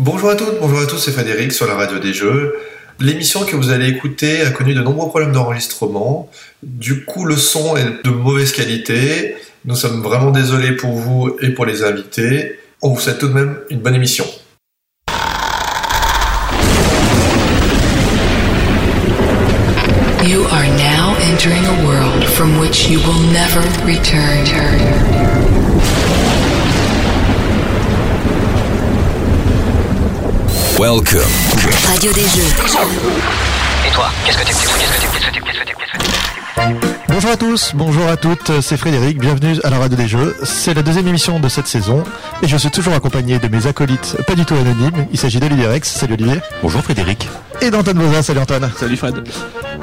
Bonjour à toutes, bonjour à tous, c'est Frédéric sur la radio des jeux. L'émission que vous allez écouter a connu de nombreux problèmes d'enregistrement. Du coup, le son est de mauvaise qualité. Nous sommes vraiment désolés pour vous et pour les invités. On vous souhaite tout de même une bonne émission. You are now entering a world from which you will never return. Welcome. Radio des Jeux. Et toi, qu'est-ce que tu qu'est-ce que tu qu'est-ce que tu qu'est-ce que tu qu'est-ce que tu Bonjour à tous, bonjour à toutes, c'est Frédéric, bienvenue à la radio des jeux. C'est la deuxième émission de cette saison et je suis toujours accompagné de mes acolytes pas du tout anonymes. Il s'agit d'Olivier Rex, salut Olivier. Bonjour Frédéric. Et d'Antoine Bozin, salut Antoine. Salut Fred.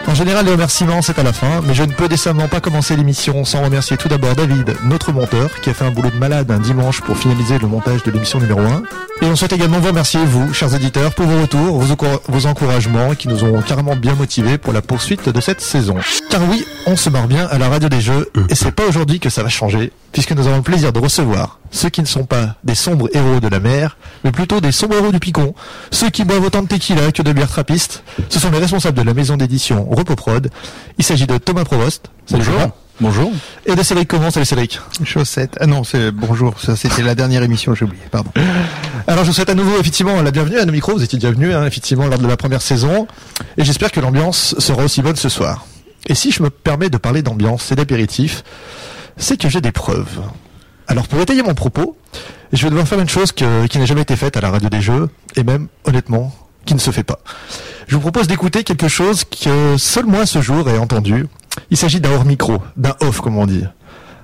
En général, les remerciements, c'est à la fin, mais je ne peux décemment pas commencer l'émission sans remercier tout d'abord David, notre monteur, qui a fait un boulot de malade un dimanche pour finaliser le montage de l'émission numéro 1. Et on souhaite également vous remercier, vous, chers éditeurs, pour vos retours, vos, encour- vos encouragements, qui nous ont carrément bien motivés pour la poursuite de cette saison. Car oui, on se marre bien à la radio des jeux, et c'est pas aujourd'hui que ça va changer, puisque nous avons le plaisir de recevoir ceux qui ne sont pas des sombres héros de la mer, mais plutôt des sombres héros du picon, ceux qui boivent autant de tequila que de bière trappiste. Ce sont les responsables de la maison d'édition Repoprod. Il s'agit de Thomas Provost. Salut Bonjour. Thomas. Bonjour. Et de Cédric Comment. Salut Cédric. Chaussette. Ah non, c'est bonjour. Ça, c'était la dernière émission, j'ai oublié. Pardon. Alors je vous souhaite à nouveau effectivement la bienvenue à nos micros. Vous étiez déjà venus hein, effectivement lors de la première saison. Et j'espère que l'ambiance sera aussi bonne ce soir. Et si je me permets de parler d'ambiance et d'apéritif, c'est que j'ai des preuves. Alors pour étayer mon propos, je vais devoir faire une chose qui n'a jamais été faite à la radio des jeux, et même honnêtement, qui ne se fait pas. Je vous propose d'écouter quelque chose que seul moi ce jour ai entendu. Il s'agit d'un hors micro, d'un off comme on dit.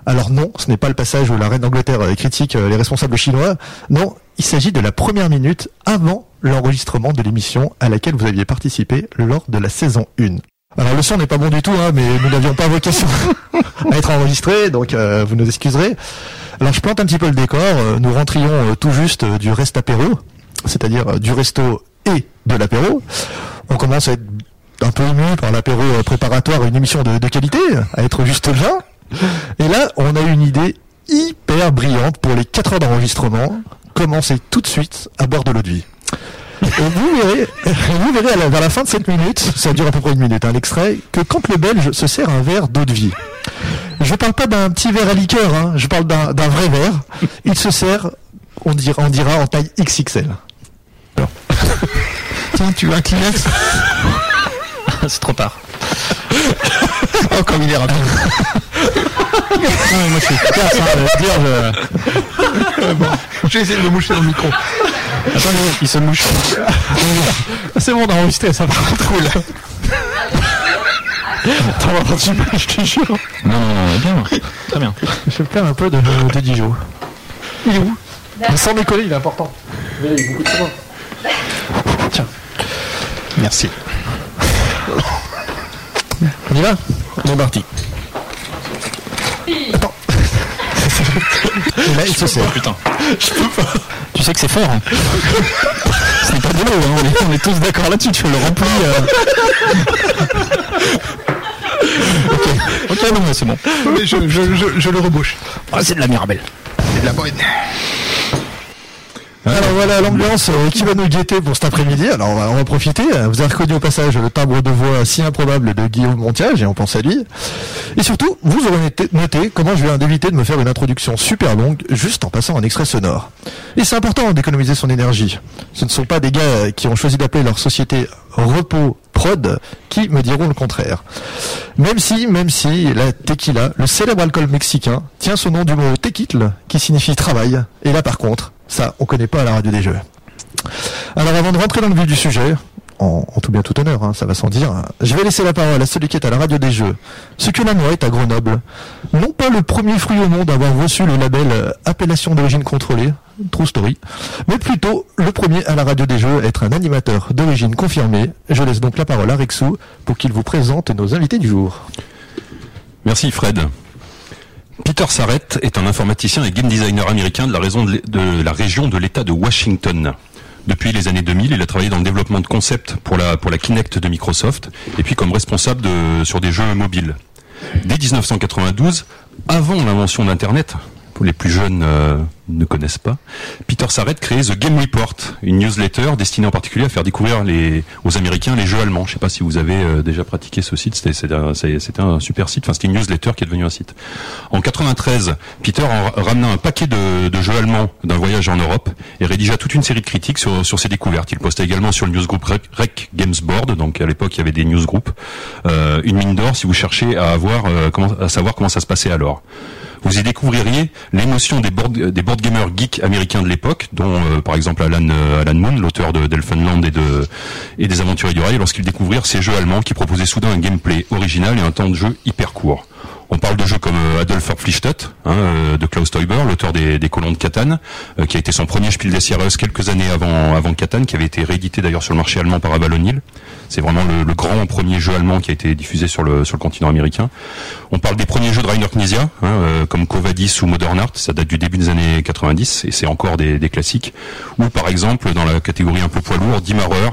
Alors non, ce n'est pas le passage où la reine d'Angleterre euh, critique euh, les responsables chinois. Non, il s'agit de la première minute avant l'enregistrement de l'émission à laquelle vous aviez participé lors de la saison 1. Alors le son n'est pas bon du tout, hein, mais nous n'avions pas vocation à être enregistrés, donc euh, vous nous excuserez. Alors je plante un petit peu le décor. euh, Nous rentrions euh, tout juste euh, du reste apéro, c'est-à-dire du resto et de l'apéro. On commence à être un peu ému par l'apéro préparatoire à une émission de, de qualité, à être juste bien. Et là, on a eu une idée hyper brillante pour les 4 heures d'enregistrement. Commencer tout de suite à boire de l'eau de vie. Et vous verrez, vous verrez à la- vers la fin de cette minute, ça dure à peu près une minute, hein, l'extrait, que quand le Belge se sert un verre d'eau de vie, je parle pas d'un petit verre à liqueur, hein, je parle d'un d'un vrai verre, il se sert, on dira, on dira en taille XXL. Tiens, tu veux un Kleenex? C'est trop tard. Oh, comme il est rapide. Non, mais moi je suis hein, je veux dire, je- J'ai essayé de me moucher dans le micro. Attendez, il se mouche. C'est bon d'enregistrer, ça va cool. Attends, on va prendre une image, je te jure. Non, non, non, bien. Très bien. Je vais faire un peu de, de Dijon. Il est où? Mais Sans décoller, il est important. Tiens, Merci. On y va? On est parti. Et là, il se sert. Oh putain. Tu sais que c'est fort. Hein. Ce n'est pas de l'eau, hein. on, est, on est tous d'accord là-dessus, tu le remplis. euh. ok, ok, non, mais c'est bon. Mais je, je, je, je le rebouche. Ah, c'est de la mirabelle. C'est de la bonne. Alors voilà l'ambiance euh, qui va nous guetter pour cet après-midi? Alors on va, on va profiter. Vous avez reconnu au passage le timbre de voix si improbable de Guillaume Montiage et on pense à lui. Et surtout, vous aurez noté, noté comment je viens d'éviter de me faire une introduction super longue juste en passant un extrait sonore. Et c'est important d'économiser son énergie. Ce ne sont pas des gars qui ont choisi d'appeler leur société Repos Prod qui me diront le contraire. Même si, même si la tequila, le célèbre alcool mexicain, tient son nom du mot tequitl, qui signifie travail. Et là, par contre, ça, on connaît pas à la radio des jeux. Alors, avant de rentrer dans le vif du sujet, en, tout bien tout honneur, hein, ça va sans dire, hein, je vais laisser la parole à celui qui est à la radio des jeux. Ce que la noix est à Grenoble. Non pas le premier fruit au monde à avoir reçu le label euh, appellation d'origine contrôlée, true story, mais plutôt le premier à la radio des jeux à être un animateur d'origine confirmée. Je laisse donc la parole à Rexou pour qu'il vous présente nos invités du jour. Merci Fred. Peter Sarrett est un informaticien et game designer américain de la, région de l'État de Washington. Depuis les années 2000, il a travaillé dans le développement de concepts pour la, Kinect de Microsoft et puis comme responsable sur des jeux mobiles. Dès 1992, avant l'invention d'Internet, les plus jeunes euh, ne connaissent pas, Peter Sarrett crée The Game Report, une newsletter destinée en particulier à faire découvrir aux Américains les jeux allemands. Je sais pas si vous avez euh, déjà pratiqué ce site, c'était un, super site, enfin c'était une newsletter qui est devenue un site. En 93, Peter en ramena un paquet de, jeux allemands d'un voyage en Europe et rédigea toute une série de critiques sur, ses découvertes. Il postait également sur le newsgroup Rec, Rec Games Board, donc à l'époque il y avait des newsgroups, euh, une mine d'or si vous cherchez à savoir comment ça se passait alors. Vous y découvririez l'émotion des board, des board gamers geeks américains de l'époque, dont euh, par exemple Alan, euh, Alan Moon, l'auteur de d'Elfenland et, de, et des Aventuriers du Rail, lorsqu'ils découvrirent ces jeux allemands qui proposaient soudain un gameplay original et un temps de jeu hyper court. On parle de jeux comme euh, Adolf Verpflichtet, hein, euh, de Klaus Teuber, l'auteur des, des colons de Catan, euh, qui a été son premier Spiel des Jahres quelques années avant, avant Catan, qui avait été réédité d'ailleurs sur le marché allemand par Avalon Hill. C'est vraiment le, le grand premier jeu allemand qui a été diffusé sur le, sur le continent américain. On parle des premiers jeux de Rainer Knizia, hein, euh, comme Covadis ou Modern Art, ça date du début des années 90 et c'est encore des, des classiques. Ou par exemple, dans la catégorie un peu poids lourd, Dimmerer,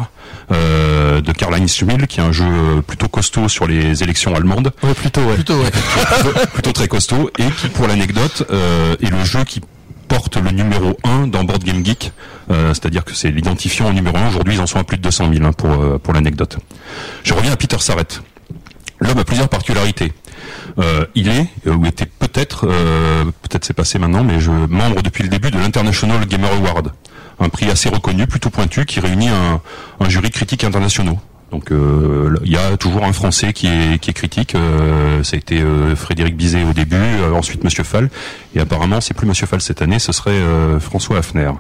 euh, de Karl-Heinz Schmill, qui est un jeu plutôt costaud sur les élections allemandes, Ouais, plutôt, ouais. Plutôt, ouais. plutôt, plutôt très costaud, et qui, pour l'anecdote, euh, est le jeu qui porte le numéro 1 dans Board Game Geek, euh, c'est-à-dire que c'est l'identifiant au numéro 1. Aujourd'hui, ils en sont à plus de 200 000 hein, pour, euh, pour l'anecdote. Je reviens à Peter Sarrett. L'homme a plusieurs particularités. Euh, il est, euh, ou était peut-être, euh, peut-être c'est passé maintenant, mais je membre depuis le début de l'International Gamer Award, un prix assez reconnu, plutôt pointu, qui réunit un, un jury critique internationaux. Donc euh, il y a toujours un Français qui est, qui est critique. euh, ça a été euh, Frédéric Bizet au début, euh, ensuite Monsieur Fall, et apparemment c'est plus Monsieur Fall cette année, ce serait euh, François Hafner.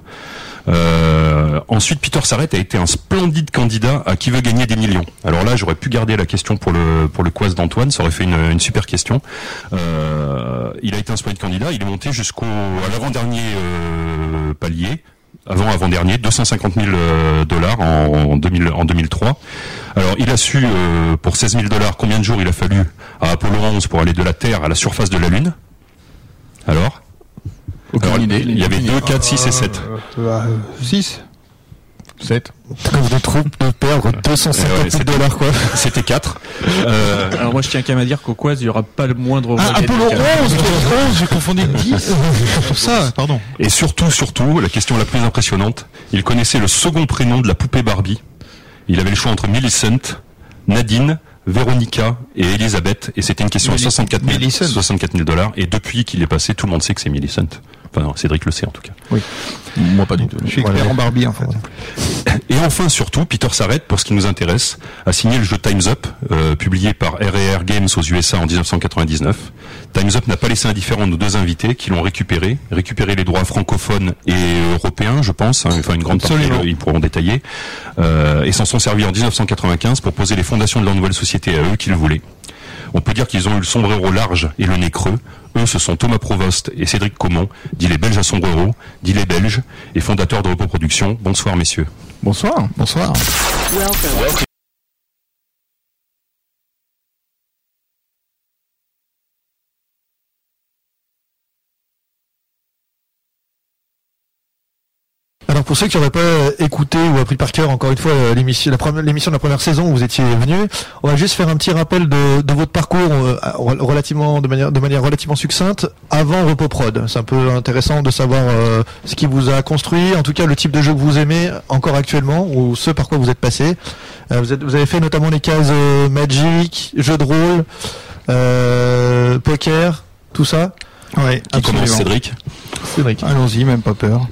Ensuite, Peter Sarrett a été un splendide candidat à qui veut gagner des millions. Alors là, j'aurais pu garder la question pour le pour le quiz d'Antoine, ça aurait fait une, une super question. Il a été un splendide candidat, il est monté jusqu'au à l'avant-dernier palier, avant avant-dernier, 250 000 euh, dollars en, en, 2000 en 2003. Alors, il a su euh, pour 16 000 dollars combien de jours il a fallu à Apollo 11 pour aller de la Terre à la surface de la Lune? Alors? Aucune Alors, idée. Il y avait 2, 4, 6 et 7. 6 7 Comme de troupe de perdre 250 Eh ouais, 000 c'était- dollars, quoi. C'était 4. Euh, Alors moi je tiens quand même à dire qu'au Quaz il n'y aura pas le moindre Ah, Apollo de 11 calme. 11, j'ai confondu 10 Pour ça, pardon. Et surtout, surtout, la question la plus impressionnante, il connaissait le second prénom de la poupée Barbie. Il avait le choix entre Millicent, Nadine, Véronica et Elisabeth, et c'était une question à Milli- 64 000, Millicent. 64 000 dollars. Et depuis qu'il est passé, tout le monde sait que c'est Millicent. Enfin, non, Cédric le sait en tout cas. Moi pas du tout. Je suis expert en Barbie, en fait. Et enfin, surtout, Peter Sarrett, pour ce qui nous intéresse, a signé le jeu Time's Up, euh, publié par R&R Games aux USA en 1999. Time's Up n'a pas laissé indifférent nos deux invités qui l'ont récupéré, récupéré les droits francophones et européens, je pense, hein, enfin une grande partie, Absolument. ils pourront détailler, euh, et s'en sont servis en 1995 pour poser les fondations de leur nouvelle société à eux qu'ils voulaient. On peut dire qu'ils ont eu le sombrero large et le nez creux. Eux, ce sont Thomas Provost et Cédric Comont, dit les Belges à sombrero, dit les Belges, et fondateurs de Repos Productions. Bonsoir, messieurs. Bonsoir. Bonsoir. Pour ceux qui n'auraient pas euh, écouté ou appris par cœur encore une fois euh, l'émission, la première, l'émission de la première saison où vous étiez venu, on va juste faire un petit rappel de, de votre parcours euh, re- relativement de manière de manière relativement succincte avant Repoprod. C'est un peu intéressant de savoir euh, ce qui vous a construit, en tout cas le type de jeu que vous aimez encore actuellement ou ce par quoi vous êtes passé. Euh, vous, êtes, vous avez fait notamment les cases euh, Magic, jeux de rôle, euh, poker, tout ça. Ouais, Qui commence. Cédric Cédric. Allons-y, même pas peur.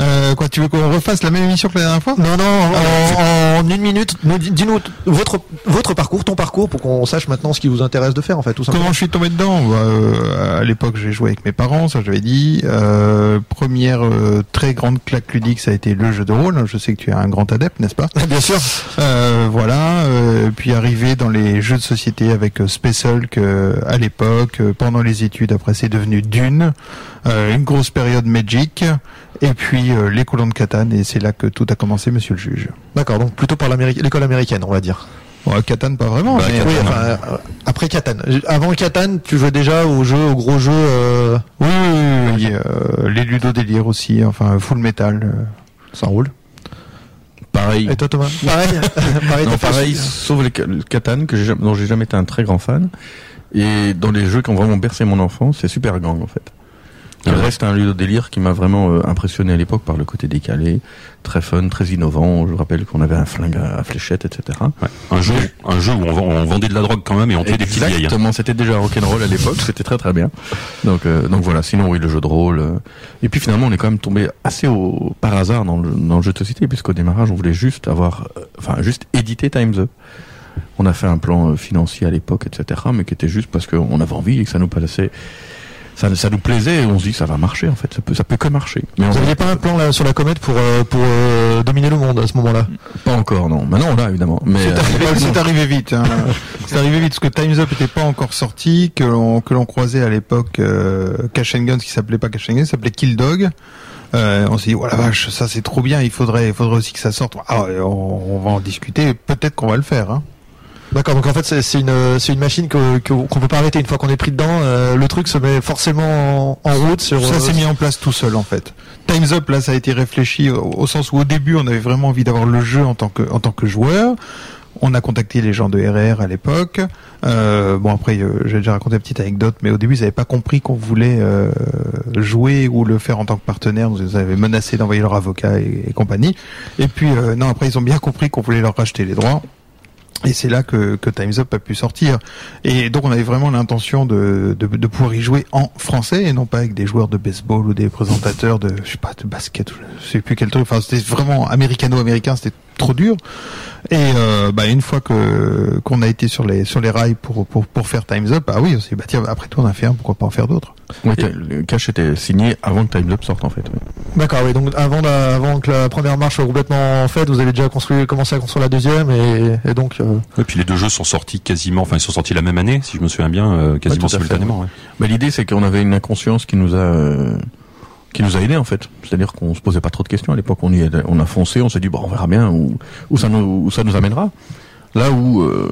Euh, quoi, tu veux qu'on refasse la même émission que la dernière fois Non, non, en, en une minute, nous- dis-nous votre, votre parcours, ton parcours, pour qu'on sache maintenant ce qui vous intéresse de faire, en fait, tout simplement. Comment je suis tombé dedans? Bah, euh, À l'époque, j'ai joué avec mes parents, ça j'avais dit. Euh, première euh, très grande claque ludique, ça a été le jeu de rôle. Je sais que tu es un grand adepte, n'est-ce pas? Bien sûr. Euh, voilà. euh, puis arrivé dans les jeux de société avec Space Hulk à l'époque, pendant les études. Après, c'est devenu Dune. Euh, une grosse période Magic. Et puis euh, les colons de Catane. Et c'est là que tout a commencé, Monsieur le juge. D'accord, donc plutôt par l'école américaine, on va dire. Ouais, Catane, pas vraiment. Bah, mais, Oui, euh, enfin, euh, après Catane. Avant Catane, tu jouais déjà aux jeux, aux gros jeux. euh, oui, oui, oui, oui, euh, les ludodélires aussi. Enfin, Full Metal. euh. Ça roule. Pareil. Et toi, Thomas? Pareil. pareil. Non, pareil, sauf le Catan, que j'ai jamais- dont j'ai jamais été un très grand fan. Et dans les jeux qui ont vraiment bercé mon enfance, c'est Super Gang en fait. Qui reste un lieu de délire qui m'a vraiment euh, impressionné à l'époque par le côté décalé, très fun, très innovant. Je rappelle qu'on avait un flingue à, à fléchette, etc. Ouais. Un jeu, un jeu où on, vend- on vendait de la drogue quand même et on tuait des petites vieilles. Exactement, c'était déjà rock'n'roll à l'époque, c'était très très bien. Donc euh, donc voilà, sinon oui le jeu de rôle. euh, Et puis finalement on est quand même tombé assez au par hasard dans le dans le jeu de société puisqu'au démarrage on voulait juste avoir, euh, enfin juste éditer Times Up. On a fait un plan financier à l'époque, etc. Mais qui était juste parce qu'on avait envie et que ça nous paraissait, ça, ça nous plaisait et on se dit ça va marcher en fait, ça peut ça peut que marcher. Mais Vous n'aviez pas un plan là sur la comète pour euh, pour euh, dominer le monde à ce moment-là? Pas encore non. Maintenant on l'a évidemment. Mais C'est euh, arrivé, c'est arrivé vite. Hein. C'est arrivé vite parce que Times Up n'était pas encore sorti, que l'on que l'on croisait à l'époque euh, Cash and Guns qui s'appelait pas Cash and Guns, s'appelait Kill Dog. Euh, on s'est dit oh la vache, ça c'est trop bien, il faudrait il faudrait aussi que ça sorte. Ah, on va en discuter, peut-être qu'on va le faire. Hein. D'accord, donc en fait c'est c'est une c'est une machine que qu'on peut pas arrêter une fois qu'on est pris dedans. euh, le truc se met forcément en, en route sur. Ça euh, s'est mis en place tout seul en fait. Times Up là ça a été réfléchi au, au sens où au début on avait vraiment envie d'avoir le jeu en tant que en tant que joueur. On a contacté les gens de RR à l'époque. Euh, bon après euh, j'ai déjà raconté une petite anecdote, mais au début ils n'avaient pas compris qu'on voulait euh, jouer ou le faire en tant que partenaire. Ils avaient menacé d'envoyer leur avocat et, et compagnie. Et puis euh, non après ils ont bien compris qu'on voulait leur racheter les droits. Et c'est là que, que Time's Up a pu sortir. Et donc on avait vraiment l'intention de, de, de pouvoir y jouer en français et non pas avec des joueurs de baseball ou des présentateurs de je sais pas de basket, je sais plus quel truc. Enfin c'était vraiment américano-américain, c'était trop dur. Et euh, bah, une fois que qu'on a été sur les sur les rails pour pour pour faire Time's Up, ah oui, on s'est dit, bah tiens après tout on a fait un, pourquoi pas en faire d'autres. le cash était signé avant que Times Up sorte en fait. D'accord, oui. Donc avant la- avant que la première marche soit complètement faite, vous avez déjà construit commencé à construire la deuxième et, et donc. euh, Et puis les deux jeux sont sortis quasiment, enfin ils sont sortis la même année, si je me souviens bien, euh, quasiment Ouais, simultanément. ouais. Bah, l'idée c'est qu'on avait une inconscience qui nous a euh, qui nous a aidé en fait. C'est-à-dire qu'on se posait pas trop de questions à l'époque. On y est- on a foncé, on s'est dit bon on verra bien où, où ça nous où ça nous amènera. Là où euh,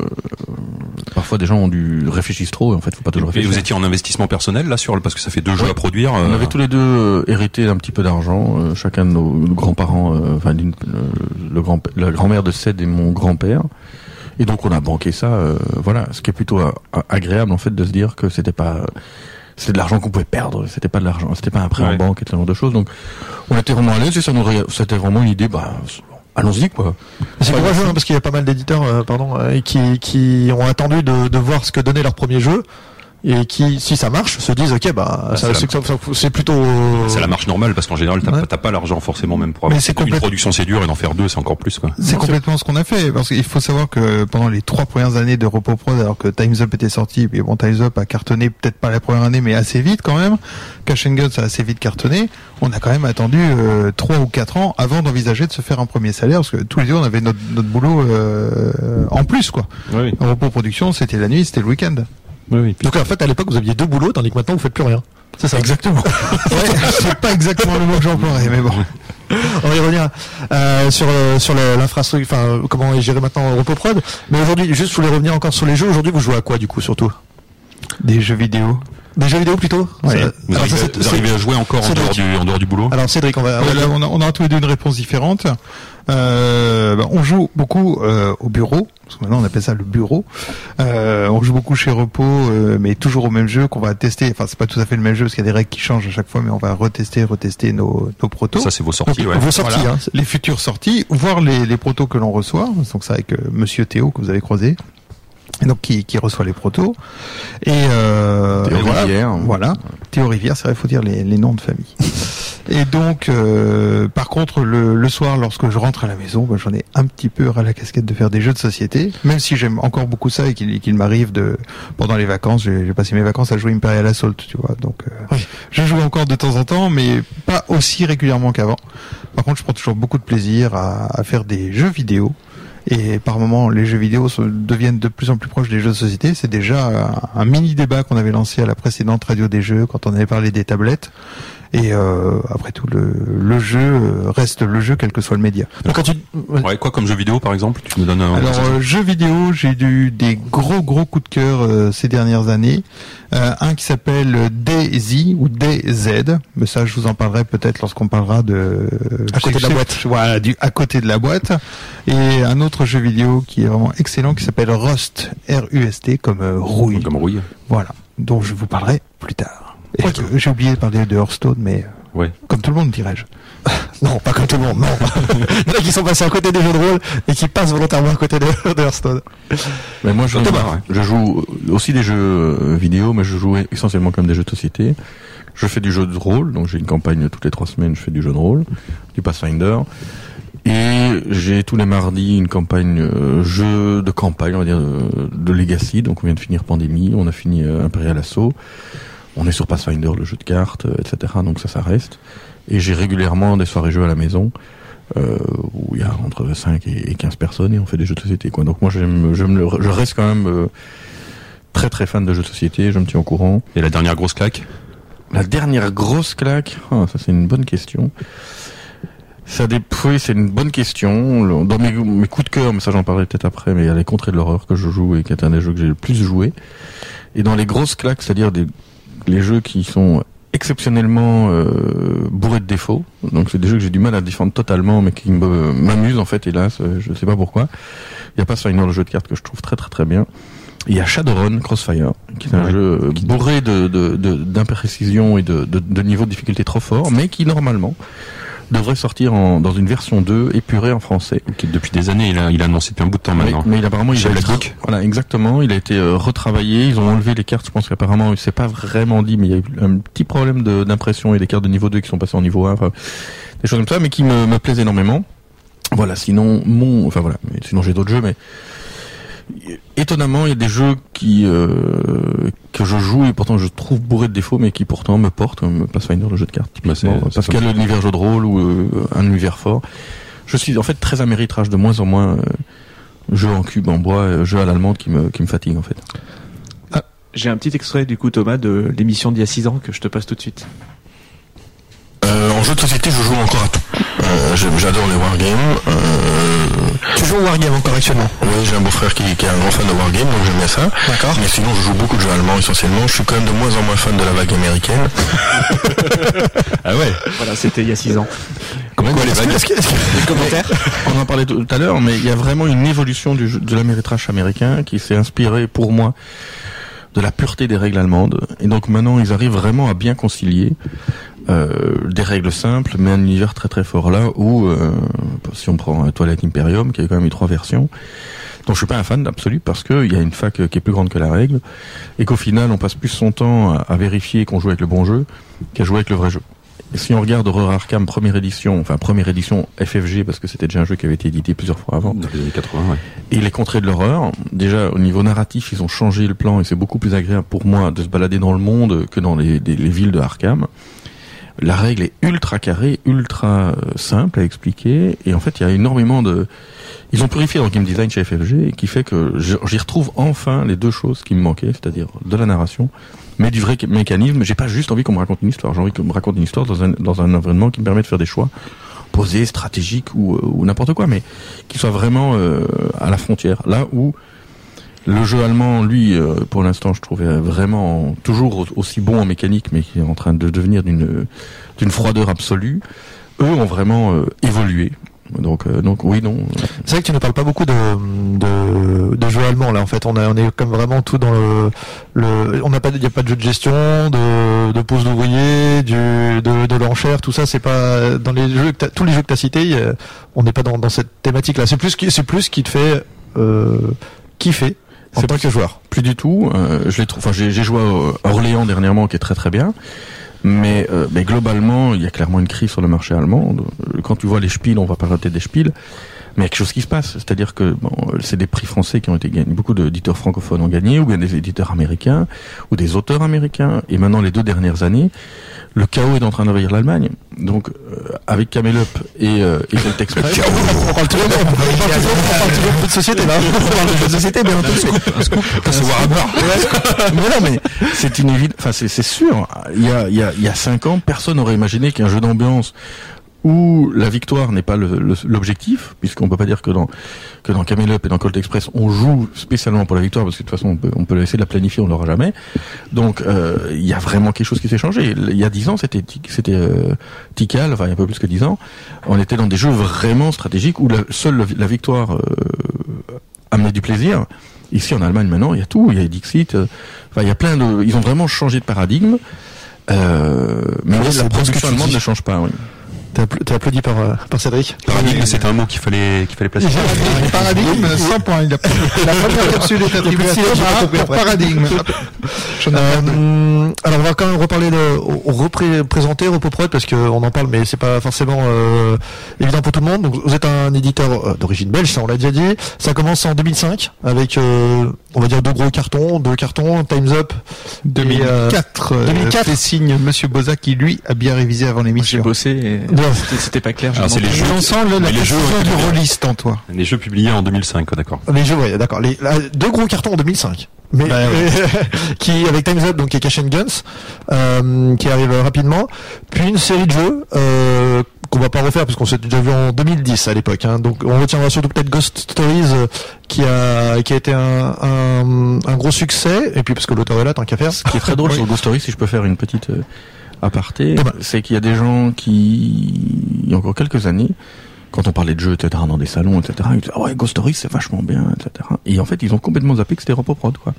parfois des gens ont dû réfléchir trop et en fait faut pas toujours Et réfléchir. vous étiez en investissement personnel là sur le parce que ça fait deux jeux Ouais. à produire. On euh, avait tous les deux euh, hérité d'un petit peu d'argent, euh, chacun de nos, nos grands-parents, enfin le grand la grand-mère de Ced et mon grand-père. Et donc on a banqué ça, euh, voilà, ce qui est plutôt agréable en fait de se dire que c'était pas c'était de l'argent qu'on pouvait perdre, c'était pas de l'argent, c'était pas un prêt Ouais. en banque et ce genre de choses. Donc on était vraiment à l'aise et ça nous c'était vraiment une idée bah allons-y quoi. C'est courageux hein, parce qu'il y a pas mal d'éditeurs, euh, pardon, euh, qui qui ont attendu de, de voir ce que donnait leur premier jeu et qui, si ça marche, se disent ok bah Bah, ça- c'est c'est la- que ça- c'est plutôt. euh, C'est la marche normale parce qu'en général t'as Ouais. pas- t'as pas l'argent forcément même pour Mais avoir c'est une complète- production c'est dur et d'en faire deux c'est encore plus quoi. C'est complètement ce qu'on a fait parce qu'il faut savoir que pendant les trois premières années de Repos Prod, alors que Times Up était sorti, puis bon Times Up a cartonné peut-être pas la première année, mais assez vite quand même. Cash and Guns a assez vite cartonné. On a quand même attendu euh, trois ou quatre ans avant d'envisager de se faire un premier salaire parce que tous les deux on avait notre, notre boulot euh, en plus quoi. Oui, En Repos Production, c'était la nuit, c'était le week-end. Oui, oui. Donc en fait à l'époque vous aviez deux boulots tandis que maintenant vous faites plus rien. C'est ça. Exactement. ouais, c'est pas exactement le mot que j'emploierais, mais bon. On va y revenir euh, sur euh, sur le- l'infrastructure, enfin comment est géré maintenant Repoprod. Mais aujourd'hui, juste je voulais revenir encore sur les jeux. Aujourd'hui, vous jouez à quoi du coup surtout? Des jeux vidéo. Des jeux vidéo plutôt. Ouais. Ça- Vous, alors, arrivez, ça, c'est- vous arrivez à jouer encore en dehors, du, en dehors du boulot Alors Cédric, on va. Ouais, là, on, a, on a tous les deux une réponse différente. Euh, bah, on joue beaucoup euh, au bureau, parce que maintenant on appelle ça le bureau. Euh, on joue beaucoup chez Repos, euh, mais toujours au même jeu qu'on va tester. Enfin, c'est pas tout à fait le même jeu parce qu'il y a des règles qui changent à chaque fois, mais on va retester, retester nos, nos protos. Ça c'est vos sorties. Donc, ouais. vos sorties, Voilà. hein. les futures sorties, voir les, les protos que l'on reçoit. Donc ça avec euh, Monsieur Théo que vous avez croisé. Donc qui, qui reçoit les protos. Et, euh, Théo et voilà, Rivière. Voilà. Théo Rivière, c'est vrai, il faut dire les, les noms de famille. Et donc, euh, par contre, le, le soir, lorsque je rentre à la maison, bah, j'en ai un petit peu ras la casquette de faire des jeux de société, même si j'aime encore beaucoup ça et qu'il qu'il m'arrive de, pendant les vacances, j'ai j'ai passé mes vacances à jouer Imperial Assault, tu vois. Donc, euh, je joue encore de temps en temps, mais pas aussi régulièrement qu'avant. Par contre, je prends toujours beaucoup de plaisir à, à faire des jeux vidéo. Et par moments, les jeux vidéo deviennent de plus en plus proches des jeux de société. C'est déjà un, un mini débat qu'on avait lancé à la précédente radio des jeux quand on avait parlé des tablettes. Et euh, après tout, le, le jeu euh, reste le jeu, quel que soit le média. Donc quand tu. Ouais, quoi comme jeu vidéo par exemple Tu me donnes un. Alors, euh, jeux vidéo, j'ai eu des gros gros coups de cœur euh, ces dernières années. Euh, un qui s'appelle DayZ ou DayZ, mais ça je vous en parlerai peut-être lorsqu'on parlera de À côté de la boîte. Voilà, du à côté de la boîte. Et un autre jeu vidéo qui est vraiment excellent qui s'appelle Rust, R-U-S-T comme euh, rouille. Comme rouille. Voilà, dont je vous parlerai plus tard. Euh, J'ai oublié de parler de Hearthstone, mais euh, Ouais. comme tout le monde, dirais-je. Non, pas comme tout le monde, non. Il y en a qui sont passés à côté des jeux de rôle et qui passent volontairement à côté de, de Hearthstone. Mais moi, je, Thomas, je joue aussi des jeux euh, vidéo, mais je joue essentiellement comme des jeux de société. Je fais du jeu de rôle, donc j'ai une campagne toutes les trois semaines, je fais du jeu de rôle, du Pathfinder. Et j'ai tous les mardis une campagne euh, jeu de campagne, on va dire, de, de Legacy. Donc on vient de finir Pandémie, on a fini euh, Imperial Assault. On est sur Pathfinder, le jeu de cartes, euh, etc. Donc ça, ça reste. Et j'ai régulièrement des soirées jeux à la maison euh, où il y a entre 5 et et 15 personnes et on fait des jeux de société. Quoi. Donc moi, je reste quand même euh, très très fan de jeux de société. Je me tiens au courant. Et la dernière grosse claque? La dernière grosse claque, ah, ça c'est une bonne question. Ça dé... Oui, c'est une bonne question. Dans mes, mes coups de cœur, mais ça j'en parlerai peut-être après, mais il y a les contrées de l'horreur que je joue et qui est un des jeux que j'ai le plus joué. Et dans les grosses claques, c'est-à-dire des, les jeux qui sont exceptionnellement euh, bourrés de défauts. Donc c'est des jeux que j'ai du mal à défendre totalement, mais qui m'amusent en fait, hélas, euh, je sais pas pourquoi. Il y a pas Pathfinder, le jeu de cartes que je trouve très très très bien. Il y a Shadowrun Crossfire, qui est un Ouais. jeu euh, bourré de, de, de- d'imprécision et de, de, de difficulté trop fort, mais qui normalement devrait sortir en, dans une version 2 épurée en français. qui depuis des années, il a, il a annoncé depuis un bout de temps maintenant. mais il apparemment il Chez être- Book. Voilà, exactement. Il a été euh, retravaillé. Ils ont enlevé les cartes. Je pense qu'apparemment, il s'est pas vraiment dit, mais il y a eu un petit problème de- d'impression et des cartes de niveau 2 qui sont passées en niveau 1. Enfin, des choses comme ça, mais qui me, me plaisent énormément. Voilà. Sinon, mon, enfin voilà. Mais sinon, j'ai d'autres jeux, mais étonnamment, il y a des jeux qui euh, que je joue et pourtant je trouve bourrés de défauts, mais qui pourtant me portent, comme Pathfinder, le jeu de cartes, Bah, c'est- typiquement, c'est parce qu'il y a l'univers jeu de rôle ou euh, un univers fort. Je suis en fait très améritrage de moins en moins. euh, jeu en cube, en bois, euh, jeu à l'allemande qui me, qui me fatigue en fait. J'ai un petit extrait du coup Thomas de l'émission d'il y a 6 ans que je te passe tout de suite. Euh, en jeu de société, je joue encore à tout. Euh, J'adore les wargames. Euh, Tu joues au Wargame encore actuellement oui, j'ai un beau-frère qui, qui est un grand fan de wargames, donc j'aime bien ça. D'accord. Mais sinon, je joue beaucoup de jeux allemands essentiellement. Je suis quand même de moins en moins fan de la vague américaine. Ah ouais Voilà, c'était il y a 6 ans. Comment quoi les vagues que- que- commentaires On en parlait tout à l'heure, mais il y a vraiment une évolution du jeu, de l'améritrage américain qui s'est inspiré pour moi de la pureté des règles allemandes. Et donc maintenant, ils arrivent vraiment à bien concilier euh, des règles simples, mais un univers très très fort. Là où, euh, si on prend euh, Twilight Imperium, qui a quand même eu trois versions, dont je suis pas un fan absolu parce qu'il y a une fac qui est plus grande que la règle, et qu'au final, on passe plus son temps à vérifier qu'on joue avec le bon jeu qu'à jouer avec le vrai jeu. Et si on regarde Horror Arkham première édition, enfin première édition FFG parce que c'était déjà un jeu qui avait été édité plusieurs fois avant, Dans les années 80, ouais. et les contrées de l'horreur, déjà au niveau narratif, ils ont changé le plan et c'est beaucoup plus agréable pour moi de se balader dans le monde que dans les, les- les villes de Arkham. La règle est ultra carrée, ultra euh, simple à expliquer et en fait il y a énormément de... Ils ont purifié dans le game design chez FFG qui fait que j'y retrouve enfin les deux choses qui me manquaient, c'est-à-dire de la narration, mais du vrai mécanisme. J'ai pas juste envie qu'on me raconte une histoire, j'ai envie qu'on me raconte une histoire dans un, dans un environnement qui me permet de faire des choix posés, stratégiques ou, euh, ou n'importe quoi, mais qui soit vraiment euh, à la frontière. Là où le jeu allemand, lui, euh, pour l'instant, je trouvais vraiment toujours au- aussi bon en mécanique, mais qui est en train de devenir d'une d'une froideur absolue. Eux ont vraiment évolué. Donc, euh, donc oui, non. C'est vrai que tu ne parles pas beaucoup de, de, de jeux allemands là. En fait, on, a, on est comme vraiment tout dans le, le on n'a pas, il n'y a pas de jeu de gestion, de, de pose d'ouvrier, du, de, de l'enchère, tout ça. C'est pas dans les jeux, que tous les jeux que tu as cités, euh, on n'est pas dans, dans cette thématique là. C'est plus, qui- c'est plus qui te fait euh, kiffer en tant que joueur. Plus du tout. Euh, je l'ai trou- Enfin, j'ai j'ai joué à Orléans dernièrement, qui est très très bien. Mais, euh, mais globalement, il y a clairement une crise sur le marché allemand. Euh, Quand tu vois les spiels, on va pas rater des spiels. Mais il y a quelque chose qui se passe. C'est-à-dire que bon, c'est des prix français qui ont été gagnés. Beaucoup d'éditeurs francophones ont gagné, ou bien des éditeurs américains, ou des auteurs américains. Et maintenant, les deux dernières années, le chaos est en train d'envahir l'Allemagne. Donc, euh, avec Camel Up et, euh, et Celtic Express, On parle toujours, on on de société là. On parle de société, mais un peu de scoop. mais non, mais c'est évidence. Enfin, c'est c'est sûr. Il y a, il y a, il y a cinq ans, personne n'aurait imaginé qu'un jeu d'ambiance où la victoire n'est pas le- le- l'objectif, puisqu'on peut pas dire que dans que dans Camel Up et dans Colt Express, on joue spécialement pour la victoire, parce que de toute façon, on peut, on peut essayer de la planifier, on l'aura jamais. Donc, euh, il y a vraiment quelque chose qui s'est changé. Il y a dix ans, c'était c'était euh, Tikal, enfin il y a un peu plus que dix ans, on était dans des jeux vraiment stratégiques où la, seule la victoire euh, amenait du plaisir. Ici en Allemagne maintenant, il y a tout, il y a Dixit, euh, enfin il y a plein de, ils ont vraiment changé de paradigme. Euh, mais la production allemande ne change pas. Oui. T'es appla- t'es applaudi par, euh, par Cédric. Paradigme, c'était un mot qu'il fallait, qu'il fallait placer. Paradigme, 100 points. Il a La première capsule est attribuée à J'ai. Paradigme. Euh, alors on va quand même reparler de représenter Repoprod parce qu'on en parle mais c'est pas forcément euh, évident pour tout le monde. Donc vous êtes un éditeur euh, d'origine belge, ça on l'a déjà dit. Ça commence en 2005 avec euh, on va dire deux gros cartons, deux cartons, Times Up. Et, euh, 2004, euh, 2004. fait signe Monsieur Boza qui lui a bien révisé avant J'ai l'émission. bossé et Bien. C'était- pas clair. Alors, c'est les jeux, L'ensemble, la les jeux, du euh, rôliste en toi. les jeux publiés en 2005, quoi, d'accord. Les jeux, ouais, d'accord. Les, là, deux gros cartons en 2005. Mais Bah, qui avec Times Up donc qui est Cash and Guns euh, qui arrive rapidement puis une série de jeux euh, qu'on va pas refaire parce qu'on s'est déjà vu en 2010 à l'époque hein. donc on retiendra surtout peut-être Ghost Stories euh, qui a qui a été un, un, un gros succès et puis parce que l'auteur est là tant qu'à faire Ce qui est très drôle sur Ghost Story, si je peux faire une petite aparté, Demain. c'est qu'il y a des gens qui, il y a encore quelques années, quand on parlait de jeux, etc., dans des salons, etc., ils disaient, ah ouais, Ghost Story, c'est vachement bien, etc. Et en fait, ils ont complètement zappé que c'était Repoprod, quoi.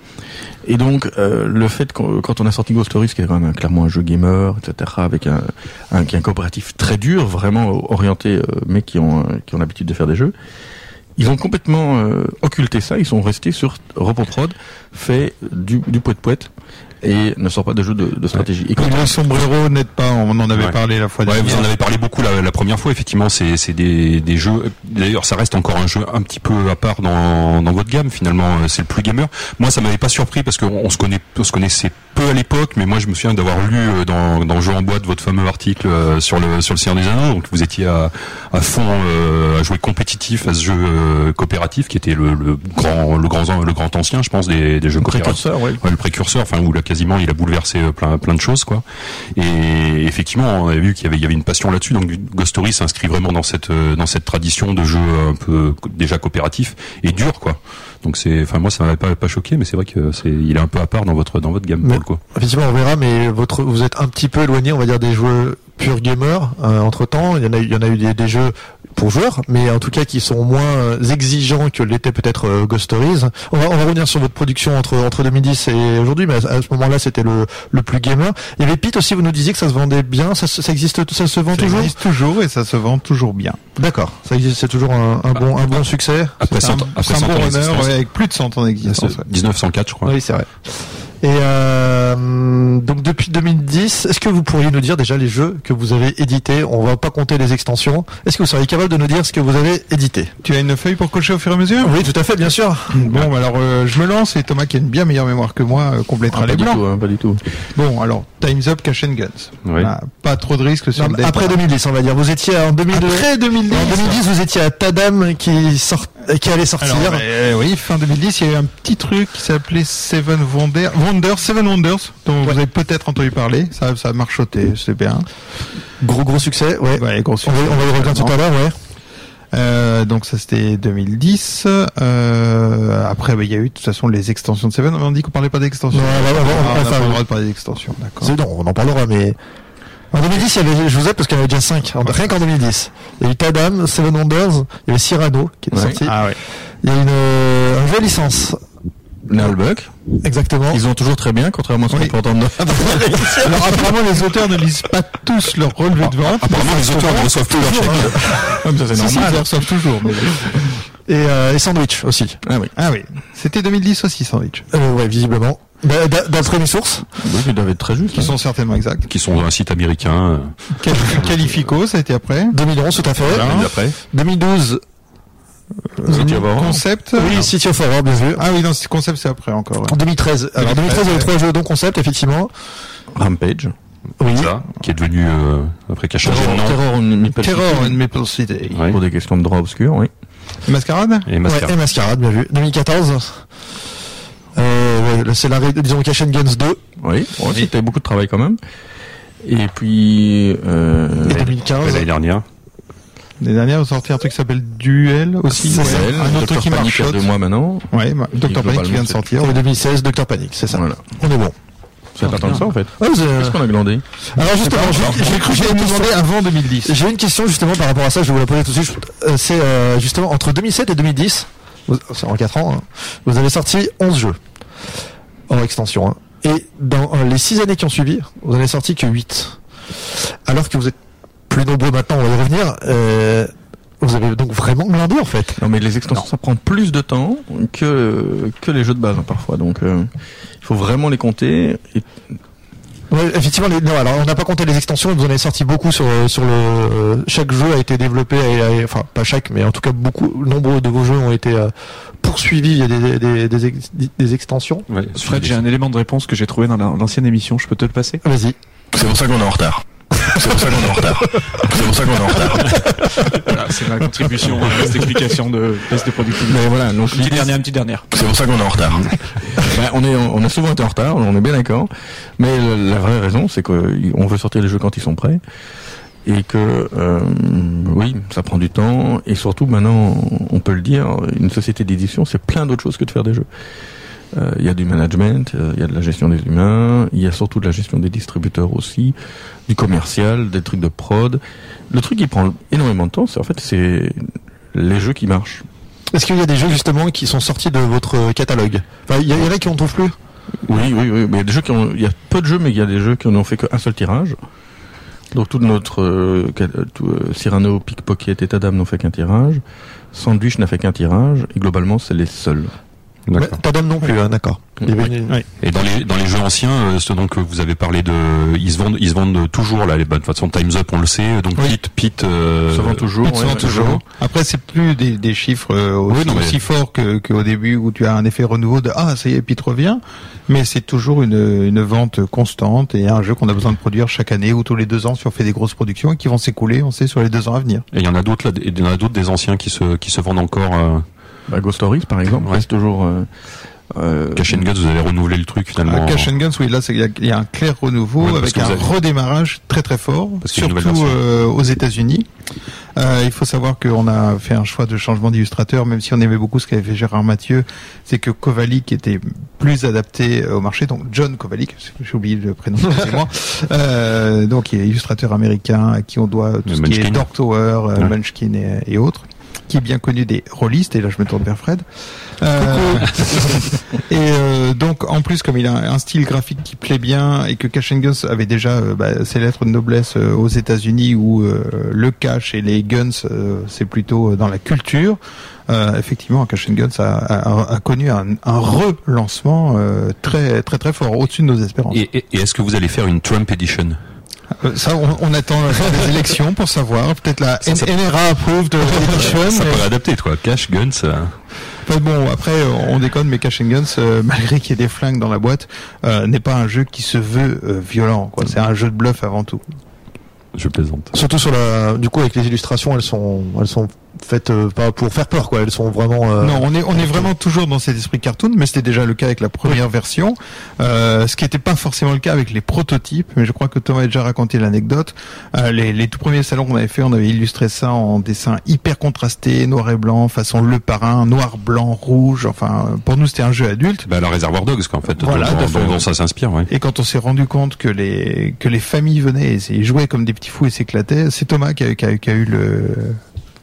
Et donc, euh, le fait quand on a sorti Ghost Stories, qui est quand même clairement un jeu gamer, etc., avec un, un, qui est un coopératif très dur, vraiment orienté, euh, mais qui ont, qui ont l'habitude de faire des jeux, ils ont complètement euh, occulté ça, ils sont restés sur Repoprod, fait du, du poète poète et ne sort pas de jeux de, de stratégie. Et quand Et le sombrero n'aide pas, on en avait Ouais. parlé la fois Ouais, dernière. vous en avez parlé beaucoup la, la première fois. Effectivement, c'est c'est des, des jeux. D'ailleurs, ça reste encore un jeu un petit peu à part dans, dans votre gamme. Finalement, Euh, c'est le plus gamer. Moi, ça m'avait pas surpris parce qu'on on se connaît, on se connaissait peu à l'époque. Mais moi, je me souviens d'avoir lu euh, dans, dans Jeu en boîte votre fameux article euh, sur le sur le Seigneur des Anneaux. Donc, vous étiez à, à fond euh, à jouer compétitif à ce jeu euh, coopératif qui était le, le grand le grand le grand ancien, je pense, des, des jeux coopératifs. précurseur, ouais. Ouais, le précurseur, enfin où là quasiment il a bouleversé euh, plein plein de choses quoi. Et effectivement, on avait vu qu'il y avait il y avait une passion là-dessus. Donc Ghost Story s'inscrit vraiment dans cette euh, dans cette tradition de jeu un peu déjà coopératif et dur quoi. Donc c'est, enfin moi ça m'avait pas pas choqué, mais c'est vrai que c'est il est un peu à part dans votre dans votre gamme Mais-. Effectivement, on verra, mais votre, vous êtes un petit peu éloigné, on va dire, des jeux pure gamers. entre temps, il y en a, eu- il y en a eu des, des jeux pour joueurs, mais en tout cas qui sont moins exigeants que l'était peut-être euh, Ghost Stories. On va, on va revenir sur votre production entre entre 2010 et aujourd'hui, mais à, à ce moment-là, c'était le le plus gamer. Il y avait Pete aussi, vous nous disiez que ça se vendait bien, ça, ça existe, ça se vend Ça toujours. existe toujours et ça se vend toujours bien. D'accord, ça existe, c'est toujours un, un bon un bon succès. Après C'est un, 100 après c'est un 100 bon ans runner d'existence. ouais, avec plus de 100 ans d'existence. ouais. 1904 je crois. Oui, c'est vrai. Et euh, donc depuis 2010, est-ce que vous pourriez nous dire déjà les jeux que vous avez édités? On va pas compter les extensions. Est-ce que vous seriez capable de nous dire ce que vous avez édité? Tu as une feuille pour cocher au fur et à mesure? Oui, tout à fait, bien sûr. Bon, alors euh, je me lance et Thomas qui a une bien meilleure mémoire que moi euh, complétera Ah, pas les du blancs. tout, hein, pas du tout. Bon, alors Times Up, Cash and Guns. Oui. Voilà, pas trop de risques sur Non, le départ. après 2010, on va dire. Vous étiez en 2002. Après 2010. En 2010, vous étiez à Tadam qui sort, euh, qui allait sortir. Alors, euh, oui, fin 2010, il y a eu un petit truc qui s'appelait Seven Wonder, Wonders, Seven Wonders, dont vous avez peut-être entendu parler. Ça, ça a marchoté, c'est bien. Gros gros succès, ouais. Ouais, gros On succès. va, on va y revenir tout à l'heure, ouais. Euh, donc ça c'était 2010. Euh, après, bah, il y a eu de toute façon les extensions de Seven. On dit qu'on parlait pas d'extensions. Non, on va- on Ah, on n'a enfin, pas le droit de parler d'extensions, d'accord. C'est non, on en parlera, mais en 2010, il y avait, je vous aide parce qu'il y en avait déjà 5, rien qu'en 2010. Il y a eu Tadam, Seven Wonders, il y avait Cyrano qui est Ouais. sorti. Ah ouais. Il y a une, euh, un jeu licence, Nullbuck, exactement. ils ont toujours très bien, contrairement à ce qu'on Oui. peut entendre. Alors apparemment les auteurs ne lisent pas tous leur relevé de vente. Apparemment les auteurs ne reçoivent plus leur chèque. Comme ça c'est normal. ils Ils reçoivent toujours. mais- Et, euh, et Sandwich aussi. Ah oui. Ah oui. C'était 2010 aussi, Sandwich. Euh, ouais, visiblement. Bah, d'a- D'après mes sources. Oui, ils doivent être très justes. Qui hein. sont certainement exacts. Qui sont un site américain. euh, Qual- Qualifico, ça a été après. 2011, tout à fait. Voilà. d'après. 2012, City of Horror. Concept. oui, City of Horror, bien vu. Ah oui, non, c'est concept, c'est après encore. ouais. En 2013. Alors, 2013, il y avait ouais. trois jeux, dont concept, effectivement. Rampage. Oui. Ça, qui est devenu euh, après qui a changé de nom. Terror on Maple Terror Maple City. Ouais. Pour des questions de droit obscur, oui. Mascarade? Et Ouais, Mascara. et Mascarade, bien vu. 2014. Euh, ouais, c'est la, ré- disons, Cash and Guns 2. Oui, ouais, c'était beaucoup de travail quand même. Et puis, euh, Et Ouais, 2015. L'année dernière. Les dernières ont sorti un truc qui s'appelle Duel aussi. C'est ouais. ça. Un autre Dr. truc qui Panic marche. deux mois maintenant. Ouais, Dr. Panic qui vient de c'est- sortir. Et 2016, Dr Panic, c'est ça. Voilà. On est bon. C'est pas tant que ça en fait. Ouais, vous, euh, Qu'est-ce qu'on a glandé Alors justement, j'ai- cru que J'ai j'allais demandé avant 2010. J'ai une question justement par rapport à ça, je vais vous la poser tout de suite. Euh, c'est euh, justement entre 2007 et 2010, vous- c'est en 4 ans, hein, vous avez sorti 11 jeux. En extension. Hein. Et dans euh, les six années qui ont suivi, vous en avez sorti que 8. Alors que vous êtes plus nombreux maintenant, on va y revenir. Euh, vous avez donc vraiment blindé en fait. Non mais les extensions ça prend plus de temps que que les jeux de base hein, parfois donc euh, il faut vraiment les compter et Ouais, effectivement, les, non, alors on n'a pas compté les extensions, vous en avez sorti beaucoup sur sur le euh, chaque jeu a été développé, et, et- enfin pas chaque, mais en tout cas beaucoup, nombreux de vos jeux ont été euh, poursuivis via des des, des, ex- des extensions. Ouais, Fred, j'ai un élément de réponse que j'ai trouvé dans la- l'ancienne émission. Je peux te le passer? Vas-y. C'est pour ça qu'on est en retard. C'est pour ça qu'on est en retard. C'est pour ça qu'on est en retard. Voilà, c'est ma contribution à cette explication de baisse de productivité. mais voilà donc Une petite l'idée, dernière, une petite dernière. C'est pour ça qu'on est en retard. Ben, on est on a souvent été en retard, on est bien d'accord. Mais la vraie raison, c'est qu'on veut sortir les jeux quand ils sont prêts et que euh, oui, ça prend du temps et surtout maintenant, on peut le dire, une société d'édition, c'est plein d'autres choses que de faire des jeux. Euh, Il y a du management, euh, il y a de la gestion des humains, il y a surtout de la gestion des distributeurs aussi, du commercial, des trucs de prod. Le truc qui prend énormément de temps, c'est en fait c'est les jeux qui marchent. Est-ce qu'il y a des jeux justement qui sont sortis de votre catalogue? Enfin, il y, en a qui on trouve plus? Oui, oui, oui. Mais il y a des jeux qui ont, il y a peu de jeux, mais il y a des jeux qui n'ont fait qu'un seul tirage. Donc tout notre tout, euh, Cyrano, Pickpocket et Tadam n'ont fait qu'un tirage. Sandwich n'a fait qu'un tirage. Et globalement, c'est les seuls. Tadam non plus, hein, d'accord. Une- Et dans les dans les jeux anciens, euh, ceux donc que vous avez parlé de, ils se vendent ils se vendent toujours là. Les bonnes de toute façon Times Up on le sait. Donc Oui. Pete Pete euh, Ça vend toujours. Sont ouais, toujours. Après, c'est plus des, des chiffres euh, aussi, Oui, non, mais- aussi forts que qu'au début où tu as un effet renouveau de ah ça y est, Pete revient. Mais c'est toujours une, une vente constante et un jeu qu'on a besoin de produire chaque année ou tous les deux ans si on fait des grosses productions et qui vont s'écouler, on sait, sur les deux ans à venir. Et il y en a d'autres là, il y en a d'autres des anciens qui se qui se vendent encore. Euh, Bah, Ghost Stories, par exemple, Ouais. reste toujours. Euh, euh, Cash and Guns, vous avez renouvelé le truc finalement. À Cash and Guns, oui, là, il y, a- il y a un clair renouveau Ouais, avec un avez- redémarrage très très fort, surtout euh, aux États-Unis. Euh, il faut savoir qu'on a fait un choix de changement d'illustrateur, même si on aimait beaucoup ce qu'avait fait Gérard Mathieu, c'est que Kovalik était plus adapté euh, au marché. Donc John Kovalik, j'ai oublié le prénom, excusez-moi. Euh, donc il est illustrateur américain à qui on doit tout Le ce qui est Munchkin. Dark Tower, euh, Ouais. Munchkin et, et autres qui est bien connu des rôlistes, et là je me tourne vers Fred. Euh, et euh, donc en plus comme il a un style graphique qui plaît bien et que Cash and Guns avait déjà euh, bah, ses lettres de noblesse euh, aux États-Unis où euh, le cash et les guns euh, c'est plutôt dans la culture. Effectivement, Cash and Guns a, a- a connu un, un relancement très très très fort au-dessus de nos espérances. Et, et- et est-ce que vous allez faire une Trump Edition? Ça, on, on attend des élections pour savoir. Peut-être la Ça, ça- NRA approved edition. Ça mais- pourrait adapter, toi. Cash, Guns. euh, Enfin, bon, après, on déconne, mais Cash and Guns, euh, malgré qu'il y ait des flingues dans la boîte, euh, n'est pas un jeu qui se veut euh, violent. quoi. C'est un jeu de bluff avant tout. Je plaisante. Surtout sur la, du coup avec les illustrations, elles sont, elles sont faites euh, pas pour faire peur quoi. Elles sont vraiment. euh, Non, on est on est vraiment toujours dans cet esprit cartoon, mais c'était déjà le cas avec la première version, euh, ce qui n'était pas forcément le cas avec les prototypes. Mais je crois que Thomas a déjà raconté l'anecdote. Euh, les, les tout premiers salons qu'on avait fait, on avait illustré ça en dessin hyper contrasté, noir et blanc, façon Le Parrain, noir, blanc, rouge. Enfin, pour nous c'était un jeu adulte. Bah, la Réservoir Dogs, quoi, en fait, Voilà, dont, dont- dont ça s'inspire, ouais. Et quand on s'est rendu compte que les que les familles venaient et jouaient comme des petits fous et s'éclataient, c'est Thomas qui a, qui, a, qui a eu le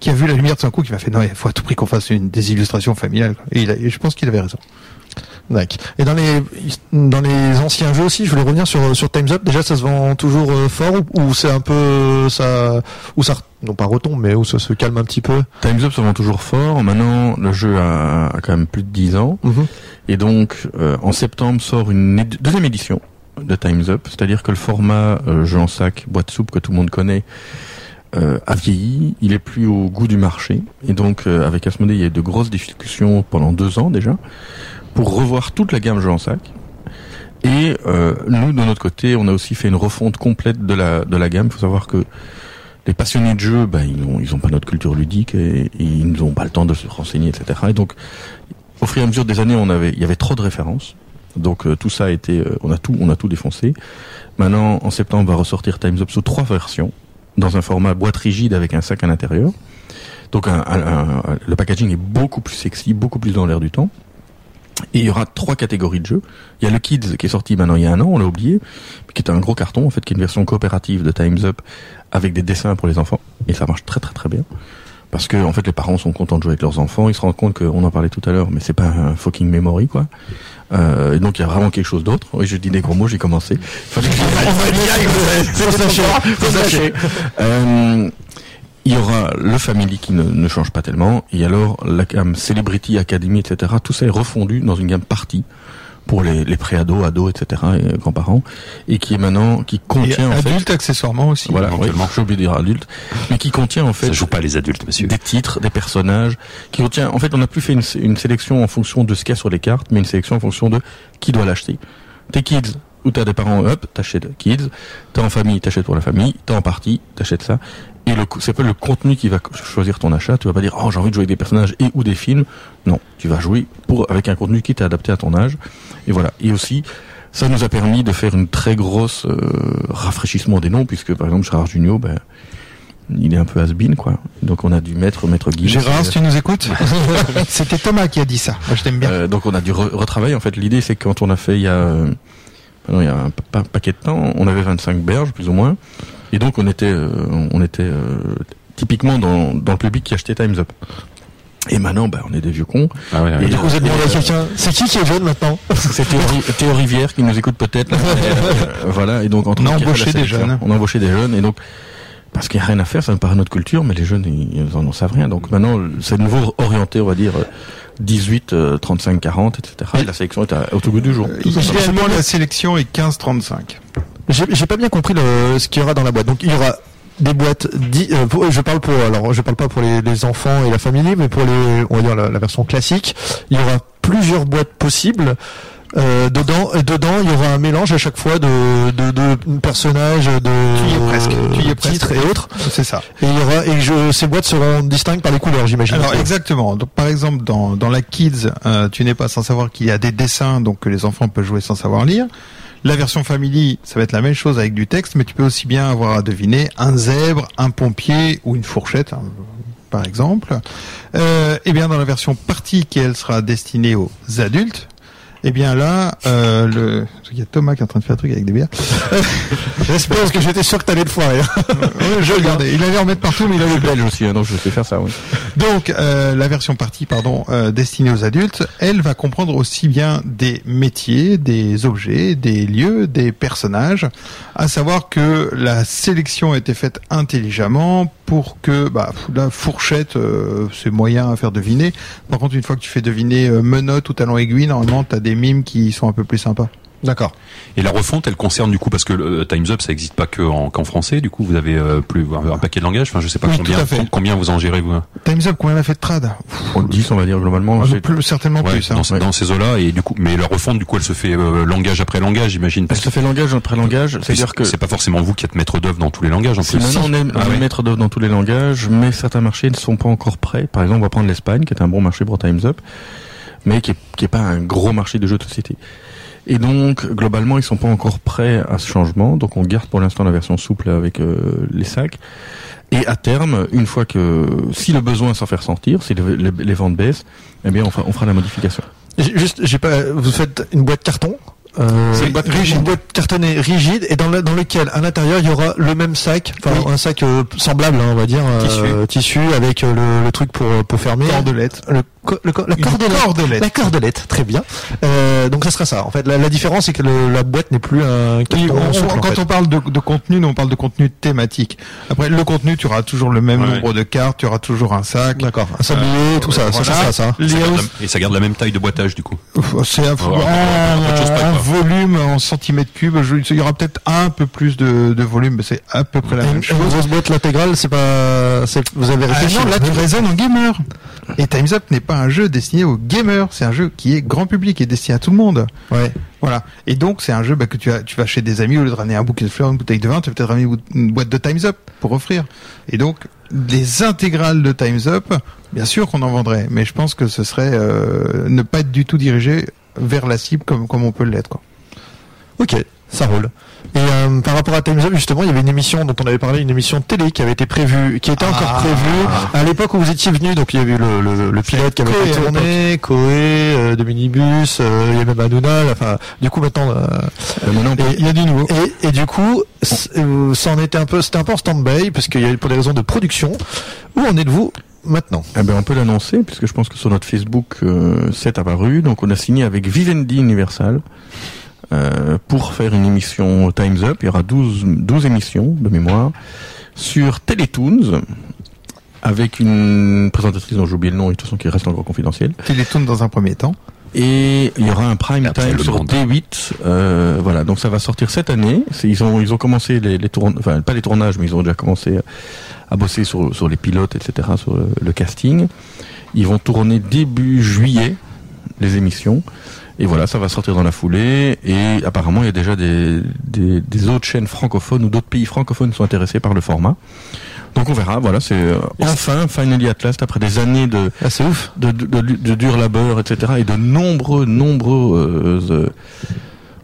qui a vu la lumière de son coup, qui m'a fait non, il faut à tout prix qu'on fasse une des illustrations familiales. Et, il a- et je pense qu'il avait raison. D'accord. Et dans les dans les anciens jeux aussi, je voulais revenir sur sur Times Up. Déjà, ça se vend toujours euh, fort ou, ou c'est un peu euh, ça ou ça non pas retombe, mais où ça se calme un petit peu? Time's Up se vend toujours fort. Maintenant, le jeu a, a quand même plus de 10 ans. Mhm. Et donc, euh, en septembre sort une deuxième édition de Time's Up. C'est-à-dire que le format euh, jeu en sac, boîte soupe que tout le monde connaît, euh, a vieilli. Il est plus au goût du marché. Et donc, euh, avec Asmodee, il y a eu de grosses discussions pendant deux ans déjà pour revoir toute la gamme jeu en sac. Et euh, nous, de notre côté, on a aussi fait une refonte complète de la de la gamme. Il faut savoir que les passionnés de jeu, ben, ils n'ont ils ont pas notre culture ludique et, ils n'ont pas le temps de se renseigner, etc. Et donc, au fur et à mesure des années, on avait, il y avait trop de références. Donc euh, tout ça a été, euh, on a tout, on a tout défoncé. Maintenant, en septembre, va ressortir Times Up sous trois versions, dans un format boîte rigide avec un sac à l'intérieur. Donc un- un- un- le packaging est beaucoup plus sexy, beaucoup plus dans l'air du temps. Et il y aura trois catégories de jeux. Il y a le Kids qui est sorti maintenant il y a un an, on l'a oublié, qui est un gros carton en fait, qui est une version coopérative de Times Up avec des dessins pour les enfants. Et ça marche très très très bien. Parce que en fait les parents sont contents de jouer avec leurs enfants, ils se rendent compte qu'on en parlait tout à l'heure, mais c'est pas un fucking memory quoi. Euh, donc il y a vraiment quelque chose d'autre. Oui, je dis des gros mots, j'ai commencé. Faut. Euh, il y aura le Family qui ne, ne change pas tellement, et alors la gamme Celebrity Academy, etc. Tout ça est refondu dans une gamme partie pour les, les pré-ados, ados, etc. et euh, grands-parents, et qui est maintenant qui Et contient en fait adulte accessoirement aussi. voilà, oui, j'ai oublié de dire adulte, mais qui contient en fait Ça joue pas les adultes, monsieur. des titres, des personnages, qui contient. En fait, on n'a plus fait une, une sélection en fonction de ce qu'il y a sur les cartes, mais une sélection en fonction de qui doit l'acheter. Tes kids ou t'as des parents, hop, t'achètes kids. T'es en famille, t'achètes pour la famille. T'es en partie, t'achètes ça. Et le, c'est pas le contenu qui va choisir ton achat. Tu vas pas dire, oh, j'ai envie de jouer avec des personnages et ou des films. Non, tu vas jouer pour avec un contenu qui est adapté à ton âge. Et voilà. Et aussi, ça nous a permis de faire une très grosse euh, rafraîchissement des noms, puisque par exemple Gérard Junior, ben, il est un peu has-been, quoi. Donc on a dû mettre Maître Guy. Gérard, si tu nous écoutes, c'était Thomas qui a dit ça. Moi, je t'aime bien. Euh, donc on a dû re- retravailler. En fait, l'idée c'est que quand on a fait il y a, euh, il y a un pa- pa- paquet de temps, on avait 25 berges plus ou moins, et donc on était, euh, on était euh, typiquement dans, dans le public qui achetait Times Up. Et maintenant, bah, on est des vieux cons. Ah ouais, ouais. Et Du coup, vous demandé à quelqu'un. C'est qui qui est jeune maintenant c'est Théo, Ri- Théo Rivière qui nous écoute peut-être. Euh, voilà. Et donc entre On a embauché des jeunes. On a embauché des jeunes et donc parce qu'il n'y a rien à faire, ça me paraît notre culture, mais les jeunes ils, ils en savent rien. Donc maintenant, c'est nouveau orienté, on va dire. euh, 18, euh, 35, 40, etc. Et la sélection est à- au tout goût du jour. Idéalement, la sélection est 15-35. J'ai j'ai pas bien compris le, ce qu'il y aura dans la boîte. Donc il y aura des boîtes. Dix, euh, je parle pour alors je parle pas pour les, les enfants et la famille, mais pour les on va dire la, la version classique. Il y aura plusieurs boîtes possibles. Euh, dedans, et dedans, il y aura un mélange à chaque fois de, de, de personnages, de Tu y es presque, tu y es titres presque. et autres. C'est ça. Et il y aura et je, ces boîtes seront distinctes par les couleurs, j'imagine. Alors exactement. Donc par exemple dans dans la Kids, euh, tu n'es pas sans savoir qu'il y a des dessins donc que les enfants peuvent jouer sans savoir lire. La version Family, ça va être la même chose avec du texte, mais tu peux aussi bien avoir à deviner un zèbre, un pompier ou une fourchette, hein, par exemple. Euh, bien dans la version Party, qui elle sera destinée aux adultes, eh bien là, euh, le... il y a Thomas qui est en train de faire un truc avec des bières. J'espère parce que j'étais sûr que t'allais le foirer. je regardais. Il allait en mettre partout, mais il avait belge aussi, hein, donc je sais faire ça, oui. Donc euh, la version partie, pardon, euh, destinée aux adultes, elle va comprendre aussi bien des métiers, des objets, des lieux, des personnages. À savoir que la sélection a été faite intelligemment pour que bah, la fourchette, c'est moyen à faire deviner. Par contre, une fois que tu fais deviner menottes ou talon aiguille, normalement, t'as des mimes qui sont un peu plus sympas. D'accord. Et la refonte, elle concerne du coup parce que le Times Up, ça n'existe pas que en- qu'en français. Du coup, vous avez euh, plus un paquet de langages. Enfin, je sais pas Oui, combien, tout à fait. combien vous en gérez vous. Times Up, combien elle a fait de trad 10, on va dire globalement. Ah, plus, Certainement Ouais, plus. hein. dans, ces- dans ces eaux-là et du coup, mais la refonte, du coup, elle se fait euh, langage après langage, j'imagine. Elle se fait langage après langage, c'est-à-dire que c'est pas forcément vous qui êtes maître d'œuvre dans tous les langages en Si plus. maintenant on est, Ah on ouais. maître d'œuvre dans tous les langages, mais certains marchés ne sont pas encore prêts. Par exemple, on va prendre l'Espagne, qui est un bon marché pour Times Up, mais qui est, qui est pas un gros marché de jeux de société. Et donc, globalement, ils sont pas encore prêts à ce changement. Donc, on garde pour l'instant la version souple avec euh, les sacs. Et à terme, une fois que, si le besoin s'en fait ressentir, si les, les- ventes baissent, eh bien, on fera, on fera la modification. Juste, j'ai pas. Vous faites une boîte carton? Euh, C'est une boîte rigide. une boîte cartonnée rigide et dans, le, dans lequel à l'intérieur il y aura le même sac, enfin Oui. un sac euh, semblable hein, on va dire, euh, tissu avec euh, le, le truc pour pour fermer. Cordelette. Le, co- le, co- la cordelette. cordelette. La cordelette, très bien. Euh, donc ça sera ça. En fait, la, la différence c'est que le- la boîte n'est plus un Oui, on- souple, on- en quand fait. on parle de, de contenu, nous on parle de contenu thématique. Après, le contenu, tu auras toujours le même Ouais. nombre de cartes, tu auras toujours un sac. D'accord, un sablier, tout ça, ça, voilà. ça, ça, ça. La- et ça garde la même taille de boîtage du coup. C'est un, Volume, en centimètres cubes. je- il y aura peut-être un peu plus de, de volume, mais c'est à peu près la même une chose. grosse boîte latégrale, c'est pas, vous avez Ah réfléchi. non, là tu raisonnes en gamer. Et Times Up n'est pas un jeu destiné aux gamers, c'est un jeu qui est grand public et destiné à tout le monde. Ouais. Voilà. Et donc c'est un jeu bah, que tu as, tu vas chez des amis au lieu de ramener un bouquet de fleurs, une bouteille de vin, tu vas peut-être ramener une boîte de Times Up pour offrir. Et donc les intégrales de Times Up, bien sûr qu'on en vendrait, mais je pense que ce serait euh, ne pas être du tout dirigé vers la cible comme comme on peut l'être. Quoi. Ok, ça roule. Et euh, par rapport à Time's Up, justement, il y avait une émission dont on avait parlé, une émission de télé qui avait été prévue, qui était encore Ah. prévue à l'époque où vous étiez venu. Donc il y avait eu le, le, le pilote qui avait Coé été tourné, Koé, euh, de Minibus, euh, il y a même Hanouna. Enfin, du coup maintenant, euh, Euh, maintenant, et, il y a du nouveau. Et, et du coup, euh, ça en était un peu, c'était un peu en stand-by parce qu'il y avait pour des raisons de production. Où en êtes-vous maintenant Eh ben, on peut l'annoncer, puisque je pense que sur notre Facebook, euh, c'est apparu. Donc, on a signé avec Vivendi Universal euh, pour faire une émission Time's Up. Il y aura 12, 12 émissions de mémoire sur Teletoons, avec une présentatrice dont j'ai oublié le nom et de toute façon qui reste encore confidentielle. Télétoon dans un premier temps. Et il y aura un prime Après, time sur monde. D8. Euh, voilà, donc ça va sortir cette année. Ils ont ils ont commencé les, les tournages, enfin pas les tournages, mais ils ont déjà commencé à bosser sur sur les pilotes, etc., sur le, le casting. Ils vont tourner début juillet les émissions. Et voilà, ça va sortir dans la foulée. Et apparemment, il y a déjà des, des, des autres chaînes francophones ou d'autres pays francophones qui sont intéressés par le format. Donc on verra. Voilà, c'est euh, enfin Finally at Last après des années de Ah, ouf. de, de, de- de dur labeur, etc. et de nombreux, nombreux euh,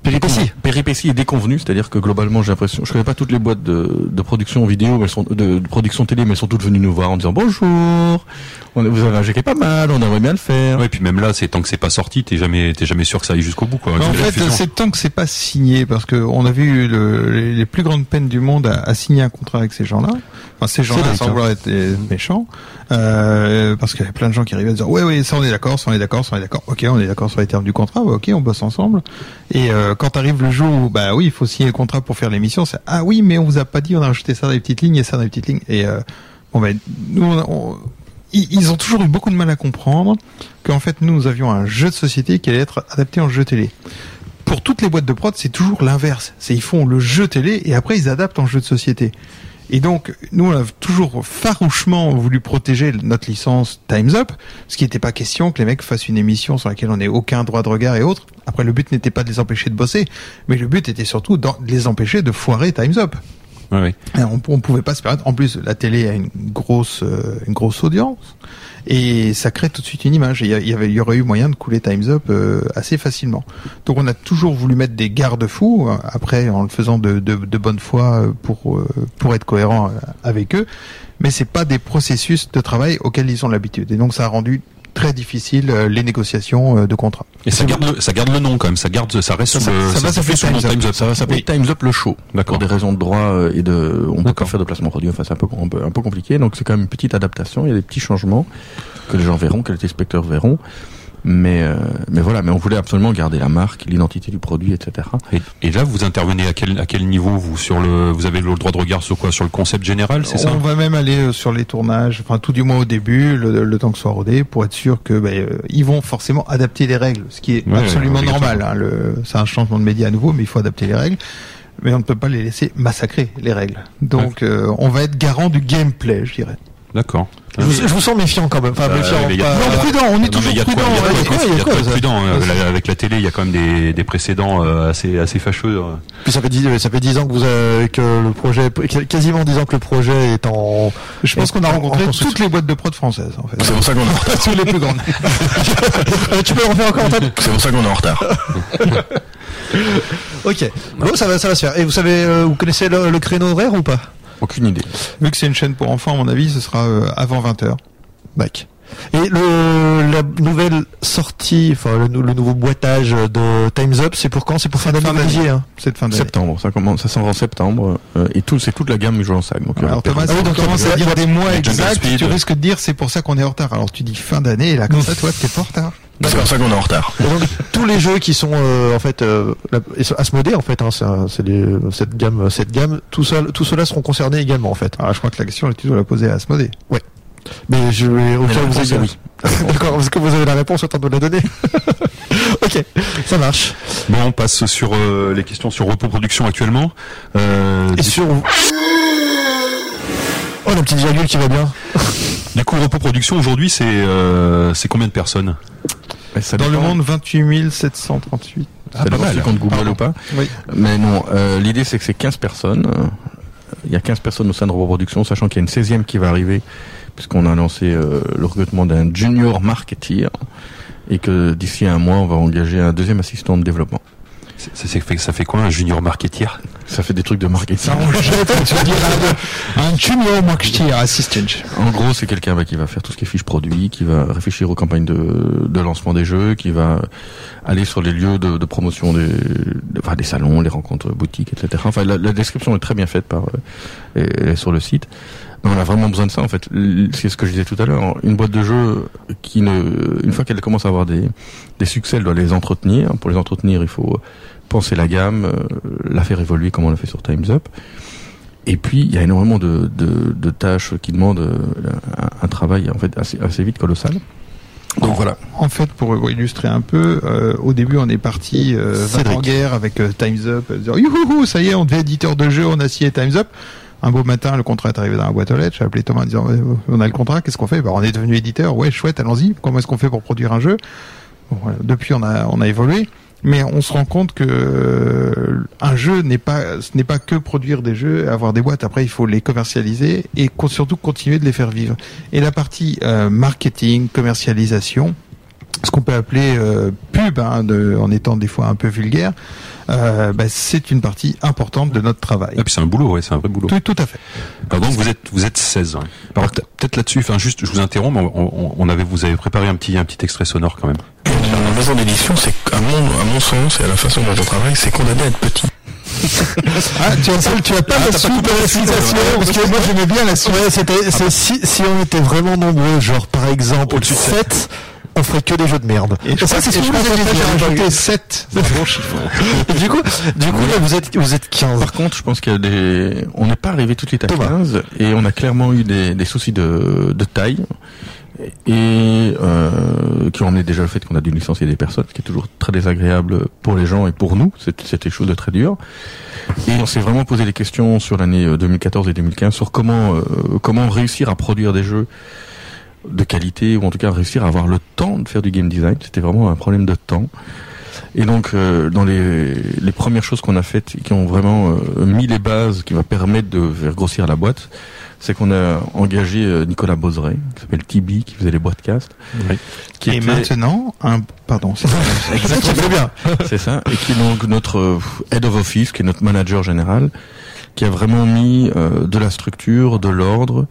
Péripéties. péripéties et déconvenus. C'est-à-dire que globalement, j'ai l'impression, je connais pas toutes les boîtes de, de production vidéo, mais elles sont de, de production télé, mais elles sont toutes venues nous voir en disant bonjour. On, vous avez un jeu qui est pas mal, on aimerait bien le faire. Ouais, et puis même là, c'est tant que c'est pas sorti, t'es jamais, t'es jamais sûr que ça aille jusqu'au bout, quoi. En fait, c'est tant que c'est pas signé, parce que on a vu le- les, les plus grandes peines du monde à, à signer un contrat avec ces gens-là. Enfin, ces gens-là, sans vouloir être euh, méchants, euh, parce qu'il y a plein de gens qui arrivaient à dire, ouais, ouais, ça on est d'accord, ça on est d'accord, ça on est d'accord. Ok, on est d'accord sur les termes du contrat, ouais, ok, on bosse ensemble. Et euh, quand arrive le jour où, bah oui, il faut signer le contrat pour faire l'émission, c'est ah oui, mais on vous a pas dit, on a rajouté ça dans les petites lignes et ça dans les petites lignes. Et euh, bon ben, nous, on- ils ont toujours eu beaucoup de mal à comprendre qu'en fait nous, nous avions un jeu de société qui allait être adapté en jeu télé. Pour toutes les boîtes de prod, c'est toujours l'inverse. C'est ils font le jeu télé et après ils adaptent en jeu de société. Et donc, nous, on a toujours farouchement voulu protéger notre licence Time's Up, ce qui n'était pas question que les mecs fassent une émission sur laquelle on n'ait aucun droit de regard et autres. Après, le but n'était pas de les empêcher de bosser, mais le but était surtout de les empêcher de foirer Time's Up. Ouais, On, on pouvait pas se permettre. En plus, la télé a une grosse, euh, une grosse audience. Et ça crée tout de suite une image. Il y, y aurait eu moyen de couler Times Up euh, assez facilement. Donc on a toujours voulu mettre des garde-fous, euh, après en le faisant de, de, de bonne foi euh, pour, euh, pour être cohérent euh, avec eux. Mais c'est pas des processus de travail auxquels ils ont l'habitude. Et donc ça a rendu très difficile euh, les négociations euh, de contrat. Et ça garde, le, ça garde le nom quand même, ça garde, ça reste Ça, le, ça va se fait s'appeler Time's Up. Time's Up. Ça va s'appeler Oui. Time's Up le show. D'accord. Pour des raisons de droit euh, et de, on peut pas faire de placement produit. Enfin, c'est un peu, un peu, un peu compliqué. Donc, c'est quand même une petite adaptation. Il y a des petits changements que les gens verront, que les téléspectateurs verront. Mais, euh, mais voilà. Mais on voulait absolument garder la marque, l'identité du produit, etc. Et, et là, vous intervenez à quel, à quel niveau vous sur le, vous avez le droit de regard sur quoi, sur le concept général, c'est ça? On va même aller euh, sur les tournages, enfin tout du moins au début, le, le temps que ce soit rodé, pour être sûr que euh, ils vont forcément adapter les règles, ce qui est Ouais, absolument normal. Hein, c'est un changement de média à nouveau, mais il faut adapter les règles. Mais on ne peut pas les laisser massacrer les règles. Donc euh, on va être garant du gameplay, je dirais. D'accord. Je vous, je vous sens méfiant quand même. Enfin, Euh, méfiant. pas- Non, prudent, on est Non, mais toujours prudent. il y a quoi, hein. Avec la télé, il y a quand même des, des précédents euh, assez, assez fâcheux. euh. Puis ça fait dix, ça fait dix ans que vous avez, que le projet, quasiment dix ans que le projet est en. Je pense qu'on a en- en rencontré toutes les boîtes de prod françaises, en fait. C'est pour ça qu'on est en retard. Toutes les plus grandes. Euh, tu peux le refaire encore, Antoine C'est pour ça qu'on est en retard. Ok. Bon, ça va, ça va se faire. Et vous savez, euh, vous connaissez le, le créneau horaire ou pas? Aucune idée. Vu que c'est une chaîne pour enfants, à mon avis, ce sera euh, avant 20h. Bac. Et le, la nouvelle sortie, enfin le, nou- le nouveau boitage de Times Up, c'est pour quand? C'est pour fin d'année, hein? Cette fin d'année. Septembre. Ça commence, ça sort en septembre. euh, et tout, c'est toute la gamme du jeu en sac. Donc, Alors euh, Thomas, Ah oui, si donc à dire des mois exacts, tu risques de dire c'est pour ça qu'on est en retard. Alors tu dis fin d'année, et là comme ça, toi, t'es pas en retard. C'est pour ça qu'on est en retard. Et donc, tous les jeux qui sont euh, en fait euh, la- Asmodée en fait, hein, c'est cette gamme, cette gamme, tout ça, tout cela seront concernés également en fait. Alors je crois que la question, tu dois la poser à Asmodée. Mais je vais au cas où vous avez oui. D'accord, parce que vous avez la réponse, autant de la donner. ok, ça marche. Bon, on passe sur euh, les questions sur Repos Production actuellement. Euh, Et sur Oh, la petite virgule qui va bien. du coup, Repos Production aujourd'hui, c'est euh, c'est combien de personnes? Ça Dans le monde, 28 738. Ça dépend si tu comptes Google ou pas. Oui. Mais non, euh, l'idée c'est que c'est 15 personnes. Il y a 15 personnes au sein de Reproduction, sachant qu'il y a une 16e qui va arriver, puisqu'on a lancé euh, le recrutement d'un junior marketeer, et que d'ici un mois, on va engager un deuxième assistant de développement. Ça, fait, ça fait quoi un junior marketeer? Ça fait des trucs de marketing. Dire un, un junior marketing assistant. En gros, c'est quelqu'un bah, qui va faire tout ce qui est fiche produit, qui va réfléchir aux campagnes de, de lancement des jeux, qui va aller sur les lieux de, de promotion des, de- enfin, des salons, les rencontres boutiques, etc. Enfin, la, la description est très bien faite par euh, et- sur le site. Mais on a vraiment besoin de ça en fait. C'est ce que je disais tout à l'heure. Une boîte de jeu qui ne, une fois qu'elle commence à avoir des, des succès, elle doit les entretenir. Pour les entretenir, il faut penser la gamme, euh, la faire évoluer comme on l'a fait sur Times Up. Et puis il y a énormément de, de, de tâches qui demandent euh, un, un travail en fait assez, assez vite colossal. Donc voilà. En fait, pour illustrer un peu, euh, au début, on est parti euh, en guerre avec euh, Times Up, youhou, ça y est, on devient éditeur de jeu, on a signé Times Up. Un beau matin, le contrat est arrivé dans la boîte aux lettres. J'ai appelé Thomas en disant euh, on a le contrat, qu'est-ce qu'on fait? Bah, On est devenu éditeur, ouais, chouette, allons-y. Comment est-ce qu'on fait pour produire un jeu? Bon, voilà. Depuis, on a on a évolué, mais on se rend compte que euh, un jeu n'est pas ce n'est pas que produire des jeux, avoir des boîtes. Après, il faut les commercialiser et surtout continuer de les faire vivre. Et la partie euh, marketing, commercialisation, ce qu'on peut appeler euh, pub, hein, de, en étant des fois un peu vulgaire, euh, bah, c'est une partie importante de notre travail. Et puis c'est un boulot, ouais, c'est un vrai boulot. Tout, tout à fait. Donc vous êtes vous êtes 16. hein. Peut-être là-dessus, enfin juste, je vous interromps, mais on, avait vous avez préparé un petit un petit extrait sonore quand même. La maison d'édition, c'est, à mon, à mon sens et à la façon dont on travaille, c'est condamné à être petit. Ah, tu as, tu as pas de la citation, parce que moi j'aimais bien la. Ouais, c'était, c'est si, si on était vraiment nombreux, genre par exemple Au-dessus de 7, on ferait que des jeux de merde. Et je ça, c'est ce que vous avez dit, rajouté 7. Et du coup, du coup, là, vous êtes, vous êtes 15. Par contre, je pense qu'il y a des, on n'est pas arrivé tout de suite à Thomas. 15 et on a clairement eu des, des soucis de, de taille et euh, qui ont emmené déjà le fait qu'on a dû licencier des personnes, ce qui est toujours très désagréable pour les gens et pour nous. C'était quelque chose de très dur. Et on s'est vraiment posé des questions sur l'année euh, 2014 et 2015 sur comment euh, comment réussir à produire des jeux de qualité ou en tout cas réussir à avoir le temps de faire du game design. C'était vraiment un problème de temps. Et donc, euh, dans les, les premières choses qu'on a faites, et qui ont vraiment euh, mis les bases, qui va permettre de faire grossir la boîte, c'est qu'on a engagé euh, Nicolas Bozeret, qui s'appelle Tibi, qui faisait les boîtcasts. Qui Et était- maintenant, un, pardon, c'est Exactement. bien. C'est ça. Et qui est donc notre euh, head of office, qui est notre manager général, qui a vraiment mis euh, de la structure, de l'ordre,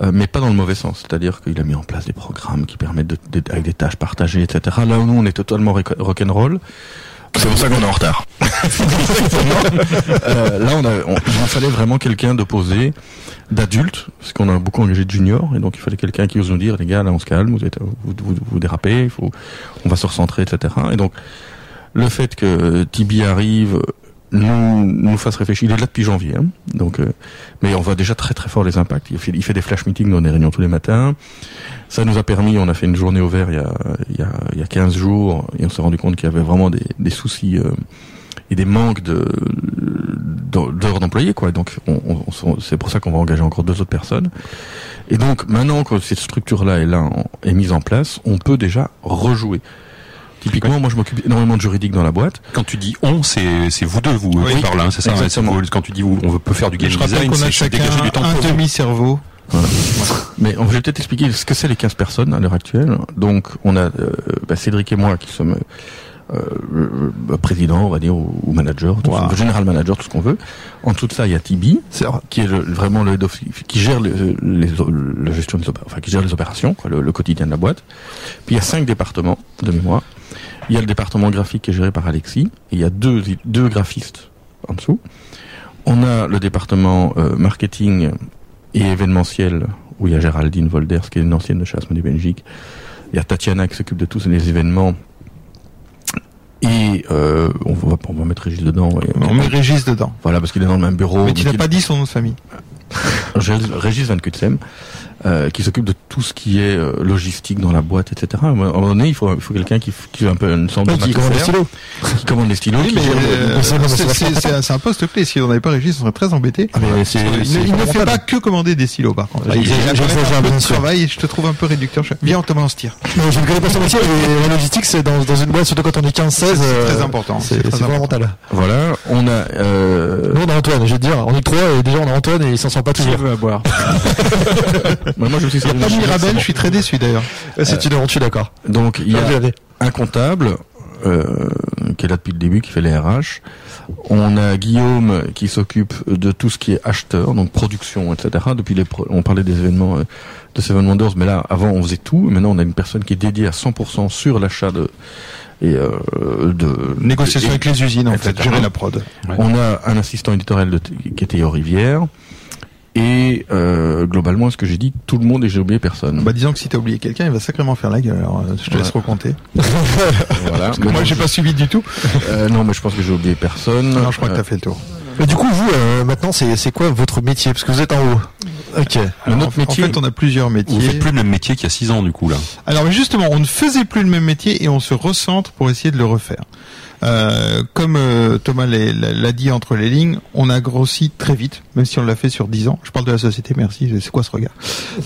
euh, mais pas dans le mauvais sens. C'est-à-dire qu'il a mis en place des programmes qui permettent de, de- avec des tâches partagées, etc. Là où nous, on est totalement rock- rock'n'roll. C'est pour ça qu'on est en retard. Euh, là, on a, on- il nous fallait vraiment quelqu'un de posé, d'adulte, parce qu'on a beaucoup engagé de juniors, et donc il fallait quelqu'un qui ose nous dire, les gars, là, on se calme, vous êtes, vous, vous, vous dérapez, il faut, on va se recentrer, etc. Et donc, le fait que Tibi arrive, nous, nous fasse réfléchir, il est là depuis janvier, hein, donc, euh, mais on voit déjà très très fort les impacts. Il fait, des flash meetings dans des réunions tous les matins. Ça nous a permis, on a fait une journée au vert il y a, il y a, il y a 15 jours, et on s'est rendu compte qu'il y avait vraiment des, des soucis, euh, et des manques de d'heures d'employés quoi. Donc on, on- c'est pour ça qu'on va engager encore deux autres personnes. Et donc maintenant que cette structure là est là est mise en place on peut déjà rejouer typiquement moi je m'occupe énormément de juridique dans la boîte Quand tu dis on, c'est c'est vous deux, vous Oui. qui parlez, hein, c'est ça. Exactement. vous- Quand tu dis vous, on peut faire du game Je rappelle design, qu'on a c'est chacun dégager du temps un demi-cerveau. Voilà. Mais on va peut-être expliquer ce que c'est les 15 personnes à l'heure actuelle. Donc on a euh, bah, Cédric et moi qui sommes euh, président, on va dire, ou, ou manager, tout Wow. ce- général manager, tout ce qu'on veut. En dessous de ça, il y a Tibi, qui est le- vraiment le head of- qui gère le- les, la gestion des enfin qui gère les opérations, quoi, le, le quotidien de la boîte. Puis il y a cinq départements de mémoire. Il y a le département graphique qui est géré par Alexis. Et il y a deux deux graphistes en dessous. On a le département euh, marketing et événementiel où il y a Géraldine Volders qui est une ancienne de chez Asmodee Belgique. Il y a Tatiana qui s'occupe de tous les événements. Et euh, on, va, on va mettre Régis dedans. ouais. On met Régis dedans. Voilà, parce qu'il est dans le même bureau. Mais tu n'as pas dit son nom de famille. Régis Van Kutsem, euh, qui s'occupe de tout ce qui est euh, logistique dans la boîte, etc. À un moment donné, il faut, il faut quelqu'un qui, qui fait un peu une sorte de qui commande les stylos. qui commande les stylos, Oui, euh, c'est- un- poste clé. Si on n'avait pas Régis, on serait très embêté. Ah, mais c'est- Il, ne- fait pas que commander des stylos, par contre. Il, a travail et je te trouve un peu réducteur. Viens, on se tire. Non, je ne connais pas son métier, mais la logistique, c'est dans, dans une boîte, surtout quand on est 15-16. C'est euh, très important, c'est fondamental. Voilà, on a... Euh, Nous, on a Antoine, je vais te dire. On est trois et déjà, on a Antoine et il s'en sort pas Qui toujours. veut à boire bah, moi, je suis pas Mirabel, je très déçu d'ailleurs. Ouais, C'est une suis d'accord. Donc, il y a un comptable euh, qui est là depuis le début, qui fait les RH. On a Guillaume qui s'occupe de tout ce qui est acheteur, donc production, etc. Depuis les, pro- on parlait des événements euh, de Seven Wonders, mais là, avant, on faisait tout. Maintenant, on a une personne qui est dédiée à 100% sur l'achat de et euh, de Négociation et- avec les usines, en fait, etc. gérer la prod. Ouais. On a un assistant éditorial de, qui est Théo Rivière. Et euh, globalement, ce que j'ai dit, tout le monde et j'ai oublié personne. Bah disons que si t'as oublié quelqu'un, il va sacrément faire la gueule. Alors, euh, je te laisse recompter. voilà. Parce que moi, j'ai pas suivi du tout. Euh, non, mais je pense que j'ai oublié personne. Non, je crois que Euh, t'as fait le tour. Mais du coup, vous, euh, maintenant, c'est c'est quoi votre métier? Parce que vous êtes en haut. Ok. le En, notre métier, en fait, on a plusieurs Vous métiers. faites plus le même métier qu'il y a 6 ans, du coup, là. Alors mais justement, on ne faisait plus le même métier et on se recentre pour essayer de le refaire. Euh, comme euh, Thomas l'a l'a dit entre les lignes, on a grossi très vite, même si on l'a fait sur 10 ans. Je parle de la société, merci. C'est quoi ce regard?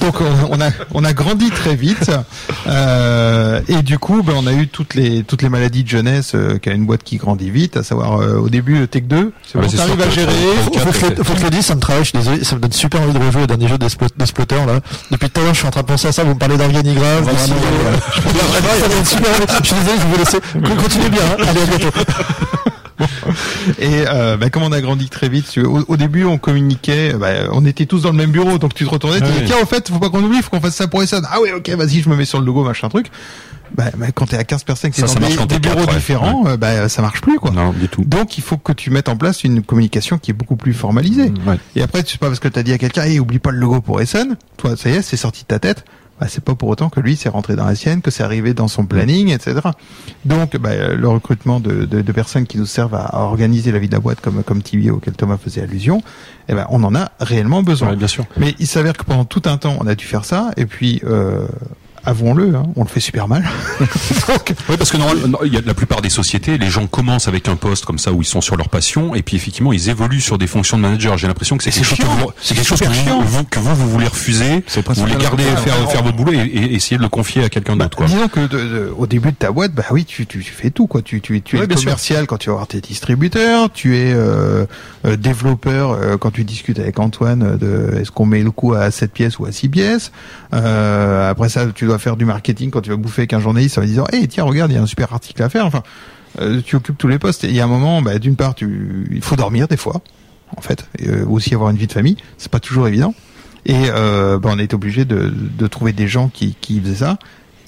Donc on, on a on a grandi très vite euh, et du coup, ben, on a eu toutes les toutes les maladies de jeunesse euh, qu'a une boîte qui grandit vite, à savoir euh, au début le Tech 2, c'est Ah bon, t'arrives à gérer. Faut que, je- le dise, ça me travaille, je suis désolé, ça me donne super envie de rejouer au dernier jeu Splotter, là. Depuis tout à l'heure, je suis en train de penser à ça, vous me parlez d'organigramme, je peux dire, vraiment, ça me donne super envie. Je suis désolé, je vais vous laisser. Continuez bien, hein. Allez. Et euh, bah, comme on a grandi très vite, au, au début on communiquait, bah, on était tous dans le même bureau, donc tu te retournais, tu disais tiens au fait faut pas qu'on oublie, faut qu'on fasse ça pour Essonne. Ah oui ok vas-y je me mets sur le logo machin truc. Bah, bah, quand t'es à 15 personnes sont ça dans des, t'es bureaux différents, euh, bah ça marche plus quoi. Non, du tout. Donc il faut que tu mettes en place une communication qui est beaucoup plus formalisée. Ouais. Et après c'est pas parce que t'as dit à quelqu'un hey, oublie pas le logo pour Essonne, toi ça y est c'est sorti de ta tête. Bah, c'est pas pour autant que lui c'est rentré dans la sienne, que c'est arrivé dans son planning, etc. Donc bah, euh, le recrutement de, de, de personnes qui nous servent à, à organiser la vie de la boîte comme comme Tibi auquel Thomas faisait allusion, eh ben on en a réellement besoin. Ouais, bien sûr. Mais il s'avère que pendant tout un temps on a dû faire ça et puis euh, avouons-le, hein, on le fait super mal. Donc, Oui, parce que normalement, il y a la plupart des sociétés, les gens commencent avec un poste comme ça où ils sont sur leur passion, et puis effectivement, ils évoluent sur des fonctions de manager. J'ai l'impression que c'est quelque chose que vous, quelque chose que vous, vous- que vous, vous voulez refuser. Vous voulez garder, faire, faire votre boulot et, et essayer de le confier à quelqu'un d'autre, quoi. Disons que de- de- au début de ta boîte, bah oui, tu, tu, tu fais tout quoi. Tu, tu, tu es Ouais, bien sûr. commercial quand tu vas voir tes distributeurs, tu es euh, euh, développeur euh, quand tu discutes avec Antoine de est-ce qu'on met le coup à 7 pièces ou à 6 pièces. Après ça, tu dois faire du marketing quand tu vas bouffer avec un journaliste en lui disant "Hey, tiens, regarde, il y a un super article à faire." Enfin, euh, tu occupes tous les postes. Et il y a un moment, bah, d'une part, tu, il faut dormir des fois, en fait, et euh, aussi avoir une vie de famille. C'est pas toujours évident. Et euh, bah, on est obligé de, de trouver des gens qui, qui faisaient ça.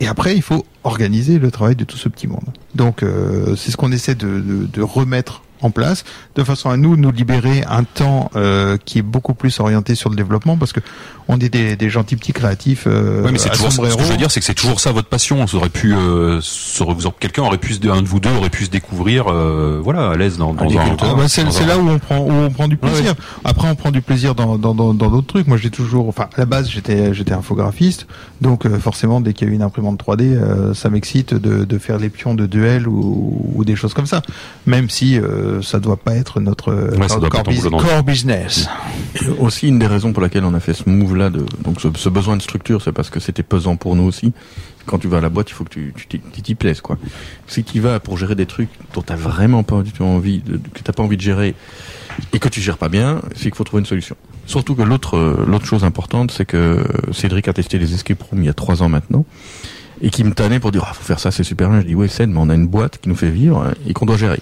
Et après, il faut organiser le travail de tout ce petit monde. Donc, euh, c'est ce qu'on essaie de, de, de remettre en place, de façon à nous nous libérer un temps euh, qui est beaucoup plus orienté sur le développement, parce que on est des, des gentils petits créatifs. Euh, Ouais, mais c'est toujours, ce que je veux dire, c'est que c'est toujours ça votre passion. Ça aurait pu, euh, vous- quelqu'un aurait pu, se- un de vous deux aurait pu se découvrir, euh, voilà, à l'aise dans, dans. Ah bah, c'est un- là où on prend où on prend du plaisir. Après on prend du plaisir dans dans d'autres trucs. Moi j'ai toujours enfin à la base j'étais j'étais infographiste. Donc euh, forcément dès qu'il y a une imprimante 3D euh, ça m'excite de de faire les pions de duel ou ou des choses comme ça. Même si euh, ça doit pas être notre Ouais, ça doit core, bus- business. Et aussi une des raisons pour laquelle on a fait ce move là de donc ce, ce besoin de structure c'est parce que c'était pesant pour nous aussi. Quand tu vas à la boîte il faut que tu tu t'y- plaises quoi. Si tu vas pour gérer des trucs dont t'as vraiment pas du tout envie de, que t'as pas envie de gérer et que tu gères pas bien c'est qu'il faut trouver une solution. Surtout que l'autre euh, l'autre chose importante c'est que Cédric a testé les escape rooms il y a trois ans maintenant et qui me tannait pour dire ah faut faire ça c'est super bien. Je dis ouais c'est mais on a une boîte qui nous fait vivre et qu'on doit gérer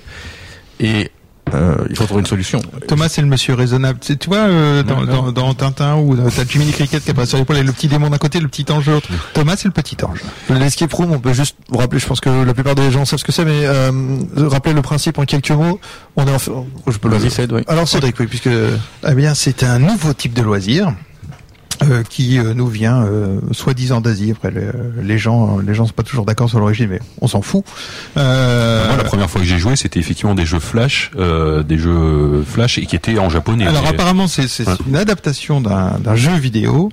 et euh, il faut trouver une solution Thomas c'est le monsieur raisonnable. Tu sais, tu vois euh, dans, Non, non. dans dans Tintin ou dans- t'as Jiminy Cricket qui apparaît sur l'épaule et le petit démon d'un côté, le petit ange de l'autre. Thomas c'est le petit ange. L'escape room, on peut juste vous rappeler, je pense que la plupart des gens savent ce que c'est, mais euh, rappeler le principe en quelques mots. On est en je peux le oui. Alors Cédric, oui, puisque Eh bien, c'est un nouveau type de loisir euh, qui euh, nous vient euh, soi-disant d'Asie. Après, le- les gens, les gens sont pas toujours d'accord sur l'origine, mais on s'en fout. Euh, Moi, la première fois que j'ai joué, c'était effectivement des jeux flash, euh, des jeux flash et qui étaient en japonais. alors apparemment, c'est Ouais. une adaptation d'un d'un jeu vidéo,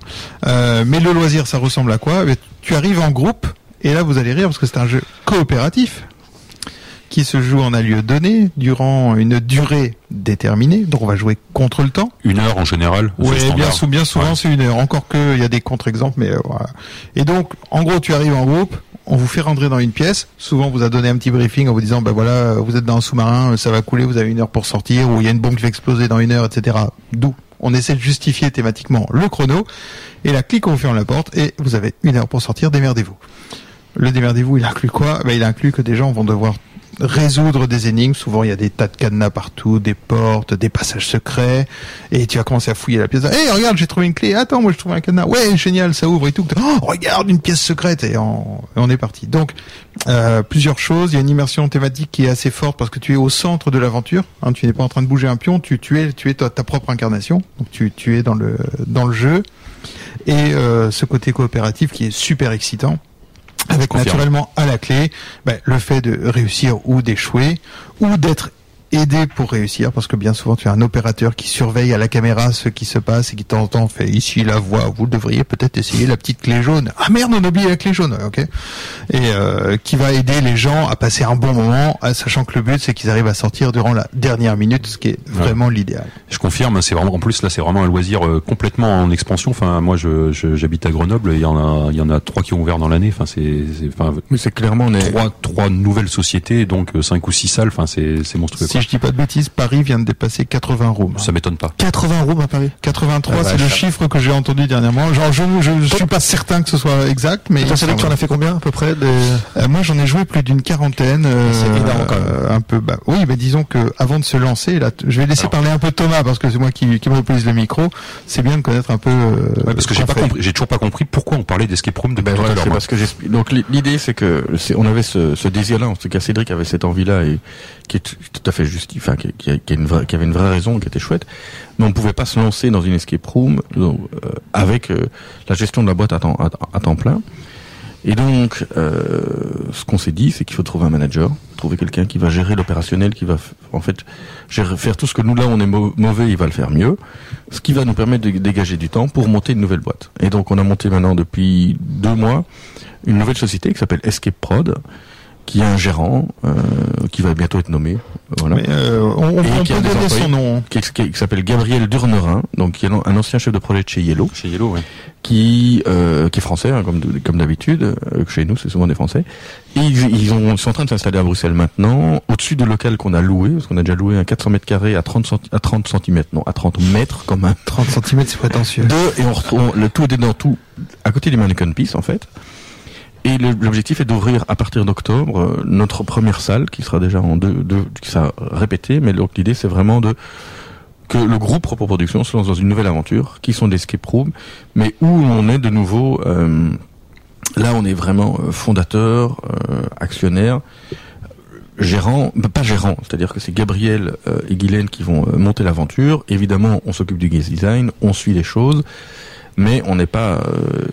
euh, mais le loisir, ça ressemble à quoi? Eh Tu arrives en groupe, et là, vous allez rire parce que c'est un jeu coopératif qui se joue en un lieu donné durant une durée déterminée. Donc, on va jouer contre le temps. une heure en général. Oui, bien, sou- bien souvent Ouais. c'est une heure. Encore que il y a des contre-exemples, mais euh, voilà. Et donc, en gros, tu arrives en groupe, on vous fait rentrer dans une pièce. Souvent, on vous a donné un petit briefing en vous disant, ben voilà, vous êtes dans un sous-marin, ça va couler, vous avez une heure pour sortir, ou il y a une bombe qui va exploser dans une heure, etc. D'où on essaie de justifier thématiquement le chrono. Et là, clic, on vous ferme la porte, et vous avez une heure pour sortir. Démerdez-vous. Le démerdez-vous, il inclut quoi? Ben, il inclut que des gens vont devoir résoudre des énigmes. Souvent, il y a des tas de cadenas partout, des portes, des passages secrets, et tu vas commencer à fouiller la pièce. Hé, regarde, j'ai trouvé une clé. Attends, moi, je trouve un cadenas. Ouais, génial, ça ouvre et tout. Oh, regarde, une pièce secrète, et on, on est parti. Donc, euh, plusieurs choses. Il y a une immersion thématique qui est assez forte parce que tu es au centre de l'aventure. Hein, tu n'es pas en train de bouger un pion. Tu, tu es, tu es ta, ta propre incarnation. Donc, tu, tu es dans le, dans le jeu. Et euh, ce côté coopératif qui est super excitant avec naturellement à la clé ben, le fait de réussir ou d'échouer ou d'être aidé pour réussir parce que bien souvent tu as un opérateur qui surveille à la caméra ce qui se passe et qui de temps en temps fait ici la voix vous devriez peut-être essayer la petite clé jaune ah merde on a oublié la clé jaune ok et euh, qui va aider les gens à passer un bon moment sachant que le but c'est qu'ils arrivent à sortir durant la dernière minute ce qui est vraiment l'idéal Je confirme, c'est vraiment en plus là c'est vraiment un loisir euh, complètement en expansion. Enfin moi je je- j'habite à Grenoble, il y en a il y en a trois qui ont ouvert dans l'année. Enfin c'est c'est- enfin Mais c'est clairement on est trois trois nouvelles sociétés donc euh, cinq ou six salles. Enfin c'est c'est monstrueux. si. Je dis pas de bêtises Paris vient de dépasser 80 rooms Ça m'étonne pas. 80 rooms à Paris. 83, Ah, c'est le chiffre que j'ai entendu dernièrement. Genre, je, je, je suis pas certain que ce soit exact, mais Toi, Cédric, tu en as fait combien à peu près des... Euh, moi, j'en ai joué plus d'une quarantaine. euh, C'est énorme, quand même. euh, un peu. Bah, oui, mais disons que avant de se lancer, là, je vais laisser Alors. parler un peu Thomas parce que c'est moi qui, qui monopolise le micro. C'est bien de connaître un peu. euh, Ouais, parce que j'ai pas fait. compris, j'ai toujours pas compris pourquoi on parlait d'escape room depuis Ben voilà, c'est parce que j'explique. Donc li- l'idée c'est que on avait ce, ce désir-là, en tout cas Cédric avait cette envie-là et qui est tout à fait justifié, enfin qui, avait une vraie raison, qui était chouette. Mais on ne pouvait pas se lancer dans une escape room euh, avec euh, la gestion de la boîte à temps, plein. Et donc, euh, ce qu'on s'est dit, c'est qu'il faut trouver un manager, trouver quelqu'un qui va gérer l'opérationnel, qui va en fait gérer- faire tout ce que nous là on est mau- mauvais, il va le faire mieux, ce qui va nous permettre de dégager du temps pour monter une nouvelle boîte. Et donc, on a monté maintenant depuis deux mois une nouvelle société qui s'appelle Escape Prod, qui a un gérant euh, qui va bientôt être nommé. Voilà Mais, euh, on, on- Et on qui a peut des donner employés. son nom. qui, qui- qui s'appelle Gabriel Durnerin, donc qui est un ancien chef de projet de chez Yellow, Chez Yellow, ouais. qui euh, qui est français hein, comme comme d'habitude. euh, chez nous, c'est souvent des Français. Et ils, ils, ont, ils sont en train de s'installer à Bruxelles maintenant, au-dessus du local qu'on a loué, parce qu'on a déjà loué un 400 mètres carrés à 30 centi- à 30 cm, non, à 30 mètres comme un 30 cm, c'est prétentieux. deux, et on retrouve le tout est dans tout, à côté du Mannequin Peace en fait. Et l'objectif est d'ouvrir à partir d'octobre euh, notre première salle qui sera déjà en deux, deux qui sera répétée, mais l'idée c'est vraiment de que le groupe Propre Production se lance dans une nouvelle aventure qui sont des escape rooms, mais où on est de nouveau euh, là on est vraiment euh, fondateur, euh, actionnaire, gérant, bah, pas gérant, c'est-à-dire que c'est Gabriel euh, et Guylaine qui vont monter l'aventure. Évidemment, on s'occupe du guest design, on suit les choses, mais on n'est pas euh,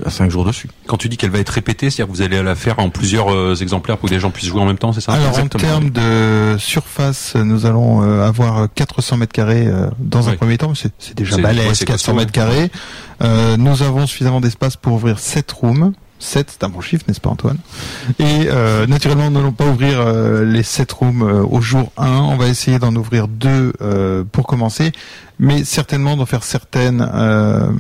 à cinq jours dessus. Quand tu dis qu'elle va être répétée, c'est-à-dire que vous allez la faire en plusieurs euh, exemplaires pour que des gens puissent jouer en même temps, c'est ça? Alors exactement. en termes de surface, nous allons euh, avoir 400 mètres carrés euh, dans un Oui. premier temps, c'est déjà balèze, ouais, c'est 400 costaud, mètres carrés. Euh, nous avons suffisamment d'espace pour ouvrir 7 rooms. 7, c'est un bon chiffre, n'est-ce pas Antoine? Et euh, naturellement, nous n'allons pas ouvrir euh, les 7 rooms euh, au jour 1. On va essayer d'en ouvrir deux euh, pour commencer, mais certainement d'en faire certaines, euh,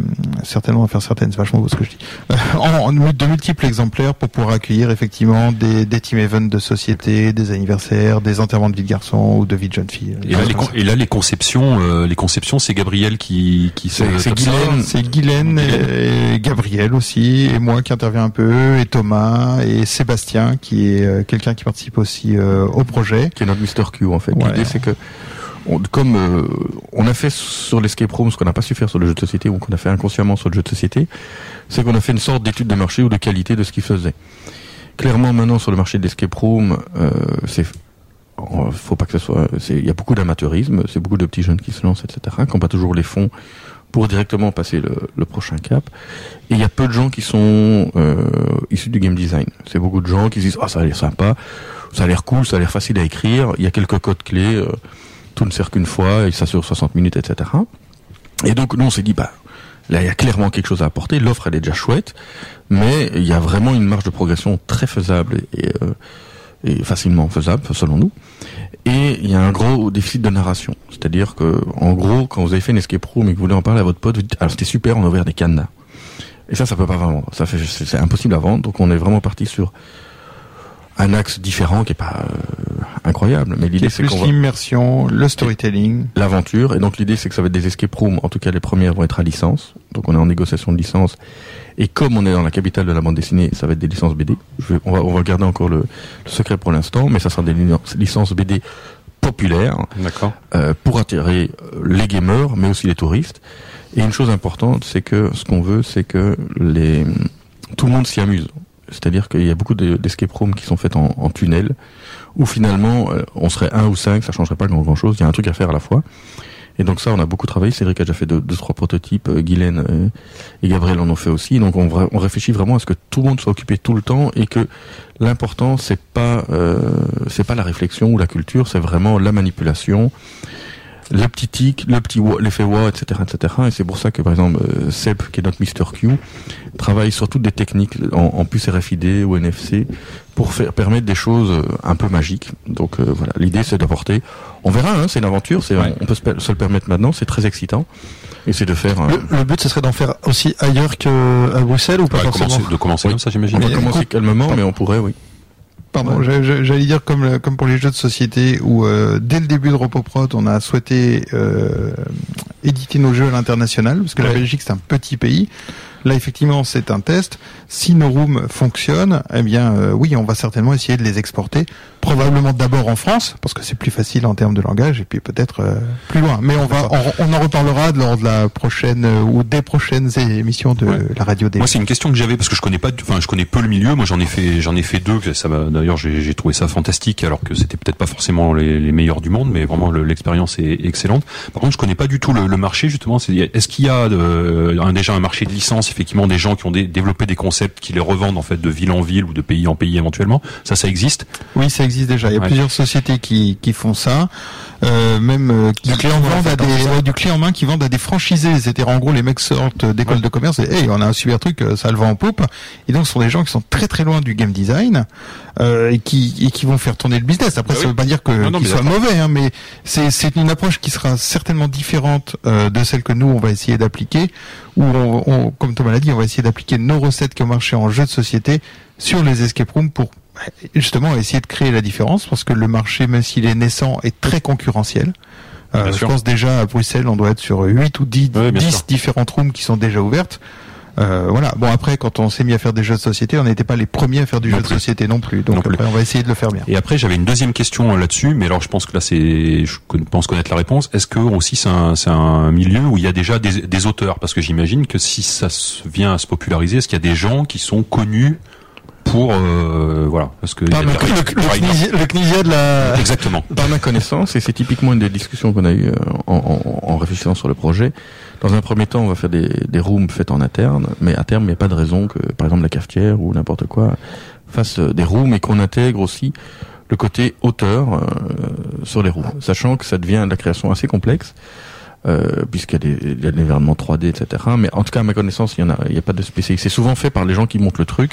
certainement d'en faire certaines, c'est vachement beau ce que je dis, Euh, en, en de multiples exemplaires pour pouvoir accueillir effectivement des, des team events de société, des anniversaires, des enterrements de vie de garçon ou de vie de jeune fille. Et là, les, con- et là, les conceptions, euh, les conceptions, c'est Gabriel qui, qui C'est-. Guylaine. C'est Guylaine et, et Gabriel aussi, et moi qui interviens un peu, et Thomas, et Sébastien qui est euh, quelqu'un qui participe aussi euh, au projet. qui est notre Mr Q en fait. Ouais. L'idée c'est que on- comme euh, on a fait sur l'escape room ce qu'on n'a pas su faire sur le jeu de société ou qu'on a fait inconsciemment sur le jeu de société, c'est qu'on a fait une sorte d'étude de marché ou de qualité de ce qu'ils faisaient. Clairement maintenant sur le marché de l'escape room, euh, c'est oh, faut pas que ce soit, il y a beaucoup d'amateurisme, c'est beaucoup de petits jeunes qui se lancent, etc., qui n'ont pas toujours les fonds pour directement passer le, le prochain cap. Et il y a peu de gens qui sont euh, issus du game design. C'est beaucoup de gens qui se disent ah ça a l'air sympa, ça a l'air cool, ça a l'air facile à écrire. Il y a quelques codes clés, euh, tout ne sert qu'une fois et ça sur 60 minutes, etc. Et donc nous on s'est dit bah là il y a clairement quelque chose à apporter. L'offre elle est déjà chouette, mais il y a vraiment une marge de progression très faisable et, euh, facilement faisable selon nous. Et il y a un gros déficit de narration. C'est-à-dire que, en gros, quand vous avez fait une escape room et que vous voulez en parler à votre pote, vous dites, alors c'était super, on a ouvert des cadenas. Et ça, ça peut pas vendre. Ça c'est impossible à vendre. Donc on est vraiment parti sur un axe différent qui est pas euh, incroyable. Mais l'idée, c'est plus qu'on va l'immersion, le storytelling. l'aventure. Et donc l'idée, c'est que ça va être des escape rooms. En tout cas, les premières vont être à licence. Donc on est en négociation de licence. Et comme on est dans la capitale de la bande dessinée, ça va être des licences BD. Je vais- on, va, on va garder encore le, le secret pour l'instant, mais ça sera des licences- BD populaires D'accord. euh, pour attirer euh, les gamers, mais aussi les touristes. Et une chose importante, c'est que ce qu'on veut, c'est que les tout le monde s'y amuse. C'est-à-dire qu'il y a beaucoup de- d'escape rooms qui sont faits en, tunnel, où finalement euh, on serait un ou cinq, ça changerait pas grand chose. Il y a un truc à faire à la fois. Et donc ça, on a beaucoup travaillé. Cédric a déjà fait deux, deux trois prototypes. euh, Guylaine euh, et Gabriel en ont fait aussi. Donc on, on réfléchit vraiment à ce que tout le monde soit occupé tout le temps et que l'important c'est pas euh, c'est pas la réflexion ou la culture, c'est vraiment la manipulation, le petit tic, le petit wa- l'effet wa, etc., etc. Et c'est pour ça que par exemple euh, Seb, qui est notre Mr Q, travaille sur toutes des techniques en, en plus RFID ou NFC pour faire permettre des choses euh, un peu magiques. Donc euh, voilà, l'idée c'est d'apporter. On verra, hein, c'est une aventure, c'est Ouais. on peut se, le permettre maintenant, c'est très excitant. Et c'est de faire. euh, Le, le but, ce serait d'en faire aussi ailleurs qu'à Bruxelles ou pas Ouais, forcément commencer- de commencer Oui. comme ça, j'imagine. on va commencer calmement, mais on pourrait, oui. Pardon, j'a- j'a- j'allais dire comme le- comme pour les jeux de société où euh, dès le début de Repoprod, on a souhaité euh, éditer nos jeux à l'international parce que la. Belgique c'est un petit pays. Là effectivement c'est un test. Si nos rooms fonctionnent, eh bien euh, oui, on va certainement essayer de les exporter. Probablement d'abord en France parce que c'est plus facile en termes de langage et puis peut-être euh, plus loin. Mais on va on, on en reparlera lors de la prochaine euh, ou des prochaines émissions de Ouais. la radio des. Moi, c'est une question que j'avais parce que je connais pas, enfin, je connais peu le milieu. Moi, j'en ai fait, j'en ai fait deux. Ça d'ailleurs, j'ai trouvé ça fantastique, alors que c'était peut-être pas forcément les, les meilleurs du monde, mais vraiment le- l'expérience est excellente. Par contre, je connais pas du tout le, le marché justement. Est-ce qu'il y a de- un, déjà un marché de licence, effectivement, des gens qui ont dé- développé des concepts qui les revendent en fait de ville en ville ou de pays en pays éventuellement Ça, ça existe? Oui, ça existe déjà. Il y a Ouais. plusieurs sociétés qui, qui font ça, euh, même euh, Du clé en main, des du clé en main qui vendent à des franchisés. C'est-à-dire en gros les mecs sortent d'écoles de commerce et hey, on a un super truc, euh, ça le vend en poupe. Et donc ce sont des gens qui sont très très loin du game design euh, et qui et qui vont faire tourner le business. Après, Bah ça oui. veut pas dire que qu'ils soient mauvais, hein, mais c'est c'est une approche qui sera certainement différente euh, de celle que nous on va essayer d'appliquer. Où on, on- comme Thomas l'a dit, on va essayer d'appliquer nos recettes qui ont marché en jeu de société sur les escape rooms pour justement essayer de créer la différence parce que le marché, même s'il est naissant, est très concurrentiel. Euh, je pense déjà à Bruxelles, on doit être sur 8 ou 10, Ouais, bien 10 sûr. différentes rooms qui sont déjà ouvertes. Euh, voilà. Bon après, quand on s'est mis à faire des jeux de société, on n'était pas les premiers à faire du Non jeu de société non plus. Donc Non plus. après, on va essayer de le faire bien. Et après, j'avais une deuxième question euh, là-dessus, mais alors je pense que là, c'est, je pense connaître la réponse. Est-ce que aussi c'est un, c'est un milieu où il y a déjà des, des auteurs? Parce que j'imagine que si ça vient à se populariser, est-ce qu'il y a des gens qui sont connus pour, euh, voilà, parce que il y a de mais la- le, le, de la... exactement. Par ma connaissance, et c'est typiquement une des discussions qu'on a eues euh, en, en- en réfléchissant sur le projet, dans un premier temps, on va faire des, des rooms faits en interne, mais à terme, il n'y a pas de raison que, par exemple, la cafetière ou n'importe quoi fasse euh, des rooms et qu'on intègre aussi le côté auteur euh, sur les rooms, sachant que ça devient de la création assez complexe. Euh, puisqu'il y a des, il y a des événements 3D, etc. Mais en tout cas, à ma connaissance, il y en a, il n'y a pas de spécialiste. C'est souvent fait par les gens qui montent le truc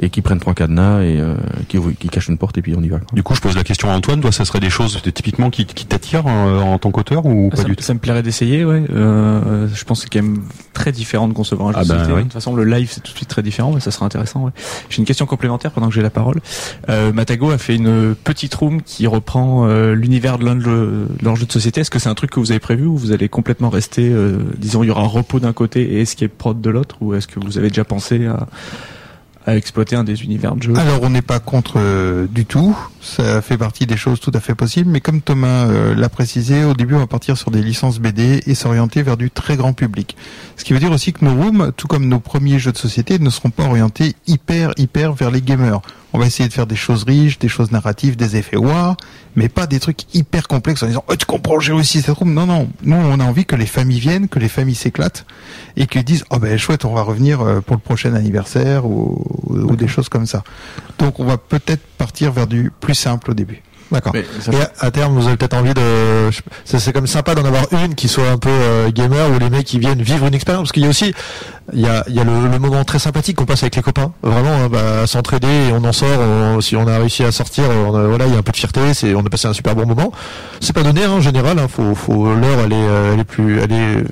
et qui prennent trois cadenas et euh, qui, qui cachent une porte et puis on y va. quoi. Du coup, je pose la question à Antoine. Toi, ça serait des choses de- typiquement qui, qui t'attirent euh, en tant qu'auteur ou pas ça, du tout ça me plairait d'essayer, ouais. Euh, je pense que c'est quand même très différent de concevoir un jeu Ah de ben, société. oui. De toute façon, le live c'est tout de suite très différent, mais ça sera intéressant. Ouais. J'ai une question complémentaire pendant que j'ai la parole. Euh, Matago a fait une petite room qui reprend euh, l'univers de l'un de, le- de leurs jeux de société. Est-ce que c'est un truc que vous avez prévu ou vous allez complètement rester, euh, disons, il y aura un repos d'un côté et escape prod de l'autre, ou est-ce que vous avez déjà pensé à, à exploiter un des univers de jeu Alors on n'est pas contre euh, du tout, ça fait partie des choses tout à fait possibles, mais comme Thomas euh, l'a précisé, au début on va partir sur des licences BD et s'orienter vers du très grand public. Ce qui veut dire aussi que nos rooms, tout comme nos premiers jeux de société, ne seront pas orientés hyper hyper vers les gamers. On va essayer de faire des choses riches, des choses narratives, des effets wow, mais pas des trucs hyper complexes en disant oh, tu comprends j'ai aussi cette room. Non non, nous on a envie que les familles viennent, que les familles s'éclatent et qu'ils disent oh ben chouette on va revenir euh, pour le prochain anniversaire ou, ou des choses comme ça. Donc on va peut-être partir vers du plus simple au début. D'accord. Ça- Et à, à terme, vous avez peut-être envie de. C'est comme sympa d'en avoir une qui soit un peu euh, gamer où les mecs qui viennent vivre une expérience. Parce qu'il y a aussi, il y a, il y a le, le moment très sympathique qu'on passe avec les copains. Vraiment, hein, bah, à s'entraider et on en sort. on- si on a réussi à sortir, on a- voilà, il y a un peu de fierté. C'est, on a passé un super bon moment. C'est pas donné hein, en général. Hein, faut, faut l'heure, elle est, euh, elle est plus, elle est. euh,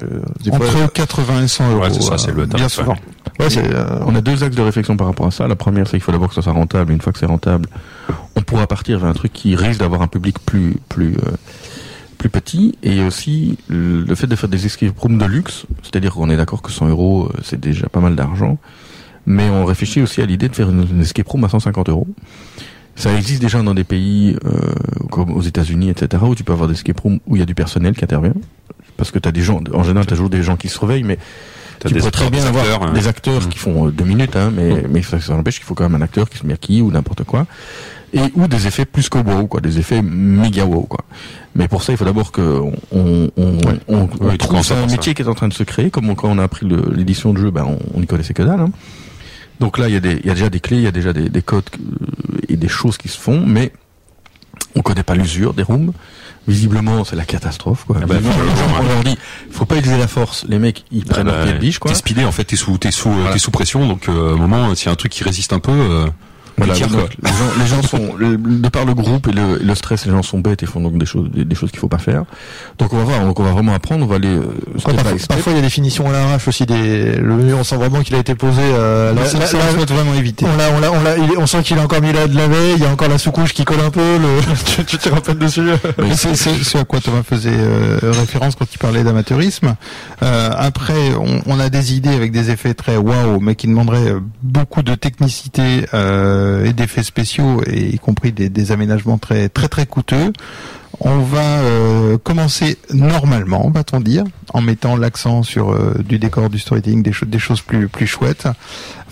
des fois- Entre 80 et 100 euros. Ouais, c'est ça, euh, c'est le bien tarif, souvent. ouais, c'est, euh, On a deux axes de réflexion par rapport à ça. La première, c'est qu'il faut d'abord que ça soit rentable. Une fois que c'est rentable, on pourra partir vers un truc qui risque d'avoir un public plus plus euh, plus petit et aussi le fait de faire des escape rooms de luxe, c'est-à-dire qu'on est d'accord que 100 euros euh, c'est déjà pas mal d'argent, mais on réfléchit aussi à l'idée de faire une, escape room à 150 euros. Ça existe déjà dans des pays euh, comme aux États-Unis, etc., où tu peux avoir des escape rooms où il y a du personnel qui intervient, parce que tu as des gens, en général, tu as toujours des gens qui surveillent, mais T'as tu des pourrais très bien des avoir acteurs, hein. des acteurs qui font euh, deux minutes, hein, mais, mais ça, ça n'empêche qu'il faut quand même un acteur qui se maquille ou n'importe quoi. Et, ou des effets plus qu'au wow, quoi, des effets méga wow, quoi. Mais pour ça, il faut d'abord que on, on, on, on Ouais, trouve à un ça. métier qui est en train de se créer, comme quand on a appris l'édition de jeu, ben, on, on y connaissait que dalle, hein. Donc là, il y, a des, il y a déjà des clés, il y a déjà des, des codes euh, et des choses qui se font, mais on connaît pas l'usure des rooms. Visiblement, c'est la catastrophe. Quoi. Ah bah, on leur dit, faut pas utiliser la force. Les mecs, ils prennent leur pied de biche, quoi. T'es speedé en fait, t'es sous, t'es sous, t'es sous pression, donc euh, à un moment, s'il y a un truc qui résiste un peu, euh, Voilà, donc, les gens, les gens sont, de par le groupe et le, et le stress, les gens sont bêtes et font donc des choses, des, des choses qu'il faut pas faire. Donc on va voir, donc on va vraiment apprendre, on va aller euh, step parfois, parfois, il y a des finitions à l'arrache aussi. Des... Le menu, on sent vraiment qu'il a été posé. Euh, Là, là- ça, vraiment éviter. on, l'a, on, l'a, on, l'a- il est- on sent qu'il a encore mis là de la veille. Il y a encore la sous-couche qui colle un peu. Le... tu, tu te rappelles dessus Mais c'est c'est ce à quoi Thomas faisait euh, référence quand il parlait d'amateurisme. Euh, après, on, on a des idées avec des effets très waouh, mais qui demanderaient beaucoup de technicité euh, et d'effets spéciaux, et y compris des, aménagements très très très coûteux. On va euh, commencer normalement, va-t-on dire, en mettant l'accent sur euh, du décor, du storytelling, des, choses des choses plus chouettes,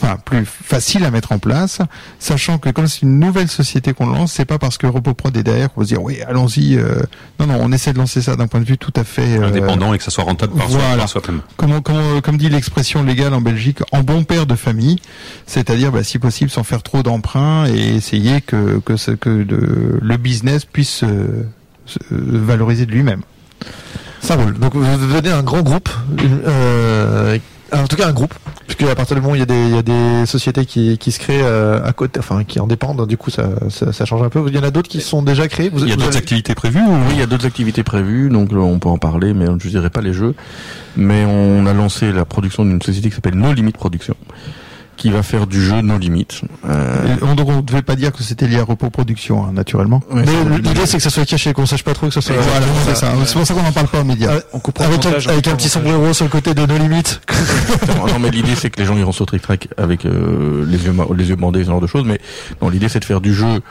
enfin plus faciles à mettre en place, sachant que comme c'est une nouvelle société qu'on lance, c'est pas parce que RoboProd est derrière qu'on va se dire oui, allons-y. euh, non, non, on essaie de lancer ça d'un point de vue tout à fait euh, indépendant et que ça soit rentable par voilà. soi-même. Comment, comment, comme dit l'expression légale en Belgique, en bon père de famille, c'est-à-dire, bah, si possible, sans faire trop d'emprunts et essayer que que, ce- que le, le business puisse euh, se valoriser de lui-même. Ça roule. Donc vous devenez un grand groupe, euh, en tout cas un groupe, puisque à partir du moment où il y a des, il y a des sociétés qui, qui se créent euh, à côté, enfin qui en dépendent, du coup ça, ça, ça change un peu. Il y en a d'autres qui sont déjà créés. Vous, Il y a d'autres avez- activités prévues ou Oui, il y a d'autres activités prévues, donc euh, on peut en parler, mais je ne dirai pas les jeux. Mais on a lancé la production d'une société qui s'appelle No Limit Production, qui va faire du jeu No Limit. Euh, on, donc on ne devait pas dire que c'était lié à Repos Production, hein, naturellement. Mais l'idée c'est que ça soit caché, qu'on sache pas trop que ça soit. Voilà, c'est ça. C'est pour ça qu'on n'en parle pas aux médias. Ah, On comprend Avec, un, montage, on avec un petit sombrero sur le côté de nos limites. non, mais l'idée c'est que les gens iront sur Trick Track avec euh, les yeux les yeux bandés, ce genre de choses. Mais non, l'idée c'est de faire du jeu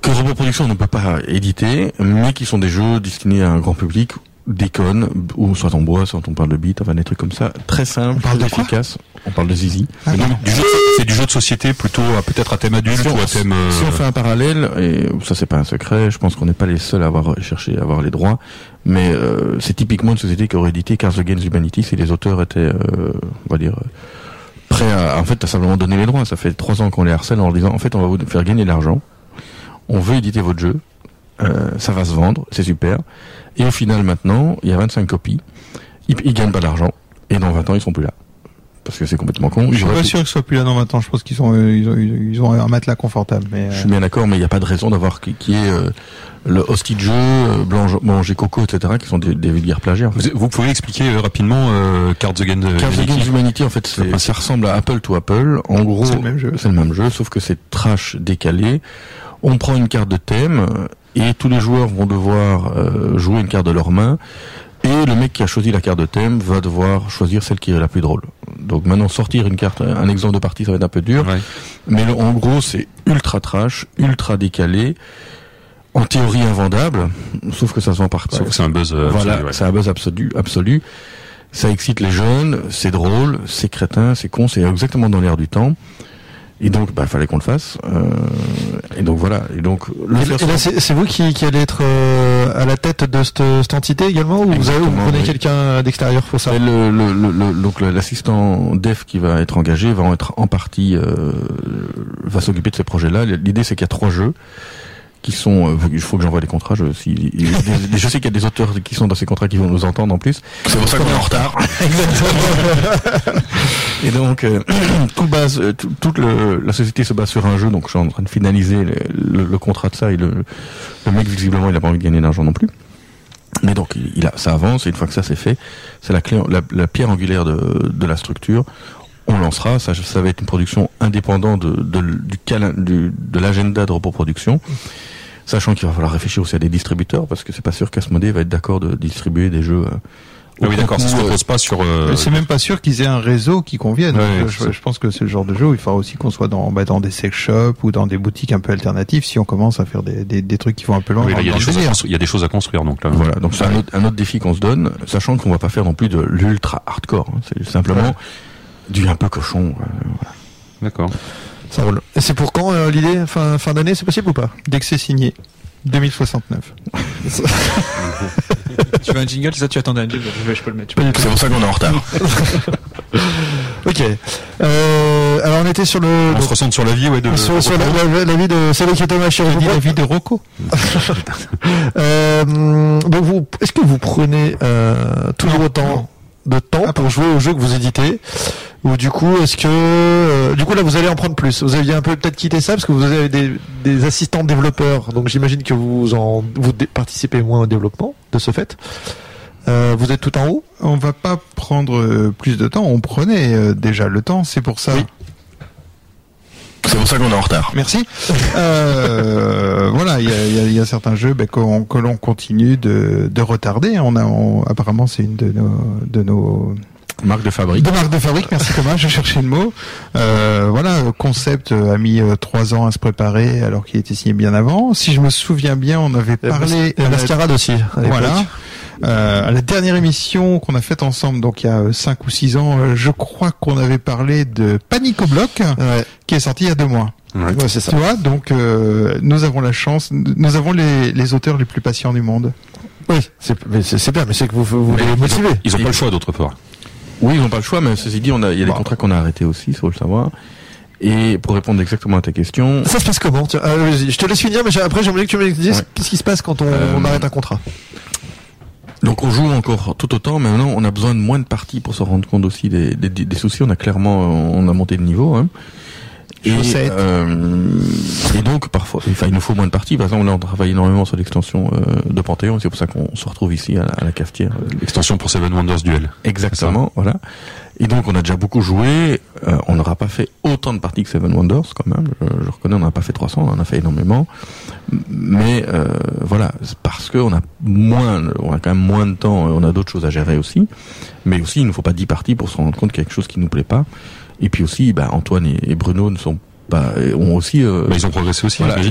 que Robot Production ne peut pas éditer, mais qui sont des jeux destinés à un grand public, des connes, ou soit en bois, soit on parle de beat, enfin des trucs comme ça, très simples, parle très de quoi efficaces. On parle de Zizi. Ah, non. c'est du jeu de société plutôt peut-être à thème adulte Si on, ou à thème. euh, si on fait un parallèle, et ça c'est pas un secret, je pense qu'on n'est pas les seuls à avoir cherché à avoir les droits, mais euh, c'est typiquement une société qui aurait édité Cards Against Humanity si les auteurs étaient, euh, on va dire, euh, prêts à, en fait, à simplement donner les droits. Ça fait trois ans qu'on les harcèle en leur disant, en fait, on va vous faire gagner de l'argent, on veut éditer votre jeu, euh, ça va se vendre, c'est super, et au final maintenant, il y a 25 copies, ils, ils gagnent pas d'argent, et dans 20 ans ils seront plus là. Parce que c'est complètement con. Je suis pas pu- sûr que ce soit plus là dans 20 ans. Je pense qu'ils ont, euh, ils ont, ils ont un matelas confortable. Mais, Je euh, suis bien d'accord, mais il n'y a pas de raison d'avoir qui, qui est euh, le hostie de jeu, Blanche, Manger Coco, etc., qui sont des, des vulgaires plagiats. Vous, vous pouvez expliquer euh, rapidement euh, Cards Against euh, Cards Humanity Against Humanity, en fait, c'est- ça ressemble à Apple to Apple. En gros, C'est le même jeu. c'est le même jeu, sauf que c'est trash décalé. On prend une carte de thème euh, et tous les joueurs vont devoir euh, jouer une carte de leur main. Et le mec qui a choisi la carte de thème va devoir choisir celle qui est la plus drôle. Donc maintenant sortir une carte, un exemple de partie, ça va être un peu dur. Ouais. Mais le- en gros, c'est ultra trash, ultra décalé, en théorie invendable, sauf que ça se vend par Sauf que c'est un buzz. euh, Voilà, ouais. c'est un buzz absolu, absolu. Ça excite les jeunes, c'est drôle, c'est crétin, c'est con, c'est exactement dans l'air du temps. Et donc, bah, fallait qu'on le fasse. Euh, et donc voilà. Et donc, le Et, faire et là, sur- c'est vous qui, qui allez être euh, à la tête de cette, cette entité également, ou vous, avez, vous Exactement, prenez oui. quelqu'un d'extérieur pour ça? Et le, le, le, le- donc l'assistant dev qui va être engagé va en être en partie euh, va s'occuper de ces projets-là. L'idée c'est qu'il y a trois jeux qui sont. euh, Il faut que j'envoie les contrats. Je, si, je sais qu'il y a des auteurs qui sont dans ces contrats qui vont nous entendre en plus. C'est pour ça qu'on est en retard. Et donc euh, tout base, euh, tout- toute le, la société se base sur un jeu. Donc je suis en train de finaliser le, le- le contrat de ça. Et le, mec visiblement il a pas envie de gagner d'argent non plus. Mais donc il, il a, ça avance et une fois que ça c'est fait, c'est la, clé, la, la pierre angulaire de, de la structure. On lancera. Ça, ça va être une production indépendante de, de, du calen- du- de l'agenda de repos production. Sachant qu'il va falloir réfléchir aussi à des distributeurs, parce que c'est pas sûr qu'Asmodée va être d'accord de distribuer des jeux. euh, Ah oui, au d'accord, ça se repose pas sur. euh, C'est même pas sûr qu'ils aient un réseau qui convienne. Ouais, je, pense que c'est le genre de jeu où il faudra aussi qu'on soit dans, bah, dans des sex shops ou dans des boutiques un peu alternatives si on commence à faire des, des, des trucs qui vont un peu loin oui, dans, là, il y a des choses à construire- il y a des choses à construire, donc là. Voilà, donc c'est un autre, un autre défi qu'on se donne, sachant qu'on va pas faire non plus de l'ultra hardcore. hein. C'est simplement du un peu cochon. euh, voilà. D'accord. Ça roule. Et c'est pour quand euh, l'idée fin, fin d'année, c'est possible ou pas Dès que c'est signé. 2069. tu veux un jingle, ça tu attendais un jingle, je, peux le mettre. C'est pour ça qu'on est en retard. Ok. Euh, alors on était sur le On donc, se ressent sur la vie, ouais, de. sur, sur la, la- la vie de la vie de Rocco. Euh, donc vous, est-ce que vous prenez euh, toujours autant de temps pour jouer au jeu que vous éditez ou du coup est-ce que euh, du coup là vous allez en prendre plus vous aviez un peu peut-être quitté ça parce que vous avez des, des assistants développeurs donc j'imagine que vous en vous participez moins au développement de ce fait Euh, vous êtes tout en haut? On va pas prendre euh, plus de temps. On prenait euh, déjà le temps. C'est pour ça. C'est pour ça qu'on est en retard. Merci. Euh, voilà, il y a, il y a- il y a certains jeux ben, qu'on- que l'on continue de, de retarder. On a, on- apparemment, c'est une de nos, de nos Marque de fabrique. de marques de fabrique. Merci Thomas, je cherchais le mot. Euh, voilà, le concept euh, a mis euh, trois ans à se préparer alors qu'il était signé bien avant. Si je me souviens bien, on avait parlé. la- Mascarade aussi à voilà. Euh, à la dernière émission qu'on a faite ensemble, donc il y a euh, cinq ou six ans, euh, je crois qu'on avait parlé de Panic au bloc, Ouais. qui est sorti il y a deux mois. Ouais. Ouais, c'est ça Tu vois, donc euh, nous avons la chance, nous avons les, les auteurs les plus patients du monde. oui c'est bien mais c'est que vous vous les motivez Ils ont pas le choix d'autre part. Oui, ils n'ont pas le choix, mais ceci dit, on a, il y a des contrats qu'on a arrêtés aussi, il faut le savoir. Et pour répondre exactement à ta question, ça se passe comment? Tiens, euh, je te laisse finir mais j'ai- après j'aimerais que tu me dises Ouais. qu'est-ce qui se passe quand on, Euh, on arrête un contrat donc on joue encore tout autant, mais maintenant on a besoin de moins de parties pour se rendre compte aussi des, des, soucis. On a clairement, on a monté de niveau. Hein. Et, euh, et donc parfois, enfin il nous faut moins de parties. Par exemple, là on travaille énormément sur l'extension euh, de Panthéon. C'est pour ça qu'on se retrouve ici à la, à la cafetière. Extension pour Seven Wonders Duel. Exactement, voilà. Et donc on a déjà beaucoup joué. Euh, on n'aura pas fait autant de parties que Seven Wonders quand même. Je, je reconnais, on n'en a pas fait 300, on en a fait énormément. Mais euh, voilà, parce que on a moins, on a quand même moins de temps. et On a d'autres choses à gérer aussi. Mais aussi, il ne faut pas 10 parties pour se rendre compte qu'il y a quelque chose qui nous plaît pas. Et puis aussi, bah, Antoine et, et Bruno ne sont pas, ont aussi. euh, Bah, ils ont progressé aussi. Voilà, Vous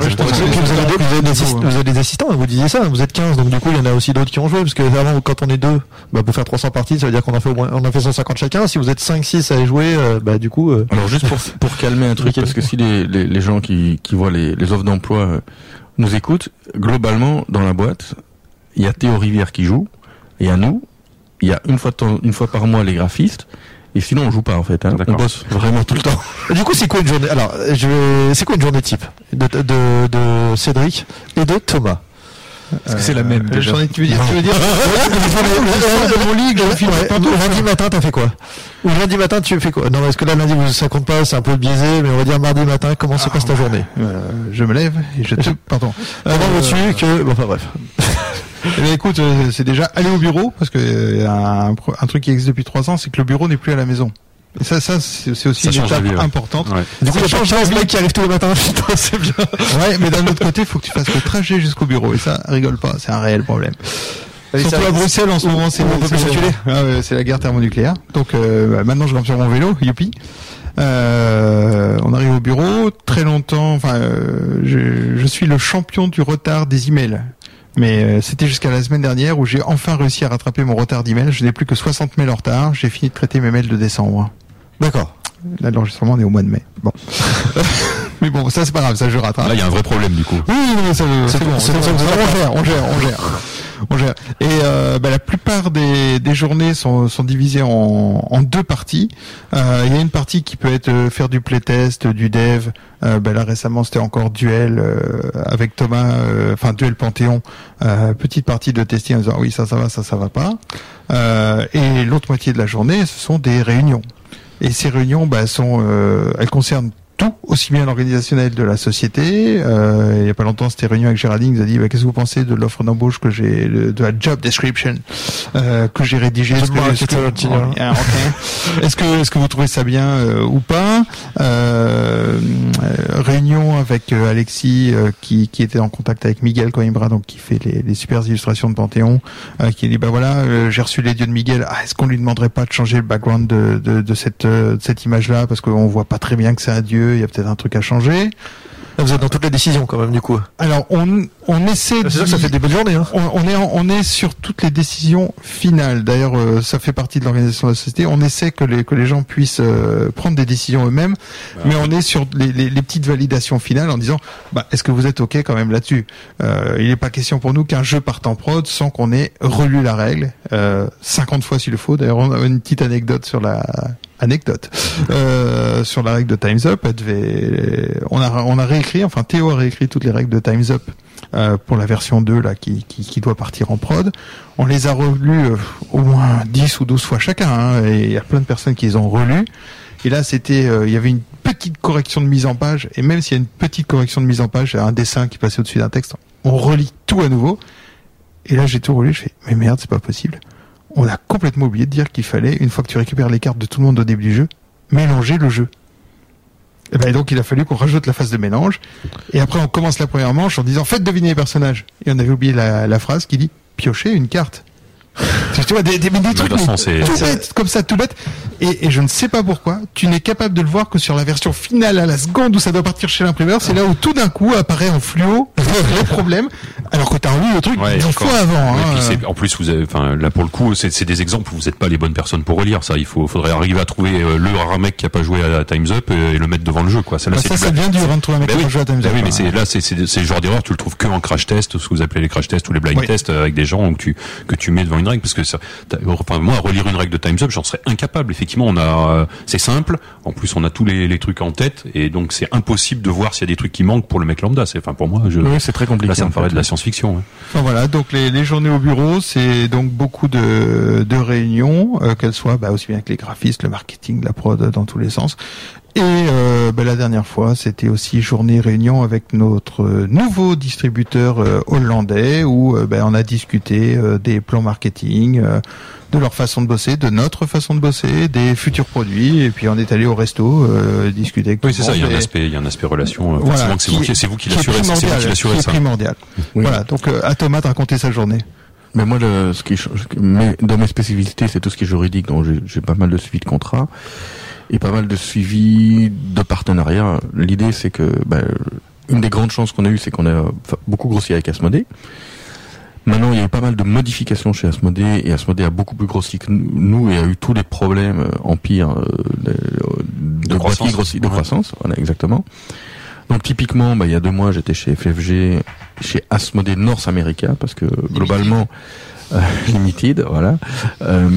avez, des assistants, vous disiez ça, vous êtes 15, donc du coup il y en a aussi d'autres qui ont joué, parce que avant quand on est deux, bah, pour faire 300 parties, ça veut dire qu'on en fait au moins, on en fait 150 chacun. Si vous êtes 5, 6 à jouer, euh, bah du coup, euh, Alors juste pour, pour calmer un truc, parce que si les, les, les gens qui, qui voient les, les offres d'emploi euh, nous écoutent, globalement, dans la boîte, il y a Théo Rivière qui joue, il y a nous, il y a fois, une fois par mois les graphistes, et sinon on joue pas en fait. Hein. On D'accord. bosse vraiment tout le temps. Du coup c'est quoi une journée Alors, je vais, c'est quoi une journée type de, de, de Cédric et de Thomas? Est-ce que c'est la même Euh, déjà ai- tu veux dire, tu veux dire, de mon lit, lundi matin, t'as fait quoi? Ou lundi matin, tu fais quoi? Non, parce que là, lundi, ça compte pas, c'est un peu biaisé, mais on va dire mardi matin, comment se passe ta journée? Euh, je me lève et je te, pardon. Comment Euh, veux-tu que... Bon, enfin bref. Eh bien, écoute, euh, c'est déjà aller au bureau parce que euh, un, un truc qui existe depuis trois ans, c'est que le bureau n'est plus à la maison. Et ça, ça, c'est aussi Ça une étape vie, ouais. importante. Ouais. Du coup, Ça change 15 la vie. mecs qui arrivent tous les matins, putain, c'est bien. Ouais, mais d'un autre côté, il faut que tu fasses le trajet jusqu'au bureau. Et ça, rigole pas, c'est un réel problème. Surtout à Bruxelles en ce moment, c'est on peut plus. Ah c'est la guerre thermonucléaire. Donc euh, bah, maintenant, je grimpe sur mon vélo, youpi. Euh, on arrive au bureau, très longtemps. Enfin, euh, je, je suis le champion du retard des emails. Mais euh, c'était jusqu'à la semaine dernière où j'ai enfin réussi à rattraper mon retard d'email. Je n'ai plus que 60 mails en retard. J'ai fini de traiter mes mails de décembre. D'accord. Là, l'enregistrement, on est au mois de mai. Bon. mais bon, ça c'est pas grave, ça je rattrape. Là, il y a un vrai problème du coup. Oui, ça, C'est bon, c'est bon, on gère, on gère, on gère, on gère. Et euh, bah, la plupart des, des journées sont, sont divisées en, en deux parties. Euh, Il y a une partie qui peut être euh, faire du playtest, du dev. Euh, bah, là récemment, c'était encore duel euh, avec Thomas, euh, enfin duel Panthéon. Euh, petite partie de testing en disant oui ça ça va, ça ça va pas. Euh, et l'autre moitié de la journée, ce sont des réunions. Et ces réunions, bah, euh, elles concernent tout, aussi bien l'organisationnel de la société. Euh, il y a pas longtemps, c'était réunion avec Géraldine, il nous a dit bah, qu'est-ce que vous pensez de l'offre d'embauche que j'ai, de la job description euh, que j'ai rédigée? Est-ce que, est-ce que- hein. Ah. Est-ce que est-ce que vous trouvez ça bien euh, ou pas? Réunion avec Alexis qui, qui était en contact avec Miguel Coimbra, donc qui fait les, les super illustrations de Panthéon, qui dit bah voilà, j'ai reçu les dieux de Miguel. Ah, est-ce qu'on lui demanderait pas de changer le background de, de, de cette de cette image-là? Parce qu'on voit pas très bien que c'est un dieu. Il y a peut-être un truc à changer. Vous êtes dans toutes les décisions quand même du coup. Alors on on essaie. C'est sûr que ça d'y- fait des bonnes journées. Hein. on, on est on est sur toutes les décisions finales. D'ailleurs, euh, ça fait partie de l'organisation de la société. On essaie que les que les gens puissent euh, prendre des décisions eux-mêmes, mais on est sur les, les, les petites validations finales en disant bah, est-ce que vous êtes ok quand même là-dessus? Euh, Il n'est pas question pour nous qu'un jeu parte en prod sans qu'on ait relu la règle euh, 50 fois s'il le faut. D'ailleurs, on a une petite anecdote sur la anecdote euh, sur la règle de Times Up. On a réécrit, enfin Théo a réécrit toutes les règles de Times Up euh, pour la version 2 là qui doit partir en prod. On les a relus euh, au moins 10 ou 12 fois chacun hein, et il y a plein de personnes qui les ont relus. Et là, c'était, euh, il y avait une petite correction de mise en page, et même s'il y a une petite correction de mise en page, un dessin qui passait au-dessus d'un texte, on relit tout à nouveau. Et là, j'ai tout relu, je fais, mais merde, c'est pas possible. On a complètement oublié de dire qu'il fallait, une fois que tu récupères les cartes de tout le monde au début du jeu, mélanger le jeu. Et ben, donc, il a fallu qu'on rajoute la phase de mélange. Et après, on commence la première manche en disant, faites deviner les personnages. Et on avait oublié la, la phrase qui dit, piochez une carte. tu vois, des, des, des De trucs façon, tout bêtes, comme ça, tout bête. Et, et je ne sais pas pourquoi, tu n'es capable de le voir que sur la version finale à la seconde où ça doit partir chez l'imprimeur. C'est là où tout d'un coup apparaît en fluo le problème, alors que t'as relu le truc Ouais, dix fois avant. Ouais, hein. puis en plus, vous avez, enfin, là pour le coup, c'est des exemples où vous n'êtes pas les bonnes personnes pour relire ça. Il faut, faudrait arriver à trouver euh, le rare mec qui a pas joué à Times Up et le mettre devant le jeu, quoi. Ça, là, Bah, ça, devient dur hein, de trouver un mec Bah qui oui. va jouer à Time's Bah Up, oui, mais hein. là, c'est le genre d'erreur. Tu le trouves que en crash test, ce que vous appelez les crash tests ou les blind Oui. tests euh, avec des gens que tu que tu mets devant une règle, parce que ça, t'as- enfin moi, relire une règle de Times Up, j'en serais incapable. Effectivement, on a, euh, c'est simple. En plus, on a tous les, les trucs en tête, et donc c'est impossible de voir s'il y a des trucs qui manquent pour le mec lambda. C'est, enfin, pour moi, je, Oui, c'est très compliqué. là, ça me paraît fait. de la science-fiction. ouais. Enfin, voilà, donc les, les journées au bureau, c'est donc beaucoup de, de réunions, euh, qu'elles soient bah, aussi bien avec les graphistes, le marketing, la prod, dans tous les sens. Et euh, bah, la dernière fois, c'était aussi journée réunion avec notre euh, nouveau distributeur euh, hollandais, où euh, bah, on a discuté euh, des plans marketing, euh, de leur façon de bosser, de notre façon de bosser, des futurs produits, et puis on est allé au resto euh, discuter avec Oui, c'est ça. Il y a un aspect, il y a un aspect relation. euh, Voilà, c'est vous qui- qui, c'est vous qui l'assurez, c'est vous primordial, qui l'assurez primordial. Oui. Voilà, donc euh, à Thomas de raconter sa journée. Mais moi, le, ce qui mais dans mes spécificités, c'est tout ce qui est juridique, donc j'ai- pas mal de suivi de contrats et pas mal de suivi de partenariats. L'idée, c'est que ben, une des grandes chances qu'on a eues, c'est qu'on a beaucoup grossi avec Asmodée. Maintenant, il y a eu pas mal de modifications chez Asmodée et Asmodée a beaucoup plus grossi que nous et a eu tous les problèmes euh, empire euh, de, de, De croissance. grossi- de Ouais. croissance. Voilà, exactement. Donc typiquement, bah, il y a deux mois, j'étais chez FFG, chez Asmodée North America, parce que globalement, euh, Limited, voilà. Euh,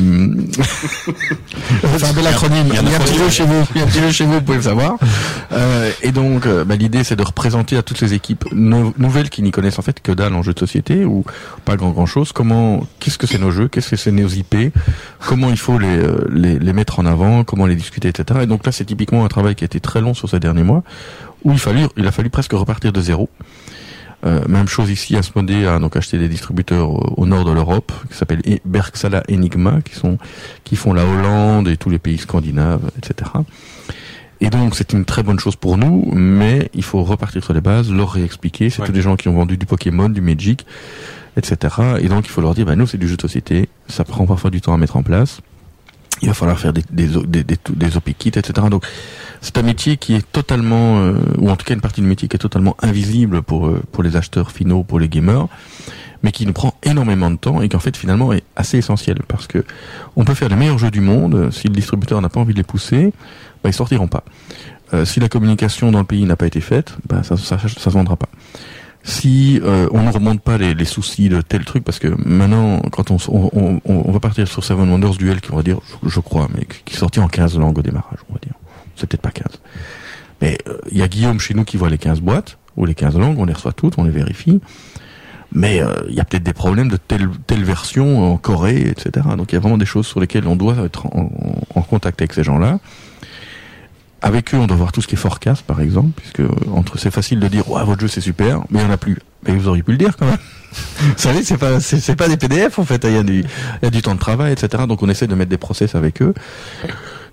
C'est un bel acronyme. il y a un petit jeu chez vous. il y a un petit jeu chez vous, vous pouvez le savoir. Euh, et donc, euh, bah, l'idée, c'est de représenter à toutes ces équipes nou- nouvelles qui n'y connaissent en fait que dalle en jeu de société ou pas grand grand chose. Comment, qu'est-ce que c'est nos jeux, qu'est-ce que c'est nos IP, comment il faut les, euh, les les mettre en avant, comment les discuter, etc. Et donc là, c'est typiquement un travail qui a été très long sur ces derniers mois, où il fallu, il a fallu presque repartir de zéro. Euh, même chose ici, Asmodée a donc acheté des distributeurs au, au nord de l'Europe, qui s'appellent E- Bergsala Enigma, qui sont, qui font la Hollande et tous les pays scandinaves, etc. Et donc c'est une très bonne chose pour nous, mais il faut repartir sur les bases, leur réexpliquer. C'est Ouais. tous des gens qui ont vendu du Pokémon, du Magic, etc. Et donc il faut leur dire, bah nous c'est du jeu de société, ça prend parfois du temps à mettre en place. Il va falloir faire des, des, des, des, des kits, etc. Donc c'est un métier qui est totalement, euh, ou en tout cas une partie du métier qui est totalement invisible pour euh, pour les acheteurs finaux, pour les gamers, mais qui nous prend énormément de temps et qui en fait finalement est assez essentiel parce que on peut faire les meilleurs jeux du monde, si le distributeur n'a pas envie de les pousser, bah, ils sortiront pas. Euh, si la communication dans le pays n'a pas été faite, bah, ça, ça, ça se vendra pas. Si euh, on ne remonte pas les, soucis de tel truc, parce que maintenant, quand on, on, on, on va partir sur Seven Wonders Duel, qui va dire, je, crois, mais qui est sorti en 15 langues au démarrage, on va dire. C'est peut-être pas 15. Mais euh, il y a Guillaume chez nous qui voit les 15 boîtes, ou les 15 langues, on les reçoit toutes, on les vérifie. Mais euh, il y a peut-être des problèmes de telle, telle version en Corée, etc. Donc il y a vraiment des choses sur lesquelles on doit être en contact avec ces gens-là. Avec eux, on doit voir tout ce qui est forecast, par exemple, puisque euh, entre c'est facile de dire, ouais, votre jeu c'est super, mais il y en a plus. Mais vous auriez pu le dire quand même. vous savez, c'est pas, c'est, c'est pas des PDF en fait. Il y a du, il y a du temps de travail, etc. Donc on essaie de mettre des process avec eux,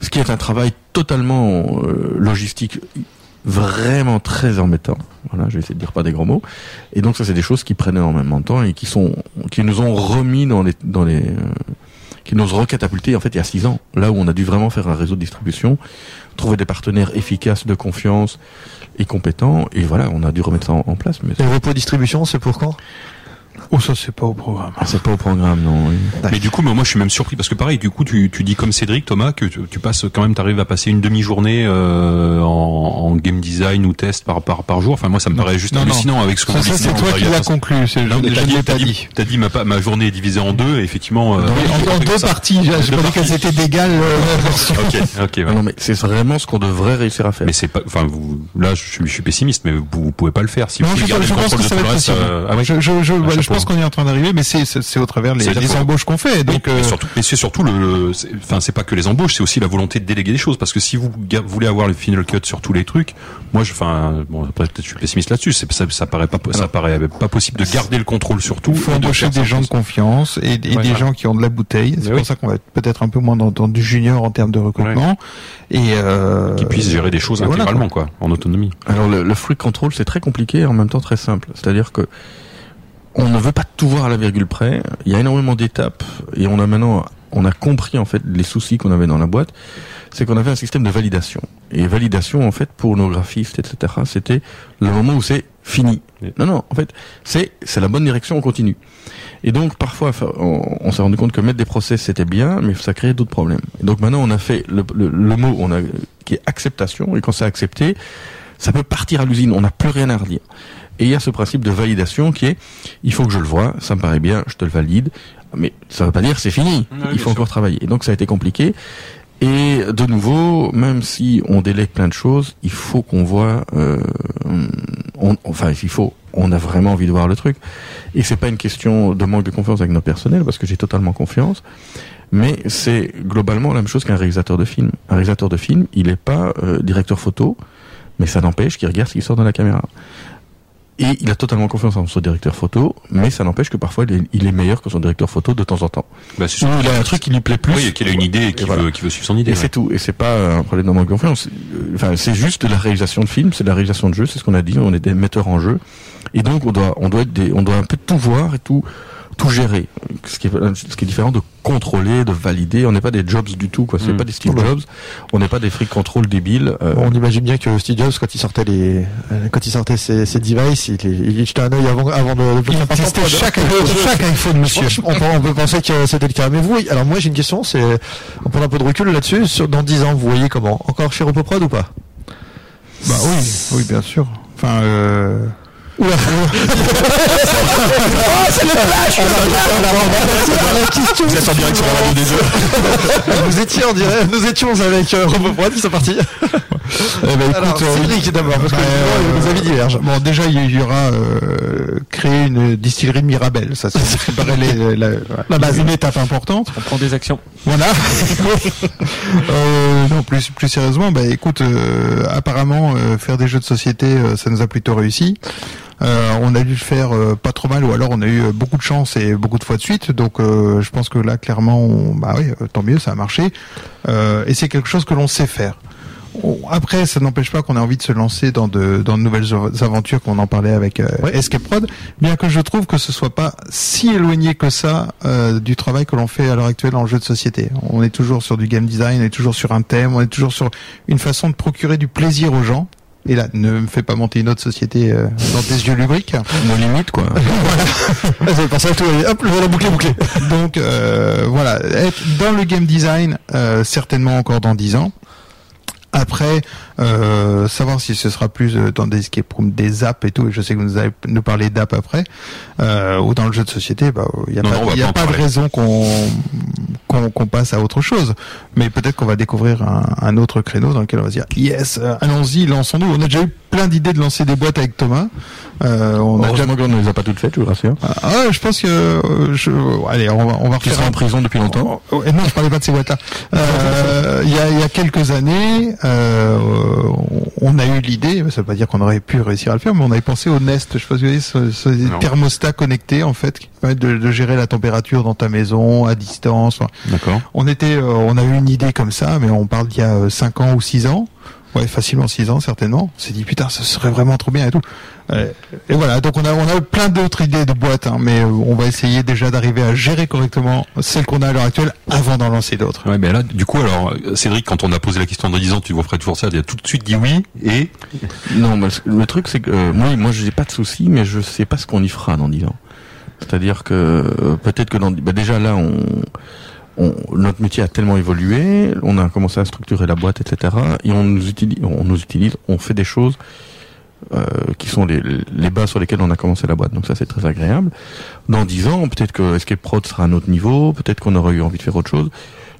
ce qui est un travail totalement euh, logistique, vraiment très embêtant. Voilà, je vais essayer de dire pas des gros mots. Et donc ça, c'est des choses qui prennent énormément de temps et qui sont, qui nous ont remis dans les, dans les, euh, qui nous ont recatapulté en fait il y a six ans, là où on a dû vraiment faire un réseau de distribution, trouver des partenaires efficaces, de confiance et compétents, et voilà, on a dû remettre ça en, place. Mais Et le repos distribution, c'est pour quand? Oh, ça, c'est pas au programme. Ah, c'est pas au programme, non. oui. Mais du coup, mais moi, je suis même surpris parce que pareil, du coup, tu, tu dis comme Cédric, Thomas, que tu, tu passes quand même, t'arrives à passer une demi-journée euh, en, en game design ou test par par par jour. Enfin, moi, ça me paraît juste non, non. hallucinant avec ce que Ça, vous ça, dites. c'est toi qui l'as conclu. c'est- t'as dit, t'as dit, dit. t'as dit ma, ma journée est divisée en deux, et effectivement. euh, En, en deux parties, j'ai j'ai pas dit qu'elles étaient d'égales euh. Ok, ok. ouais. Non, mais c'est vraiment ce qu'on devrait réussir à faire. Mais c'est pas, enfin, vous, là, je suis, je suis pessimiste, mais vous, vous pouvez pas le faire. Si Non, vous je, voulez garder je le pense contrôle que de ça tout va le reste, ah je, pense qu'on est en train d'arriver, mais c'est au travers les, embauches qu'on fait. Donc, mais euh, surtout, mais c'est surtout le, enfin, c'est pas que les embauches, c'est aussi la volonté de déléguer des choses. Parce que si vous voulez avoir le final cut sur tous les trucs, moi, je, enfin, bon, après, peut-être je suis pessimiste là-dessus. Ça, ça paraît pas, ça paraît pas possible de garder le contrôle sur tout. il faut de embaucher faire des gens de confiance et, et Ouais, des gens qui ont de la bouteille. C'est pour oui. ça qu'on va être peut-être un peu moins dans, dans du junior en termes de recrutement. Et euh, Qui puissent gérer des choses voilà, intégralement, quoi, en autonomie. Alors le, le free control c'est très compliqué et en même temps très simple. C'est-à-dire que on ne veut pas tout voir à la virgule près. Il y a énormément d'étapes et on a maintenant on a compris en fait les soucis qu'on avait dans la boîte. C'est qu'on avait un système de validation et validation en fait pour nos graphistes etc. C'était le moment où c'est fini. Non non en fait c'est c'est la bonne direction on continue. Et donc parfois on s'est rendu compte que mettre des process c'était bien mais ça créait d'autres problèmes. Et donc maintenant on a fait le, le, le mot on a qui est acceptation et quand c'est accepté ça peut partir à l'usine, on n'a plus rien à redire. Et il y a ce principe de validation qui est, il faut que je le vois, ça me paraît bien, je te le valide, mais ça veut pas dire c'est fini, Oui, il faut encore travailler. Et donc ça a été compliqué. Et de nouveau, même si on délègue plein de choses, il faut qu'on voit, euh, on- enfin il faut, on a vraiment envie de voir le truc. Et c'est pas une question de manque de confiance avec nos personnels, parce que j'ai totalement confiance. Mais c'est globalement la même chose qu'un réalisateur de film. Un réalisateur de film, il n'est pas euh, directeur photo, mais ça n'empêche qu'il regarde ce qui sort dans la caméra. Et il a totalement confiance en son directeur photo, mais ça n'empêche que parfois il est, il est meilleur que son directeur photo de temps en temps. Bah, c'est il a un truc qui lui plaît plus. Oui, qu'il a une idée et qui Et voilà. veut, suivre son idée. Et ouais. c'est tout. Et c'est pas un problème de manque de confiance. Euh, Enfin, c'est juste de la réalisation de film, c'est de la réalisation de jeu, c'est ce qu'on a dit. On est des metteurs en jeu, et donc on doit, on doit être des, on doit un peu tout voir et tout, tout gérer. Ce qui est, ce qui est différent de contrôler, de valider. On n'est pas des jobs du tout, quoi. C'est Mm. pas des Steve. Jobs. On n'est pas des free control débiles. euh, on imagine bien que Steve Jobs, quand il sortait les, euh, quand il sortait ses, ses devices, il, il, il jetait un œil avant, avant de, de il testait chaque, chaque iPhone, monsieur. on, peut, on peut penser que c'était le cas. Mais vous, alors moi j'ai une question, c'est, on prend un peu de recul là-dessus. Sur, dans 10 ans, vous voyez comment? Encore chez Repoprod ou pas? Bah oui, oui, bien sûr. Enfin, euh... Oula. Vous êtes en direct sur la radio des jeux. Vous étiez en direct, nous étions avec euh, Repoprod, c'est parti. eh ben, écoute, Alors, euh, Cédric d'abord, parce que Bah, euh, nos avis divergent. Bon, déjà, il y aura euh, créer une distillerie de Mirabelle. Ça, ça ça paraît les- la, la base, une étape importante. On prend des actions. Voilà. euh, non, plus plus sérieusement, bah écoute, euh, apparemment euh, faire des jeux de société, euh, ça nous a plutôt réussi. Euh, on a dû le faire euh, pas trop mal, ou alors on a eu euh, beaucoup de chance et beaucoup de fois de suite. Donc, euh, je pense que là, clairement, on- bah oui, tant mieux, ça a marché. Euh, et c'est quelque chose que l'on sait faire. Après, ça n'empêche pas qu'on ait envie de se lancer dans de, dans de nouvelles av- aventures, qu'on en parlait avec euh, Escape Prod, bien que je trouve que ce soit pas si éloigné que ça euh, du travail que l'on fait à l'heure actuelle en jeu de société. On est toujours sur du game design, on est toujours sur un thème, on est toujours sur une façon de procurer du plaisir aux gens. Et là, ne me fais pas monter une autre société euh, dans tes yeux lubriques. nos limites, quoi. Vous avez pensé à tout, allez, hop, la boucle est bouclée. Donc euh, voilà, être dans le game design, euh, certainement encore dans 10 ans. Après, euh, savoir si ce sera plus euh, dans des escape rooms, des apps et tout, et je sais que vous allez nous parler d'apps après, euh, ou dans le jeu de société, bah, il n'y a Non, pas, non, y a pas de raison qu'on qu'on qu'on passe à autre chose. Mais peut-être qu'on va découvrir un, un autre créneau dans lequel on va se dire, yes, euh, allons-y, lançons-nous. On a déjà eu plein d'idées de lancer des boîtes avec Thomas. Euh, on a déjà... Qu'on ne les a pas toutes faites, je vous rassure. Ah, ouais, je pense que je... allez, on va on va Qui refaire sont un en prison depuis longtemps. Oh, oh, non, je parlais pas de ces boîtes-là. Euh, Il y, a, il y a quelques années, euh, on a eu l'idée, ça veut pas dire qu'on aurait pu réussir à le faire, mais on avait pensé au Nest. Je sais pas si vous voyez, ce, thermostat connecté en fait, qui permet de, de gérer la température dans ta maison à distance. D'accord. on était, euh, on a eu une idée comme ça, mais on parle d'il y a 5 ans ou 6 ans. Ouais, facilement 6 ans certainement. On s'est dit putain, ça serait vraiment trop bien et tout. Euh, et voilà, donc on a on a plein d'autres idées de boîtes, hein, mais euh, on va essayer déjà d'arriver à gérer correctement celles qu'on a à l'heure actuelle avant d'en lancer d'autres. Ouais, mais là, du coup, alors, Cédric, quand on a posé la question en 10 ans, tu vois Fred Foursade, il a tout de suite dit oui, et Non, mais le- le truc c'est que euh, moi, moi, j'ai pas de souci, mais je sais pas ce qu'on y fera dans 10 ans. C'est-à-dire que euh, peut-être que dans bah, déjà là, on, on- notre métier a tellement évolué, on a commencé à structurer la boîte, etc. Et on nous utilise, on nous utilise, on fait des choses euh, qui sont les, les bases sur lesquelles on a commencé la boîte. Donc ça, c'est très agréable. Dans 10 ans, peut-être que Escape Prod sera à un autre niveau, peut-être qu'on aurait eu envie de faire autre chose.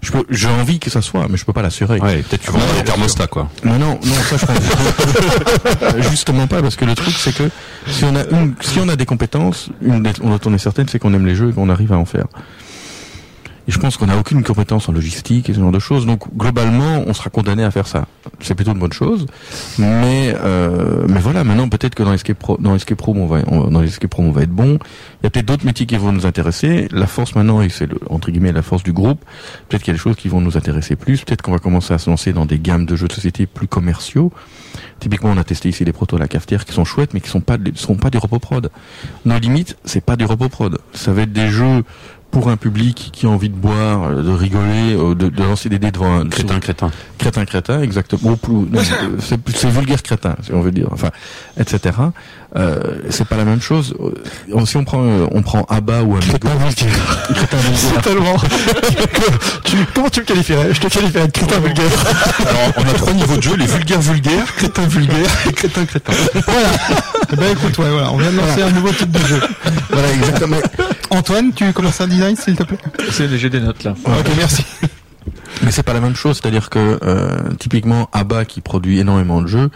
Je peux, j'ai envie que ça soit, mais je peux pas l'assurer. ouais, peut-être tu vendras des thermostats, quoi. Non, non, non, ça je pense justement pas, parce que le truc c'est que si on a une, si on a des compétences, une dont on est certaine, c'est qu'on aime les jeux et qu'on arrive à en faire. Et je pense qu'on n'a aucune compétence en logistique et ce genre de choses, donc globalement, on sera condamné à faire ça. C'est plutôt une bonne chose, mais euh, mais voilà, maintenant peut-être que dans Escape Pro, dans Escape Room, on va, on- dans Escape Room, on va être bon. Il y a peut-être d'autres métiers qui vont nous intéresser. La force maintenant, et c'est entre guillemets la force du groupe, peut-être qu'il y a des choses qui vont nous intéresser plus. Peut-être qu'on va commencer à se lancer dans des gammes de jeux de société plus commerciaux. Typiquement, on a testé ici des protos à la cafetière qui sont chouettes, mais qui sont pas, des- sont pas du repos prod. Nos limites, c'est pas du repos prod. Ça va être des jeux pour un public qui a envie de boire, euh, de rigoler, euh, de, de lancer des dés devant un Crétin, crétin. crétin crétin exactement euh, c'est vulgaire crétin si on veut dire enfin etc euh, c'est pas la même chose si on prend on prend Abba ou Amigo crétin vulgaire Tellement. tu, comment tu me qualifierais? Je te qualifierais de crétin vulgaire. Alors, on a trois niveaux de jeu, les vulgaires vulgaires, crétin vulgaire et crétin crétin. Eh ben écoute, ouais, voilà, on vient de lancer un nouveau type de jeu. voilà exactement Antoine, tu commences un design s'il te plaît? C'est j'ai des notes là. Ok, merci. mais c'est pas la même chose c'est-à-dire que euh, typiquement Abba qui produit énormément de jeux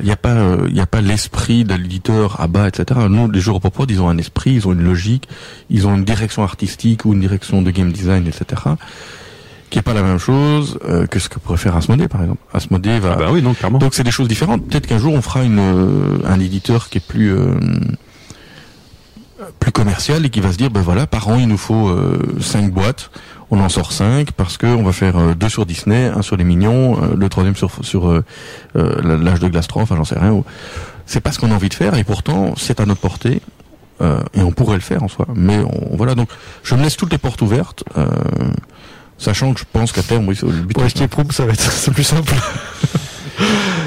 il n'y a pas euh, il y a pas l'esprit de l'éditeur Abba etc nous les jeux Repopod ils ont un esprit ils ont une logique ils ont une direction artistique ou une direction de game design etc qui est pas la même chose euh, que ce que pourrait faire Asmodee par exemple Asmodee va Ah bah oui, non, clairement. donc c'est des choses différentes. Peut-être qu'un jour on fera une euh, un éditeur qui est plus euh, plus commercial et qui va se dire ben voilà par an il nous faut euh, cinq boîtes. On en sort cinq parce que on va faire euh, deux sur Disney, un sur les Mignons, euh, le troisième sur sur euh, euh, l'âge de glace 3, enfin j'en sais rien. C'est pas ce qu'on a envie de faire et pourtant c'est à notre portée. euh, et on pourrait le faire en soi, mais on, voilà donc je me laisse toutes les portes ouvertes, euh, sachant que je pense qu'à terme oui c'est le but. Pour Escape Room, ça va être c'est plus simple.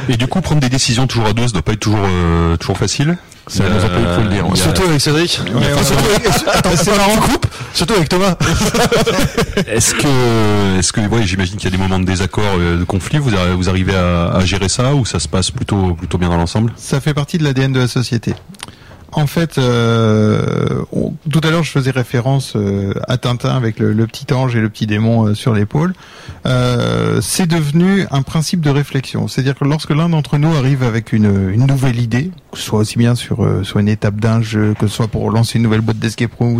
Et du coup, prendre des décisions toujours à deux, ça doit pas être toujours, euh, toujours facile? C'est qu'il faut le dire. a- Surtout avec Cédric. Enfin, surtout avec- Attends, c'est marrant. Coupe. Surtout avec Thomas. Est-ce que, est-ce que, ouais, j'imagine qu'il y a des moments de désaccord, euh, de conflit. Vous arrivez à, à gérer ça ou ça se passe plutôt, plutôt bien dans l'ensemble? Ça fait partie de l'ADN de la société. En fait, euh, tout à l'heure, je faisais référence euh, à Tintin avec le, petit ange et le petit démon euh, sur l'épaule. Euh, c'est devenu un principe de réflexion. C'est-à-dire que lorsque l'un d'entre nous arrive avec une, nouvelle idée, que ce soit aussi bien sur, sur une étape d'un jeu, que ce soit pour lancer une nouvelle boîte d'escape room,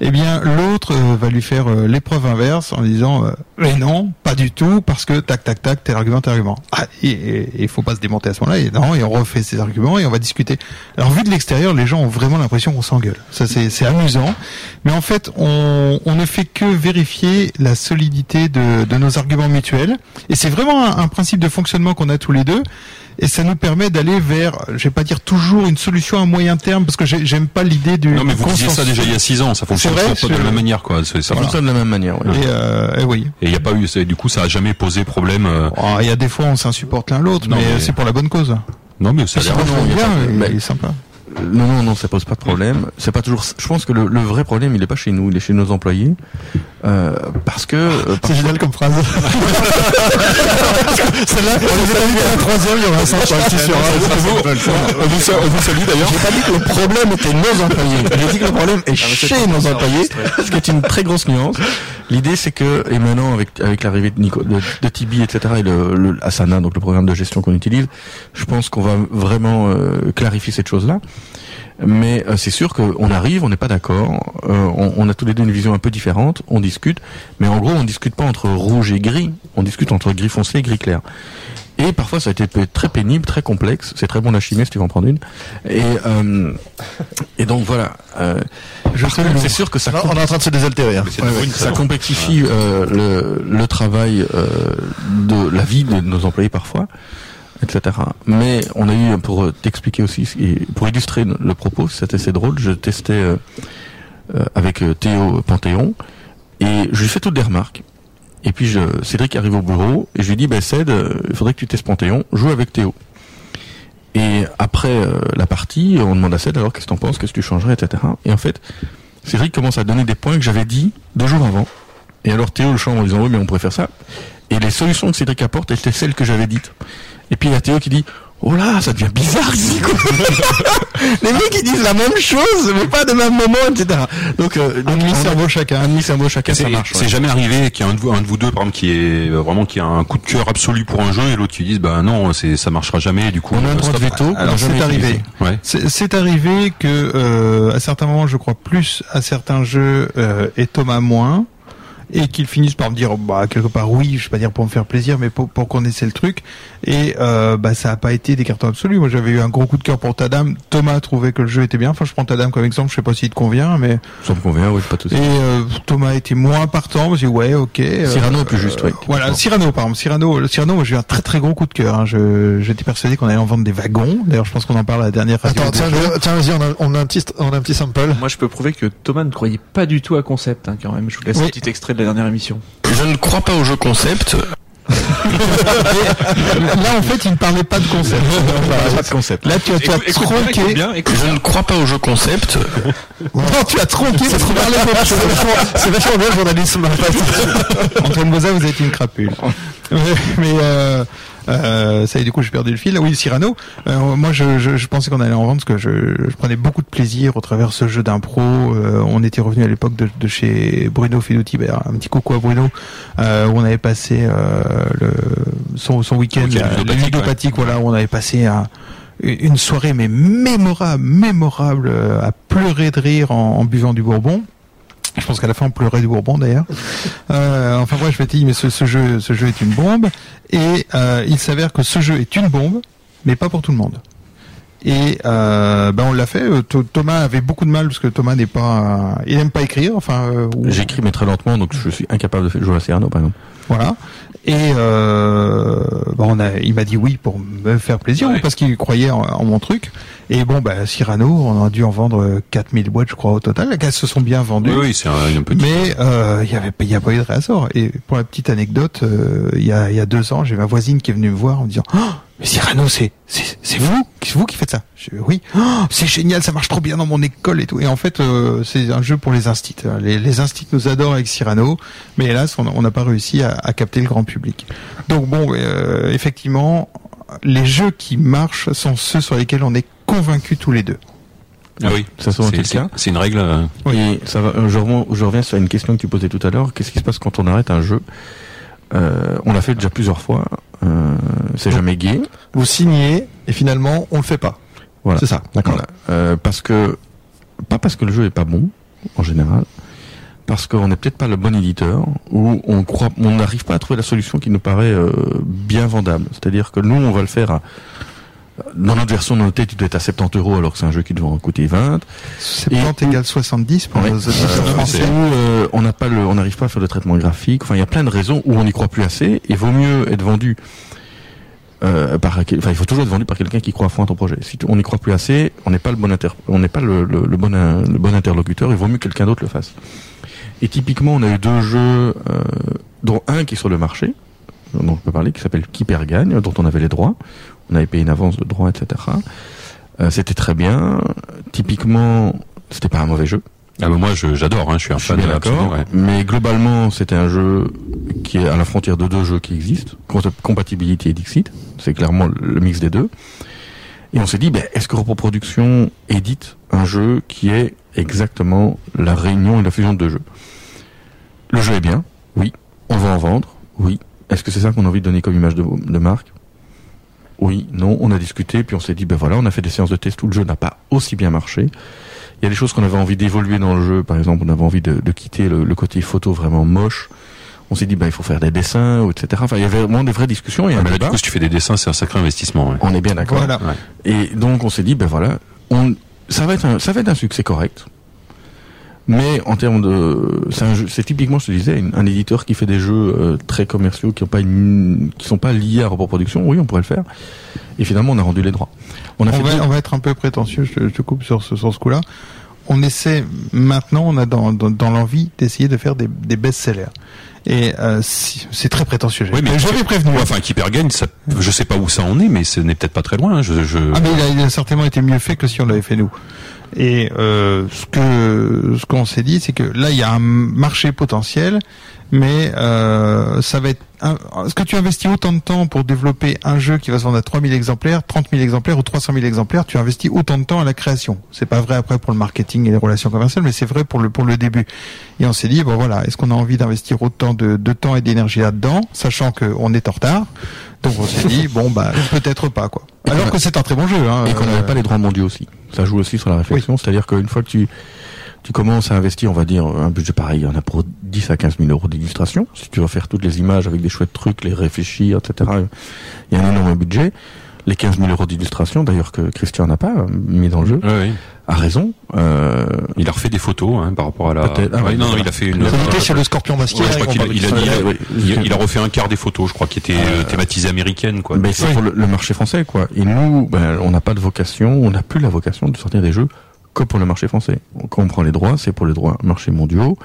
eh bien l'autre euh, va lui faire euh, l'épreuve inverse en disant euh, mais non pas du tout parce que tac tac tac tel argument tel argument. Ah, et il faut pas se démonter à ce moment-là et non et on refait ses arguments et on va discuter. Alors vu de l'extérieur les gens ont vraiment l'impression qu'on s'engueule. Ça c'est c'est amusant. Mais en fait on, on ne fait que vérifier la solidité de, de nos arguments mutuels. Et c'est vraiment un, un principe de fonctionnement qu'on a tous les deux et ça nous permet d'aller vers, je vais pas dire toujours une solution à moyen terme, parce que j'ai- j'aime pas l'idée du. Non, mais vous disiez ça déjà il y a six ans. Ça fonctionne vrai, pas de la même manière, quoi. Ça fonctionne. de la même manière. ouais. Et, euh, et oui. Et il y a pas eu, c'est- du coup, ça a jamais posé problème. euh, Oh, Il y a des fois on s'insupporte l'un l'autre, mais, mais- c'est pour la bonne cause. Non, mais ça a l'air. non, il y a bien, pas- il, mais- il est sympa. Non, non, non, ça pose pas de problème. C'est pas toujours. Je pense que le, le vrai problème, il est pas chez nous, il est chez nos employés. Euh, parce que euh, C'est génial comme phrase. Celle-là, on les a mis à la troisième, il y aura un sympa qui sera. on vous sa- on vous salue d'ailleurs. J'ai pas dit que le problème était nos employés. J'ai dit que le problème est chez nos employés, ce qui est une très grosse nuance. L'idée, c'est que, et maintenant, avec, avec l'arrivée de, Nico, de, de Tibi, etc., et le, le Asana, donc le programme de gestion qu'on utilise, je pense qu'on va vraiment euh, clarifier cette chose-là. Mais euh, c'est sûr qu'on arrive, on n'est pas d'accord, euh, on, on a tous les deux une vision un peu différente, on discute, mais en gros, on discute pas entre rouge et gris, on discute entre gris foncé et gris clair. Et parfois, ça a été très pénible, très complexe. C'est très bon la chimie, si tu veux en prendre une. Et, euh, et donc voilà. Euh, par contre, c'est sûr que ça. Non, on est en train de se désaltérer. hein. Ouais, ouais, ça complexifie euh, le, le travail euh, de la vie de nos employés parfois, etc. Mais on a eu, pour t'expliquer aussi, pour illustrer le propos, c'était assez drôle, je testais euh, euh, avec euh, Théo Panthéon, et je lui fais toutes des remarques. Et puis je, Cédric arrive au bureau, et je lui dis, ben Céd, euh, il faudrait que tu testes Panthéon, joue avec Théo. Et après euh, la partie, on demande à Céd, alors qu'est-ce que t'en penses, qu'est-ce que tu changerais, etc. Et en fait, Cédric commence à donner des points que j'avais dit deux jours avant. Et alors Théo le change en disant oui mais on pourrait faire ça. Et les solutions que Cédric apporte étaient celles que j'avais dites. Et puis il y a Théo qui dit oh là ça devient bizarre ici quoi. les mecs ils disent la même chose mais pas de même moment etc. Donc euh, Un demi-cerveau a- chacun. Un demi-cerveau chacun ça C'est marche. c'est ouais. jamais arrivé qu'il y ait un de vous, un de vous deux, par exemple, qui est euh, vraiment qui a un coup de cœur absolu pour un jeu et l'autre qui dise bah non, c'est ça marchera jamais. Du coup, On a un euh, droit de veto. c'est arrivé. Ouais. C'est c'est arrivé que euh, à certains moments, je crois plus à certains jeux euh, et Thomas moins, et qu'ils finissent par me dire bah quelque part oui, je vais pas dire pour me faire plaisir, mais pour, pour qu'on essaie le truc. Et euh, bah ça a pas été des cartons absolus. Moi j'avais eu un gros coup de cœur pour Tadam. Thomas trouvait que le jeu était bien. Enfin je prends Tadam comme exemple. Je sais pas s'il te convient, mais Ça me convient, oui, pas tout et euh, Thomas était moins partant. J'ai dit ouais ok. euh, Cyrano est plus juste, ouais. Voilà Cyrano par exemple. Cyrano, le Cyrano, moi, j'ai eu un très très gros coup de cœur. Hein. Je j'étais persuadé qu'on allait en vendre des wagons. D'ailleurs je pense qu'on en parle à la dernière. radio Attends, tiens, jeux. je- tiens, vas-y, on a, on a un petit, on a un petit sample. Moi, je peux prouver que Thomas ne croyait pas du tout à concept, hein, quand même. Je vous laisse Oui. un petit extrait de la dernière émission. Je ne crois pas au jeu concept. Là, en fait, il ne parlait pas de concept. Pas de concept. Là, tu as, tu as tronqué. bien, écoute Je ne crois pas au jeu concept. Non, tu as tronqué. C'est vachement bien le journalisme, en fait. Antoine Boza, vous êtes une crapule. mais mais, euh, euh, ça y est, du coup, j'ai perdu le fil. Oui, Cyrano. Euh, moi, je, je, je pensais qu'on allait en vendre parce que je, je prenais beaucoup de plaisir au travers de ce jeu d'impro. Euh, on était revenu à l'époque de, de chez Bruno Fiduti. Ben, un petit coucou à Bruno, euh, où on avait passé euh, le, son, son week-end, week-end euh, ludopathique, ludopathique, voilà, où on avait passé un une soirée mais mémorable, mémorable, euh, à pleurer de rire en, en buvant du bourbon. Je pense qu'à la fin on pleurait du bourbon d'ailleurs. Euh, enfin bref, je dit mais ce, ce jeu, ce jeu est une bombe et euh, il s'avère que ce jeu est une bombe, mais pas pour tout le monde. Et euh, ben on l'a fait. Euh, Tho- Thomas avait beaucoup de mal parce que Thomas n'est pas, il n'aime pas écrire. Enfin, euh, ou- J'écris mais très lentement, donc je suis incapable de jouer à Cyrano par exemple. Voilà. Et euh, on a, il m'a dit oui pour me faire plaisir Ouais. parce qu'il croyait en, en mon truc. Et bon, bah, Cyrano, on a dû en vendre euh, 4000 boîtes, je crois, au total. Elles se sont bien vendues. Oui, oui, c'est un, un petit. Mais euh, il y avait pas- il y a pas eu de réassort. Et pour la petite anecdote, euh, il y a il y a deux ans, j'ai ma voisine qui est venue me voir en me disant oh, mais Cyrano, c'est c'est c'est vous, c'est vous qui faites ça. Je oui, Oh, c'est génial, ça marche trop bien dans mon école et tout. Et en fait, euh, c'est un jeu pour les instits. Les les instits nous adorent avec Cyrano, mais hélas, on n'a pas réussi à, à capter le grand public. Donc bon, euh, effectivement, les jeux qui marchent sont ceux sur lesquels on est convaincus tous les deux. Ah oui, Ça c'est- le cas. c'est c'est une règle. euh, Et ça va, je, reviens, je reviens sur une question que tu posais tout à l'heure. Qu'est-ce qui se passe quand on arrête un jeu? Euh, On l'a fait déjà plusieurs fois. Euh, c'est jamais gay. Vous signez, et finalement, on le fait pas. Voilà. C'est ça, d'accord. Voilà. Euh, parce que pas parce que le jeu est pas bon en général, parce qu'on n'est peut-être pas le bon éditeur ou on croit, on n'arrive pas à trouver la solution qui nous paraît euh, bien vendable. C'est-à-dire que nous, on va le faire à dans notre version notée, tu dois être à 70 euros alors que c'est un jeu qui doit en coûter 20. 70 égale 70 pour Ouais. nos auditeurs Euh, français. euh, on n'a pas le, on n'arrive pas à faire le traitement graphique. Enfin, il y a plein de raisons où on n'y croit plus assez. Et vaut mieux être vendu. Euh, par, enfin, il faut toujours être vendu par quelqu'un qui croit à fond à ton projet. Si on n'y croit plus assez, on n'est pas le bon inter, on n'est pas le, le, le bon, le bon interlocuteur. Il vaut mieux que quelqu'un d'autre le fasse. Et typiquement, on a eu deux jeux, euh, dont un qui est sur le marché, dont je peux parler, qui s'appelle Qui perd gagne, dont on avait les droits. On avait payé une avance de droits, etc. Euh, c'était très bien. Typiquement, c'était pas un mauvais jeu. Ah bah moi j'adore, hein, je suis un Je fan d'accord. ouais. Mais globalement, c'était un jeu qui est à la frontière de deux jeux qui existent. Compa- Compatibility et Dixit. C'est clairement le mix des deux. Et on s'est dit, ben, est-ce que Repro Production édite un jeu qui est exactement la réunion et la fusion de deux jeux? Le jeu est bien, oui. On va en vendre, oui. Est-ce que c'est ça qu'on a envie de donner comme image de, de marque? Oui, non. On a discuté, puis on s'est dit, ben voilà, on a fait des séances de test où le jeu n'a pas aussi bien marché. Il y a des choses qu'on avait envie d'évoluer dans le jeu. Par exemple, on avait envie de, de quitter le, le côté photo vraiment moche. On s'est dit, bah, il faut faire des dessins, ou etc. Enfin, il y avait vraiment des vraies discussions et Ah, un mais là, débat. du coup, si tu fais des dessins, c'est un sacré investissement. ouais. On est bien d'accord. Voilà. Ouais. Et donc, on s'est dit, ben voilà, on, ça va être un, ça va être un succès correct. Mais en termes de, c'est un jeu- c'est typiquement, je te disais, une- un éditeur qui fait des jeux euh, très commerciaux, qui ont pas une, qui sont pas liés à Repro Production. Oui, on pourrait le faire. Et finalement, on a rendu les droits. On a On fait va, on va être un peu prétentieux, je te, je te coupe sur ce, sur ce coup-là. On essaie, maintenant, on a dans, dans, dans l'envie d'essayer de faire des, des best-sellers. Et euh, si- c'est très prétentieux. Oui, mais j'avais prévenu. Ouais, enfin, Keeper Gain, ça, je sais pas où ça en est, mais ce n'est peut-être pas très loin. hein. Je, je... Ah mais il a, il a certainement été mieux fait que si on l'avait fait nous. Et euh, ce que ce qu'on s'est dit, c'est que là il y a un marché potentiel, mais euh, ça va être. un- Est-ce que tu investis autant de temps pour développer un jeu qui va se vendre à 3000 exemplaires, 30 000 exemplaires ou 300 000 exemplaires? Tu investis autant de temps à la création. C'est pas vrai après pour le marketing et les relations commerciales, mais c'est vrai pour le pour le début. Et on s'est dit bon voilà, est-ce qu'on a envie d'investir autant de, de temps et d'énergie là-dedans, sachant qu'on est en retard? Donc on s'est dit bon bah peut-être pas quoi. Alors que c'est un très bon jeu. Hein, et qu'on euh, n'avait pas les droits mondiaux aussi. Ça joue aussi sur la réflexion, c'est-à-dire qu'une fois que tu tu commences à investir, on va dire, un budget pareil, il y en a pour 10 à 15 000 euros d'illustration. Si tu vas faire toutes les images avec des chouettes trucs, les réfléchir, etc., il y a un énorme budget. Les 15 000 euros d'illustration, d'ailleurs que Christian n'a pas euh, mis dans le jeu, ouais. a raison. Euh, Il a refait des photos hein, par rapport à la. Peut-être. Ah, Ouais, non, non, il a fait une. Vous notez sur le scorpion masqué. Ouais, je crois on qu'il a, il a, de il a- oui. il a- il a refait un quart des photos, je crois, qui était euh, thématisé américaine, quoi. Mais c'est pour le, le marché français, quoi. Et nous, ben, on n'a pas de vocation, on n'a plus la vocation de sortir des jeux que pour le marché français. Quand on prend les droits, c'est pour les droits marchés mondiaux.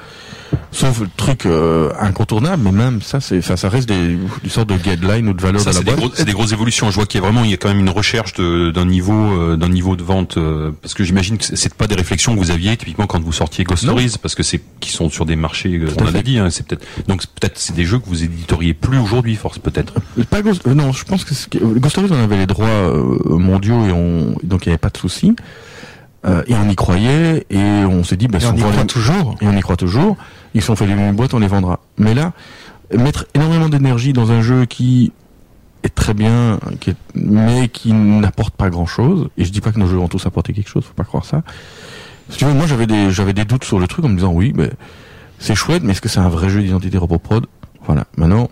Sauf le truc euh, incontournable, mais même ça, c'est, enfin, ça reste des, des sortes de guidelines ou de valeurs Ça, de la c'est des, boîte. gros- c'est des grosses évolutions. Je vois qu'il y a vraiment, il y a quand même une recherche de- d'un niveau, euh, d'un niveau de vente, euh, parce que j'imagine que c'est- pas des réflexions que vous aviez typiquement quand vous sortiez Ghost Non. Stories, parce que c'est qui sont sur des marchés, euh, on en a dit. Hein, c'est peut-être donc c'est peut-être c'est des jeux que vous éditeriez plus aujourd'hui, force peut-être. Pas Ghost, euh, non, je pense que Ghost Stories, on avait les droits euh, mondiaux et on, donc il n'y avait pas de souci. Euh, et on y croyait et on s'est dit, bah, Et si on y vend croit les- toujours. et on y croit toujours. Ils sont fait les boîtes, on les vendra. Mais là, mettre énormément d'énergie dans un jeu qui est très bien, qui est- mais qui n'apporte pas grand chose. Et je dis pas que nos jeux vont tous apporter quelque chose, faut pas croire ça. Si tu veux, moi j'avais des, j'avais des doutes sur le truc en me disant oui, mais c'est chouette, mais est-ce que c'est un vrai jeu d'identité RoboProd? Voilà. Maintenant,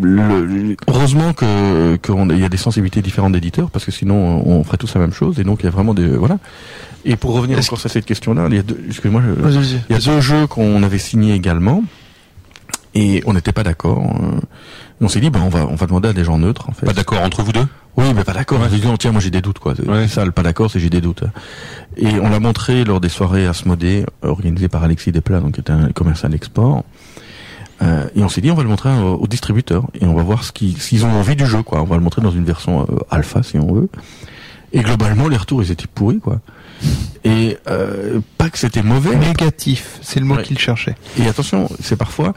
le- heureusement que qu'il y a des sensibilités différentes d'éditeurs parce que sinon on ferait tous la même chose et donc il y a vraiment des voilà. Et pour revenir encore sur cette question-là, il y a deux, excuse-moi, je- Vas-y, vas-y. il y a deux jeux qu'on avait signés également et on n'était pas d'accord. euh, On s'est dit, ben on va on va demander à des gens neutres en fait. Pas d'accord entre vous deux? Oui, mais pas d'accord. J'ai dit, non, tiens, moi j'ai des doutes quoi. C'est Ouais. ça, le pas d'accord, c'est j'ai des doutes. Et on l'a montré lors des soirées Asmodée organisées par Alexis Desplat, donc qui est un commercial export. Euh, et on s'est dit, on va le montrer aux, aux distributeurs et on va voir ce qu'ils s'ils ont envie du jeu quoi. On va le montrer dans une version euh, alpha si on veut. Et globalement, les retours ils étaient pourris quoi. Et euh, pas que c'était mauvais, Négatif, c'est le mot Ouais. qu'il cherchait. et attention, c'est parfois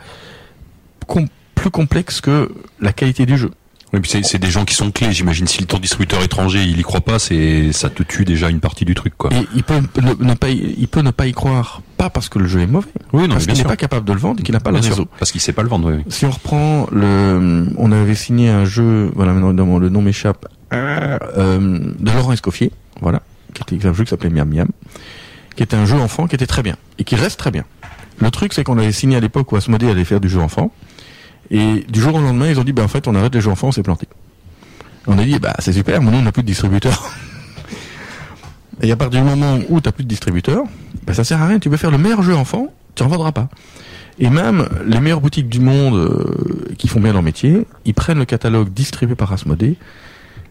com- plus complexe que la qualité du jeu. Oui, puis c'est c'est des gens qui sont clés. J'imagine si ton distributeur étranger il y croit pas, c'est ça te tue déjà une partie du truc, quoi. Et il peut ne, ne pas, y- il peut ne pas y croire, pas parce que le jeu est mauvais, oui, non, parce qu'il n'est pas capable de le vendre et qu'il n'a pas le Bien réseau. parce qu'il sait pas le vendre. Oui. oui. Si on reprend le, on avait signé un jeu, voilà, maintenant le nom m'échappe, euh, de Laurent Escoffier, voilà, qui était un jeu qui s'appelait Miam Miam, qui était un jeu enfant qui était très bien et qui reste très bien. Le truc, c'est qu'on avait signé à l'époque où Asmodée allait faire du jeu enfant, et du jour au lendemain, ils ont dit, ben en fait, on arrête les jeux enfants, on s'est planté. On a dit, bah c'est super, maintenant on n'a plus de distributeur. Et à partir du moment où tu plus de distributeur, bah, ça sert à rien. Tu peux faire le meilleur jeu enfant, tu en vendras pas. Et même les meilleures boutiques du monde euh, qui font bien leur métier, ils prennent le catalogue distribué par Asmodée.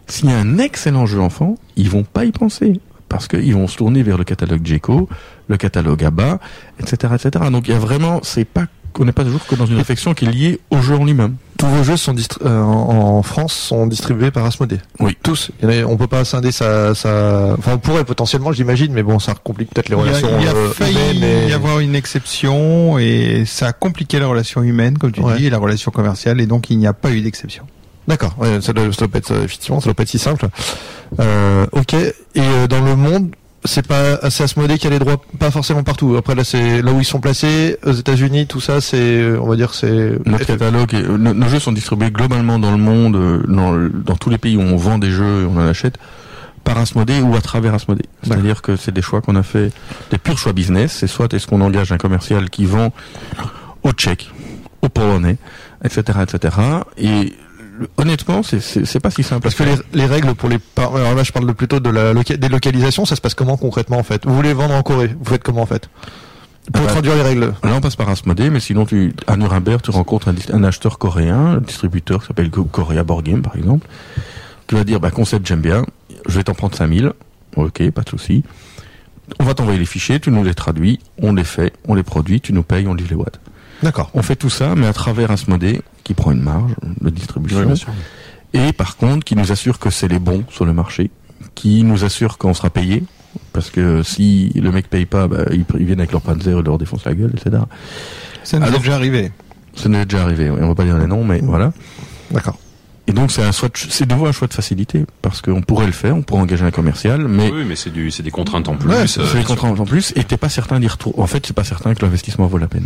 S'il y a un excellent jeu enfant, ils vont pas y penser. Parce qu'ils vont se tourner vers le catalogue Jeco, le catalogue ABBA, etc., etc. Donc il y a vraiment, c'est pas qu'on n'est pas toujours que dans une réflexion qui est liée au jeu en lui-même. Tous vos jeux sont euh, en en France sont distribués par Asmodée. Oui. Tous. Il y en a- on peut pas scinder ça, ça. Enfin, on pourrait potentiellement, j'imagine, mais bon, ça complique peut-être les Il y a, relations il y a euh, failli et- y avoir une exception et ça a compliqué la relation humaine, comme tu Ouais. dis, et la relation commerciale, et donc il n'y a pas eu d'exception. D'accord. Ouais, ça, doit, ça doit pas être euh, effectivement, ça doit pas être si simple. Euh, ok. Et euh, dans le monde, c'est pas assez Asmodée qui a les droits, pas forcément partout. Après là, c'est là où ils sont placés, aux États-Unis, tout ça, c'est, on va dire, c'est. Notre catalogue, nos, nos jeux sont distribués globalement dans le monde, euh, dans, dans tous les pays où on vend des jeux et on en achète, par Asmodée ou à travers Asmodée. C'est-à-dire que c'est des choix qu'on a fait, des purs choix business. C'est soit est-ce qu'on engage un commercial qui vend au Tchèque, au Polonais, etc., etc. Et honnêtement, c'est- pas si simple. Parce que les, règles pour les par- alors là je parle plutôt de la des localisations, ça se passe comment concrètement en fait? Vous voulez vendre en Corée, vous faites comment en fait? Pour Ah bah, traduire les règles. Là, on passe par Asmodée, mais sinon, tu, à Nuremberg, tu rencontres un, un acheteur coréen, un distributeur qui s'appelle Korea Board Game, par exemple, qui va dire, bah, concept, j'aime bien, je vais t'en prendre 5000. Ok, pas de souci. On va t'envoyer les fichiers, tu nous les traduis, on les fait, on les produit, tu nous payes, on livre les boîtes. D'accord. On fait tout ça, mais à travers Asmodée, qui prend une marge de distribution. Oui, bien sûr. Et par contre, qui nous assure que c'est les bons sur le marché, qui nous assure qu'on sera payé, parce que si le mec paye pas, bah, ils, ils viennent avec leur panzer et leur défoncent la gueule, etc. Ça nous est déjà arrivé. Ça nous est déjà arrivé, oui. on va pas dire les noms, mais voilà. D'accord. Et donc c'est un choix, de- c'est de nouveau un choix de facilité, parce qu'on pourrait le faire, on pourrait engager un commercial, mais Oui, mais c'est du, c'est des contraintes en plus. Ouais, euh, c'est des contraintes en plus, et t'es pas certain d'y retourner. En fait, c'est pas certain que l'investissement vaut la peine.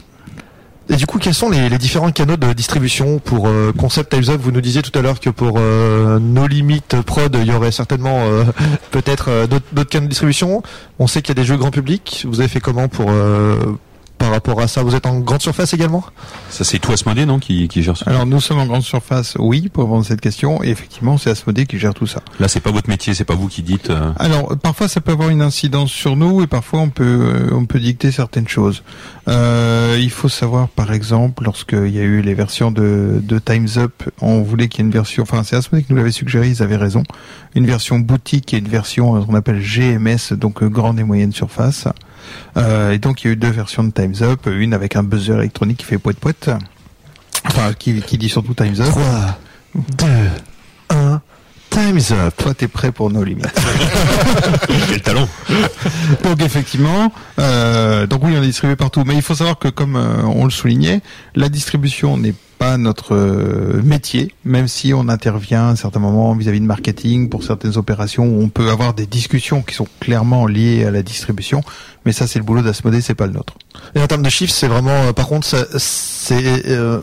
Et du coup, quels sont les, les différents canaux de distribution pour euh, Concept Times Up? Vous nous disiez tout à l'heure que pour euh, nos limites prod, il y aurait certainement euh, peut-être euh, d'autres canaux de distribution. On sait qu'il y a des jeux grand public. Vous avez fait comment pour euh, par rapport à ça Vous êtes en grande surface également? Ça, c'est tout Asmodée, non, qui, qui gère ça? Alors nous sommes en grande surface, oui, pour répondre à cette question, et effectivement c'est Asmodée qui gère tout ça. Là, c'est pas votre métier, c'est pas vous qui dites. euh, Alors parfois ça peut avoir une incidence sur nous et parfois on peut euh, on peut dicter certaines choses. Euh, il faut savoir par exemple lorsqu'il y a eu les versions de, de Times Up, on voulait qu'il y ait une version, enfin c'est Asmodée qui nous l'avait suggéré, ils avaient raison, une version boutique et une version qu'on appelle GMS, donc grande et moyenne surface. Euh, et donc il y a eu deux versions de Times Up, une avec un buzzer électronique qui fait poète poète, enfin qui, qui dit surtout Times Up. 3, 2, 1, Time's Up. Toi t'es prêt pour nos limites. Quel talent Donc effectivement, euh, donc oui, on est distribué partout. Mais il faut savoir que comme euh, on le soulignait, la distribution n'est pas notre euh, métier, même si on intervient à un certain moment vis-à-vis de marketing pour certaines opérations où on peut avoir des discussions qui sont clairement liées à la distribution. Mais ça, c'est le boulot d'Asmodée, c'est pas le nôtre. Et en termes de chiffres, c'est vraiment, euh, par contre, c'est euh,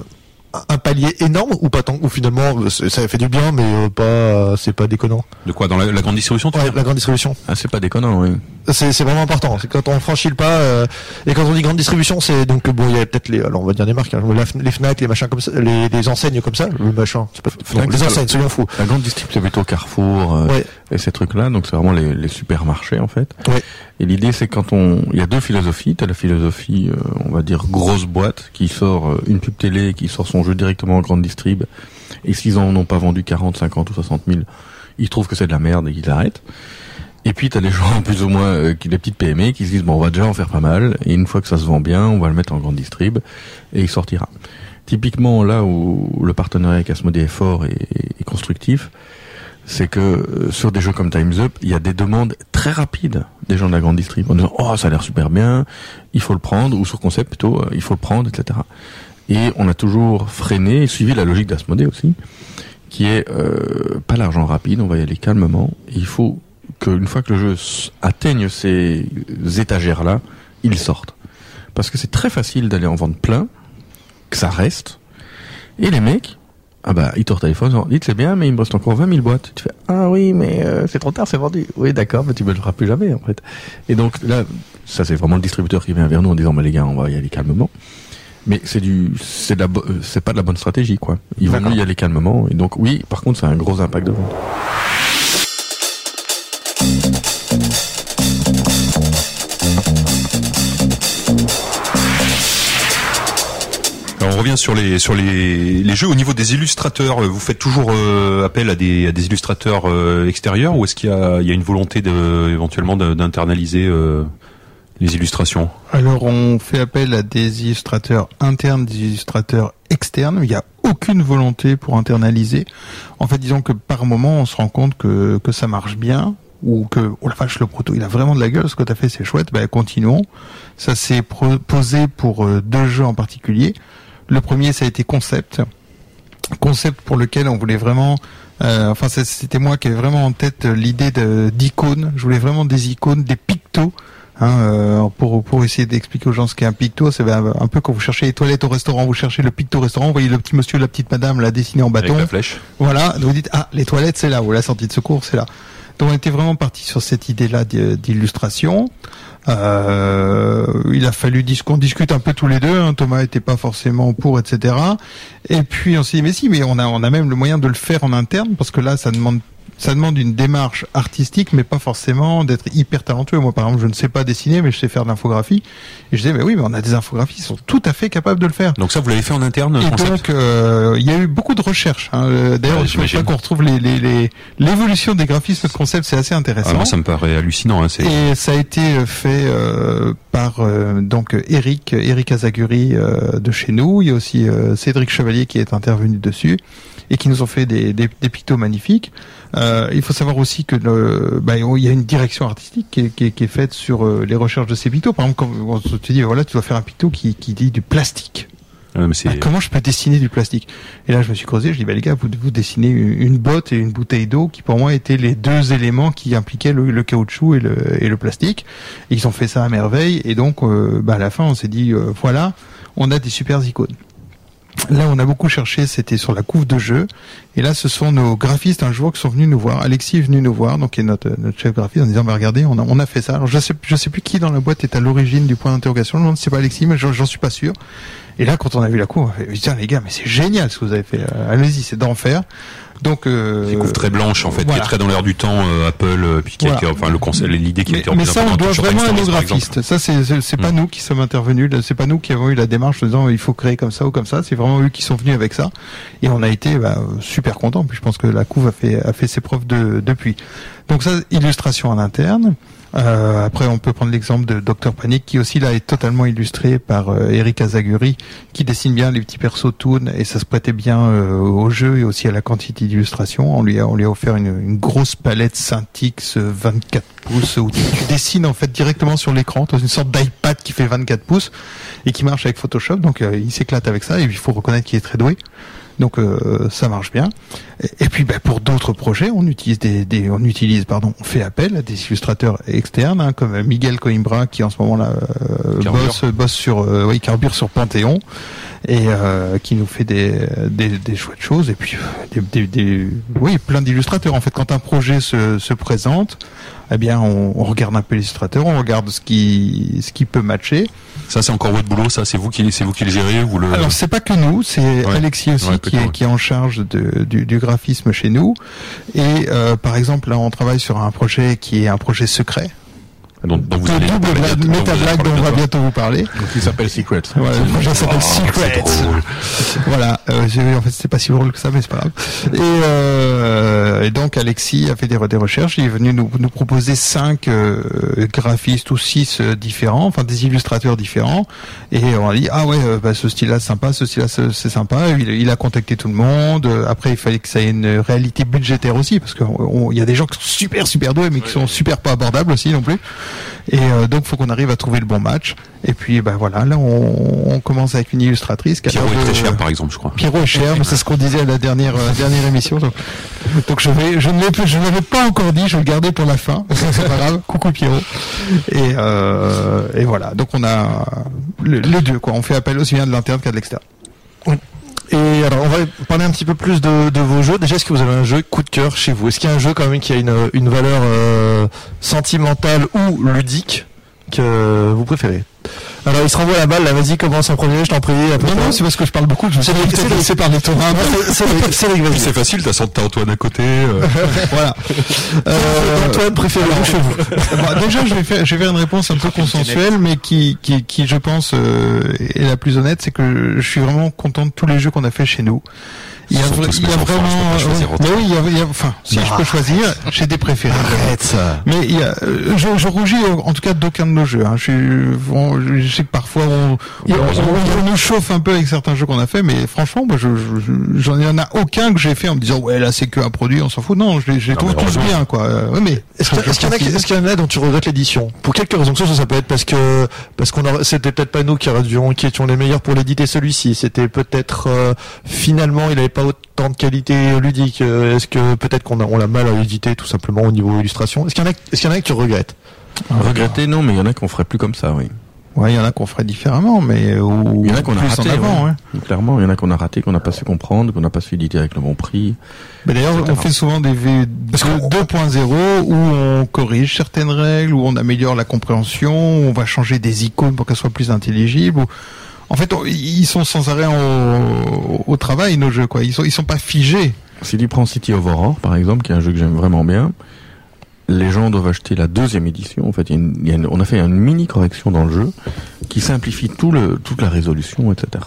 un palier énorme ou pas tant Ou finalement, euh, ça fait du bien, mais euh, pas, c'est pas déconnant. De quoi Dans la, la grande distribution, tu Ouais, la grande distribution. Ah, c'est pas déconnant, oui. C'est c'est vraiment important. C'est quand on franchit le pas. euh, et quand on dit grande distribution, c'est donc bon, il y a peut-être les, alors on va dire des marques, hein, les Fnac, les machins comme ça, les, les enseignes comme ça, le machin. C'est pas, Fnac, non, les enseignes, soyons fous. La grande distrib, c'est plutôt Carrefour euh, Ouais. et ces trucs-là, donc c'est vraiment les, les supermarchés en fait. Ouais. Et l'idée c'est quand on, il y a deux philosophies. T'as la philosophie, on va dire grosse boîte qui sort une pub télé, qui sort son jeu directement en grande distrib, et s'ils en ont pas vendu 40, 50 ou 60 000, ils trouvent que c'est de la merde et qu'ils arrêtent. Et puis t'as des gens plus ou moins euh, qui des petites PME qui se disent bon on va déjà en faire pas mal et une fois que ça se vend bien on va le mettre en grande distrib et il sortira. Typiquement là où le partenariat avec Asmodee est fort et, et constructif, c'est que euh, sur des jeux comme Times Up, il y a des demandes très rapides des gens de la grande distrib en disant oh ça a l'air super bien, il faut le prendre ou sur concept plutôt euh, il faut le prendre etc. Et on a toujours freiné suivi la logique d'Asmodee aussi, qui est euh, pas l'argent rapide, on va y aller calmement. Il faut qu'une fois que le jeu atteigne ces étagères-là, il sorte. Parce que c'est très facile d'aller en vendre plein, que ça reste, et les mecs, ah bah, ils te téléphone, ils disent c'est bien, mais il me reste encore 20 000 boîtes. Tu fais, ah oui, mais euh, c'est trop tard, c'est vendu. Oui, d'accord, mais tu me le feras plus jamais, en fait. Et donc là, ça c'est vraiment le distributeur qui vient vers nous en disant, bah les gars, on va y aller calmement. Mais c'est du, c'est la euh, c'est pas de la bonne stratégie, quoi. Il vaut mieux y aller calmement. Et donc, oui, par contre, ça a un gros impact de vente. On revient sur les sur les, les jeux au niveau des illustrateurs. Vous faites toujours euh, appel à des, à des illustrateurs euh, extérieurs ou est-ce qu'il y a, il y a une volonté de, éventuellement d'internaliser euh, les illustrations Alors, on fait appel à des illustrateurs internes, des illustrateurs externes. Il n'y a aucune volonté pour internaliser. En fait, disons que par moment, on se rend compte que, que ça marche bien ou que, oh la vache, le proto, il a vraiment de la gueule, ce que tu as fait, c'est chouette, ben, continuons. Ça s'est posé pour euh, deux jeux en particulier. Le premier, ça a été Concept. Concept pour lequel on voulait vraiment... euh, enfin, c'était moi qui avais vraiment en tête euh, l'idée d'icônes. Je voulais vraiment des icônes, des pictos. Hein, euh, pour, pour essayer d'expliquer aux gens ce qu'est un picto, c'est un, peu quand vous cherchez les toilettes au restaurant, vous cherchez le picto restaurant, vous voyez le petit monsieur, la petite madame, la dessinée en avec bâton. la flèche. Voilà, vous dites ah les toilettes c'est là ou la sortie de secours c'est là. Donc on était vraiment parti sur cette idée-là d'i- d'illustration. Euh, il a fallu dis- qu'on discute un peu tous les deux. hein. Thomas était pas forcément pour, etc. Et puis on s'est dit mais si, mais on a on a même le moyen de le faire en interne parce que là ça demande ça demande une démarche artistique, mais pas forcément d'être hyper talentueux. Moi, par exemple, je ne sais pas dessiner, mais je sais faire de l'infographie. Et je disais, mais oui, mais on a des infographies qui sont tout à fait capables de le faire. Donc ça, vous l'avez fait en interne Et concept donc, euh, il y a eu beaucoup de recherches. Hein. Euh, D'ailleurs, Ouais, je qu'on retrouve les- les- les- l'évolution des graphismes de concept, c'est assez intéressant. Ah, moi, ça me paraît hallucinant. Hein. Et ça a été fait euh, par euh, donc Eric, Eric Azaguri euh, de chez nous. Il y a aussi euh, Cédric Chevalier qui est intervenu dessus et qui nous ont fait des, des, des pictos magnifiques. Euh, il faut savoir aussi que le, bah, il y a une direction artistique qui est, qui est, qui est faite sur euh, les recherches de ces pictos. Par exemple, quand on te dit voilà, tu dois faire un picto qui, qui dit du plastique. Ah, mais Ah, comment je peux dessiner du plastique? Et là, je me suis creusé. Je dis, bah les gars, vous, vous dessinez une une botte et une bouteille d'eau qui, pour moi, étaient les deux éléments qui impliquaient le, le caoutchouc et le, et le plastique. Et ils ont fait ça à merveille. Et donc, euh, bah, à la fin, on s'est dit, euh, voilà, on a des super icônes. Là, on a beaucoup cherché, c'était sur la couve de jeu. Et là, ce sont nos graphistes un jour qui sont venus nous voir. Alexis est venu nous voir, donc est notre, notre chef graphiste, en disant, bah, regardez, on a, on a fait ça. Alors, je sais, je sais plus qui dans la boîte est à l'origine du point d'interrogation. Je si c'est pas Alexis, mais j'en suis pas sûr. Et là, quand on a vu la couve, on a fait, les gars, mais c'est génial ce que vous avez fait. Euh, Allez-y, c'est d'enfer. Donc, euh, Une couve très blanche en fait, qui est très dans l'air du temps, euh, Apple, euh, puis qui, a- Voilà. qui enfin le concept, l'idée qui a été mais ça, on doit vraiment à nos graphistes. Ça, c'est c'est- pas Mm. nous qui sommes intervenus. C'est pas nous qui avons eu la démarche en disant il faut créer comme ça ou comme ça. C'est vraiment eux qui sont venus avec ça. Et on a été bah, super contents. Puis je pense que la couve a fait a fait ses preuves de, depuis. Donc ça, illustration en interne. Euh, après, on peut prendre l'exemple de Dr Panic, qui aussi là est totalement illustré par euh, Eric Azaguri, qui dessine bien les petits persos Toon, et ça se prêtait bien euh, au jeu et aussi à la quantité d'illustrations. On lui a on lui a offert une, grosse palette Syntix euh, 24 pouces où tu, dessines en fait directement sur l'écran. Une sorte d'iPad qui fait 24 pouces et qui marche avec Photoshop. Donc euh, il s'éclate avec ça et il faut reconnaître qu'il est très doué. Donc euh, ça marche bien. Et, et puis bah, pour d'autres projets, on utilise des, des- on utilise pardon, on fait appel à des illustrateurs externes hein, comme Miguel Coimbra qui en ce moment là euh, bosse bosse sur euh, oui carbure sur Panthéon et euh, qui nous fait des, des, des chouettes choses et puis euh, des, des, des- oui plein d'illustrateurs en fait quand un projet se, se présente eh bien on, on regarde un peu l'illustrateur on regarde ce qui ce qui peut matcher Ça c'est encore votre boulot, ça c'est vous qui c'est vous qui le gérez, vous le. alors c'est pas que nous, c'est Ouais. Alexis aussi Ouais, qui, est, ouais. qui est en charge de, du, du graphisme chez nous. Et euh, par exemple là on travaille sur un projet qui est un projet secret. Dont, dont vous Un allez double parler blague, méta blague dont on va bientôt. vous parler. Donc il s'appelle Secret. Voilà, le projet s'appelle Oh, Secret. c'est. Voilà, euh, en fait c'était pas si drôle que ça, mais c'est pas grave. Et, euh, et donc Alexis a fait des, des recherches, il est venu nous, nous proposer cinq euh, graphistes ou six euh, différents, enfin des illustrateurs différents. Et on a dit ah ouais, euh, bah, ce style-là c'est sympa, ce style-là c'est c'est sympa. Il, il a contacté tout le monde. Euh, Après il fallait que ça ait une réalité budgétaire aussi, parce qu'il y a des gens qui sont super super doués, mais qui sont super pas abordables aussi non plus. Et euh, donc faut qu'on arrive à trouver le bon match. Et puis bah voilà, là on, on commence avec une illustratrice qui Pierrot est très cher par exemple, je crois. Pierrot est cher, mais c'est ce qu'on disait à la dernière euh, dernière émission. Donc, donc je vais, je ne l'avais pas encore dit, je vais le garder pour la fin. C'est pas grave. Coucou Pierrot. Et euh, et voilà. Donc on a le- les deux quoi. On fait appel aussi bien de l'interne qu'à de l'externe. Et alors, on va parler un petit peu plus de, vos jeux. Déjà, est-ce que vous avez un jeu coup de cœur chez vous? Est-ce qu'il y a un jeu quand même qui a une, une valeur euh, sentimentale ou ludique que vous préférez? Alors, il se renvoie la balle. Là, vas-y, commence en premier. Je t'en prie. Non non, c'est parce que je parle beaucoup je me suis peut-être laissé parler toi. C'est- facile, t'as t'as Antoine à côté. euh, voilà. Euh, Antoine, préféré Alors, chez vous Bon, déjà, je vais faire, je vais faire une réponse un peu consensuelle, mais qui, qui, qui, je pense, euh, est la plus honnête, c'est que je suis vraiment content de tous les jeux qu'on a fait chez nous. Il y a, il y a vraiment. oui, il y a, il y a- enfin, si je peux choisir, j'ai des préférés. Arrête ça. Mais il y a, euh, je, je rougis euh, en tout cas d'aucun de nos jeux. Hein. Je, suis- bon, je sais que parfois on, on, on- on nous chauffe un peu avec certains jeux qu'on a fait, mais franchement, moi, je, je- je- j'en ai en a aucun que j'ai fait en me disant ouais là c'est que un produit, on s'en fout. Non, je les, je les Non, trouve tous bien quoi. Euh, Ouais, mais Est-ce qu'il y, a- en a est-ce qu'il y en a dont tu regrettes l'édition? Pour quelques raisons. Que ce soit, ça peut être parce que parce qu'on aurait- c'était peut-être pas nous qui, étions les meilleurs pour l'éditer celui-ci. C'était peut-être euh, finalement il avait pas autant de qualité ludique. Euh, Est-ce que peut-être qu'on a on l'a mal à éditer tout simplement au niveau illustration? Est-ce qu'il y en a est-ce qu'il y en a que tu regrettes? Regretter, non, mais il y en a qu'on ferait plus comme ça, oui. Ouais, il y en a qu'on ferait différemment, mais euh, ou Il y en a qu'on a raté, avant. ouais. ouais. Clairement, il y en a qu'on a raté, qu'on n'a pas su comprendre, qu'on n'a pas su éditer avec le bon prix. Mais d'ailleurs, on fait souvent des V 2.0 où on corrige certaines règles, où on améliore la compréhension, où on va changer des icônes pour qu'elles soient plus intelligibles. En fait, on- ils sont sans arrêt au travail nos jeux, quoi. Ils sont, ils sont pas figés. Si tu prends City of Horror, par exemple, qui est un jeu que j'aime vraiment bien, les gens doivent acheter la deuxième édition. En fait, il y a une- il y a une- on a fait une mini correction dans le jeu qui simplifie tout le, toute la résolution, etc.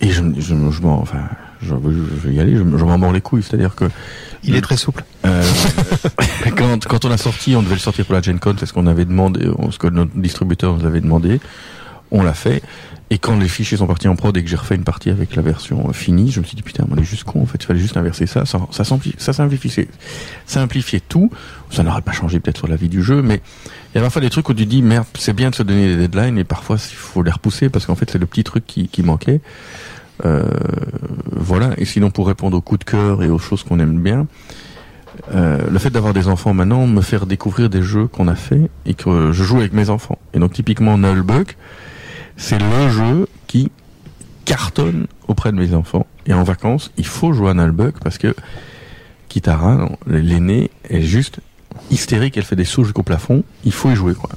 Et je, je, je m'en, enfin, je, vais y aller, je, je m'en mords les couilles. C'est-à-dire que Il est très souple. euh, quand, quand on a sorti, on devait le sortir pour la Gen Con, c'est ce qu'on avait demandé, ce que notre distributeur nous avait demandé. On l'a fait. Et quand les fichiers sont partis en prod et que j'ai refait une partie avec la version euh, finie, je me suis dit putain, on est juste con en fait, il fallait juste inverser ça, ça, ça, simplifie, ça simplifiait, simplifiait tout. Ça n'aurait pas changé peut-être sur la vie du jeu, mais il y a parfois des trucs où tu dis merde, c'est bien de se donner des deadlines et parfois il faut les repousser parce qu'en fait c'est le petit truc qui, qui manquait. Euh, voilà. Et sinon pour répondre aux coups de cœur et aux choses qu'on aime bien, euh, le fait d'avoir des enfants maintenant me faire découvrir des jeux qu'on a fait et que je joue avec mes enfants. Et donc typiquement Nullbuck, c'est le jeu qui cartonne auprès de mes enfants. Et en vacances, il faut jouer à Nullbuck parce que Kitara, l'aînée, est juste hystérique, elle fait des sauts jusqu'au plafond, il faut y jouer quoi.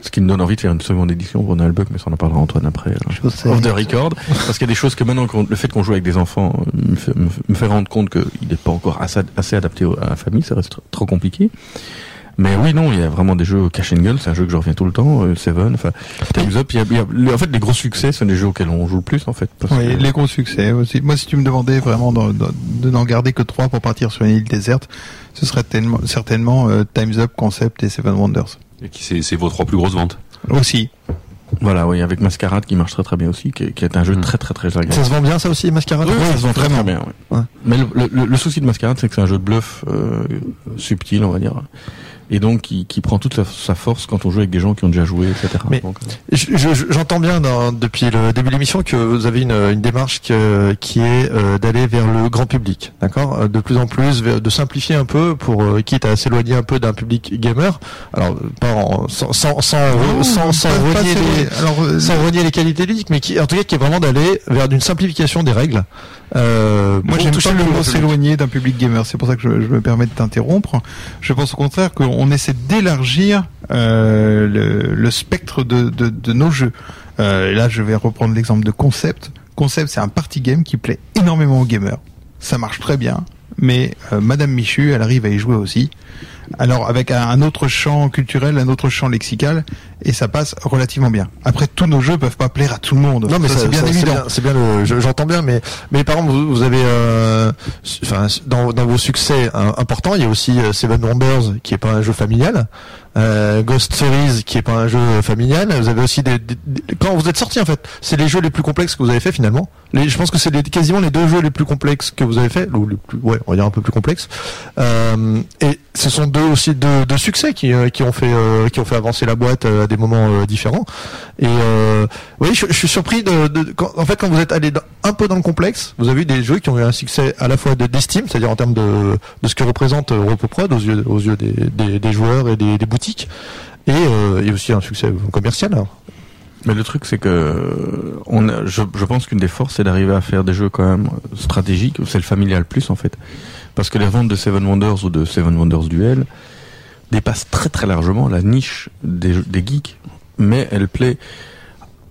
Ce qui me donne envie de faire une seconde édition pour Nullbuck, mais ça en en parlera Antoine après. hein. Off the record, parce qu'il y a des choses que maintenant, le fait qu'on joue avec des enfants euh, me fait, me rendre compte qu'il n'est pas encore assez, assez adapté à la famille, ça reste tr- trop compliqué. Mais oui, non, il y a vraiment des jeux cash and gun, c'est un jeu que je reviens tout le temps, euh, Seven, enfin, Time's Up, il y a, il y a- les- en fait, les gros succès, sont des jeux auxquels on joue le plus, en fait. parce Oui, que- les gros succès aussi. Moi, si tu me demandais vraiment de n'en garder que trois pour partir sur une île déserte, ce serait tellement, certainement euh, Time's Up, Concept et Seven Wonders. Et qui c'est c'est vos trois plus grosses ventes. Aussi. Voilà, oui, avec Mascarade qui marche très très bien aussi, qui, est- qui est un jeu Mm. très très très agréable. Ça se vend bien ça aussi, Mascarade Oui, ça se vend très, bien. ouais. Ouais. Mais le, le- le souci de Mascarade, c'est que c'est un jeu de bluff euh, subtil, on va dire, et donc qui, qui prend toute sa, sa force quand on joue avec des gens qui ont déjà joué, etc. Mais- Donc, euh, Je- je- J'entends bien dans- depuis le début de l'émission que vous avez une, une démarche que- qui est euh, d'aller vers le grand public, d'accord? Euh, De plus en plus, de simplifier un peu pour euh, quitte à s'éloigner un peu d'un public gamer. Alors pas en- sans sans sans, Non, sans, sans pas- pas renier les, alors, euh, sans renier les qualités ludiques, mais qui en tout cas qui est vraiment d'aller vers une simplification des règles. Euh, Moi, j'aime pas le mot s'éloigner d'un public gamer. C'est pour ça que je, je me permets de t'interrompre. Je pense au contraire qu'on essaie d'élargir euh, le, spectre de, nos jeux. Euh, là, je vais reprendre l'exemple de Concept. Concept, c'est un party game qui plaît énormément aux gamers. Ça marche très bien, mais euh, Madame Michu, elle arrive à y jouer aussi. Alors avec un autre champ culturel, un autre champ lexical, et ça passe relativement bien. Après, tous nos jeux peuvent pas plaire à tout le monde. Non mais c'est bien ça, évident. C'est bien, j'entends bien, mais mais par exemple vous, vous avez, euh, enfin dans, dans vos succès euh, importants, il y a aussi euh, Seven Wonders qui est pas un jeu familial, Ghost Stories qui est pas un jeu familial. Vous avez aussi des, des- des- quand vous êtes sorti en fait, c'est les jeux les plus complexes que vous avez fait finalement. Les, je pense que c'est quasiment les deux jeux les plus complexes que vous avez fait, ou les plus, ouais, on va dire un peu plus complexes. Et ce sont deux aussi deux, deux succès qui, qui ont fait qui ont fait avancer la boîte à des moments euh, différents. Et euh, oui, je, suis surpris quand- en fait quand vous êtes allé un peu dans le complexe, vous avez eu des jeux qui ont eu un succès à la fois de- d'estime, c'est-à-dire en termes de, de ce que représente euh, RepoProd aux yeux des, joueurs et des, boutiques, et, euh, aussi un succès commercial. alors. Mais le truc, c'est que je, je pense qu'une des forces, c'est d'arriver à faire des jeux quand même stratégiques. C'est le familial plus en fait, parce que les ventes de Seven Wonders ou de Seven Wonders Duel dépassent très très largement la niche des, geeks, mais elle plaît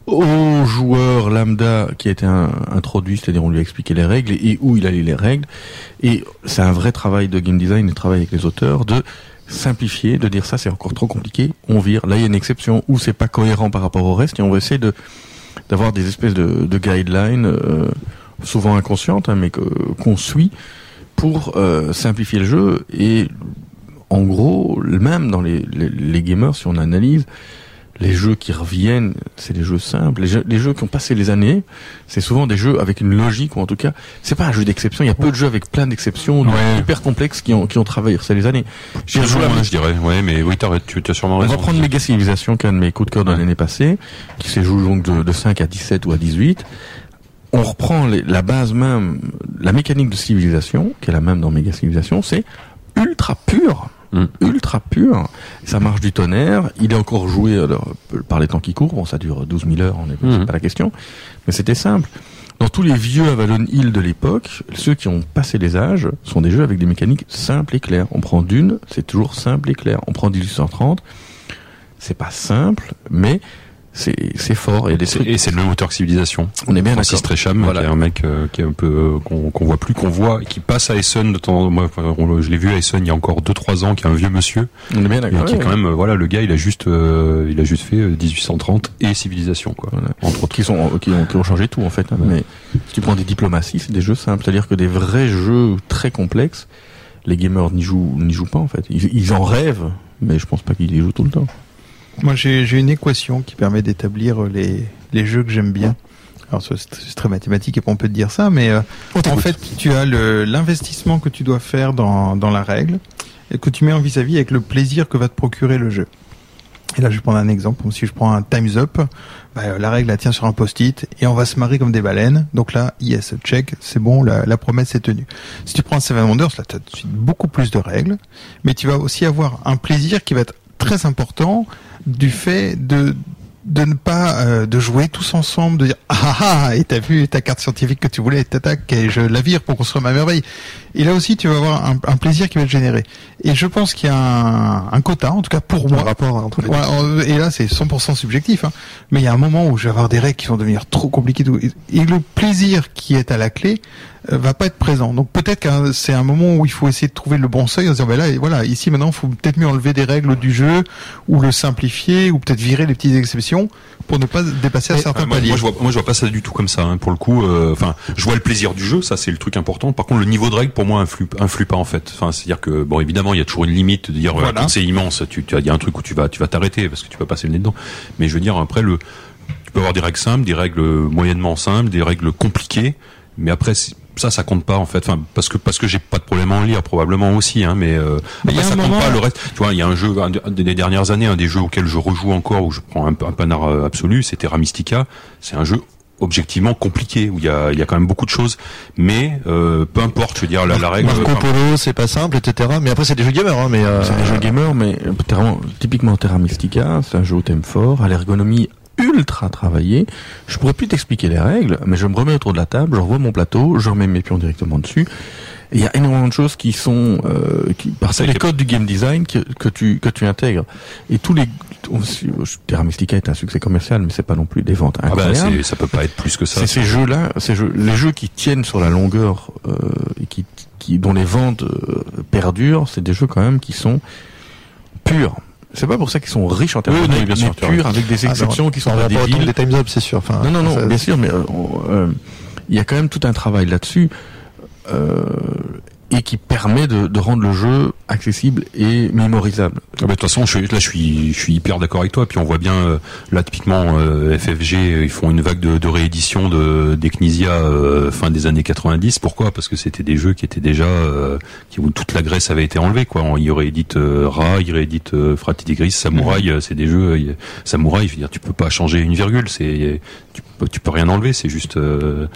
au joueur lambda qui a été introduit, c'est-à-dire on lui a expliqué les règles et, où il allait les règles. Et c'est un vrai travail de game design et de travail avec les auteurs de simplifier, de dire ça c'est encore trop compliqué, on vire. Là il y a une exception où c'est pas cohérent par rapport au reste et on va essayer de d'avoir des espèces de, de guidelines euh, souvent inconscientes, hein, mais qu'on suit pour euh, simplifier le jeu. Et en gros, même dans les, les, les gamers, si on analyse, les jeux qui reviennent, c'est des jeux simples. Les jeux, les jeux qui ont passé les années, c'est souvent des jeux avec une logique, ou en tout cas, c'est pas un jeu d'exception. Il y a peu de jeux avec plein d'exceptions, de- Ouais. hyper complexes qui ont, qui ont traversé les années. J'ai joué à je dirais. Ouais, mais oui, t'as, tu, as sûrement on raison. va prendre Mega Civilization, qui est un de mes coups de cœur de l'année passée, qui s'est joué donc de, de 5 à 17 ou à 18. On reprend les- la base même, la mécanique de civilisation, qui est la même dans Mega Civilization, c'est ultra pur. Mm. Ultra pur. Ça marche du tonnerre. Il est encore joué alors, par les temps qui courent. Bon, ça dure 12 000 heures, c'est Mm. pas la question. Mais c'était simple. Dans tous les vieux Avalon Hill de l'époque, ceux qui ont passé les âges sont des jeux avec des mécaniques simples et claires. On prend Dune, c'est toujours simple et clair. On prend 1830, c'est pas simple, mais c'est c'est fort. Et c'est le même auteur que Civilisation. On est bien Francis d'accord. Tresham, Voilà. qui est un mec euh, qui est un peu euh, qu'on qu'on voit plus, qu'on voit, qui passe à Essen de temps. Moi, on- je l'ai vu à Essen il y a encore 2-3 ans, qui est un vieux monsieur, On est bien d'accord. qui est quand même, euh, voilà, le gars, il a juste, euh, il a juste fait euh, 1830 et Civilisation, quoi. Voilà. Entre autres. qui sont qui ont, qui ont changé tout en fait. hein. Mais si tu prends des diplomaties, c'est des jeux simples. C'est-à-dire que des vrais jeux très complexes, les gamers n'y jouent n'y jouent pas en fait. Ils, ils en rêvent, mais je pense pas qu'ils y jouent tout le temps. Moi, j'ai une équation qui permet d'établir les, les jeux que j'aime bien. Alors, c'est très mathématique et on peut te dire ça, mais euh, en fait, tu as l'investissement que tu dois faire dans, dans la règle et que tu mets en vis-à-vis avec le plaisir que va te procurer le jeu. Et là, je vais prendre un exemple. Si je prends un Time's Up, bah, euh, la règle, elle tient sur un post-it et on va se marrer comme des baleines. Donc là, yes, check, c'est bon, la, la promesse est tenue. Si tu prends Seven Wonders, là, tu as tout de suite beaucoup plus de règles, mais tu vas aussi avoir un plaisir qui va être très important du fait de de ne pas euh, de jouer tous ensemble, de dire ah ah ah et t'as vu ta carte scientifique que tu voulais, t'attaques et je la vire pour construire ma merveille. Et là aussi tu vas avoir un, un plaisir qui va être généré. Et je pense qu'il y a un, un quota, en tout cas pour Un moi. rapport entre les Ouais, euh, et là c'est 100% subjectif, hein. mais il y a un moment où je vais avoir des règles qui vont devenir trop compliquées. Et, le plaisir qui est à la clé va pas être présent. Donc peut-être que c'est un moment où il faut essayer de trouver le bon seuil en disant ben là voilà ici maintenant il faut peut-être mieux enlever des règles du jeu ou le simplifier ou peut-être virer les petites exceptions pour ne pas dépasser un certain Ah, moi, palier. moi, je vois, moi, je vois pas ça du tout comme ça. hein, pour le coup, euh, enfin, je vois le plaisir du jeu, ça c'est le truc important. Par contre, le niveau de règle pour moi influe, influe pas en fait. Enfin, c'est-à-dire que bon, évidemment, il y a toujours une limite de dire voilà, c'est immense, tu, tu as- il y a un truc où tu vas, tu vas t'arrêter parce que tu vas passer le nez dedans. Mais je veux dire après le, tu peux avoir des règles simples, des règles moyennement simples, des règles compliquées, mais après ça, ça compte pas en fait. Enfin, parce que parce que j'ai pas de problème à en lire probablement aussi, hein. Mais, euh, Mais il y après, a ça un compte moment- pas le reste. Tu vois, il y a un jeu un des dernières années, un des jeux auxquels je rejoue encore où je prends un, un panard euh, absolu, c'est Terra Mystica. C'est un jeu objectivement compliqué où il y a il y a quand même beaucoup de choses, mais euh, peu importe. Je veux dire la, la règle. Marco Polo, c'est pas simple, etc. Mais après, c'est des jeux gamers, hein, mais euh, C'est des jeux gamers, mais euh, typiquement Terra Mystica, c'est un jeu au thème fort, à l'ergonomie ultra travaillée. Je pourrais plus t'expliquer les règles, mais je me remets autour de la table, je revois mon plateau, je remets mes pions directement dessus. Il y a énormément de choses qui sont euh, qui, par les codes du game design que, que tu que tu intègres. Et tous les Terra Mystica est un succès commercial, mais c'est pas non plus des ventes ah bah, incroyables. c'est- ça peut pas être plus que ça. C'est ces jeux-là, ces jeux, les jeux qui tiennent sur la longueur euh, et qui, qui dont les ventes euh, perdurent, c'est des jeux quand même qui sont purs. C'est pas pour ça qu'ils sont riches en termes Oui, de bien sûr, purs avec des ah, exceptions non, qui sont on va pas débiles. retourner des times up, c'est sûr. Enfin, Non, non, non, ça- bien sûr, mais euh, euh, il y a quand même tout un travail là-dessus euh, et qui permet de, de rendre le jeu accessible et mémorisable. Ah bah, de toute façon, je là, je suis, je suis hyper d'accord avec toi. Puis on voit bien, euh, là, typiquement, euh, FFG, euh, ils font une vague de, de réédition de euh, fin des années 90. Pourquoi? Parce que c'était des jeux qui étaient déjà, euh, qui, où toute la graisse avait été enlevée. Quoi. On- Ils rééditent euh, Ra, ils rééditent euh, Frati Gris, Samouraï. C'est des jeux, y- Samouraï. Je veux dire, tu peux pas changer une virgule. Tu peux, tu peux rien enlever. C'est juste. Euh,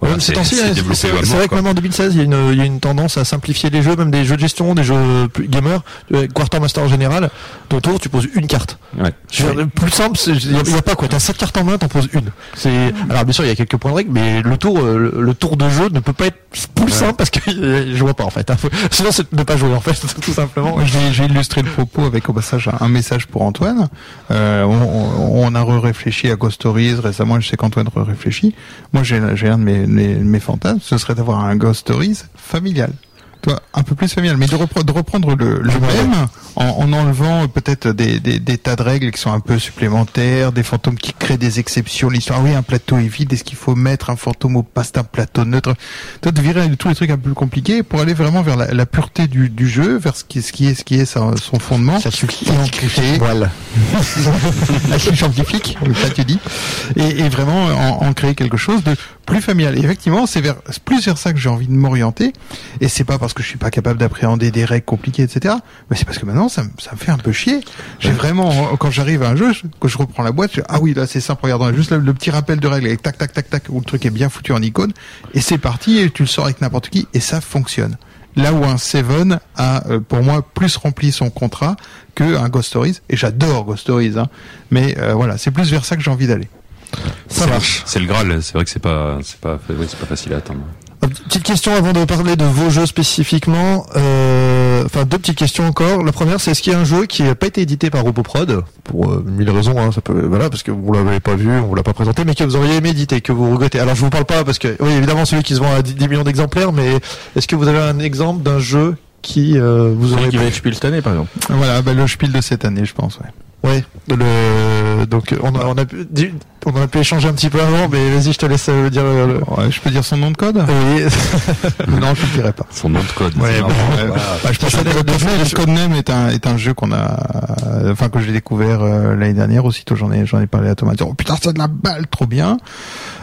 voilà, c'est hein, vrai que quoi. même en 2016, il y, a une, il y a une tendance à simplifier les jeux, même des jeux de gestion, des jeux plus gamers, euh, Quartermaster en général. Ton tour, tu poses une carte. Ouais. Dire, plus simple, il y, a- a pas quoi. T'as sept cartes en main, t'en poses une. C'est alors bien sûr, il y a quelques points de règle, mais le tour, euh, le, le tour de jeu ne peut pas être plus simple parce que je vois pas en fait. hein. Sinon, c'est de ne pas jouer en fait, tout simplement. J'ai illustré le propos avec au passage un, message pour Antoine. Euh, on, on- on a réfléchi à Ghost Stories récemment. Je sais qu'Antoine réfléchit. Moi, j'ai un de mes, mes, mes fantasmes, ce serait d'avoir un Ghost Stories familial. Toi, un peu plus familial, mais de, repre- de reprendre le, le même en, en enlevant peut-être des, des, des tas de règles qui sont un peu supplémentaires, des fantômes qui créent des exceptions. L'histoire, ah oui, un plateau est vide, est-ce qu'il faut mettre un fantôme au passe d'un plateau neutre? Toi, de virer tous les trucs un peu plus compliqués pour aller vraiment vers la, la pureté du, du jeu, vers ce qui, ce qui est ce qui est sa- son fondement. Ça suffit. Voilà. la chine scientifique, ça tu dis, et, et vraiment en, en créer quelque chose de plus familial. Et effectivement, c'est vers plus vers ça que j'ai envie de m'orienter. Et c'est pas parce que je suis pas capable d'appréhender des règles compliquées, etc. Mais c'est parce que maintenant, ça, me- ça me fait un peu chier. J'ai vraiment, quand j'arrive à un jeu, je- quand je reprends la boîte, je, ah oui, là c'est simple, regarde, on a juste le, le petit rappel de règles avec tac, tac, tac, tac, où le truc est bien foutu en icône, et c'est parti, et tu le sors avec n'importe qui, et ça fonctionne. Là où un Seven a, euh, pour moi, plus rempli son contrat que un Ghost Stories, et j'adore Ghost Stories, hein, mais euh, voilà, c'est plus vers ça que j'ai envie d'aller. Ça marche. C'est le Graal. C'est vrai que c'est pas, c'est pas, ouais, c'est pas facile à atteindre. Petite question avant de parler de vos jeux spécifiquement. Euh, Enfin, deux petites questions encore. La première, c'est est-ce qu'il y a un jeu qui n'a pas été édité par RoboProd pour euh, mille raisons, hein, ça peut, voilà, parce que vous l'avez pas vu, on vous l'a pas présenté, mais que vous auriez aimé éditer, que vous regrettez. Alors, je vous parle pas parce que, oui, évidemment, celui qui se vend à 10 10 millions d'exemplaires, mais est-ce que vous avez un exemple d'un jeu qui euh, vous aurait qui va être Spiel cette année, par exemple. Voilà, bah, le Spiel de cette année, je pense, ouais. Ouais, le donc on a on a pu on en a pu échanger un petit peu avant, mais vas-y, je te laisse euh, dire. le- le- Ouais, je peux dire son nom de code Oui. Non, je ne dirai pas. Son nom de code. Ouais, bon, ouais. Bah, je pense que Codename, Codename est un est un jeu qu'on a, euh, enfin que j'ai découvert euh, l'année dernière. Aussitôt, j'en ai j'en ai parlé à Thomas. Oh putain, ça de la balle, trop bien.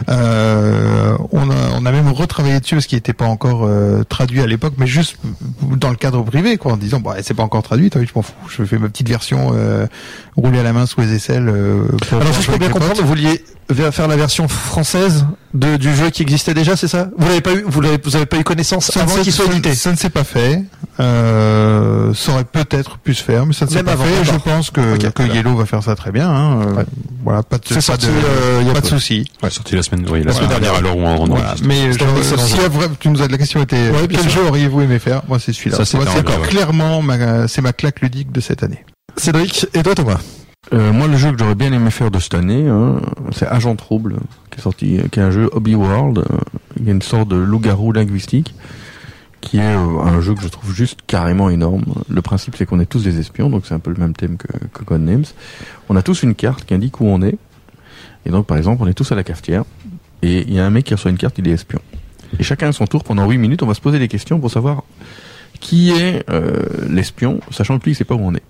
Euh, on a on a même retravaillé dessus parce qu'il n'était pas encore euh, traduit à l'époque, mais juste dans le cadre privé, quoi, en disant bah c'est pas encore traduit. T'as vu, je m'en fous. Je fais ma petite version euh, roulée à la main sous les aisselles. euh, pour Alors, si je peux bien comprendre, vous vouliez ver- faire la version française de, du jeu qui existait déjà, c'est ça? Vous l'avez pas eu, vous l'avez, vous avez pas eu connaissance Ça ne avant s'est- qu'il soit édité? Ça ne s'est pas fait. Euh, ça aurait peut-être pu se faire, mais ça ne s'est pas avant, fait. Je pense que, Ok, que voilà. Yellow va faire ça très bien. Hein. Euh, Ouais. Voilà, pas de, pas sorti, de, euh, y a pas de souci. Ouais, sorti la semaine, oui, la Voilà. semaine dernière à l'heure où on Voilà. Mais je- si vrai- tu nous as la question était Ouais, quel sûr. jeu auriez-vous aimé faire? Moi, c'est celui-là. Ça, c'est Moi, clairement ma, c'est ma claque ludique de cette année. Cédric, et toi Thomas? Euh, moi, le jeu que j'aurais bien aimé faire de cette année, hein, c'est Agent Trouble, qui est sorti, qui est un jeu Hobby World. euh, Il y a une sorte de loup-garou linguistique, qui est euh, un jeu que je trouve juste carrément énorme. Le principe, c'est qu'on est tous des espions, donc c'est un peu le même thème que, que Codenames. On a tous une carte qui indique où on est. Et donc, par exemple, on est tous à la cafetière, et il y a un mec qui reçoit une carte, il est espion. Et chacun à son tour, pendant 8 minutes, on va se poser des questions pour savoir qui est euh, l'espion, sachant que lui, il sait pas où on est.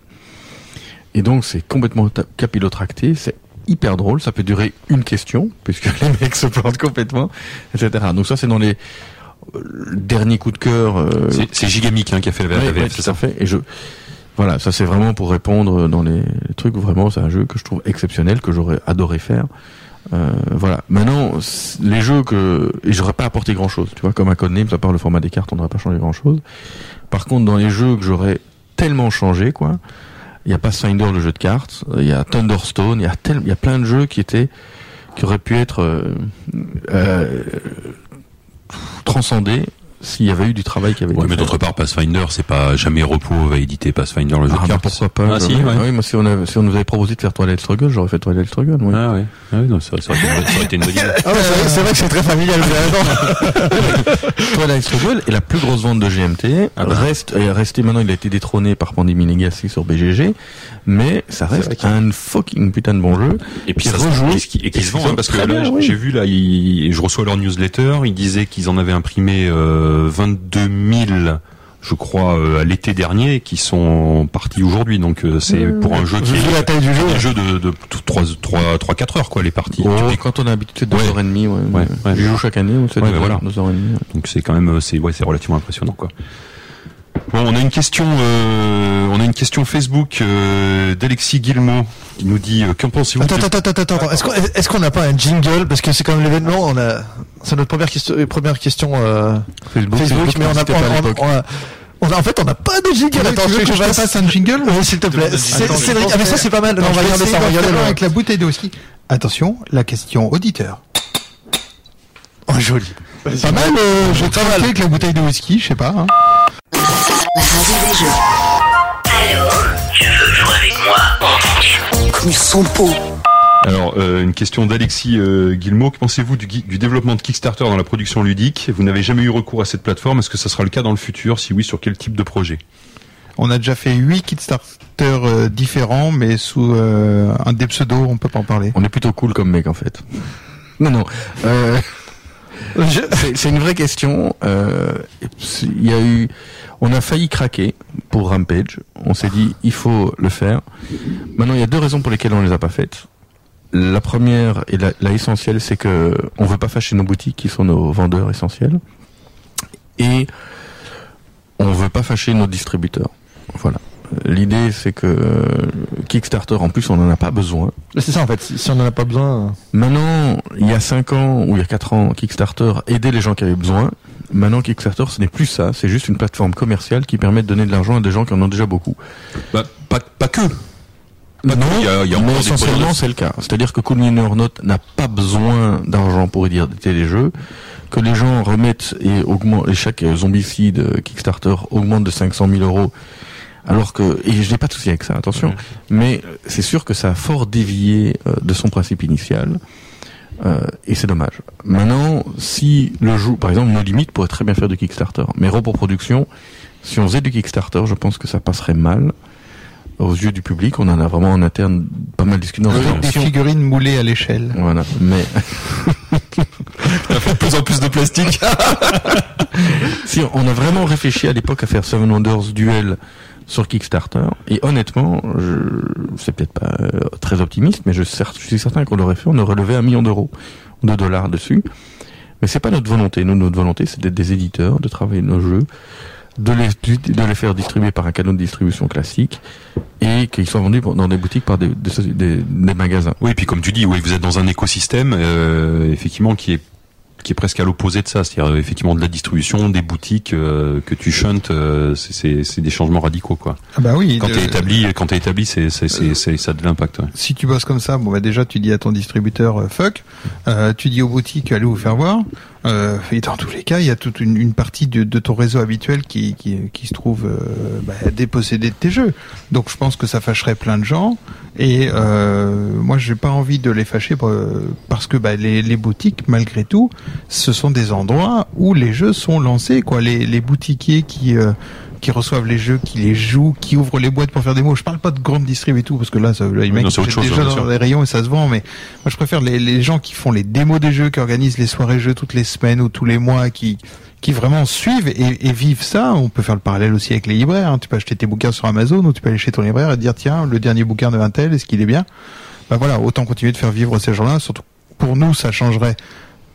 Et donc c'est complètement capillotracté, c'est hyper drôle, ça peut durer une question, puisque les mecs se plantent complètement, etc. Donc ça c'est dans les euh, derniers coups de cœur. euh, C'est- C'est Gigamic hein, qui a fait la Ouais, la ouais, VF, tout à fait. Et je, voilà, ça c'est vraiment pour répondre dans les trucs. Vraiment, c'est un jeu que je trouve exceptionnel, que j'aurais adoré faire. Euh, voilà. Maintenant, les jeux que et j'aurais pas apporté grand chose. Tu vois, comme un Codenames, à part le format des cartes, on n'aurait pas changé grand chose. Par contre, dans les jeux que j'aurais tellement changé, quoi. Il y a Pathfinder, le jeu de cartes. Il y a Thunderstone. Il y a tel, il y a plein de jeux qui étaient, qui auraient pu être euh, euh, transcendés s'il y avait eu du travail qui avait Ouais, été mais d'autre part, Pathfinder, c'est pas jamais repos va éditer Pathfinder le jeu Ah, de bah, pourquoi pas Ah, je- si, ouais. Oui, moi si on, avait, si on nous avait proposé de faire Twilight Struggle, j'aurais fait Twilight Struggle. Oui. Ah ouais. Ah oui, non, ça, ça aurait été une- ça aurait été une bonne idée. Ah ouais, c'est vrai, que c'est très familial. Twilight Struggle est la plus grosse vente de GMT. Ah bah. Reste, est resté maintenant, il a été détrôné par Pandemic Legacy sur BGG, mais ça reste un fucking putain de bon jeu. Et puis ça rejoue. et qui, et qui se vend, hein, parce que j'ai- oui. vu là, je reçois leur newsletter, ils disaient qu'ils en avaient imprimé euh, 22 000, je crois, euh, à l'été dernier, qui sont partis aujourd'hui. Donc euh, c'est pour un jeu qui Vu la taille du jeu. un jeu de, de 3 3 3 4 heures quoi les parties. Oh, Et quand on a habitué de deux Ouais. heures et demie, ouais, Ouais, ouais. je joue chaque année, ouais, c'est Ouais, deux, voilà. heures, deux heures et demie. ouais. Donc c'est quand même euh, c'est ouais c'est relativement impressionnant quoi. Bon, on a une question euh, on a une question Facebook euh, d'Alexis Guillemot qui nous dit euh, qu'en pensez-vous Attends, attends, attends, attends, attends. Est-ce qu'on est-ce qu'on n'a pas un jingle? Parce que c'est quand même l'événement. On a, c'est notre première question, euh, première question euh, Facebook, Facebook, mais on a n'existait pas. on- l'époque. on a- on a- en fait, on n'a pas de jingle. Attends, tu veux que je te fasse- fasse un jingle Oui, s'il te plaît. C'est- Attends, Cédric, je ah mais ça que- c'est pas mal. Non, on je va regarder ça. Regardez faire un le. avec la bouteille de whisky. Attention, la question auditeur. Oh, joli. Pas mal, euh, j'ai travaillé avec la bouteille de whisky, je sais pas. Hein. La radio des jeux. Alors, tu veux jouer avec moi Comme ils sont beaux. Alors, euh, une question d'Alexis euh, Guillemot. Que pensez-vous du, développement de Kickstarter dans la production ludique? Vous n'avez jamais eu recours à cette plateforme. Est-ce que ça sera le cas dans le futur? Si oui, sur quel type de projet? On a déjà fait huit Kickstarter euh, différents, mais sous euh, un des pseudos, on peut pas en parler. On est plutôt cool comme mec en fait. Non, non. Euh, c'est- c'est une vraie question. Euh, Il y a eu, on a failli craquer pour Rampage. On s'est dit, il faut le faire. Maintenant, il y a deux raisons pour lesquelles on les a pas faites. La première et la, la essentielle, c'est que on veut pas fâcher nos boutiques qui sont nos vendeurs essentiels, et on veut pas fâcher nos distributeurs. Voilà. L'idée, c'est que euh, Kickstarter, en plus, on n'en a pas besoin. C'est ça en fait. Si si on n'en a pas besoin. Maintenant, il y a 5 ans ou il y a 4 ans, Kickstarter aidait les gens qui avaient besoin. Maintenant, Kickstarter, ce n'est plus ça. C'est juste une plateforme commerciale qui permet de donner de l'argent à des gens qui en ont déjà beaucoup. Bah, pas, pas que. non, il y a- y mais des essentiellement, c'est le cas. C'est-à-dire que Cool Mini or Not n'a pas besoin d'argent pour éditer les jeux. Que les gens remettent et augmentent, et chaque zombicide Kickstarter augmente de 500 000 euros. Alors que, et je n'ai pas de souci avec ça, attention. Mais euh, c'est sûr que ça a fort dévié euh, de son principe initial. Euh, et c'est dommage. Maintenant, si le jeu, par exemple, nos limites pourraient très bien faire du Kickstarter. Mais Repos Production, si on faisait du Kickstarter, je pense que ça passerait mal aux yeux du public. On en a vraiment en interne pas mal discuté. dans des figurines moulées à l'échelle. Voilà. Mais de plus en plus de plastique. si on a vraiment réfléchi à l'époque à faire Seven Wonders Duel sur Kickstarter, et honnêtement, c'est peut-être pas euh, très optimiste, mais je, suis certain qu'on l'aurait fait, on aurait levé un million d'euros, de dollars dessus. Mais c'est pas notre volonté. Nous, notre volonté, c'est d'être des éditeurs, de travailler nos jeux, de les, de les faire distribuer par un canal de distribution classique, et qu'ils soient vendus dans des boutiques par des, des, magasins. Oui, puis comme tu dis, oui, vous êtes dans un écosystème euh, effectivement qui est qui est presque à l'opposé de ça, c'est-à-dire euh, effectivement de la distribution, des boutiques euh, que tu shuntes, euh, c'est- des changements radicaux quoi. Ah bah oui. Quand t'es établi, quand t'es établi, c'est c'est c'est c'est- ça a de l'impact. ouais. si tu bosses comme ça, bon bah déjà tu dis à ton distributeur euh, fuck, euh, tu dis aux boutiques allez vous faire voir. Euh, et dans tous les cas, il y a toute une, une partie de, de ton réseau habituel qui, qui, qui se trouve euh, bah, dépossédé de tes jeux. Donc je pense que ça fâcherait plein de gens. Et euh, moi, j'ai pas envie de les fâcher euh, parce que bah, les, les boutiques, malgré tout, ce sont des endroits où les jeux sont lancés. Quoi, les, les boutiquiers qui euh, qui reçoivent les jeux, qui les jouent, qui ouvrent les boîtes pour faire des mots. Je parle pas de grande distrib et tout, parce que là, ça, là, les mecs bien jeux sûr. dans les rayons et ça se vend. Mais moi, je préfère les, les gens qui font les démos des jeux, qui organisent les soirées jeux toutes les semaines ou tous les mois, qui qui vraiment suivent et, et vivent ça. On peut faire le parallèle aussi avec les libraires. hein. Tu peux acheter tes bouquins sur Amazon ou tu peux aller chez ton libraire et te dire tiens, le dernier bouquin de un tel, est-ce qu'il est bien? Ben voilà, autant continuer de faire vivre ces gens-là. Surtout pour nous, ça changerait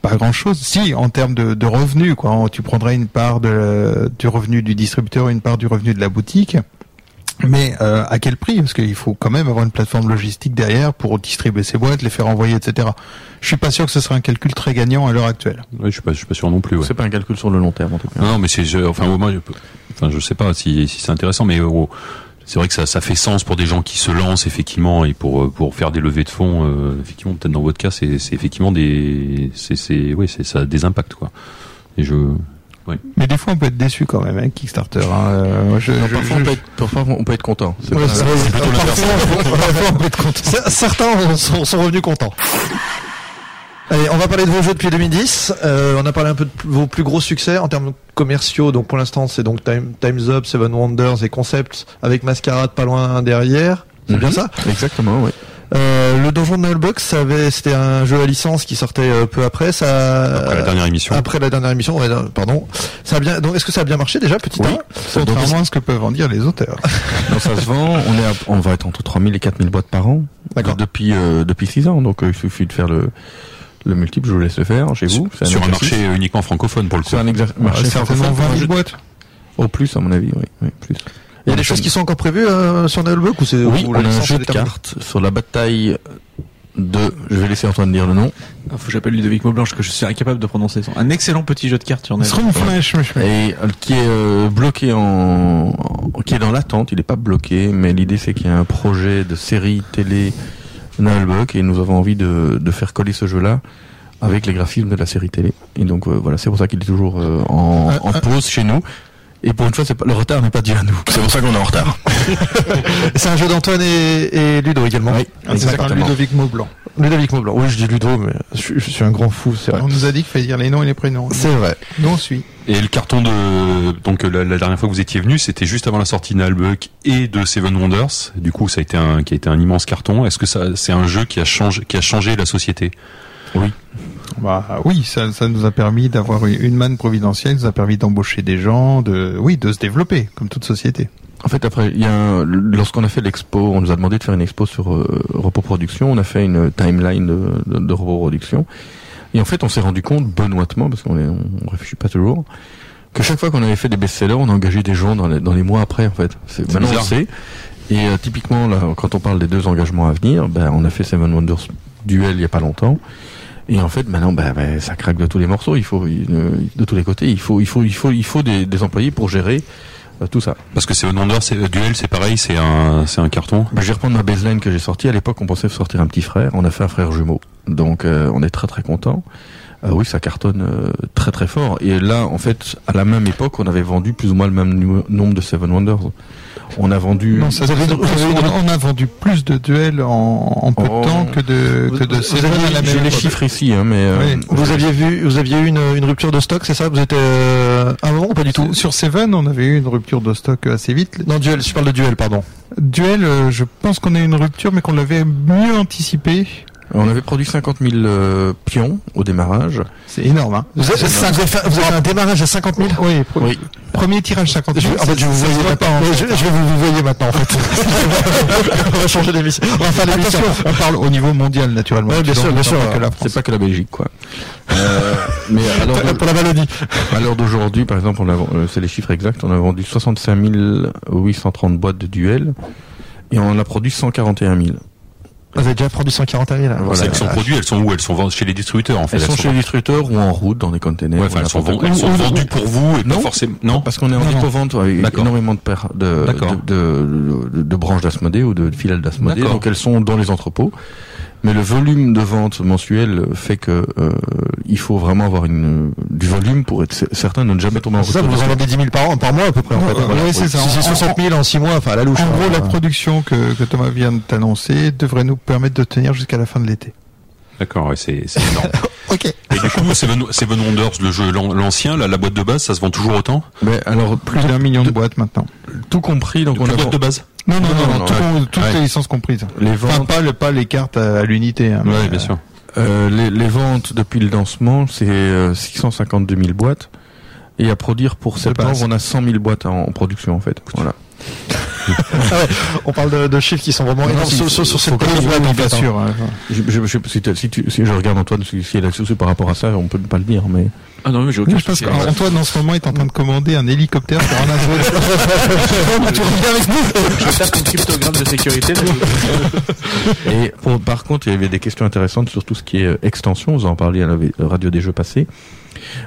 pas grand chose. Si, en termes de, de revenus, quoi, tu prendrais une part de, du revenu du distributeur, une part du revenu de la boutique. Mais euh, à quel prix? Parce qu'il faut quand même avoir une plateforme logistique derrière pour distribuer ces boîtes, les faire envoyer, etc. Je suis pas sûr que ce serait un calcul très gagnant à l'heure actuelle. Ouais, je suis pas je suis pas sûr non plus. ouais. C'est pas un calcul sur le long terme en tout cas. Non, non, mais c'est, enfin, au moins, je, peux- enfin, je sais pas si, si c'est intéressant, mais euh, c'est vrai que ça, ça fait sens pour des gens qui se lancent effectivement et pour euh, pour faire des levées de fonds. euh, effectivement, peut-être dans votre cas, c'est, c'est effectivement des, c'est, c'est, ouais, c'est ça a des impacts quoi. Et je, ouais. Mais des fois, on peut être déçu quand même avec Kickstarter. Hein. Euh, moi, je, Non, je- parfois, je- on peut être, parfois, on peut être content. C'est Ouais, pas- c'est- c'est plutôt l'inverse. Parfois, on peut être content. Cer- Certains sont, sont revenus contents. Allez, on va parler de vos jeux depuis 2010. Euh, on a parlé un peu de vos plus gros succès en termes commerciaux. Donc pour l'instant, c'est donc Time, Times Up, Seven Wonders et Concepts avec Mascarade pas loin derrière. C'est bien Mhm. ça? Exactement, oui. euh, Le Donjon de Nullbox, ça avait, c'était un jeu à licence qui sortait euh, peu après. Ça, Après la dernière émission. Après la dernière émission, ouais, pardon. Ça a bien. Donc est-ce que ça a bien marché déjà, petit Oui. un? Contrairement à ce que peuvent en dire les auteurs. Non, ça se vend. On est, à- on va être entre 3000 et 4000 boîtes par an. D'accord. Depuis euh, depuis 6 ans. Donc euh, il suffit de faire le le multiple. Je vous laisse le faire chez vous. Sur un marché uniquement francophone pour le coup. Sur un exa- marché certainement francophone, 20 un 000 jeu- boîtes. Au plus, à mon avis, oui, oui plus. Il y a des choses qui sont encore prévues euh, sur Nullbox ou c'est Oui, ou on la a un jeu de cartes sur la bataille de. Je vais laisser Antoine dire le nom. Ah, faut que j'appelle Ludovic Maublanche que je suis incapable de prononcer son. Un excellent petit jeu de cartes sur Net. Et euh, qui est euh, bloqué en, en- qui est dans l'attente. Il n'est pas bloqué, mais l'idée c'est qu'il y a un projet de série télé Nullbuck et nous avons envie de, de faire coller ce jeu-là avec les graphismes de la série télé. Et donc euh, voilà, c'est pour ça qu'il est toujours euh, en, pause chez nous. Et pour une fois, c'est pas, le retard n'est pas dû à nous. C'est pour ça qu'on est en retard. C'est un jeu d'Antoine et, et Ludo également. Oui, exactement. Ludovic Maublanc. Ludovic Maublanc. Oui, je dis Ludo, mais je, suis- je suis un grand fou, c'est vrai. On nous a dit qu'il fallait dire les noms et les prénoms. C'est vrai. Nous on suit. Et le carton de donc la, la dernière fois que vous étiez venu, c'était juste avant la sortie de Nullbuck et de Seven Wonders. Du coup, ça a été un qui a été un immense carton. Est-ce que ça c'est un jeu qui a changé qui a changé la société? Bah oui, ça, ça nous a permis d'avoir une, manne providentielle, ça nous a permis d'embaucher des gens, de oui, de se développer comme toute société. En fait, après, il y a un- lorsqu'on a fait l'expo, on nous a demandé de faire une expo sur euh, Repos Production. On a fait une timeline de, de, de Repos Production. Et en fait, on s'est rendu compte, benoîtement, parce qu'on est, on réfléchit pas toujours, que chaque fois qu'on avait fait des best-sellers, on a engagé des gens dans les, dans les mois après, en fait. C'est, maintenant, on bizarre. sait. Et euh, typiquement, là, quand on parle des deux engagements à venir, ben, on a fait Seven Wonders Duel il y a pas longtemps. Et en fait, maintenant, ben, ben, ça craque de tous les morceaux. Il faut, euh, de tous les côtés, il faut, il faut, il faut, il faut des, des employés pour gérer euh, tout ça. Parce que Seven Wonders c'est euh, Duel, c'est pareil, c'est un c'est un carton. Bah, je vais reprendre ma baseline que j'ai sortie. À l'époque, on pensait sortir un petit frère. On a fait un frère jumeau. Donc, euh, on est très très content. Euh, oui, ça cartonne euh, très très fort. Et là, en fait, à la même époque, on avait vendu plus ou moins le même nombre de Seven Wonders. On a vendu. Non, ça, ça- on, a vendu plus de duels en, en peu Oh. de temps que de que de Vous- Seven avez- à la J'ai même les chiffres ici, hein, mais euh, Oui. Vous aviez vu, vous aviez eu une, une rupture de stock, c'est ça? Vous étiez euh, à un moment ou pas du tout? Sur Seven, on avait eu une rupture de stock assez vite. Non, duel. Je parle de duel, pardon. Duel, euh, je pense qu'on a eu une rupture, mais qu'on l'avait mieux anticipé. On avait produit 50 000 euh, pions au démarrage. C'est énorme, hein. Vous avez, ça, vous avez fait, vous avez fait un démarrage à 50 000 Oui, pro- Oui. premier tirage 50 Je, 000. en fait, je vous voyais maintenant. en fait, je, je vais vous, vous voyez maintenant, en fait. on va changer d'émission. On va faire l'émission. Attention, on parle au niveau mondial naturellement. Ouais, bien sûr, bien sûr. parle pas que la France. C'est pas que la Belgique, quoi. Euh, mais alors, Pour la Wallonie. à l'heure d'aujourd'hui, par exemple, on a, euh, c'est les chiffres exacts. On a vendu 65 830 boîtes de duel et on en a produit 141 000. Vous avez déjà produit 141 000. Voilà. Celles qui sont produites, elles sont où? Elles sont vendues chez les distributeurs en fait. Elles sont chez les distributeurs ou en route dans des containers. Ouais, enfin, elles sont, vendues, elles sont pour vous et pas Non. forcément. Non. Parce qu'on est en dépôt-vente avec D'accord. énormément de, paires de, D'accord. de, de, de- de branches d'Asmodée ou de filiales d'Asmodée. Donc elles sont dans les entrepôts. Mais le volume de vente mensuel fait que euh, il faut vraiment avoir une, du volume pour être cer- certain de ne jamais tomber en C'est ça, rupture vous de en vendez 10 000 par an, par mois à peu près. En fait. Voilà. ouais, c'est ça. Si c'est En- 60 000 en 6 mois, enfin à la louche. En hein. gros, la production que, que Thomas vient de t'annoncer devrait nous permettre de tenir jusqu'à la fin de l'été. D'accord, ouais, c'est énorme. Ok. Et du coup, Seven, Seven Wonders, le jeu l'an- l'ancien, la, la boîte de base, ça se vend toujours autant? Mais alors Plus d'un million de boîtes maintenant. tout compris, donc Donc on la a boîte de base? Non, non, non, non, non, tout- ouais. toutes Ouais. les licences comprises. les Enfin, ventes, pas, le, pas les cartes à, à l'unité. hein, Oui, bien sûr. euh, les, les ventes depuis le lancement, c'est euh, 652 000 boîtes. Et à produire pour septembre, on a 100 000 boîtes en, en production en fait. Voilà. Ah on parle de, de chiffres qui sont vraiment énormes si, sur, sur, cette que- période, Ouais, en mais fait, pas hein. sûr. hein. Je, je, je, si, t'as- si, tu, si je regarde Antoine, si, si elle a souci par rapport à ça, on peut pas le dire, mais Ah non, mais j'ai aucun je pense souci. qu'Antoine, en ce moment, est en train de commander un hélicoptère pour un avion. tu reviens avec nous Je tape une cryptogramme de sécurité. Et pour- par contre, il y avait des questions intéressantes sur tout ce qui est euh, extension. Vous en parliez à la v- radio des jeux passés.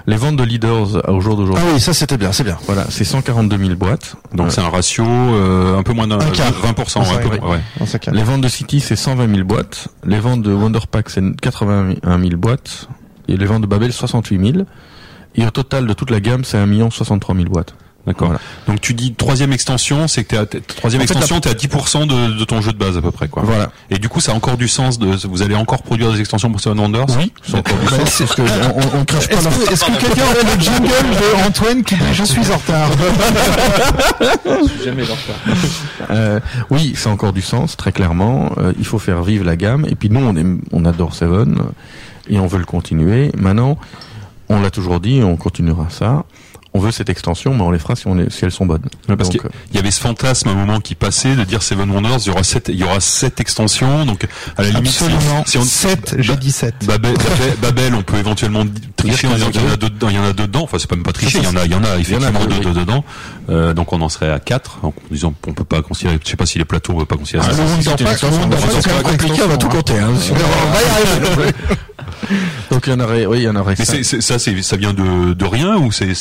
Les ventes de leaders au jour Ah d'aujourd'hui, oui, ça c'était bien, c'est bien. voilà, c'est 142 000 boîtes. Donc Euh, c'est un ratio euh, un peu moins d'un Un quart. 20%. Ouais, ouais, ouais. les ventes de City, c'est 120 000 boîtes. Les ventes de Wonderpack, c'est 81 000 boîtes. Et les ventes de Babel, 68 000. Et au total de toute la gamme, c'est 1 63 000 boîtes. D'accord. Voilà. Donc tu dis troisième extension, c'est que t'es à, t'es- troisième En fait, extension, t'es à 10% de, de ton jeu de base à peu près quoi. Voilà. Et du coup, ça a encore du sens de, vous allez encore produire des extensions pour Seven Wonders? Oui, Ça a encore du Bah, sens. c'est ce que on, on, crache pas Est-ce dans que, est-ce que quelqu'un aurait le jingle de Antoine qui dit je suis en retard Je suis jamais en retard. Euh, oui, c'est encore du sens, très clairement. Euh, il faut faire vivre la gamme. Et puis nous, on, aime, on adore Seven et on veut le continuer. Maintenant, on l'a toujours dit, on continuera ça. On veut cette extension, mais on les fera si, on est, si elles sont bonnes. Ouais, parce Donc, qu'il y avait ce fantasme à un moment qui passait de dire Seven Wonders, il y aura sept, il y aura sept extensions, donc à la limite, si- Absolument. si on, 7, j'ai dit 7. Babel, Babel, Babel, on peut éventuellement tricher en disant qu'il y en a deux dedans, il y en a deux dedans. Enfin, c'est pas même pas tricher, il y en a, il y en a effectivement deux, dedans. Euh, donc on en serait à quatre. En disant, on peut pas considérer, je sais pas si les plateaux, on peut pas considérer Ah, ça. le Wonderpack, le Wonderpack, c'est quand même compliqué, on va tout compter. On va y arriver. Donc il y en aurait, oui, il y en aurait Mais ça, vient de rien ou c'est,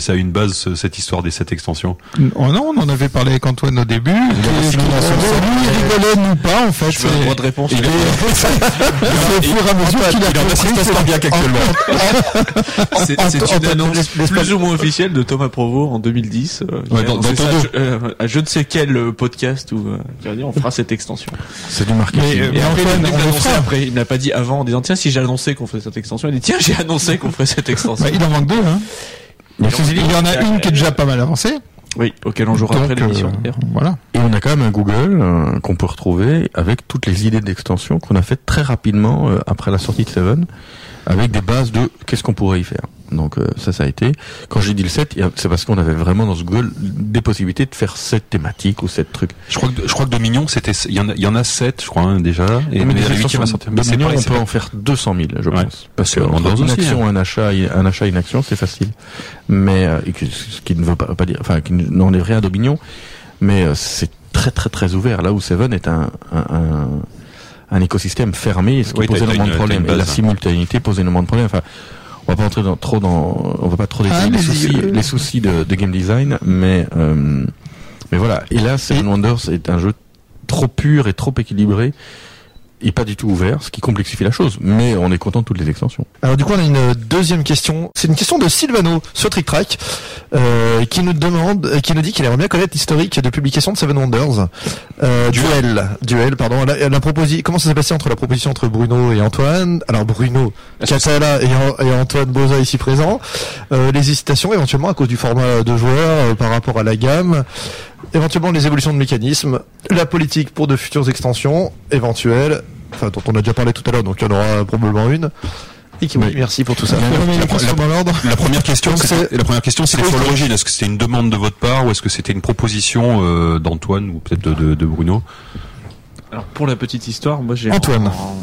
ça a une base ce- cette histoire des sept extensions Oh non, on en avait parlé avec Antoine au début. il rigolait, nous pas, en fait. Je veux droit de réponse. C'est au fur et à mesure qu'il a Il compris. c'est- bien qu'actuellement. C'est une annonce plus ou moins officielle de Thomas Provo en 2010. euh, à je- euh, à je ne sais quel euh, podcast euh, dire on fera cette extension. C'est du marketing. Mais, euh, Antoine, il après. Il me l'a pas dit avant en disant tiens si annoncé qu'on ferait cette extension. Il dit tiens j'ai annoncé qu'on ferait cette extension. Bah, il en manque deux, hein. Il y en a une qui est déjà pas mal avancée. Oui, auquel on jouera Donc, après l'émission. euh, d'ailleurs. voilà. Et on a quand même un Google euh, qu'on peut retrouver avec toutes les idées d'extension qu'on a fait très rapidement euh, après la sortie de Seven, avec des bases de qu'est-ce qu'on pourrait y faire. Donc euh, ça, ça a été. Quand j'ai dit le 7, il y a- c'est parce qu'on avait vraiment dans ce Google des possibilités de faire cette thématique ou cette truc. Je crois que, je crois que Dominion, c'était, il y en a, il y en a sept, je crois, hein, déjà. Et mais Mais c'est Dominion, pareil, on peut en faire 200 000, je Ouais. pense. Parce que entre une aussi, action, hein. un achat, un achat, une action, c'est facile. Mais euh, et que- ce qui ne veut pas, pas dire, enfin, qui n'en est rien à Dominion, mais euh, c'est très très très ouvert. Là où Seven est un, un, un, un écosystème fermé, ce qui Oui, pose énormément de problèmes. Et la base. simultanéité pose énormément de problèmes. Enfin, on va pas entrer dans, trop dans, on va pas trop détailler Ah, les mais soucis, euh, les soucis de, de game design, mais euh, mais voilà. Et là, Seven Wonders est un jeu trop pur et trop équilibré et pas du tout ouvert, ce qui complexifie la chose. Mais on est content de toutes les extensions. Alors du coup on a une deuxième question. C'est une question de Silvano sur Trick Track euh, qui nous demande, euh, qui nous dit qu'il aimerait bien connaître l'historique de publication de Seven Wonders. Euh, duel, duel, pardon. La, la proposi- comment ça s'est passé entre la proposition entre Bruno et Antoine? Alors Bruno, Catala et, An- et Antoine Boza ici présents. Euh, les hésitations éventuellement à cause du format de joueurs euh, par rapport à la gamme. Éventuellement les évolutions de mécanismes, la politique pour de futures extensions éventuelles, enfin dont on a déjà parlé tout à l'heure, donc il y en aura probablement une. Et qui Oui. merci pour tout ça. La première question, c'est, la première question, c'est c'est- sur l'origine. Est-ce que c'était une demande de votre part ou est-ce que c'était une proposition euh, d'Antoine ou peut-être de, de, de Bruno? Alors pour la petite histoire, moi j'ai Antoine. en-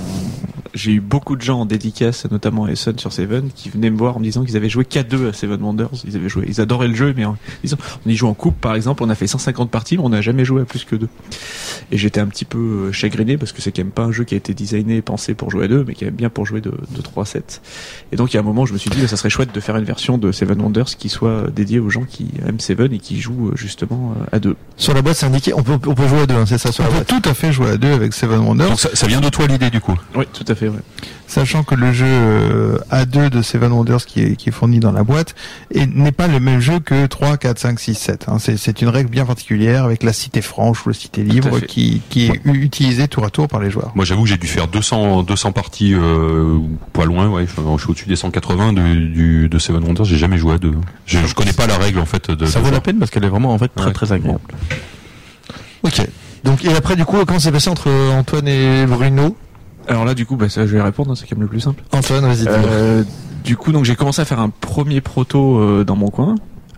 j'ai eu beaucoup de gens en dédicace, notamment Essen sur Seven, qui venaient me voir en me disant qu'ils avaient joué qu'à deux à Seven Wonders. Ils avaient joué, ils adoraient le jeu, mais en- ils ont- on y joue en couple par exemple. On a fait 150 parties, mais on n'a jamais joué à plus que deux. Et j'étais un petit peu euh, chagriné parce que c'est quand même pas un jeu qui a été designé et pensé pour jouer à deux, mais qui est bien pour jouer de, de 3 à 7. Et donc il y a un moment, je me suis dit, bah, ça serait chouette de faire une version de Seven Wonders qui soit dédiée aux gens qui aiment Seven et qui jouent euh, justement euh, à deux. Sur la boîte, c'est indiqué, on peut, on peut jouer à deux, hein, c'est ça, sur On la peut tout à fait jouer à deux avec Seven Wonders. Donc ça, ça vient de toi l'idée du coup Oui, tout à fait. Ouais. sachant que le jeu euh, A2 de Seven Wonders qui est, qui est fourni dans la boîte et n'est pas le même jeu que 3, 4, 5, 6, 7. Hein. C'est, une règle bien particulière avec la cité franche ou la cité libre qui, qui est utilisée tour à tour par les joueurs. Moi, j'avoue que j'ai dû faire 200, 200 parties, euh, pas loin, ouais. Je, je suis au-dessus des 180 du, du, de Seven Wonders. J'ai jamais joué à deux. Je, je connais pas la règle, en fait, de, Ça de vaut la peine parce qu'elle est vraiment en fait très Ouais. très agréable. Ok. Donc, et après, du coup, comment c'est passé entre Antoine et Bruno? Alors là, du coup, bah, ça, je vais répondre, hein, c'est quand même le plus simple. Antoine, vas-y. Euh, du coup, donc j'ai commencé à faire un premier proto euh, dans mon coin.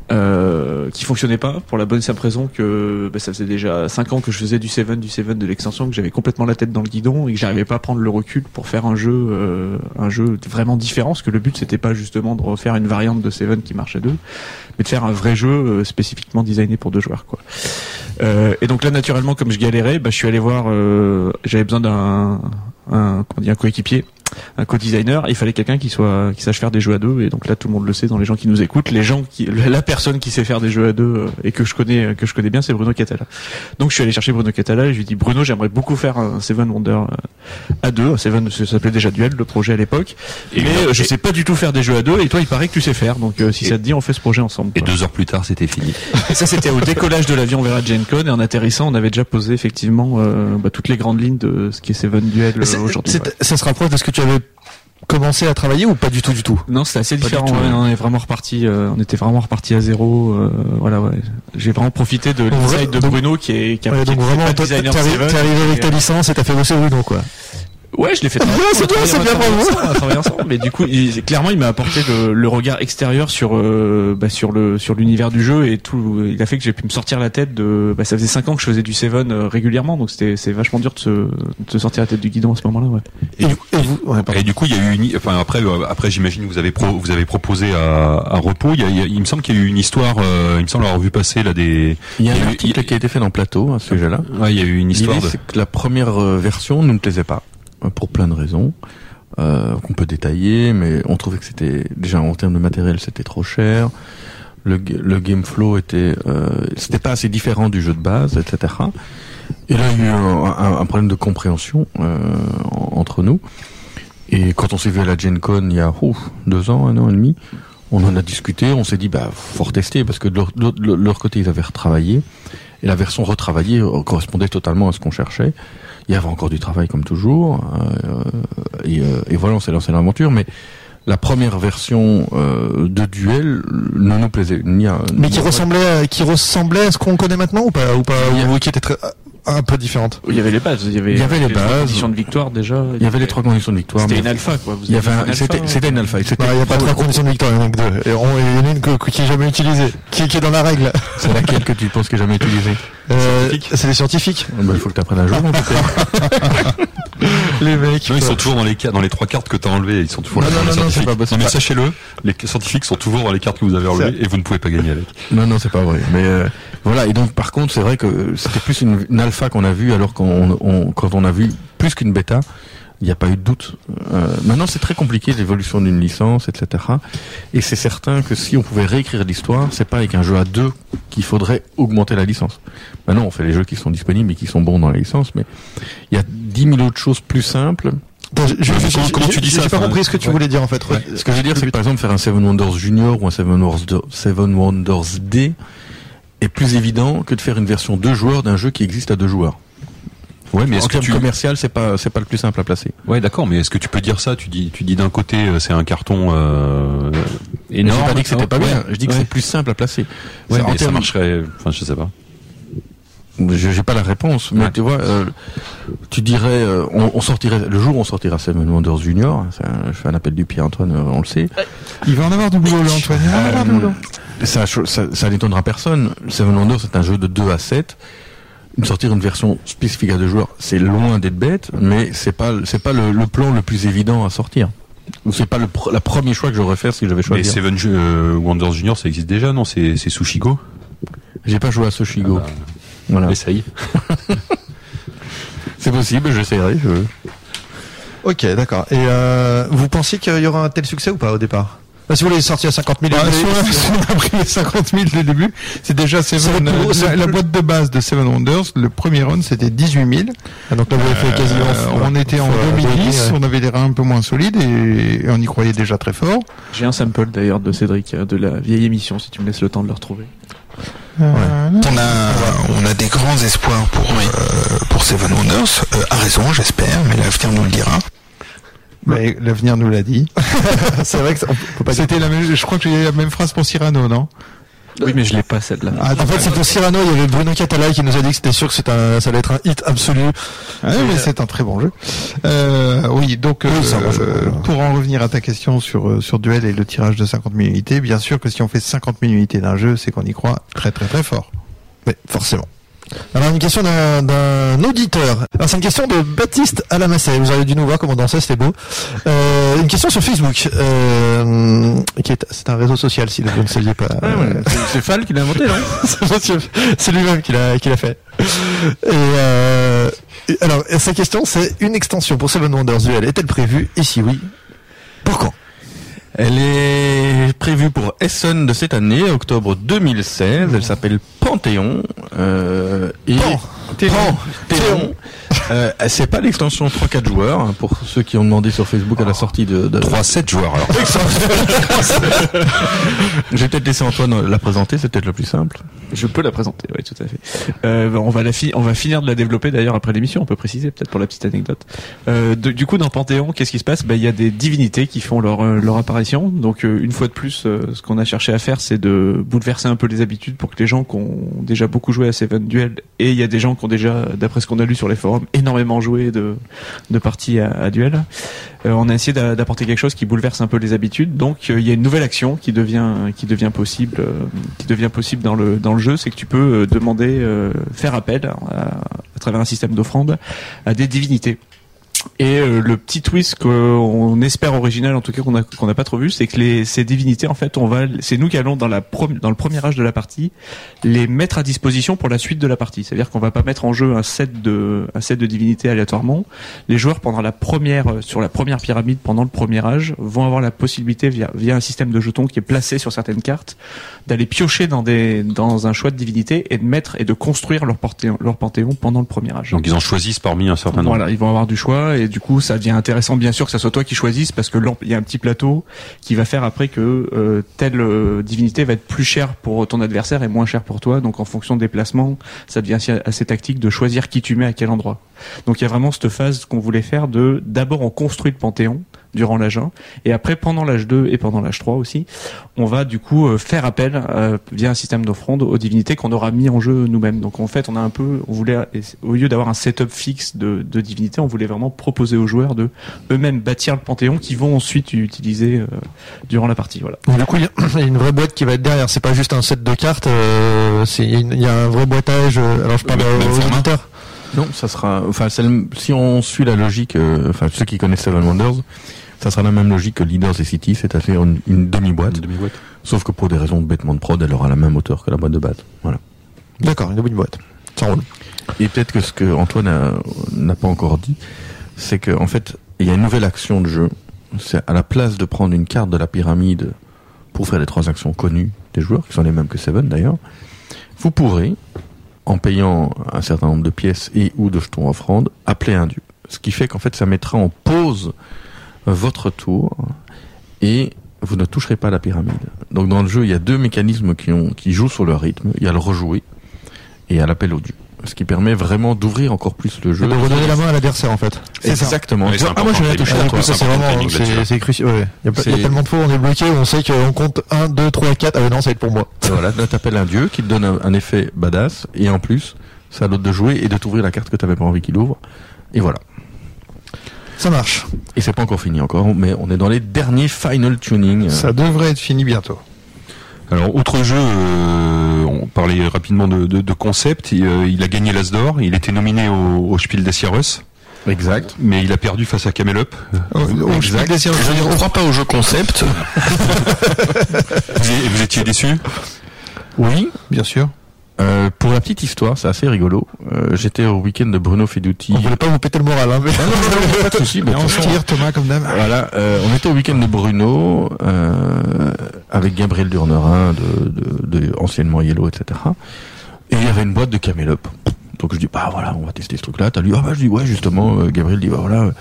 Euh, qui fonctionnait pas pour la bonne simple raison que bah, ça faisait déjà 5 ans que je faisais du 7 du 7 de l'extension que j'avais complètement la tête dans le guidon et que j'arrivais pas à prendre le recul pour faire un jeu euh, un jeu vraiment différent parce que le but c'était pas justement de refaire une variante de 7 qui marche à deux mais de faire un vrai jeu euh, spécifiquement designé pour deux joueurs quoi. Euh, et donc là naturellement comme je galérais bah, je suis allé voir j'avais besoin d'un un, un coéquipier un co-designer, il fallait quelqu'un qui soit qui sache faire des jeux à deux et donc là tout le monde le sait dans les gens qui nous écoutent, les gens qui la personne qui sait faire des jeux à deux euh, et que je connais que je connais bien c'est Bruno Catala. Donc je suis allé chercher Bruno Catala et je lui ai dit Bruno, j'aimerais beaucoup faire un Seven Wonder euh, à deux, Seven ça s'appelait déjà Duel le projet à l'époque, Et mais euh, je et- sais pas du tout faire des jeux à deux et toi il paraît que tu sais faire donc euh, si Et- ça te dit on fait ce projet ensemble. Et quoi. deux heures plus tard, c'était fini. Et ça, c'était au décollage de l'avion vers la Gen Con et en atterrissant, on avait déjà posé effectivement euh, bah, toutes les grandes lignes de ce qui est Seven Duel euh, aujourd'hui. ouais. Ça se rapproche de ce que tu avais commencé à travailler ou pas du tout, du tout? Non, c'était assez Pas différent. tout, ouais, on est vraiment reparti. euh, on était vraiment reparti à zéro. euh, voilà, ouais. J'ai vraiment profité de l'insight de donc- Bruno qui est qui a Ouais, qui donc est vraiment, t'es arrivé, arrivé avec ta euh, licence et t'as fait bosser Bruno, quoi. Ouais, je l'ai fait travailler. Ouais, c'est travaillé- c'est bien, travaillé bravo. ensemble, on a travaillé ensemble. Mais du coup, il, clairement, il m'a apporté le, le regard extérieur sur euh, bah, sur le sur l'univers du jeu et tout. Il a fait que j'ai pu me sortir la tête de. Bah, ça faisait cinq ans que je faisais du Seven euh, régulièrement, donc c'était c'est vachement dur de se, de se sortir la tête du guidon à ce moment-là. Ouais. Et, du, Et vous, ouais, pardon. et du coup, il y a eu une, enfin après, euh, après, j'imagine que vous avez pro, vous avez proposé à, à repos. Il, y a, il, y a- il me semble qu'il y a eu une histoire. euh, il me semble avoir vu passer là des. Il y a Il y a un eu- article il- qui a été fait dans Plateau à ce sujet-là. Ouais, il y a eu une histoire de. c'est que la première version ne me plaisait pas, pour plein de raisons. euh, qu'on peut détailler, mais on trouvait que c'était déjà en termes de matériel c'était trop cher. Le, le game flow était euh, c'était pas assez différent du jeu de base, etc. Et là il y a eu un, un- un problème de compréhension euh, en- entre nous. Et quand on s'est vu à la Gen Con il y a ouf, deux ans, un an et demi, on en a discuté, on s'est dit bah faut retester parce que de leur, de leur- de leur côté ils avaient retravaillé et la version retravaillée euh, correspondait totalement à ce qu'on cherchait. Il y avait encore du travail comme toujours euh, et, euh, et voilà on s'est lancé dans l'aventure mais la première version euh, de duel ne nous plaisait ni à, Mais qui ressemblait, à, qui ressemblait à ce qu'on connaît maintenant ou pas, ou pas, ou qui était très, un peu différente. Il y avait les bases, il y avait, Il y avait les trois bases. conditions de victoire déjà. il y avait les trois conditions de victoire. C'était une alpha quoi. Vous Il y avez avait fait un- une alpha, c'était hein. c'était une alpha. C'était il n'y a pas trois conditions de victoire, il y en a que deux. Et on- il y en a une que- qui est jamais utilisée, qui, qui est dans la règle. C'est laquelle que tu penses que j'ai jamais utilisé Euh, c'est les scientifiques. bah, Il faut que tu apprennes à jouer. en tout cas. Les mecs. Non, ils sont toujours dans les dans les trois cartes que tu as enlevées. Ils sont toujours Non, là. non, non, non, pas possible. Non, mais sachez-le, les scientifiques sont toujours dans les cartes que vous avez enlevées et vous ne pouvez pas gagner avec. Non, non, c'est pas vrai. Mais euh, voilà. Et donc, par contre, c'est vrai que c'était plus une, une alpha qu'on a vue, alors qu'on, on, quand on a vu plus qu'une bêta, il n'y a pas eu de doute. Euh, maintenant, c'est très compliqué l'évolution d'une licence, etc. Et c'est certain que si on pouvait réécrire l'histoire, c'est pas avec un jeu à deux qu'il faudrait augmenter la licence. Maintenant, on fait les jeux qui sont disponibles et qui sont bons dans la licence, mais il y a dix mille autres choses plus simples. Je- je- Comment- je- comment j'ai- tu dis J'ai ça, pas enfin, compris ce que tu ouais. voulais dire en fait. Ce que je veux dire, c'est que par exemple, faire un Seven Wonders Junior ou un Seven Wonders, Seven Wonders D est plus évident que de faire une version deux joueurs d'un jeu qui existe à deux joueurs. Ouais, mais en est-ce que termes tu commercial, c'est pas c'est pas le plus simple à placer. Ouais, d'accord, mais est-ce que tu peux dire ça? Tu dis, tu dis d'un côté, euh, c'est un carton euh, énorme. j'ai pas dit que c'était pas Ouais. bien. Je dis que Ouais. c'est plus simple à placer. Ouais, mais ça termes- marcherait. Enfin, je sais pas. Je j'ai pas la réponse, mais Ouais. tu vois, euh, tu dirais, euh, on, on sortirait le jour où on sortira Seven Wonders Junior. hein, c'est un- je fais un appel du pied, Antoine, euh, on le sait. Il va en avoir du boulot, là, Antoine. Il va en avoir du boulot. Ça, ça, ça n'étonnera personne. Seven Wonders, c'est un jeu de 2 à 7. Une sortir une version spécifique à deux joueurs, c'est loin d'être bête, mais c'est pas c'est pas le, le plan le plus évident à sortir. Ou c'est pas le pr- la premier choix que j'aurais fait si j'avais Mais choisi. Seven euh, Wonders Junior, ça existe déjà, non? C'est c'est Sushigo? J'ai pas joué à Sushigo. Ah bah, voilà. Essaye. C'est possible, j'essaierai. Je... Ok, d'accord. Et euh, vous pensiez qu'il y aura un tel succès ou pas au départ? Bah, Si vous l'avez sorti à 50 000 Bah, euros, si, on a, si on a pris les 50 000 dès le début, c'est déjà Seven, euh, c'est la, boîte de base de Seven Wonders, le premier run c'était 18 000. Ah, donc là vous avez fait quasiment. Euh, on était en fois 2010, ouais. on avait des reins un peu moins solides et, et on y croyait déjà très fort. J'ai un sample d'ailleurs de Cédric euh, de la vieille émission si tu me laisses le temps de le retrouver. Euh, On a, on a des grands espoirs pour, euh, pour Seven Wonders. Euh, à raison, j'espère, mais l'avenir nous le dira. Mais l'avenir nous l'a dit. C'est vrai que ça- on peut pas dire. C'était la même, je crois que j'ai la même phrase pour Cyrano, non? Oui, mais je l'ai pas celle-là. Ah, En fait, c'est pour Cyrano, il y avait Bruno Catala qui nous a dit que c'était sûr que c'était un- ça allait être un hit absolu. Ah oui, mais c'est un très bon jeu. Euh, oui, donc Oui, c'est euh, pour en revenir à ta question sur euh, sur Duel et le tirage de 50 000 unités, bien sûr que si on fait 50 000 unités d'un jeu, c'est qu'on y croit très très très fort. Oui, forcément. Alors une question d'un d'un auditeur. Alors c'est une question de Baptiste Alamassé. Vous avez dû nous voir comment danser, c'était beau. Euh, une question sur Facebook. Euh, qui est, c'est un réseau social si vous ne saviez pas. Euh, C'est- C'est Fall qui l'a inventé, non c'est monsieur- c'est lui-même qui l'a qui l'a fait. Et, euh, et alors sa question c'est une extension pour Seven Wonders Duel est-elle prévue? Et si oui, pour quand Elle est prévue pour Essen de cette année, octobre 2016. Elle s'appelle Panthéon. Euh, et Pan. Pan. Théon. Euh, c'est pas l'extension 3-4 joueurs, hein, pour ceux qui ont demandé sur Facebook à la sortie de... de... 3-7 joueurs alors. Je vais peut-être laisser Antoine la présenter, c'est peut-être le plus simple. Je peux la présenter, oui, tout à fait. Euh, on va la fi- on va finir de la développer d'ailleurs après l'émission. On peut préciser peut-être pour la petite anecdote. Euh, de- du coup, dans Panthéon, qu'est-ce qui se passe? Ben, il y a des divinités qui font leur euh, leur apparition. Donc, euh, une fois de plus, euh, ce qu'on a cherché à faire, c'est de bouleverser un peu les habitudes pour que les gens qui ont déjà beaucoup joué à Seven Duel et il y a des gens qui ont déjà, d'après ce qu'on a lu sur les forums, énormément joué de de parties à, Duel. Euh, on a essayé d'a- d'apporter quelque chose qui bouleverse un peu les habitudes. Donc, euh, il y a une nouvelle action qui devient qui devient possible, euh, qui devient possible dans le dans le jeu, c'est que tu peux demander, faire appel à travers un système d'offrande à des divinités. Et euh, le petit twist qu'on espère original, en tout cas qu'on a qu'on n'a pas trop vu, c'est que les ces divinités, en fait, on va, c'est nous qui allons dans la dans le premier âge de la partie les mettre à disposition pour la suite de la partie. C'est-à-dire qu'on va pas mettre en jeu un set de un set de divinités aléatoirement. Les joueurs pendant la première euh, sur la première pyramide pendant le premier âge vont avoir la possibilité via via un système de jetons qui est placé sur certaines cartes d'aller piocher dans des dans un choix de divinités et de mettre et de construire leur panthéon leur panthéon pendant le premier âge. Donc ils en choisissent parmi un certain nombre. Voilà, ils vont avoir du choix et du coup ça devient intéressant bien sûr que ça soit toi qui choisisses parce que il y a un petit plateau qui va faire après que euh, telle euh, divinité va être plus chère pour ton adversaire et moins chère pour toi. Donc en fonction des placements, ça devient assez tactique de choisir qui tu mets à quel endroit. Donc il y a vraiment cette phase qu'on voulait faire de d'abord on construit le panthéon durant l'âge 1 et après pendant l'âge 2 et pendant l'âge 3 aussi, on va du coup euh, faire appel euh, via un système d'offrande aux divinités qu'on aura mis en jeu nous-mêmes. Donc en fait, on a un peu on voulait au lieu d'avoir un setup fixe de, de divinités, on voulait vraiment proposer aux joueurs de eux-mêmes bâtir le panthéon qu'ils vont ensuite utiliser euh, durant la partie. Voilà. Donc, du coup, il y a- une vraie boîte qui va être derrière. C'est pas juste un set de cartes. euh, c'est il y a une- il y a un vrai boîtage. euh, alors je parle aux auditeurs. Non, ça sera. Enfin, le- si on suit la logique, euh, enfin ceux qui connaissent Seven Wonders, ça sera la même logique que Leaders et City, c'est-à-dire une, une demi-boîte. Une demi-boîte. Sauf que pour des raisons de bêtement de prod, elle aura la même hauteur que la boîte de base. Voilà. D'accord, une double boîte. Ça roule. Et peut-être que ce que Antoine n'a pas encore dit, c'est que en fait, il y a une nouvelle action de jeu. C'est à la place de prendre une carte de la pyramide pour faire les trois actions connues des joueurs, qui sont les mêmes que Seven d'ailleurs, vous pourrez, en payant un certain nombre de pièces et ou de jetons offrandes, appeler un dieu. Ce qui fait qu'en fait, ça mettra en pause votre tour et vous ne toucherez pas la pyramide. Donc dans le jeu, il y a deux mécanismes qui, ont, qui jouent sur le rythme. Il y a le rejouer et il y a l'appel au dieu. Ce qui permet vraiment d'ouvrir encore plus le jeu. Et de redonner la main à l'adversaire en fait. Exactement. Ah moi je vais la toucher c'est vraiment, c'est, crucial. Ouais. Il y a, pas- il y a C'est- tellement de fois où on est bloqué, où on sait qu'on compte 1, 2, 3, 4. Ah non, ça va être pour moi. Voilà, là t'appelles un dieu qui te donne un, un effet badass et en plus, c'est à l'autre de jouer et de t'ouvrir la carte que t'avais pas envie qu'il ouvre. Et voilà. Ça marche. Et c'est pas encore fini encore, mais on est dans les derniers final tuning. Ça devrait être fini bientôt. Alors, autre jeu, euh, on parlait rapidement de, de, de concept. Il, euh, il a gagné l'As d'or. Il était nominé au, au Spiel des Sierras, Exact. mais il a perdu face à Camelop. Au- au Exact. Spiel des Sierras, Je ne crois pas au jeu concept. Vous étiez déçu? Oui, bien sûr. Euh, pour la petite histoire, c'est assez rigolo. Euh, J'étais au week-end de Bruno Feduti. On voulait pas vous péter le moral, hein, mais... Ah non, non, non, pas de souci. on tire, Thomas, comme d'hab. Voilà, euh, on était au week-end de Bruno euh, avec Gabriel Durnerin, de, de, de anciennement Yellow, etc. Et il y avait une boîte de Camelop. Donc je dis bah voilà, on va tester ce truc-là. T'as lu? Ah bah je dis ouais justement. euh, Gabriel dit bah voilà,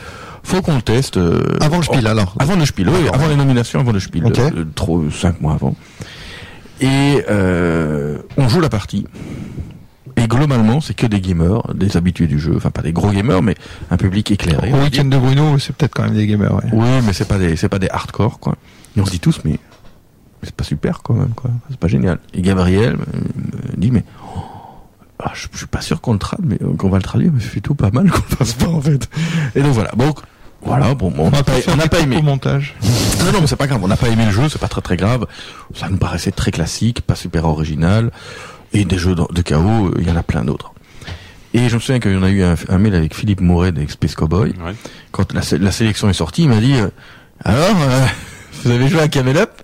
faut qu'on le teste. euh, Avant le spiel, oh, alors. Avant le spiel, oui, avant les nominations, avant le spiel, Ok. euh, trop cinq mois avant. Et euh, on joue la partie. Et globalement, c'est que des gamers, des habitués du jeu, enfin pas des gros gamers, mais un public éclairé. Au week-end de Bruno, c'est peut-être quand même des gamers, ouais. Oui, mais c'est pas des, c'est pas des hardcore, quoi. Et on se dit tous, mais, c'est pas super, quand même, quoi. C'est pas génial. Et Gabriel euh, me dit, mais, oh, ah, je, je suis pas sûr qu'on le trad, mais, euh, qu'on va le traduire, mais c'est plutôt pas mal qu'on le fasse pas, en fait. Et donc voilà. Donc, voilà, bon, bon, on n'a pas, on pas aimé. Au montage. Non, non, mais c'est pas grave. On n'a pas aimé le jeu, c'est pas très très grave. Ça nous paraissait très classique, pas super original. Et des jeux de chaos, il y en a plein d'autres. Et je me souviens qu'il y en a eu un, un mail avec Philippe Mouret de Space Cowboy. Ouais. Quand la, sé- la sélection est sortie, il m'a dit euh, Alors, euh, vous avez joué à Camel Up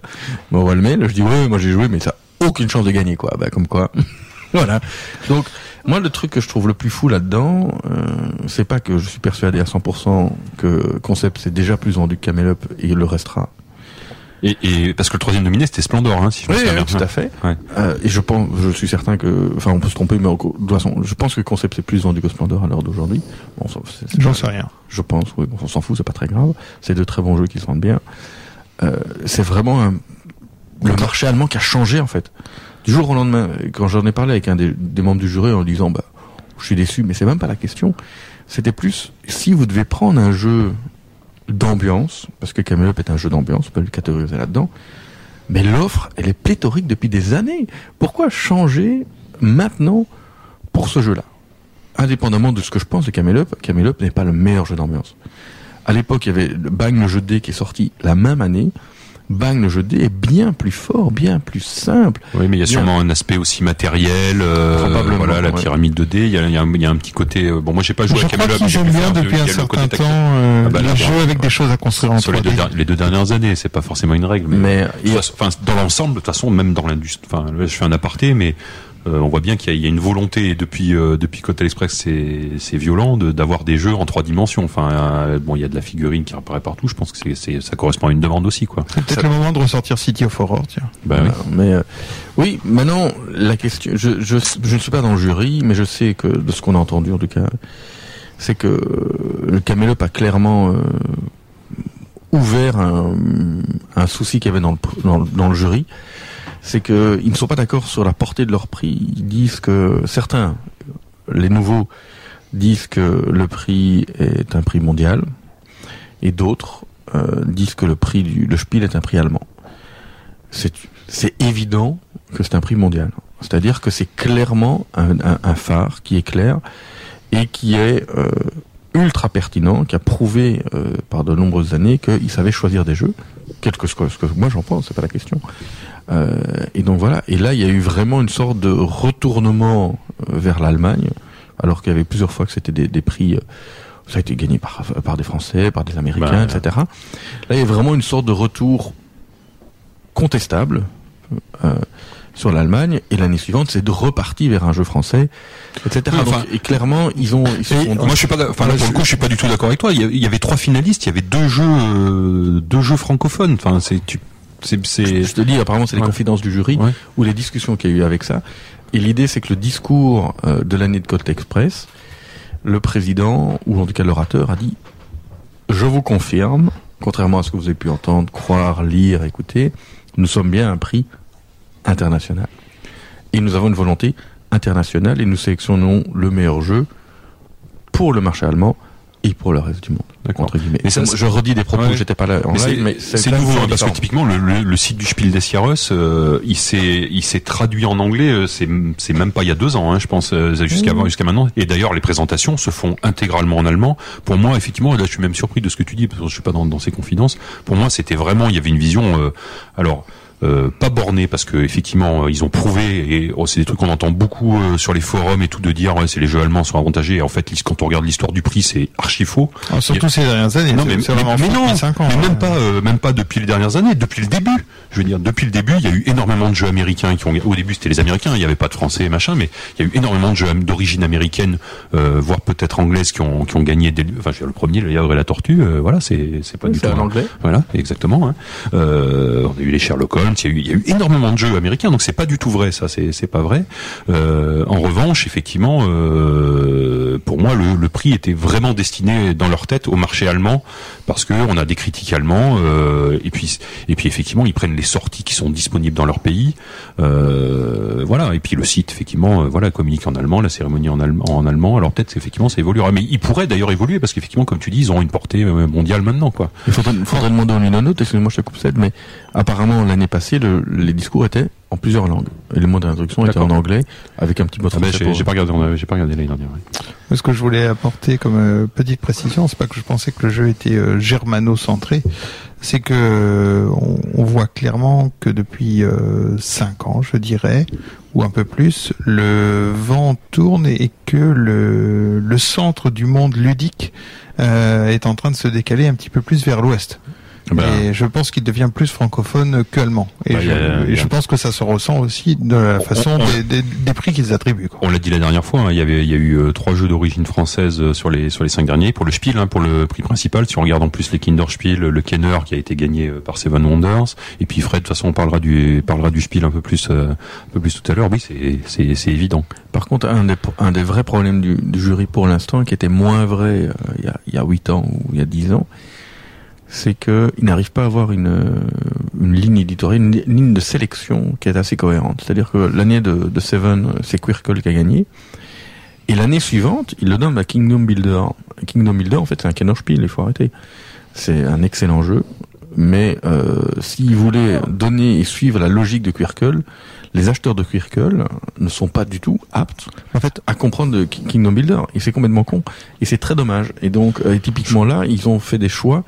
Bon, on voit le mail. Je dis Ouais, moi j'ai joué, mais ça a aucune chance de gagner, quoi. Bah, comme quoi. voilà. Donc, moi, le truc que je trouve le plus fou là-dedans, euh, c'est pas que je suis persuadé à 100% que Concept c'est déjà plus vendu que Camel Up et il le restera. Et, et parce que le troisième nominé c'était Splendor, hein, si je me Oui, souviens oui, bien. tout à fait. Ouais. Euh, et je pense, je suis certain que, enfin, on peut se tromper, mais en- de toute façon, je pense que Concept c'est plus vendu que Splendor à l'heure d'aujourd'hui. Bon, ça, c'est- c'est J'en sais rien. Je pense, oui, on s'en fout, c'est pas très grave. C'est de très bons jeux qui se vendent bien. Euh, c'est vraiment un- le marché allemand qui a changé en fait. Du jour au lendemain, quand j'en ai parlé avec un des, membres du jury en disant, bah, je suis déçu, mais c'est même pas la question. C'était plus si vous devez prendre un jeu d'ambiance, parce que Camel Up est un jeu d'ambiance, on peut le catégoriser là-dedans. Mais l'offre, elle est pléthorique depuis des années. Pourquoi changer maintenant pour ce jeu-là? Indépendamment de ce que je pense de Camel Up, Camel Up n'est pas le meilleur jeu d'ambiance. À l'époque, il y avait le Bang, le jeu de dés qui est sorti la même année. Bang le jeu de dés est bien plus fort, bien plus simple. Oui, mais il y a Bien. sûrement un aspect aussi matériel. euh, Probablement, voilà, la ouais. pyramide de dés. Il y a, il y a un, il y a un petit côté. euh, bon, moi, j'ai pas joué Je à Camelot, mais qu'ils j'ai aiment pu bien depuis un certain temps euh, Ah bah, les jeux avec des choses à construire en Sur les 3D. deux, der- les deux dernières années, c'est pas forcément une règle, mais, enfin, dans l'ensemble, de toute façon, même dans l'industrie, enfin, là, je fais un aparté, mais euh, on voit bien qu'il y, a- il y a une volonté et depuis euh, depuis Cotel Express, c'est violent de- d'avoir des jeux en trois dimensions. Enfin, euh, bon, il y a de la figurine qui apparaît partout. Je pense que c'est ça correspond à une demande aussi, quoi. C'est peut-être le moment de ressortir City of Horror, tiens. Bah oui. Voilà. Mais euh, oui, maintenant la question, je, je je ne suis pas dans le jury, mais je sais que de ce qu'on a entendu en tout cas, c'est que euh, le Camelot a clairement euh, ouvert un, un souci qu'il y avait dans le dans, le- dans le jury, c'est que ils ne sont pas d'accord sur la portée de leur prix. Ils disent que certains, les nouveaux, disent que le prix est un prix mondial, et d'autres euh, disent que le prix du le Spiel est un prix allemand. C'est évident que c'est un prix mondial. C'est-à-dire que c'est clairement un, phare qui est clair et qui est euh, ultra pertinent, qui a prouvé euh, par de nombreuses années qu'il savait choisir des jeux, quel que ce que moi j'en pense, c'est pas la question. Euh, et donc voilà. Et là, il y a eu vraiment une sorte de retournement euh, vers l'Allemagne, alors qu'il y avait plusieurs fois que c'était des, des prix. euh, ça a été gagné par, par des Français, par des Américains, Bah, etc. Là, il y a vraiment une sorte de retour contestable euh, sur l'Allemagne et l'année suivante c'est de repartir vers un jeu français etc Oui, enfin, Donc, et clairement ils ont ils sont moi, je suis pas, enfin, là, pour le coup, je suis pas du tout d'accord avec toi. Il y, a- il y avait trois finalistes, il y avait deux jeux, euh, deux jeux francophones. Enfin, c'est, tu, c'est, c'est, je te dis apparemment c'est les Ouais. confidences du jury Ouais. ou les discussions qu'il y a eu avec ça et l'idée c'est que le discours euh, de l'année de Côte Express le président ou en tout cas l'orateur a dit je vous confirme contrairement à ce que vous avez pu entendre croire lire écouter nous sommes bien un prix international et nous avons une volonté internationale et nous sélectionnons le meilleur jeu pour le marché allemand et pour le reste du monde. D'accord. Entre guillemets. Mais ça, je redis des propos, Ouais. j'étais pas là en Mais live, c'est- nouveau hein, parce que typiquement le, le, le site du Spiel des Jahres, euh, il s'est il s'est traduit en anglais. euh, C'est c'est même pas il y a deux ans, hein, je pense, euh, jusqu'à Mmh. jusqu'à maintenant. Et d'ailleurs les présentations se font intégralement en allemand. Pour moi, effectivement, là je suis même surpris de ce que tu dis parce que je suis pas dans, dans ces confidences. Pour moi, c'était vraiment il y avait une vision. euh, alors. Euh, pas bornée parce que effectivement euh, ils ont prouvé et oh, c'est des trucs qu'on entend beaucoup euh, sur les forums et tout de dire ouais, c'est les jeux allemands sont avantagés et en fait quand on regarde l'histoire du prix c'est archi faux Alors, surtout ces dernières années, non, mais, c'est mais- vraiment mais non, ans. mais hein. même pas, euh, même pas depuis les dernières années, depuis le début. Je veux dire, depuis le début, il y a eu énormément de jeux américains qui ont. Au début, c'était les Américains, il n'y avait pas de Français, machin, mais il y a eu énormément de jeux d'origine américaine, euh, voire peut-être anglaise, qui ont, qui ont gagné. Des... Enfin, je veux dire, le premier, le Lièvre et la Tortue, euh, voilà, c'est, c'est pas Oui, du tout. anglais. Voilà, exactement. hein. Euh, on a eu les Sherlock Holmes, il y a eu, il énormément de jeux américains, donc c'est pas du tout vrai, ça, c'est, pas vrai. Euh, en revanche, effectivement, euh, pour moi, le, prix était vraiment destiné dans leur tête au marché allemand, parce que on a des critiques allemands, euh, et puis, et puis effectivement, ils prennent les sorties qui sont disponibles dans leur pays, voilà. Et puis le site, effectivement, voilà, communique en allemand, la cérémonie en allemand, en allemand. Alors peut-être, effectivement, ça évoluera, mais ils pourraient d'ailleurs évoluer, parce qu'effectivement, comme tu dis, ils ont une portée mondiale maintenant, quoi. Il faudrait, faudrait demander en une note, excusez-moi, je te coupe cette, mais apparemment l'année passée, le- les discours étaient en plusieurs langues. Et les mots d'introduction étaient en anglais, avec un petit mot Ah ben, français j'ai pour- j'ai pas regardé, j'ai pas regardé l'année dernière. Ce que je voulais apporter comme euh, petite précision, c'est pas que je pensais que le jeu était euh, germano-centré, c'est que euh, on, on voit clairement que depuis euh, cinq ans, je dirais, ou un peu plus, le vent tourne et que le, le centre du monde ludique euh, est en train de se décaler un petit peu plus vers l'ouest. Bah, et je pense qu'il devient plus francophone que allemand. Et, Bah, je, a- et je pense que ça se ressent aussi de la On- façon on- des, des- des prix qu'ils attribuent. Quoi. On l'a dit la dernière fois, hein, il y avait, il y a eu euh, trois jeux d'origine française euh, sur les sur les cinq derniers pour le Spiel, hein, pour le prix principal. Si on regarde en plus les Kinderspiel, le Kenner qui a été gagné euh, par Seven Wonders, et puis Fred, de toute façon, on parlera du parlera du Spiel un peu plus euh, un peu plus tout à l'heure. Oui, c'est c'est c'est évident. Par contre, un des, un des vrais problèmes du, du jury pour l'instant, qui était moins vrai euh, il y a- il y a 8 ans ou il y a 10 ans, c'est qu'ils n'arrivent pas à avoir une, euh, une ligne éditoriale, une, li- ligne de sélection qui est assez cohérente. C'est-à-dire que l'année de, de Seven, euh, c'est Quirkle qui a gagné. Et l'année suivante, il le donne à Kingdom Builder. Kingdom Builder, en fait, c'est un Kennerspiel, il faut arrêter. C'est un excellent jeu. Mais euh, s'ils voulaient donner et suivre la logique de Quirkle, les acheteurs de Quirkle ne sont pas du tout aptes En fait, à comprendre Kingdom Builder. Et c'est complètement con. Et c'est très dommage. Et donc, euh, typiquement là, ils ont fait des choix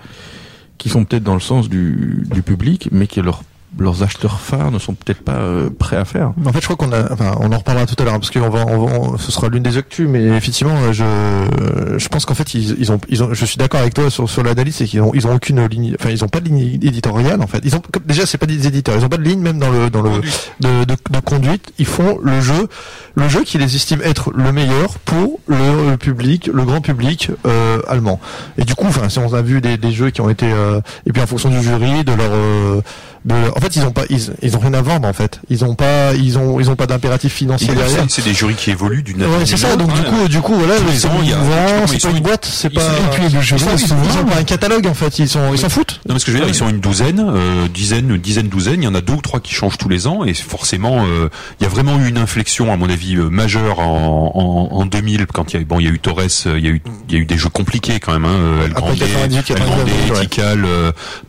qui sont peut-être dans le sens du, public, mais que leurs leurs acheteurs phares ne sont peut-être pas euh, prêts à faire. En fait, je crois qu'on a, enfin, on en reparlera tout à l'heure, hein, parce qu'on va, on va- on- ce sera l'une des actus, mais effectivement, euh, je, je pense qu'en fait, ils, ils ont, ils ont, je suis d'accord avec toi sur, sur l'analyse, c'est qu'ils ont, ils ont aucune ligne, enfin, ils ont pas de ligne éditoriale, en fait. Ils ont, comme- déjà, c'est pas des éditeurs, ils ont pas de ligne même dans le, dans le, de, de, de conduite. Ils font le jeu, le jeu qui les estime être le meilleur pour le, le public, le grand public euh, allemand. Et du coup, enfin, si on a vu des, des jeux qui ont été, euh, et puis en fonction du jury, de leur euh, de, en fait, ils ont pas, ils, ils ont rien à vendre en fait. Ils ont pas, ils ont, ils ont pas d'impératif financier C'est- derrière. C'est des jurys qui évoluent d'une année Ouais, à c'est une ça. Donc du coup, du coup, voilà, Tous les c'est pas ils c'est sont- une boîte, c'est ils pas. sont- Et puis le jeu, ils sont- ils, ils ils sont- ont pas un catalogue en fait. Ils sont, ils s'en foutent. Non, mais ce que je veux dire, ils sont une douzaine, euh, dizaine, dizaine, douzaine. Il y en a deux ou trois qui changent tous les ans, et forcément, euh, il y a vraiment eu une inflexion, à mon avis, euh, majeure en, en, en 2000 quand il y a eu, bon, il y a eu Torres, euh, il y a eu, il y a eu des jeux compliqués quand même, hein, El Grande, 98, El 99, Grande, ouais. Tikal,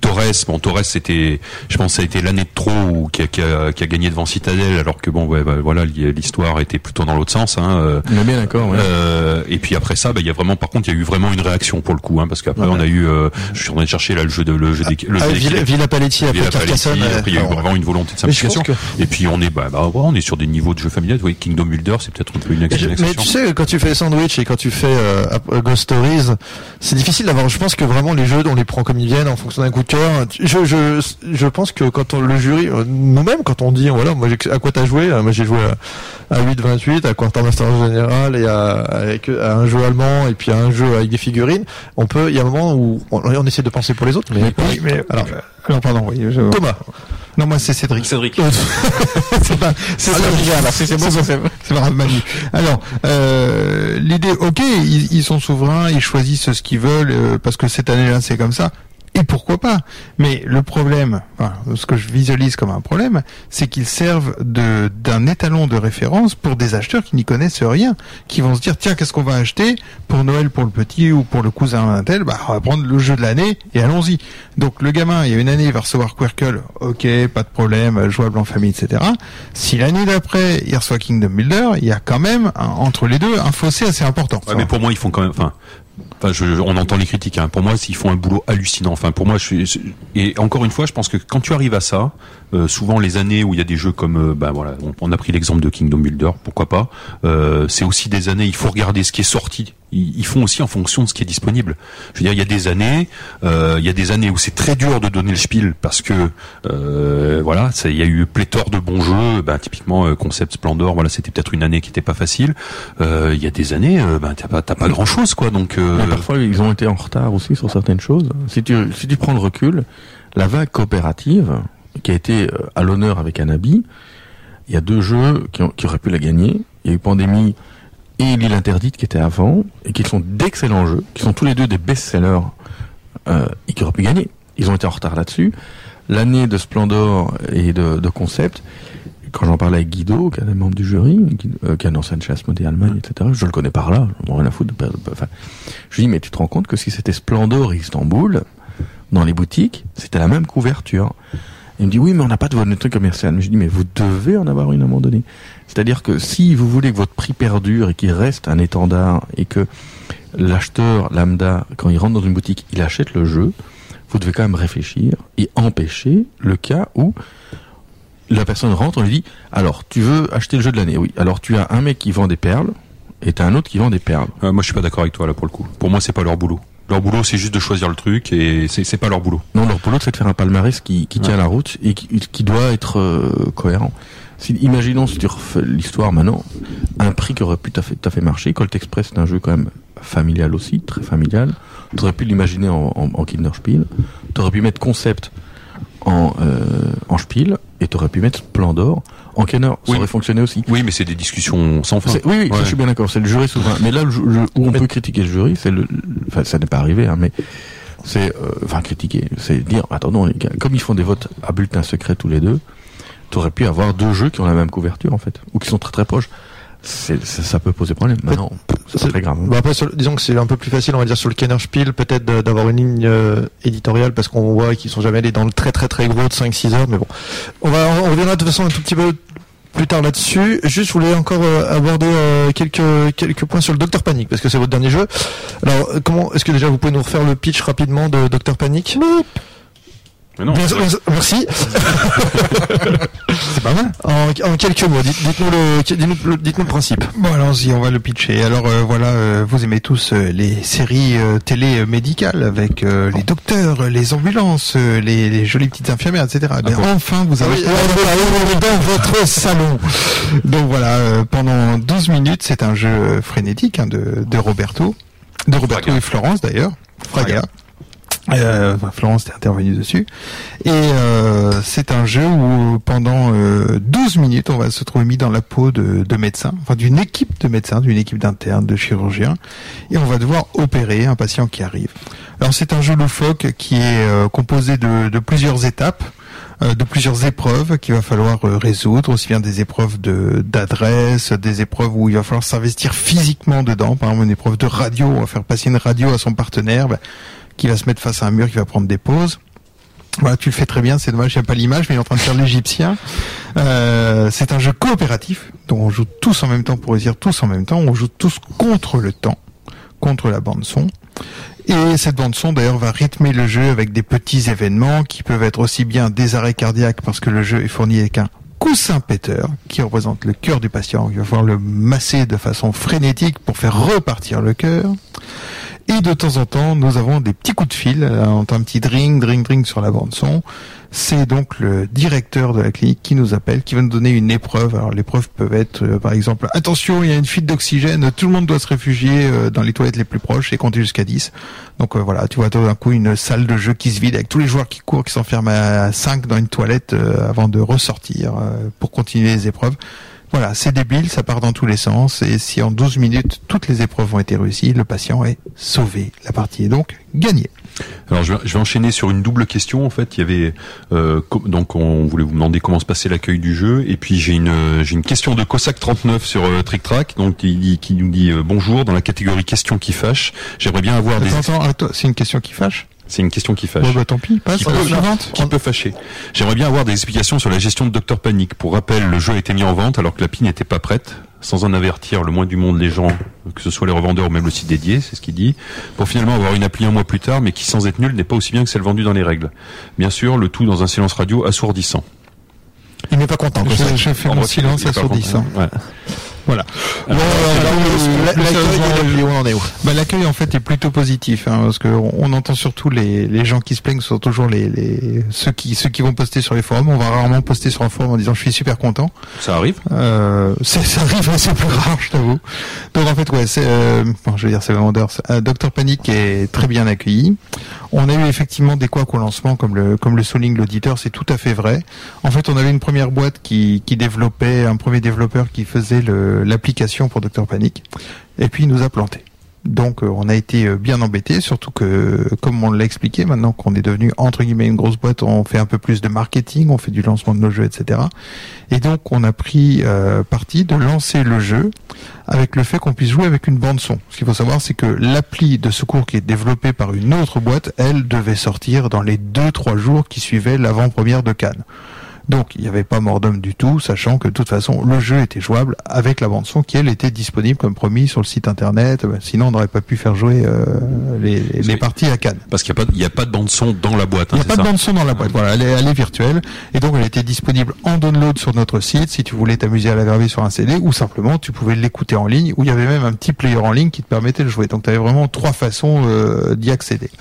Torres. Bon, Torres, c'était, je pense, que ça a été l'année de trop qui, a, qui, a, qui a gagné devant Citadel, alors que bon, ouais, bah, voilà, l'histoire était plutôt dans l'autre sens. Hein, euh, On est bien d'accord, ouais. euh, et puis après ça, bah, il y a vraiment, par contre, il y a eu vraiment une réaction pour le coup, hein, parce qu'après on a eu, euh, je suis en train de chercher là le jeu de le jeu le Ah, jeu Villa, Paletti après Carcassonne. Il y a eu vraiment une volonté de simplification. Et puis on est, bah, bah, on est sur des niveaux de jeu familial. Oui, Kingdom Builder, c'est peut-être un peu une Mais, exception. mais tu sais, quand tu fais Sandwich et quand tu fais euh, Ghost Stories, c'est difficile d'avoir. Je pense que vraiment les jeux, on les prend comme ils viennent en fonction d'un coup de cœur. Je, je, je pense que quand on, le jury, euh, nous-mêmes, quand on dit, voilà, moi, j'ai- à quoi t'as joué Euh, Moi, j'ai joué à, à 8-28, à Quartermaster General et à, avec, à un jeu allemand et puis à un jeu avec des figurines. On peut, il y a un moment où on, on essaie de penser pour les autres, mais, Oui, mais alors, alors pardon, oui. je- Thomas. Non, moi c'est Cédric. Cédric. c'est pas, c'est regarde, c'est c'est bon, c'est Manu. Alors, euh, l'idée, ok, ils, ils sont souverains, ils choisissent ce qu'ils veulent euh, parce que cette année-là c'est comme ça. Et pourquoi pas? Mais le problème, enfin, ce que je visualise comme un problème, c'est qu'ils servent de d'un étalon de référence pour des acheteurs qui n'y connaissent rien, qui vont se dire tiens qu'est-ce qu'on va acheter pour Noël pour le petit ou pour le cousin d'un tel, bah on va prendre le jeu de l'année et allons-y. Donc le gamin, il y a une année il va recevoir Quirkle, ok, pas de problème, jouable en famille, etc. Si l'année d'après il reçoit Kingdom Builder, il y a quand même entre les deux un fossé assez important. Ouais, mais pour moi, ils font quand même. Enfin, on entend les critiques. Hein. Pour moi, ils font un boulot hallucinant. Enfin, pour moi, je. Et encore une fois, je pense que quand tu arrives à ça, euh, souvent les années où il y a des jeux comme, euh, ben voilà, on, on a pris l'exemple de Kingdom Builder, pourquoi pas. Euh, c'est aussi des années. Il faut regarder ce qui est sorti. Ils, font aussi en fonction de ce qui est disponible. Je veux dire, il y a des années, euh, il y a des années où c'est très dur de donner le spiel parce que euh, voilà, il y a eu pléthore de bons jeux. Ben, typiquement, euh, Concept Splendor, voilà, c'était peut-être une année qui était pas facile. Euh, Il y a des années, euh, ben t'as pas, t'as pas grand chose, quoi. Donc Mais parfois, ils ont été en retard aussi sur certaines choses. Si tu, si tu prends le recul, la vague coopérative, qui a été à l'honneur avec Anabi, il y a deux jeux qui, ont- qui auraient pu la gagner. Il y a eu Pandémie et L'île interdite qui étaient avant, et qui sont d'excellents jeux, qui sont tous les deux des best-sellers, euh, et qui auraient pu gagner. Ils ont été en retard là-dessus. L'année de Splendor et de, de Concept, quand j'en parlais avec Guido, qui est un des membres du jury, Guido- euh, qui est un ancien de chez Asmodée Allemagne, etc., je le connais par là, je m'en rien à foutre. de Enfin, je lui dis, mais tu te rends compte que si c'était Splendor et Istanbul, dans les boutiques, c'était la même couverture. Il me dit, oui, mais on n'a pas de volonté commerciale. Mais je dis, mais vous devez en avoir une à un moment donné. C'est-à-dire que si vous voulez que votre prix perdure et qu'il reste un étendard et que l'acheteur lambda, quand il rentre dans une boutique, il achète le jeu, vous devez quand même réfléchir et empêcher le cas où la personne rentre, on lui dit alors tu veux acheter le jeu de l'année? Oui. Alors tu as un mec qui vend des perles et t'as un autre qui vend des perles. Euh, moi, je suis pas d'accord avec toi là pour le coup. Pour moi, c'est pas leur boulot. Leur boulot, c'est juste de choisir le truc et c'est pas leur boulot. Non, leur boulot c'est de faire un palmarès qui, qui tient la route et qui, qui doit être euh, cohérent. Si, imaginons si tu refais l'histoire maintenant, un prix qui aurait pu tout à fait, tout à fait marcher. Colt Express c'est un jeu quand même familial aussi, très familial. Tu aurais pu l'imaginer en, en, en Kinderspiel. Tu aurais pu mettre concept en, euh, en Spiel et tu aurais pu mettre Splendor en Kenner. Ça Oui. aurait fonctionné aussi. Oui, mais c'est des discussions sans fin. Oui, oui, ça, je suis bien d'accord. C'est le jury souverain. Mais là, le, ju- le- où on peut critiquer le jury, c'est le, le- enfin, ça n'est pas arrivé, hein, mais c'est, euh, enfin, critiquer, c'est dire, attendons, les gars, comme ils font des votes à bulletin secret tous les deux, t'aurais pu avoir deux jeux qui ont la même couverture, en fait, ou qui sont très très proches. C'est, ça, ça peut poser problème. Maintenant, c'est pas très grave. hein. Bah après, sur disons que c'est un peu plus facile, on va dire, sur le Kenner Spiel, peut-être d'avoir une ligne euh, éditoriale, parce qu'on voit qu'ils sont jamais allés dans le très très très gros de 5-6 heures, mais bon. On va, on reviendra de toute façon un tout petit peu plus tard là-dessus. Juste, je voulais encore euh, aborder euh, quelques quelques points sur le Docteur Panic parce que c'est votre dernier jeu. Alors, comment est-ce que déjà vous pouvez nous refaire le pitch rapidement de Docteur Panic? Mais non, Merci. C'est pas mal. En, en quelques mots, dites- dites-nous le dites-nous le, dites-nous le principe. Bon, allons-y, on va le pitcher. Alors euh, voilà, euh, vous aimez tous euh, les séries euh, télé euh, médicales avec euh, les docteurs, les ambulances, euh, les, les jolies petites infirmières, etc. Bien, bon enfin, vous Ah avez oui, dans votre salon. Donc voilà, euh, pendant 12 minutes, c'est un jeu frénétique hein, de, de Roberto, de Roberto Fraga. et Florence d'ailleurs, Fraga. Euh, Florence est intervenue dessus. Et euh, c'est un jeu où pendant euh, 12 minutes, on va se trouver mis dans la peau de, de médecins, enfin d'une équipe de médecins, d'une équipe d'internes, de chirurgiens, et on va devoir opérer un patient qui arrive. Alors c'est un jeu loufoque qui est euh, composé de, de plusieurs étapes euh, de plusieurs épreuves qu'il va falloir euh, résoudre, aussi bien des épreuves de d'adresse, des épreuves où il va falloir s'investir physiquement dedans. Par exemple, une épreuve de radio, on va faire passer une radio à son partenaire, ben, qui va se mettre face à un mur, qui va prendre des pauses. Voilà, tu le fais très bien, c'est dommage, il n'y a pas l'image, mais il est en train de faire l'égyptien. Euh, c'est un jeu coopératif, donc on joue tous en même temps pour réussir tous en même temps, on joue tous contre le temps, contre la bande son. Et cette bande son d'ailleurs va rythmer le jeu avec des petits événements qui peuvent être aussi bien des arrêts cardiaques parce que le jeu est fourni avec un coussin péteur qui représente le cœur du patient. Il va falloir le masser de façon frénétique pour faire repartir le cœur. Et de temps en temps, nous avons des petits coups de fil, euh, on entend un petit dring, dring, dring sur la bande son. C'est donc le directeur de la clinique qui nous appelle, qui va nous donner une épreuve. Alors l'épreuve peut être, euh, par exemple, attention, il y a une fuite d'oxygène, tout le monde doit se réfugier euh, dans les toilettes les plus proches et compter jusqu'à 10. Donc voilà, tu vois tout d'un coup une salle de jeu qui se vide avec tous les joueurs qui courent, qui s'enferment à 5 dans une toilette avant de ressortir pour continuer les épreuves. Voilà, c'est débile, ça part dans tous les sens, et si en 12 minutes toutes les épreuves ont été réussies, le patient est sauvé. La partie est donc gagnée. Alors je vais, je vais enchaîner sur une double question. En fait, il y avait euh, donc on voulait vous demander comment se passait l'accueil du jeu, et puis j'ai une euh, j'ai une question de Cossack 39 sur euh, Trick Track, donc qui, nous dit euh, bonjour dans la catégorie questions qui fâchent. J'aimerais bien avoir des. Attends, attends, attends, c'est une question qui fâche? C'est une question qui fâche. Bon, bah tant pis, passe qui la peut, qui peut fâcher. J'aimerais bien avoir des explications sur la gestion de Dr Panic. Pour rappel, le jeu a été mis en vente alors que l'appli n'était pas prête, sans en avertir le moins du monde les gens, que ce soit les revendeurs ou même le site dédié, c'est ce qu'il dit, pour finalement avoir une appli un mois plus tard, mais qui sans être nulle n'est pas aussi bien que celle vendue dans les règles. Bien sûr, le tout dans un silence radio assourdissant. Il n'est pas content. Je, je fais En mon silence assourdissant. Ouais. Voilà. L'accueil en fait est plutôt positif hein, parce que on, on entend surtout les, les gens qui se plaignent ce sont toujours les, les ceux qui ceux qui vont poster sur les forums. On va rarement poster sur un forum en disant je suis super content. Ça arrive? Euh, ça arrive c'est plus rare je t'avoue. Donc en fait ouais c'est euh, bon, je veux dire c'est vendeur euh, Dr Panic est très bien accueilli. On a eu effectivement des couacs au lancement comme le comme le souligne l'auditeur c'est tout à fait vrai. En fait on avait une première boîte qui qui développait un premier développeur qui faisait le l'application pour Dr Panic et puis il nous a planté. Donc euh, on a été euh, bien embêté, surtout que comme on l'a expliqué, maintenant qu'on est devenu entre guillemets une grosse boîte, on fait un peu plus de marketing, on fait du lancement de nos jeux, etc. Et donc on a pris euh, parti de lancer le jeu avec le fait qu'on puisse jouer avec une bande son. Ce qu'il faut savoir, c'est que l'appli de secours qui est développée par une autre boîte, elle devait sortir dans les deux trois jours qui suivaient l'avant-première de Cannes. Donc il n'y avait pas mort d'homme du tout, sachant que de toute façon le jeu était jouable avec la bande son qui elle était disponible comme promis sur le site internet. Euh, Sinon on n'aurait pas pu faire jouer euh, les, parties à Cannes. Parce qu'il n'y a, il a pas de bande son dans la boîte. Il hein, n'y a pas de bande son dans la boîte. Voilà, elle est, elle est virtuelle et donc elle était disponible en download sur notre site si tu voulais t'amuser à la graver sur un CD ou simplement tu pouvais l'écouter en ligne. Où il y avait même un petit player en ligne qui te permettait de jouer. Donc tu avais vraiment trois façons euh, d'y accéder.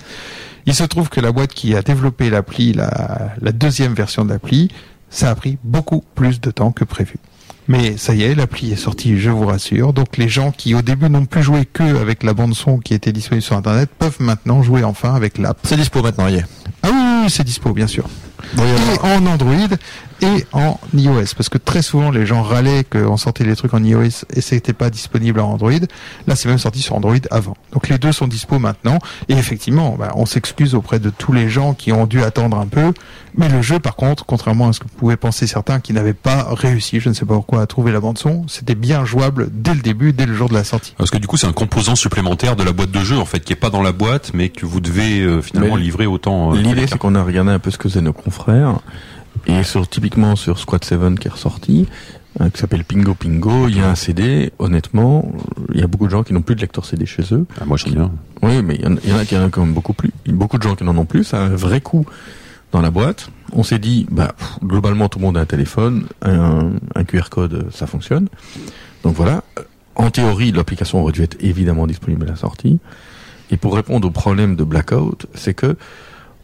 Il se trouve que la boîte qui a développé l'appli, la, la deuxième version de l'appli, ça a pris beaucoup plus de temps que prévu. Mais ça y est, l'appli est sortie, je vous rassure. Donc les gens qui au début n'ont plus joué que avec la bande son qui était disponible sur Internet peuvent maintenant jouer enfin avec l'app. C'est dispo maintenant, y est. Ah oui, oui, oui, c'est dispo, bien sûr. A- Et en Android et en iOS. Parce que très souvent, les gens râlaient qu'on sortait les trucs en iOS et c'était pas disponible en Android. Là, c'est même sorti sur Android avant. Donc les deux sont dispo maintenant. Et effectivement, bah, on s'excuse auprès de tous les gens qui ont dû attendre un peu. Mais le jeu, par contre, contrairement à ce que pouvaient penser certains qui n'avaient pas réussi, je ne sais pas pourquoi, à trouver la bande son, c'était bien jouable dès le début, dès le jour de la sortie. Parce que du coup, c'est un composant supplémentaire de la boîte de jeu, en fait, qui est pas dans la boîte, mais que vous devez euh, finalement Mais livrer autant. euh, L'idée, c'est qu'on a regardé un peu ce que faisaient nos confrères. Et sur, typiquement sur Squad 7 qui est ressorti, euh, qui s'appelle Pingo Pingo. Il y a un CD. Honnêtement, il y a beaucoup de gens qui n'ont plus de lecteur CD chez eux. Ah, moi, j'en ai un. Oui, mais il y en il y en a qui en ont quand même beaucoup plus. Beaucoup de gens qui n'en ont plus. Ça a un vrai coût dans la boîte. On s'est dit, bah, pff, globalement, tout le monde a un téléphone, un, un QR code, ça fonctionne. Donc voilà. En théorie, l'application aurait dû être évidemment disponible à la sortie. Et pour répondre au problème de blackout, c'est que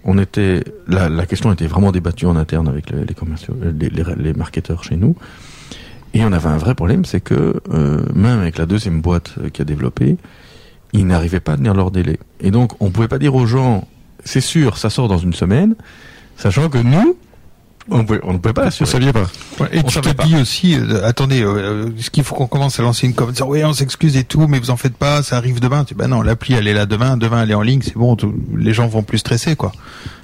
on était, la, la question était vraiment débattue en interne avec les, les commerciaux, euh, les, les, les marketeurs chez nous. Et on avait un vrai problème, c'est que euh, même avec la deuxième boîte euh, qui a développé, ils n'arrivaient pas à tenir leur délai. Et donc, on pouvait pas dire aux gens, c'est sûr, ça sort dans une semaine, sachant que nous, on, pouvait, on ne pouvait pas Vous assurer. saviez pas. Ouais, et On tu savait te pas. dis aussi, euh, attendez, euh, euh, ce qu'il faut qu'on commence à lancer une com, dire oui, on s'excuse et tout, mais vous en faites pas, ça arrive demain. Tu dis, bah non, l'appli elle est là demain, demain elle est en ligne, c'est bon, tout- les gens vont plus stresser quoi.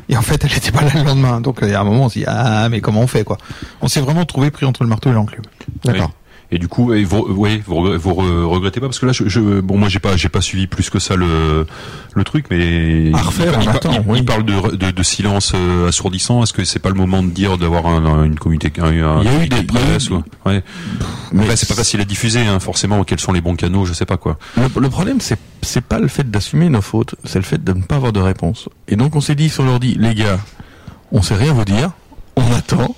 Et en fait, elle était pas là le lendemain, donc euh, il y a un moment on s'est dit ah mais comment on fait quoi On s'est vraiment trouvé pris entre le marteau et l'enclume. D'accord. Et du coup, et vous, oui, vous, vous re- regrettez pas parce que là, je, je- bon, moi, j'ai pas, j'ai pas suivi plus que ça le, le truc, mais À refaire, il, il- attend, il- oui. il parle de, de, de silence euh, assourdissant. Est-ce que c'est pas le moment de dire d'avoir un, un- une communauté, un, un Il y a eu des- de presse ou- ouais. Mais c'est pas facile à diffuser, hein, forcément. Quels sont les bons canaux, je sais pas quoi. Le, le problème, c'est c'est pas le fait d'assumer nos fautes, c'est le fait de ne pas avoir de réponse. Et donc, on s'est dit sur l'ordi, les gars, on sait rien vous dire, on attend.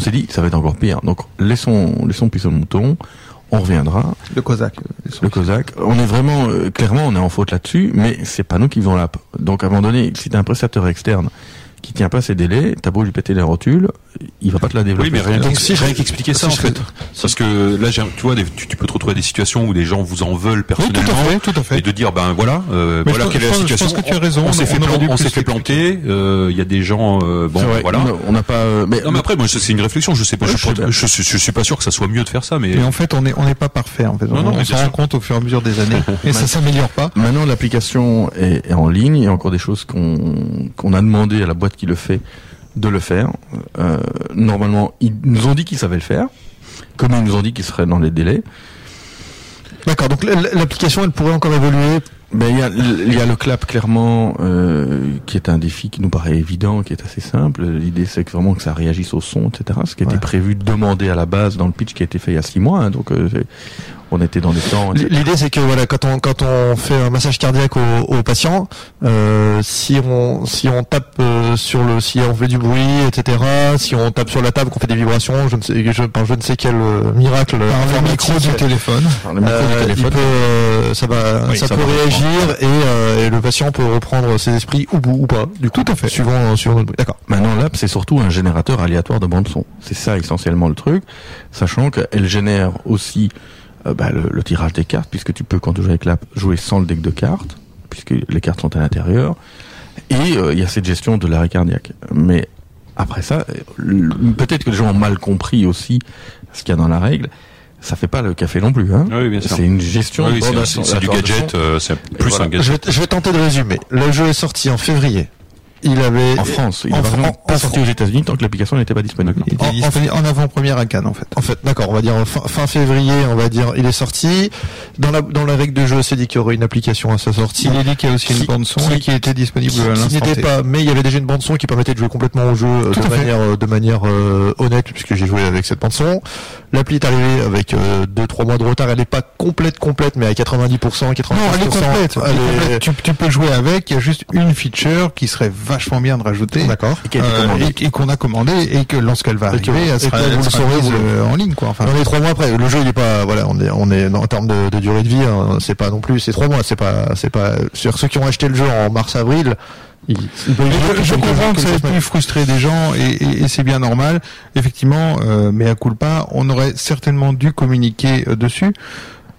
On s'est dit, ça va être encore pire. Donc, laissons, laissons pisser le mouton. On reviendra. Le Cosaque. euh, Le Cosaque. On est vraiment, euh, clairement, on est en faute là-dessus, mais c'est pas nous qui faisons l'app. Donc, à un moment donné, si un prestataire externe qui tient pas ses délais, t'as beau lui péter les rotules, il va pas te la développer. Oui, mais rien, Donc, donc, si je- rien qu'expliquer ça, si en fait. Parce que là, tu vois, des- tu, tu peux te retrouver à des situations où des gens vous en veulent Oui, tout à personnellement. fait, tout à fait. Et de dire, ben voilà, euh, Mais voilà je quelle est la je pense situation. que tu as raison, On s'est fait, planter. euh, Il y a des gens, euh, bon, voilà. on- n'a pas, mais, Non mais après moi c'est une réflexion je sais pas Ouais, je, suis pas sûr que ça soit mieux de faire ça mais Mais en fait, on est on n'est pas parfait en fait. On s'en rend compte au fur et à mesure des années, et ça s'améliore pas. Maintenant, l'application est, est en ligne. Il y a encore des choses qu'on qu'on a demandé à la boîte qui le fait de le faire. Euh, normalement, ils nous ont dit qu'ils savaient le faire, comme ils nous ont dit qu'ils seraient dans les délais. D'accord. Donc l'application, elle pourrait encore évoluer. Mais il y a, il y a le clap clairement, euh, qui est un défi qui nous paraît évident, qui est assez simple. L'idée, c'est que vraiment que ça réagisse au son, etc. Ce qui était prévu de demander à la base dans le pitch qui a été fait il y a six mois. hein. donc, euh, on était dans des temps. L'idée, c'est que voilà, quand on quand on fait un massage cardiaque au, au patient, euh, si on si on tape euh, sur le, si on fait du bruit, etc. Si on tape sur la table, qu'on fait des vibrations, je ne sais, je, par je ne sais quel euh, miracle Par le micro du téléphone. Par le micro du euh, il téléphone. peut, ça va, Oui, ça, ça peut va réagir et, euh, et le patient peut reprendre ses esprits ou, ou pas. Du coup, Tout à fait. Suivant, suivant notre bruit. D'accord. Maintenant, l'app, c'est surtout un générateur aléatoire de bande son. C'est ça essentiellement le truc, sachant qu'elle génère aussi euh, bah, le, le tirage des cartes, puisque tu peux, quand tu joues avec l'app, jouer sans le deck de cartes, puisque les cartes sont à l'intérieur. Et euh, il y a cette gestion de l'arrêt cardiaque. Mais après ça, euh, peut-être que les gens ont mal compris aussi ce qu'il y a dans la règle. Ça fait pas le café non plus. Hein. Oui, bien sûr. C'est une gestion Oui, de c'est- du gadget euh, c'est plus voilà. un Je gadget vais, je vais tenter de résumer. Le jeu est sorti en février. Il avait En France, il en est Fran- vraiment pas sorti aux États-Unis tant que l'application n'était pas disponible. Il était En- en disponible en avant-première à Cannes en fait. En fait, d'accord, on va dire fin, fin février, on va dire, il est sorti. Dans la, dans la règle de jeu, c'est dit qu'il y aurait une application à sa sortie. Il est dit qu'il y a aussi une bande son qui- et qui était disponible qui, à l'instant n'était pas, mais il y avait déjà une bande son qui permettait de jouer complètement au jeu euh, Tout de manière, euh, de manière euh, honnête, puisque j'ai joué avec cette bande son. L'appli est arrivée avec euh, deux trois mois de retard. Elle n'est pas complète complète, mais à 90%, 95%. Non, elle est complète. Elle Elle est est- complète. Tu, tu peux jouer avec. Il y a juste une feature qui serait vachement bien de rajouter. D'accord. Et Euh, commandée. et, et qu'on a commandé et que lorsqu'elle va arriver, et elle sera, elle le sera vous le- euh, en ligne quoi. Enfin, on est trois mois après. Le jeu, il est pas, voilà, on est, on est en termes de, de durée de vie, hein, c'est pas non plus, c'est trois mois, c'est pas, c'est pas. Sur ceux qui ont acheté le jeu en ils peuvent jouer je, je comprends que ça ait pu frustrer des gens et, et- et c'est bien normal. Effectivement, euh, mais à culpa, on aurait certainement dû communiquer euh, dessus.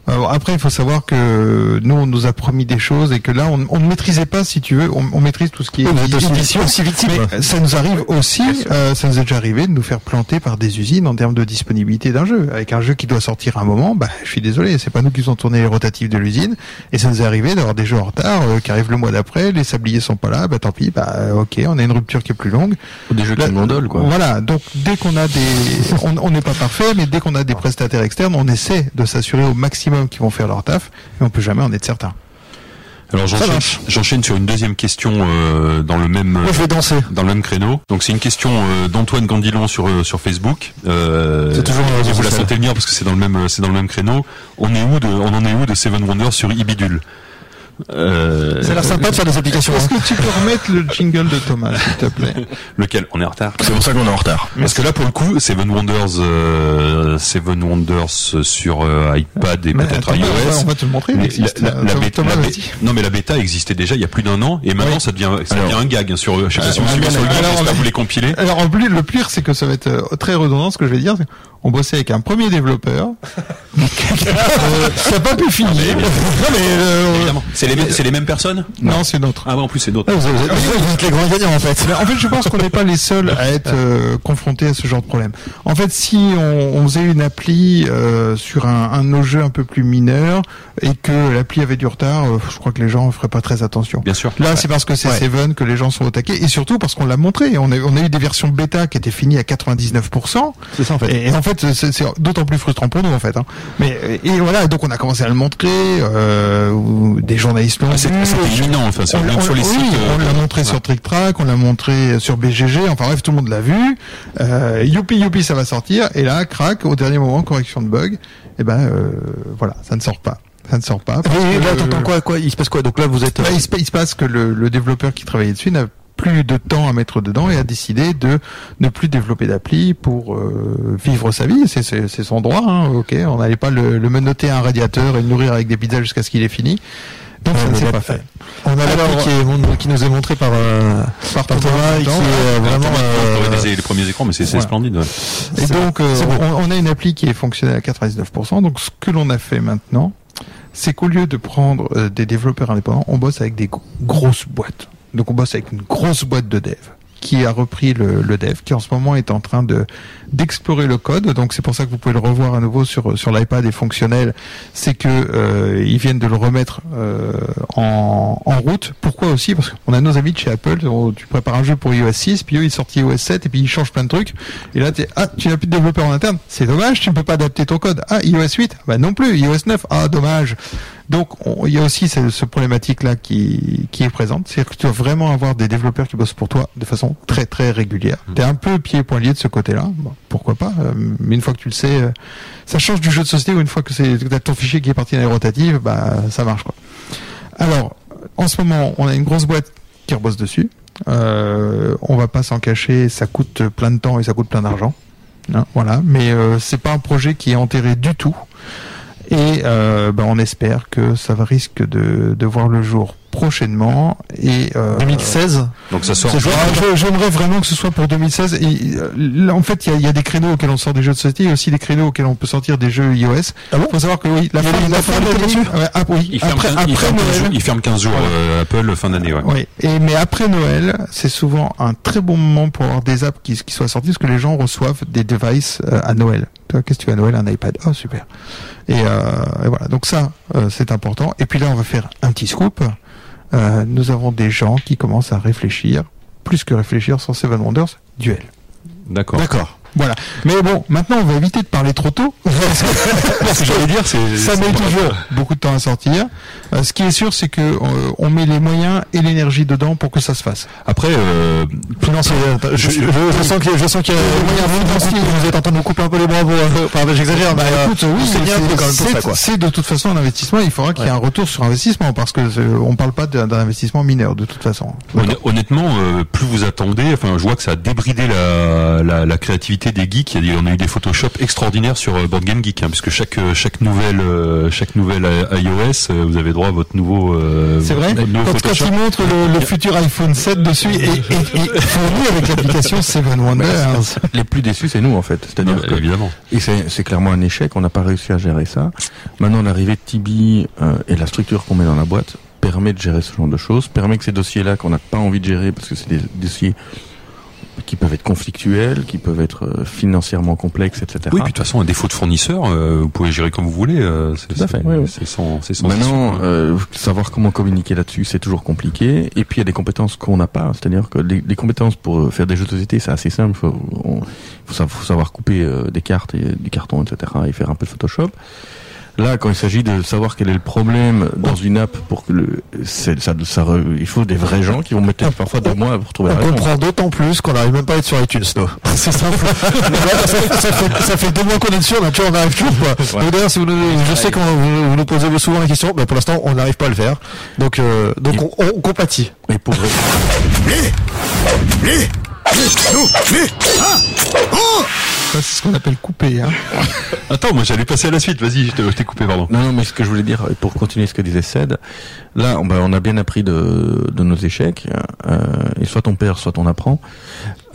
Alors après, il faut savoir que nous, on nous a promis des choses et que là, on, on ne maîtrisait pas, si tu veux, on, on maîtrise tout ce qui est édition. Mais ça nous arrive aussi, euh, ça nous est déjà arrivé de nous faire planter par des usines en termes de disponibilité d'un jeu. Avec un jeu qui doit sortir à un moment, bah, je suis désolé, c'est pas nous qui avons tourné les rotatifs de l'usine. Et ça nous est arrivé d'avoir des jeux en retard euh, qui arrivent le mois d'après, les sabliers sont pas là, bah tant pis, bah euh, ok, on a une rupture qui est plus longue. Ou des jeux Là, qui gondolent, quoi. Voilà, donc dès qu'on a des, on n'est pas parfait, mais dès qu'on a des prestataires externes, on essaie de s'assurer au maximum qu'ils vont faire leur taf, mais on peut jamais en être certain. Alors j'enchaîne, sur une deuxième question euh, dans le même Moi, je vais danser. dans le même créneau. Donc c'est une question euh, d'Antoine Gandilon sur euh, sur Facebook. Euh, C'est toujours un réseau vous la sentez venir parce que c'est dans le même euh, c'est dans le même créneau. On est où de on en est où de Seven Wonders sur Ibidule? Euh, Ça a l'air sympa de faire des applications. Est-ce hein. que tu peux remettre le jingle de Thomas, s'il te plaît? Lequel? On est en retard? C'est pour ça qu'on est en retard. Parce que là, pour le coup, Seven Wonders, euh, Seven Wonders sur euh, iPad et peut-être iOS. on va- on va te le montrer, il Mais existe. la, la- la Euh, bêta, Thomas, la non, mais la bêta existait déjà il y a plus d'un an, et maintenant ça devient, ça Alors- devient un gag hein, sur. Je sais pas si vous Euh, suivez sur le alors, gag, vous les compilez. Alors en plus, le pire, c'est que ça va être euh, très redondant ce que je vais dire. On bossait avec un premier développeur euh, qui n'a pas pu finir. Euh. C'est les, mêmes- c'est les mêmes personnes? Non, c'est notre. Ah ouais, en plus c'est d'autres. Ah, vous, êtes, vous êtes- les grands gagnants en fait. Mais en fait, je pense qu'on n'est pas les seuls à être euh, confrontés à ce genre de problème. En fait, si on, on faisait une appli sur un, un un peu plus mineur et que l'appli avait du retard, je crois que les gens ne feraient pas très attention. Bien sûr. Là, c'est parce que c'est Ouais. Seven que les gens sont au taquet et surtout parce qu'on l'a montré. On a, on a eu des versions bêta qui étaient finies à 99%. C'est ça en fait. Et, et en fait, c'est c'est d'autant plus frustrant pour nous en fait. Hein. Mais et voilà, donc on a commencé à le montrer. Euh, des journalistes l'ont Ah. C'était imminent, enfin, c'est On, même on- sur les oui, sites. euh, on l'a montré sur Trick Track, on l'a montré sur BGG. Enfin bref, tout le monde l'a vu. Euh, youpi youpi, ça va sortir. Et là, crac, au dernier moment, correction de bug. Et ben euh, voilà, ça ne sort pas. Ça ne sort pas. Oui, que là, t'entends quoi, quoi? Il se passe quoi? Donc là, vous êtes. bah, il, se, il se passe que le, le développeur qui travaillait dessus n'a plus de temps à mettre dedans et a décidé de ne plus développer d'appli pour euh, vivre sa vie. C'est- C'est c'est son droit, hein, ok. On n'allait pas le, le menotter à un radiateur et le nourrir avec des pizzas jusqu'à ce qu'il ait fini. Donc ça ne s'est pas fait. On a l'appli qui, est qui nous est montré par, euh, par Thomas et qui est euh, vraiment. euh, les premiers écrans, mais c'est voilà. splendide. ouais. Et C'est donc, euh, c'est bon. on, on a une appli qui est fonctionnelle à 99%. Donc, ce que l'on a fait maintenant, c'est qu'au lieu de prendre euh, des développeurs indépendants, on bosse avec des gro- grosses boîtes. Donc, on bosse avec une grosse boîte de dev qui a repris le, le dev, qui en ce moment est en train de d'explorer le code. Donc, c'est pour ça que vous pouvez le revoir à nouveau sur sur l'iPad et fonctionnel. C'est que euh, ils viennent de le remettre euh, en, en route. Pourquoi aussi? Parce qu'on a nos amis de chez Apple. Tu prépares un jeu pour iOS 6, puis eux ils sortent iOS 7 et puis ils changent plein de trucs. Et là, t'es, ah, tu n'as plus de développeur en interne. C'est dommage, tu ne peux pas adapter ton code. Ah, iOS 8, bah non plus. iOS 9, ah, dommage. Donc, on- il y a aussi ce, ce problématique-là qui, qui est présente. C'est-à-dire que tu dois vraiment avoir des développeurs qui bossent pour toi de façon très, très régulière. T'es un peu pied lié de ce côté-là. Bon, pourquoi pas. euh, mais une fois que tu le sais, euh, ça change du jeu de société ou une fois que c'est ton fichier qui est parti dans les rotatives, bah, ça marche. Alors, en ce moment, on a une grosse boîte qui rebosse dessus. Euh, on va pas s'en cacher, ça coûte plein de temps et ça coûte plein d'argent. Hein, voilà, mais euh, c'est pas un projet qui est enterré du tout. Et ben, on espère que ça risque de voir le jour prochainement. Et euh, 2016. Donc ça sort. J'aimerais vraiment que ce soit pour 2016. Et euh, là, en fait, il y a, il y a des créneaux auxquels on sort des jeux de société, et aussi des créneaux auxquels on peut sortir des jeux iOS. Ah bon faut savoir que oui, la fin, ah, oui, Il ferme, après, 15, il après ferme 15 jours, Noël. il ferme 15 jours euh, Apple fin d'année. Ouais. Oui, et mais après Noël, c'est souvent un très bon moment pour avoir des apps qui, qui soient sorties parce que les gens reçoivent des devices euh, à Noël. Toi, qu'est-ce que tu as à Noël? Un iPad. Oh super. Et, euh, et voilà. Donc ça, euh, c'est important. Et puis là, on va faire un petit scoop. Euh, nous avons des gens qui commencent à réfléchir, plus que réfléchir sur Seven Wonders, duel. D'accord. D'accord. Voilà. Mais bon, maintenant, on va éviter de parler trop tôt. Ce que j'allais dire, c'est ça met toujours beaucoup de temps à sortir. Euh, ce qui est sûr, c'est que euh, on met les moyens et l'énergie dedans pour que ça se fasse. Après, euh, Financier, je, je, je sens qu'il y a- je sens qu'il y a des moyens financiers. Vous êtes en train de couper un peu les bravos. euh, Enfin, j'exagère, mais euh, Écoute, oui, c'est bien c'est- quand même pour c'est- ça, quoi. C'est de toute façon un investissement. Il faudra qu'il y ait un retour sur investissement parce que on parle pas d'un investissement mineur de toute façon. Honn- Honnêtement, plus vous attendez, enfin, je vois que ça a débridé la, la, la créativité des geeks. Il y a, on a eu des Photoshop extraordinaires sur euh, Board Game Geek, hein, puisque chaque euh, chaque nouvelle euh, chaque nouvelle iOS, euh, vous avez droit à votre nouveau. euh, C'est vrai. votre nouveau Quand, quand ils montrent le, le futur iPhone 7 dessus et, et, et fourni avec l'application Seven Wonders. Les plus déçus, c'est nous en fait. C'est-à-dire Non, que évidemment. Et c'est c'est clairement un échec, on n'a pas réussi à gérer ça. Maintenant, l'arrivée de Tibi euh, et la structure qu'on met dans la boîte permet de gérer ce genre de choses, permet que ces dossiers-là qu'on n'a pas envie de gérer parce que c'est des dossiers qui peuvent être conflictuels, qui peuvent être euh, financièrement complexes, etc. Oui, puis de toute façon, un défaut de fournisseur, euh, vous pouvez gérer comme vous voulez. euh, c'est Tout à fait, c'est- oui, oui. c'est sans, c'est sans Maintenant, issue. euh, savoir comment communiquer là-dessus, c'est toujours compliqué. Et puis il y a des compétences qu'on n'a pas. C'est-à-dire que les, les compétences pour euh, faire des jeux de société, c'est assez simple. Faut, on- faut, savoir, faut savoir couper euh, des cartes et du carton, etc. Et faire un peu de Photoshop. Là, quand il s'agit de savoir quel est le problème dans une app pour que le, ça, il faut des vrais gens qui vont mettre parfois deux mois pour trouver On la réponse. comprend d'autant plus qu'on n'arrive même pas à être sur iTunes. C'est simple. Ça, fait, ça fait- ça fait deux mois qu'on est dessus, on a toujours, on n'arrive toujours pas. Ouais. Donc, D'ailleurs, si vous nous- je sais que vous, vous nous posez souvent la question, mais pour l'instant, on n'arrive pas à le faire. Donc, euh, donc on, on compatit. Et pour c'est ce qu'on appelle couper. Hein. Attends, moi j'allais passer à la suite. Vas-y, je t'ai coupé, pardon. Non, non, mais ce que je voulais dire, pour continuer ce que disait Ced, là, on, bah, on a bien appris de, de nos échecs, euh, et soit on perd, soit on apprend,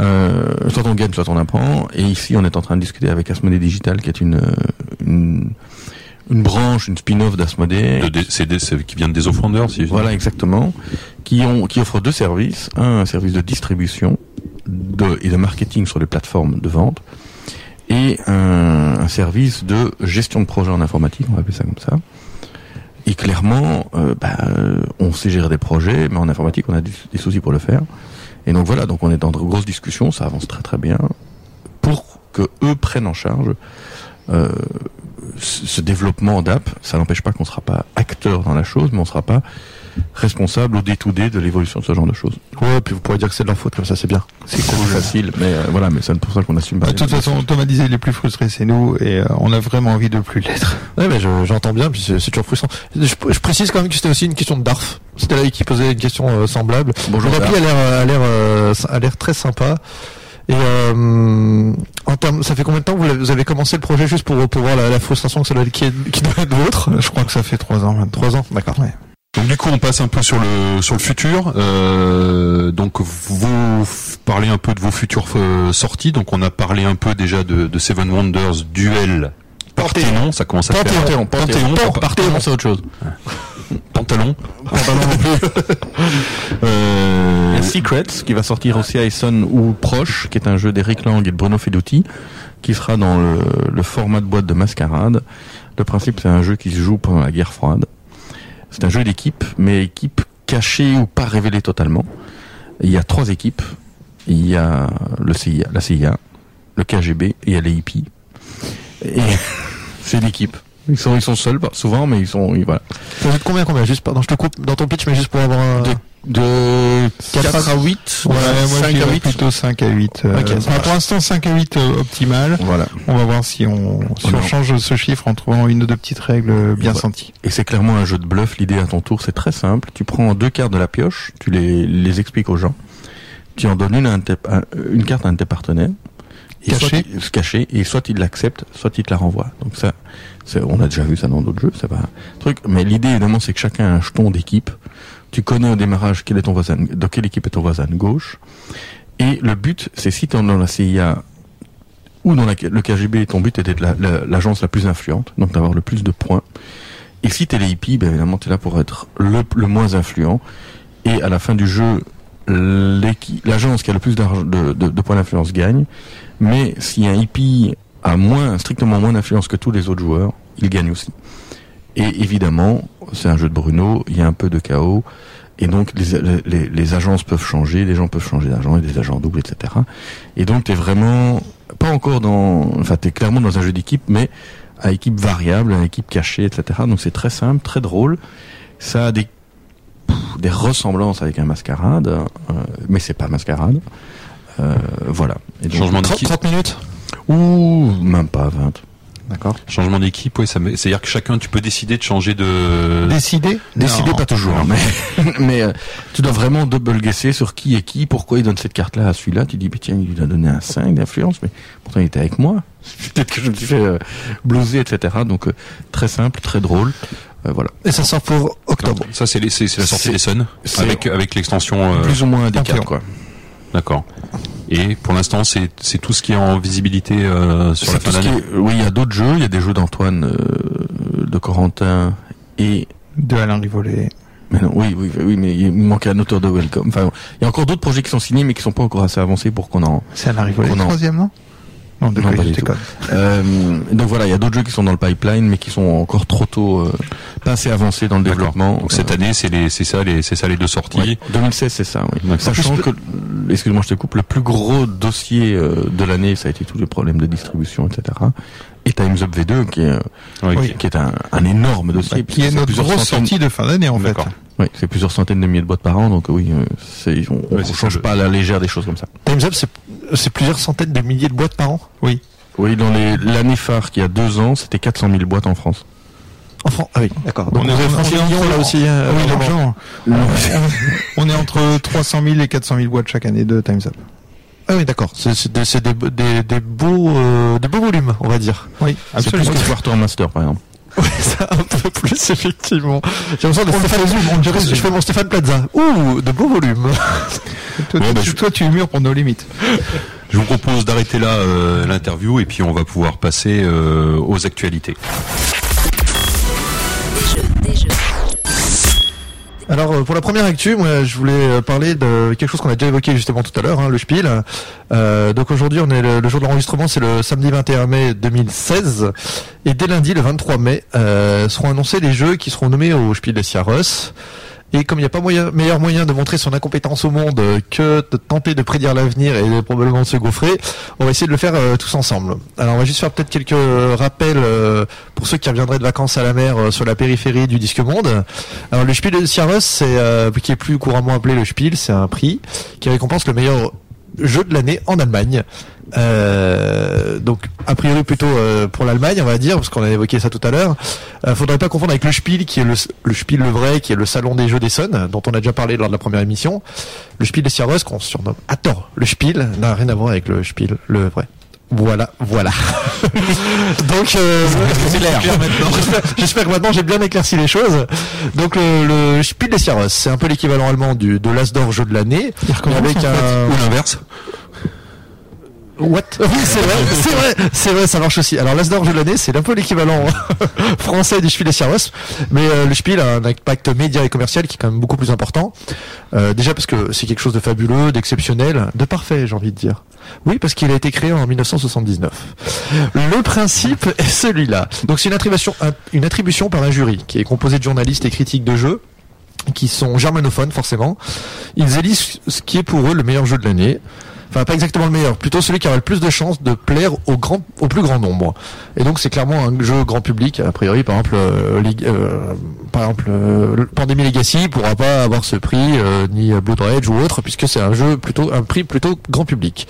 euh, soit on gagne, soit on apprend, et ici on est en train de discuter avec Asmodée Digital, qui est une, une, une branche, une spin-off d'Asmodée. Qui vient de des offrandeurs, si je Voilà, exactement. Qui ont, qui offrent deux services. Un, un service de distribution de, et de marketing sur les plateformes de vente. Et un, un service de gestion de projet en informatique, on va appeler ça comme ça. Et clairement, euh, bah, euh, on sait gérer des projets, mais en informatique, on a des, soucis pour le faire. Et donc voilà, donc on est dans de grosses discussions, ça avance très très bien, pour que eux prennent en charge euh, ce développement d'app. Ça n'empêche pas qu'on ne sera pas acteur dans la chose, mais on ne sera pas responsable au day-to-day de l'évolution de ce genre de choses. Ouais, puis vous pourrez dire que c'est de leur faute, comme ça, c'est bien. C'est cool, facile, mais euh, voilà, mais c'est pour ça qu'on assume pas. De toute façon, Thomas disait les plus frustrés, c'est nous, et euh, on a vraiment envie de plus l'être. Ouais, mais je- j'entends bien, puis c'est toujours frustrant. Je, je précise quand même que c'était aussi une question de Darf. C'était là qui posait une question euh, semblable. Bonjour, Darf. a l'air, a l'air, euh, a l'air très sympa. Et euh, en termes, ça fait combien de temps que vous avez, commencé le projet juste pour, pour voir la, la frustration que ça doit être, qui, est- qui doit être vôtre Je crois que ça fait trois ans. Trois ans, d'accord. Ouais. Donc du coup, on passe un peu sur le sur le futur. Euh, donc vous parlez un peu de vos futures euh, sorties. Donc on a parlé un peu déjà de, de Seven Wonders Duel. Parthénon, ça commence à faire. Panthéon, Panthéon, Panthéon, Panthéon, c'est autre chose. Pantalon. Pantalon non plus. euh, il y a Secrets qui va sortir aussi à Essen ou proche, qui est un jeu d'Eric Lang et de Bruno Feduti, qui sera dans le, le format de boîte de mascarade. Le principe, c'est un jeu qui se joue pendant la guerre froide. C'est un jeu d'équipe, mais équipe cachée ou pas révélée totalement. Il y a trois équipes. Il y a le CIA, la CIA, le KGB et il y a les hippies. Et c'est l'équipe. Ils sont, ils sont seuls, pas souvent, mais ils sont, ils- voilà. Ça fait combien, combien? Juste, pardon, je te coupe dans ton pitch, mais juste pour avoir un... De 4 à 8 Ouais, moi 5 je à dirais 8 plutôt 5 à 8. euh, ça enfin, pour l'instant 5 à 8 euh, optimal. Voilà. On va voir si on, si On on change ce chiffre en trouvant une ou deux petites règles bien Ouais. senties. Et c'est clairement un jeu de bluff. L'idée à ton tour, c'est très simple. Tu prends deux cartes de la pioche, tu les, les expliques aux gens. Tu en donnes une, à un de à- une carte à un de tes partenaires. Et soit Cachée. il- cachée, et soit il l'accepte, soit il te la renvoie. Donc ça, on a déjà vu ça dans d'autres jeux, pas un truc. Mais l'idée, évidemment, c'est que chacun a un jeton d'équipe. Tu connais au démarrage quel est ton voisin, dans quelle équipe est ton voisin gauche. Et le but, c'est si tu es dans la CIA ou dans la- le KGB, ton but est d'être la- la- l'agence la, plus influente, donc d'avoir le plus de points. Et si t'es les hippies, ben évidemment t'es là pour être le, moins influent. Et à la fin du jeu, l'agence qui a le plus de, points d'influence gagne. Mais si un hippie a strictement moins d'influence que tous les autres joueurs, il gagne aussi. Et évidemment, c'est un jeu de Bruno, il y a un peu de chaos. Et donc les, les, les agences peuvent changer, les gens peuvent changer d'agent, et des agents doubles, etc. Et donc t'es vraiment pas encore dans, enfin t'es clairement dans un jeu d'équipe, mais à équipe variable, à équipe cachée, etc. Donc c'est très simple, très drôle. Ça a des pff, des ressemblances avec un mascarade, euh, mais c'est pas mascarade. Euh, voilà. Et donc- Changement 30, d'équipe. 30 minutes Ouh, même pas 20. D'accord. Changement d'équipe, met- c'est-à-dire que chacun, tu peux décider de changer de. Décider? Décider Non. pas toujours, mais, mais euh, tu dois vraiment double guesser sur qui est qui, pourquoi il donne cette carte-là à celui-là. Tu dis, mais tiens, il lui a donné un 5 d'influence, mais pourtant il était avec moi. Peut-être que je me suis fait euh, blouser, etc. Donc euh, très simple, très drôle. Euh, voilà. Et ça sort pour octobre. Ça, c'est la sortie des Sun c'est- avec avec l'extension. euh, Plus ou moins des cartes, quoi. D'accord. Et pour l'instant, c'est c'est tout ce qui est en visibilité euh, sur la fin d'année. Oui, il y a d'autres jeux. Il y a des jeux d'Antoine, euh, de Corentin et De Alain Rivollet. Mais non, oui, oui, oui, mais il manque un auteur de Welcome. Enfin, il y a encore d'autres projets qui sont signés, mais qui sont pas encore assez avancés pour qu'on en. C'est Alain Rivollet, le troisième, non? Non, de Non, quoi pas je du tout. déconne. Euh, donc voilà, il y a d'autres jeux qui sont dans le pipeline, mais qui sont encore trop tôt, euh, pas assez avancés dans le développement. Donc cette année, c'est les c'est ça les c'est ça les deux sorties. Ouais, 2016, c'est ça. Oui. Sachant que excuse-moi, je te coupe, le plus gros dossier euh, de l'année, ça a été tous les problèmes de distribution, etc. Et Times Up V2, qui est, euh, Oui. qui est un, un énorme dossier. Bah, qui est c'est notre plusieurs grosse centaines- sortie de fin d'année en fait. Oui, c'est plusieurs centaines de milliers de boîtes par an, donc oui, euh, on, c'est change pas à la légère des choses comme ça. Time's Up, c'est- plusieurs centaines de milliers de boîtes par an. Oui. Oui, dans les, l'année phare, qui a deux ans, c'était 400 000 boîtes en France. En France. Ah oui, d'accord. Donc On on est- est on franchi est le million entre- là aussi. euh, oui, évidemment. l'argent. On est entre 300 000 et 400 000 boîtes chaque année de Times Up. Ah oui, d'accord. C'est c'est des, c'est des, des, des beaux, euh, des beaux volumes, on va dire. Oui, C'est plus que Quartermaster, par exemple. Oui, c'est un peu plus, effectivement. J'ai l'impression de On Stéphane, résume, on le je, fais mon Stéphane Plaza. Ouh, de beaux volumes. Toi, Bon, toi, bah, tu- je- toi, tu es mûr pour nos limites. Je vous propose d'arrêter là euh, l'interview et puis on va pouvoir passer euh, aux actualités. Alors euh, pour la première actu, moi je voulais euh, parler de quelque chose qu'on a déjà évoqué justement tout à l'heure, hein, le Spiel. Euh, donc aujourd'hui on est le, jour de l'enregistrement, c'est le samedi 21 mai 2016, et dès lundi le 23 mai seront annoncés les jeux qui seront nommés au Spiel des Sierras. Et comme il n'y a pas meilleur moyen de montrer son incompétence au monde que de tenter de prédire l'avenir et de probablement de se gaufrer, on va essayer de le faire euh, tous ensemble. Alors on va juste faire peut-être quelques rappels euh, pour ceux qui reviendraient de vacances à la mer euh, sur la périphérie du disque monde. Alors le Spiel de euh, qui est plus couramment appelé le Spiel, c'est un prix qui récompense le meilleur jeu de l'année en Allemagne. Euh, donc a priori plutôt euh, pour l'Allemagne, on va dire, parce qu'on a évoqué ça tout à l'heure. Euh, faudrait pas confondre avec le Spiel, qui est le, le Spiel le vrai, qui est le salon des jeux d'Essonne, dont on a déjà parlé lors de la première émission. Le Spiel des Sierras, qu'on surnomme à tort le Spiel, n'a rien à voir avec le Spiel le vrai. Voilà, voilà. Donc, euh, j'espère- J'espère que maintenant j'ai bien éclairci les choses. Donc le, le Spiel des Sierras, c'est un peu l'équivalent allemand du de l'Asdor jeu de l'année, avec un Ou l'inverse. What? Oui, c'est vrai, c'est vrai, c'est vrai, ça marche aussi. Alors l'Asdor de l'année, c'est un peu l'équivalent français du Spiel des Sierras, mais euh, le Spiel a un impact média et commercial qui est quand même beaucoup plus important. Euh, déjà parce que c'est quelque chose de fabuleux, d'exceptionnel, de parfait, j'ai envie de dire. Oui, parce qu'il a été créé en 1979. Le principe est celui-là. Donc c'est une attribution, un- une attribution par un jury qui est composé de journalistes et critiques de jeux qui sont germanophones forcément. Ils élisent ce qui est pour eux le meilleur jeu de l'année. Enfin, pas exactement le meilleur, plutôt celui qui aura le plus de chances de plaire au grand, au plus grand nombre. Et donc, c'est clairement un jeu grand public. A priori, par exemple, euh, euh, par exemple, euh, Legacy pourra pas avoir ce prix, euh, ni Blood Rage ou autre, puisque c'est un jeu plutôt, un prix plutôt grand public.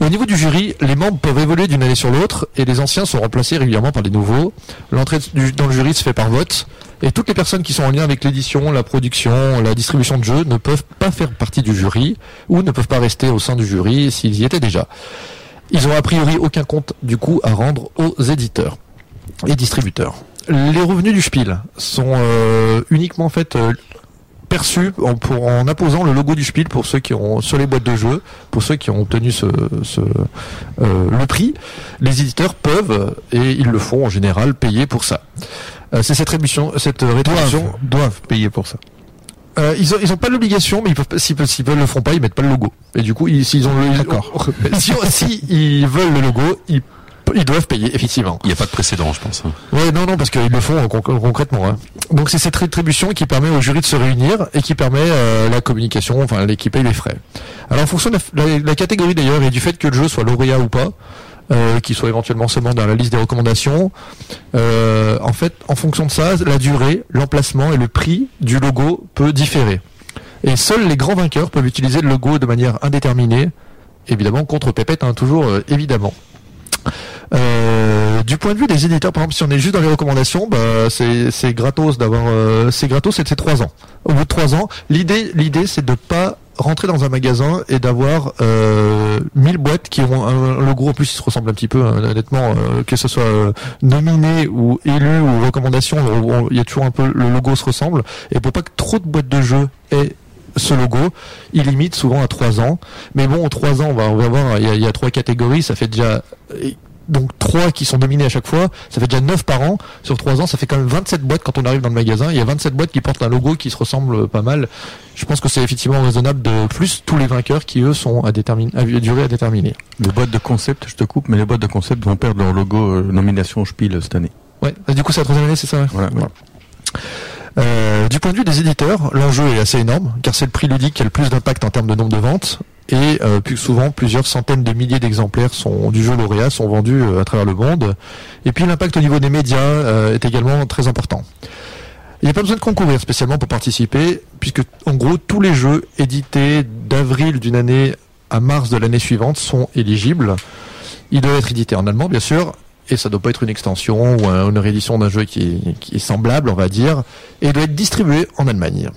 Au niveau du jury, les membres peuvent évoluer d'une année sur l'autre et les anciens sont remplacés régulièrement par les nouveaux. L'entrée dans le jury se fait par vote et toutes les personnes qui sont en lien avec l'édition, la production, la distribution de jeux ne peuvent pas faire partie du jury ou ne peuvent pas rester au sein du jury s'ils y étaient déjà. Ils ont a priori aucun compte du coup à rendre aux éditeurs et distributeurs. Les revenus du Spiel sont euh, uniquement euh, perçus en, pour, en apposant le logo du Spiel pour ceux qui ont sur les boîtes de jeux, pour ceux qui ont obtenu euh, le prix. Les éditeurs peuvent et ils le font en général payer pour ça. Euh, c'est cette rétribution, cette rétribution Doivent, doivent payer pour ça. euh, ils ont ils ont pas l'obligation, mais ils peuvent pas- s'ils peuvent s'ils veulent le font pas, ils mettent pas le logo. Et du coup, ils, s'ils ont le D'accord. si, si ils veulent le logo, ils ils doivent payer effectivement. Il n'y a pas de précédent, je pense. hein. Ouais, non, non, parce qu'ils le font euh, conc- concrètement. hein. Donc c'est cette rétribution qui permet au jury de se réunir et qui permet euh, la communication, enfin les- qui paye les frais. Alors en fonction de la, la- la catégorie d'ailleurs et du fait que le jeu soit lauréat ou pas, euh, qu'il soit éventuellement seulement dans la liste des recommandations, euh, en fait, en fonction de ça, la durée, l'emplacement et le prix du logo peut différer. Et seuls les grands vainqueurs peuvent utiliser le logo de manière indéterminée, évidemment contre Pépette, hein, toujours euh, évidemment. Du point de vue des éditeurs, par exemple, si on est juste dans les recommandations, bah, c'est gratos d'avoir, c'est gratos, c'est de ces trois ans. Au bout de trois ans, l'idée, l'idée, c'est de pas rentrer dans un magasin et d'avoir euh, 1000 boîtes qui ont un logo en plus qui se ressemble un petit peu hein, honnêtement euh, que ce soit euh, nominé ou élu ou recommandation on- on- il y a toujours un peu le logo se ressemble et pour pas que trop de boîtes de jeux aient ce logo, il limite souvent à 3 ans. Mais bon, 3 ans, on va, voir, il y a, il y a trois catégories, ça fait déjà donc 3 qui sont dominés à chaque fois, ça fait déjà 9 par an. Sur 3 ans, ça fait quand même 27 boîtes quand on arrive dans le magasin. Il y a 27 boîtes qui portent un logo qui se ressemble pas mal. Je pense que c'est effectivement raisonnable de plus tous les vainqueurs qui eux sont à déterminer, à durée à déterminer. Les boîtes de concept, je te coupe, mais les boîtes de concept vont perdre leur logo euh, nomination au Spiel cette année. Ouais. Et du coup, c'est la troisième année, c'est ça. Voilà. Euh, du point de vue des éditeurs, l'enjeu est assez énorme, car c'est le prix ludique qui a le plus d'impact en termes de nombre de ventes. Et euh, plus souvent plusieurs centaines de milliers d'exemplaires sont du jeu lauréat sont vendus euh, à travers le monde. Et puis l'impact au niveau des médias euh, est également très important. Il n'y a pas besoin de concourir spécialement pour participer, puisque en gros tous les jeux édités d'avril d'une année à mars de l'année suivante sont éligibles. Ils doivent être édités en allemand, bien sûr, et ça doit pas être une extension ou un- une réédition d'un jeu qui, qui est semblable, on va dire, et il doit être distribué en Allemagne.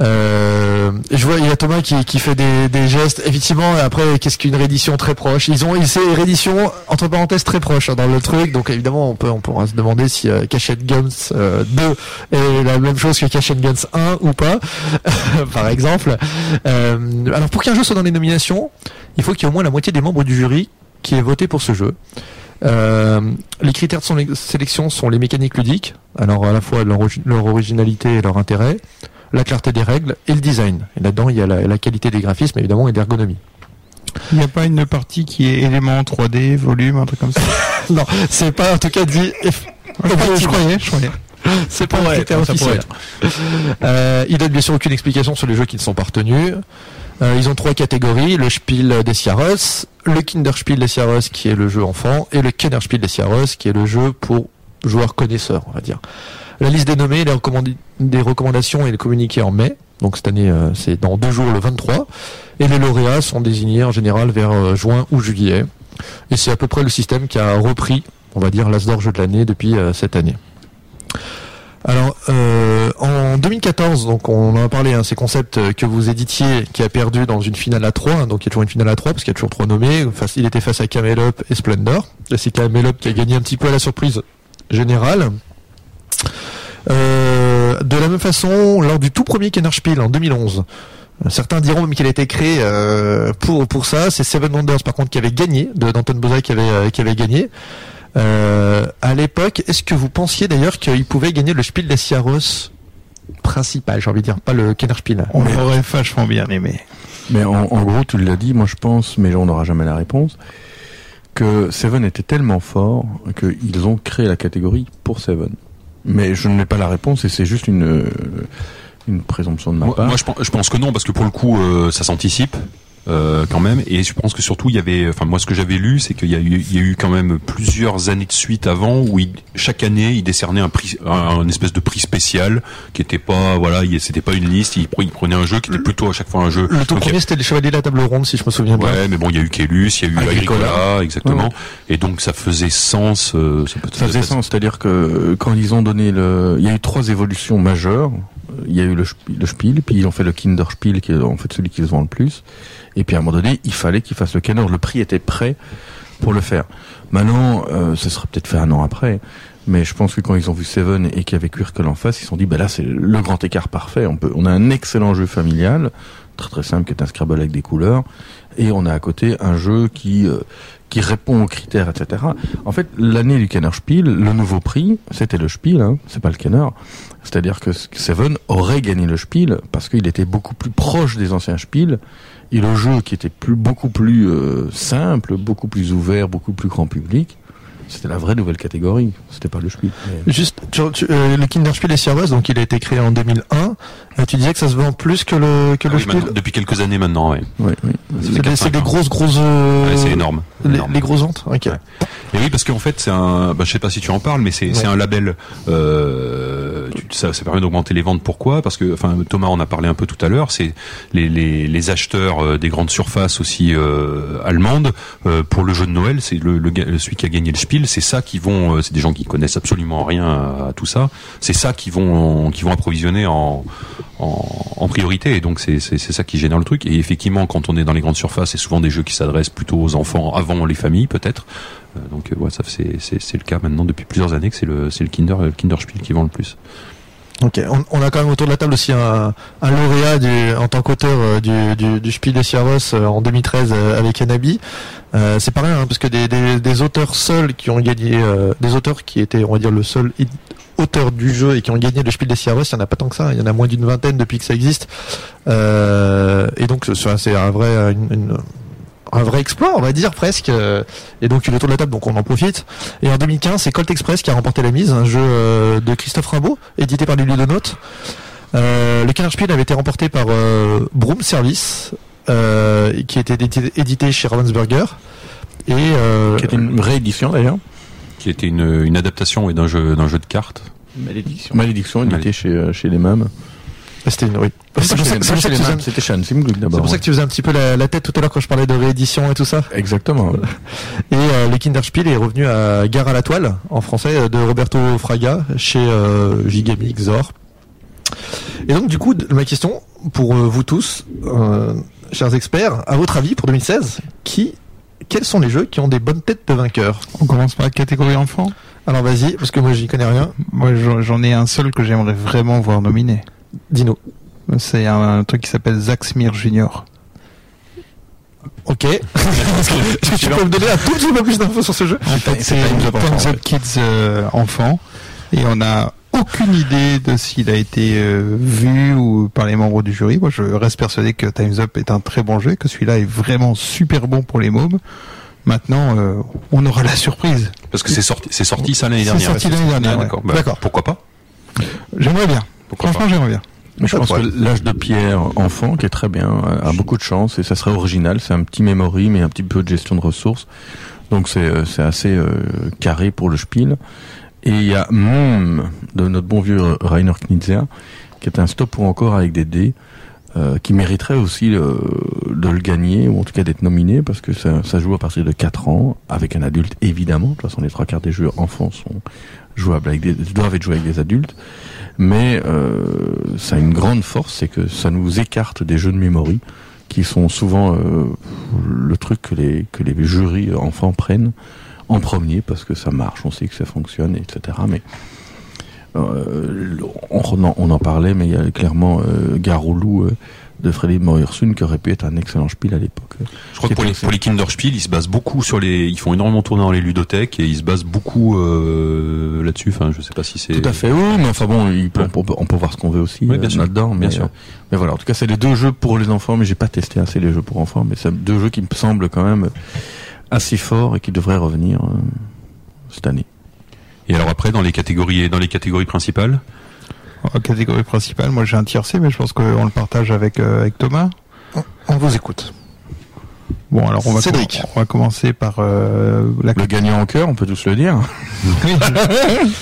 Euh, je vois, il y a Thomas qui, qui fait des, des gestes. Effectivement, après, qu'est-ce qu'une réédition très proche? Ils ont, c'est réédition entre parenthèses très proche hein, dans le truc. Donc évidemment, on peut, on pourra se demander si euh, Cachet Guns euh, 2 est la même chose que Cachet Guns 1 ou pas, par exemple. Euh, alors pour qu'un jeu soit dans les nominations, il faut qu'il y ait au moins la moitié des membres du jury qui aient voté pour ce jeu. Euh, les critères de son- sélection sont les mécaniques ludiques, alors à la fois leur originalité et leur intérêt, la clarté des règles et le design. Et là-dedans, il y a la, la qualité des graphismes évidemment et d'ergonomie. Il n'y a pas une partie qui est élément 3D, volume, un truc comme ça? Non, c'est pas en tout cas dit. je croyais, je croyais. C'est pas pourrait critère officiel. Euh, ils donnent bien sûr aucune explication sur les jeux qui ne sont pas retenus. Euh, ils ont trois catégories le Spiel des Jahres, le Kinderspiel des Jahres qui est le jeu enfant et le Kennerspiel des Jahres qui est le jeu pour joueurs connaisseurs, on va dire. La liste des nommés, des recommandations et les communiqués en mai. Donc cette année, euh, c'est dans deux jours, le 23. Et les lauréats sont désignés en général vers euh, juin ou juillet. Et c'est à peu près le système qui a repris, on va dire, l'As d'or jeu de l'année depuis euh, cette année. Alors, en 2014, donc on en a parlé, hein, ces concepts que vous éditiez, qui a perdu dans une finale à 3, hein, donc il y a toujours une finale à 3, parce qu'il y a toujours trois nommés. Il était face à Camelop et Splendor. Et c'est Camelop qui a gagné un petit peu à la surprise générale. Euh, de la même façon, lors du tout premier Kennerspiel en 2011, euh, certains diront même qu'il a été créé euh, pour pour ça. C'est Seven Wonders par contre qui avait gagné, de d'Anton qui avait euh, qui avait gagné. Euh, à l'époque, est-ce que vous pensiez d'ailleurs qu'il pouvait gagner le Spiel des Jahres principal, j'ai envie de dire, pas le Kennerspiel? On aurait vachement bien aimé. Mais en, en gros, tu l'as dit, moi je pense, mais on n'aura jamais la réponse, que Seven était tellement fort qu'ils ont créé la catégorie pour Seven. Mais je n'ai pas la réponse et c'est juste une, euh, une présomption de ma Moi, part. moi, je, pense, je pense que non, parce que pour le coup, euh, ça s'anticipe. Euh, quand même et je pense que surtout il y avait enfin moi ce que j'avais lu c'est qu'il y a eu il y a eu quand même plusieurs années de suite avant où il- chaque année il décernait un prix un, un espèce de prix spécial qui était pas voilà il- c'était pas une liste il, il prenait un jeu qui était plutôt à chaque fois un jeu Le tout premier, c'était les Chevaliers de la Table Ronde, si je me souviens bien. Ouais, mais bon, il y a eu Kélus, il y a eu Agricola. Agricola, exactement. Ouais. Et donc, ça faisait sens. euh, ça, peut- Ça faisait sens, c'est-à-dire que euh, quand ils ont donné le, il y a eu trois évolutions majeures. Il y a eu le, le Spiel, puis ils ont fait le Kinderspiel, qui est en fait celui qui se vend le plus. Et puis à un moment donné, il fallait qu'ils fassent le Kenner. Le prix était prêt pour le faire. Maintenant, euh, ce sera peut-être fait un an après. Mais je pense que quand ils ont vu Seven et qu'il y avait Quirkel en face, ils se sont dit, bah là, c'est le grand écart parfait. On peut, on a un excellent jeu familial, très très simple, qui est un Scrabble avec des couleurs, et on a à côté un jeu qui euh, qui répond aux critères, etc. En fait, l'année du Kenner Spiel, le nouveau prix, c'était le Spiel, hein, c'est pas le Kenner. C'est-à-dire que Seven aurait gagné le Spiel parce qu'il était beaucoup plus proche des anciens Spiel et le jeu qui était beaucoup plus euh, simple, beaucoup plus ouvert, beaucoup plus grand public. C'était la vraie nouvelle catégorie. C'était pas le Spiel. Mais- Juste, tu- tu- euh, le Kinderspiel des Jahres, donc il a été créé en 2001. Euh, tu disais que ça se vend plus que le que Ah le oui, Spiel. maintenant, depuis quelques années maintenant, ouais. C'est des, c'est des grosses grosses. euh, Ouais, c'est énorme. Les, énorme. les grosses ventes. Ok. Et oui, parce qu'en fait, c'est un. Bah, je sais pas si tu en parles, mais c'est Ouais. un label. Euh, tu- ça, ça permet d'augmenter les ventes. Pourquoi? Parce que, enfin, Thomas en a parlé un peu tout à l'heure. C'est les, les, les acheteurs euh, des grandes surfaces aussi euh, allemandes euh, pour le jeu de Noël. C'est le, le celui qui a gagné le Spiel. C'est ça qui vont. euh, c'est des gens qui connaissent absolument rien à, tout ça. C'est ça qui vont qui vont approvisionner en en, priorité. Et donc c'est ça qui génère le truc. Et effectivement, quand on est dans les grandes surfaces, c'est souvent des jeux qui s'adressent plutôt aux enfants avant les familles, peut-être. Euh, donc euh, ouais, ça c'est le cas maintenant depuis plusieurs années que c'est le le Kinder le Kinderspiel qui vend le plus. Ok, on, a quand même autour de la table aussi un, lauréat en tant qu'auteur euh, du, du, Spiel des Jahres euh, en 2013 euh, avec Anabi. C'est pareil, hein, parce que des, auteurs seuls qui ont gagné, des auteurs qui étaient, on va dire, le seul auteur du jeu et qui ont gagné le Spiel des Jahres, il n'y en a pas tant que ça, il y en a moins d'une vingtaine depuis que ça existe. Et donc c'est un vrai, un vrai exploit, on va dire presque. euh, Et donc il est autour de la table, donc on en profite. Et en 2015, c'est Colt Express qui a remporté la mise, un jeu euh, de Christophe Rimbaud, édité par les Ludonautes. Euh, le Kennerspiel avait été remporté par euh, Broom Service. euh, qui été édité, édité chez Ravensburger. Et euh, Qui était une réédition d'ailleurs. Qui était une, une adaptation d'un jeu, d'un jeu de cartes. Malédiction. Malédiction, était chez, chez les mêmes. C'était une oui. C'est pour ça que- tu faisais un- C'était Shan Simgluk c'est d'abord. pour ça que tu faisais un petit peu la, la tête tout à l'heure quand je parlais de réédition et tout ça. Exactement. Et euh, le Kinderspiel est revenu à Gare à la toile, en français, euh, de Roberto Fraga, chez euh, Gigamic Xor. Et donc, du coup, ma question pour euh, vous tous, euh, chers experts, à votre avis, pour 2016, qui, quels sont les jeux qui ont des bonnes têtes de vainqueurs? On commence par la catégorie enfant. Alors, vas-y, parce que moi, j'y connais rien. Moi, j'en- j'en ai un seul que j'aimerais vraiment voir nominé. Dino. C'est un, truc qui s'appelle Zach Smith Junior. Ok. Que tu peux me donner un tout petit peu plus d'infos sur ce jeu? C'est c'est Time's Up enfant, Time's en Up Kids euh, enfant. Et on n'a aucune idée de s'il a été euh, vu ou par les membres du jury. Moi, je reste persuadé que Time's Up est un très bon jeu, que celui-là est vraiment super bon pour les mômes. Maintenant, euh, on aura la surprise. Parce que c'est sorti, c'est sorti ça l'année C'est dernière. sorti l'année dernière, Ah, ouais. d'accord. Bah, D'accord. Pourquoi pas? J'aimerais bien. Pourquoi Franchement, j'aimerais bien. Mais je pense que l'âge de pierre enfant, qui est très bien, a beaucoup de chance et ça serait original. C'est un petit memory, mais un petit peu de gestion de ressources. Donc c'est euh, c'est assez euh, carré pour le spiel. Et il y a Mom de notre bon vieux Rainer Knizia, qui est un stop pour encore avec des dés, euh, qui mériterait aussi euh, de le gagner, ou en tout cas d'être nominé, parce que ça, ça joue à partir de 4 ans, avec un adulte évidemment. De toute façon, les trois quarts des jeux enfants sont jouables avec des, doivent être joués avec des adultes. Mais euh, ça a une grande force, c'est que ça nous écarte des jeux de memory qui sont souvent euh, le truc que les que les jurys enfants prennent en premier parce que ça marche, on sait que ça fonctionne, etc. Mais euh, on, en, on en parlait, mais il y a clairement euh, Garoulou euh, de Freddy Moyersun qui aurait pu être un excellent spiel à l'époque. Je crois que pour les, pour les Kinderspiel, ils se basent beaucoup sur les, ils font énormément tourner dans les ludothèques et ils se basent beaucoup euh, là-dessus. Enfin, je sais pas si c'est. Tout à fait, oui, mais enfin bon, il peut- on, peut, on peut voir ce qu'on veut aussi Oui, euh, là-dedans. Mais, Bien sûr. euh, mais voilà, en tout cas, c'est les deux jeux pour les enfants, mais j'ai pas testé assez les jeux pour enfants, mais c'est deux jeux qui me semblent quand même assez forts et qui devraient revenir euh, cette année. Et alors après, dans les catégories, dans les catégories principales, En catégorie principale, moi j'ai un tiercé, mais je pense qu'on le partage avec, euh, avec Thomas. On vous écoute. Bon, alors on va, Cédric. com- on va commencer par euh, la Le gagnant en cœur, on peut tous le dire. Oui.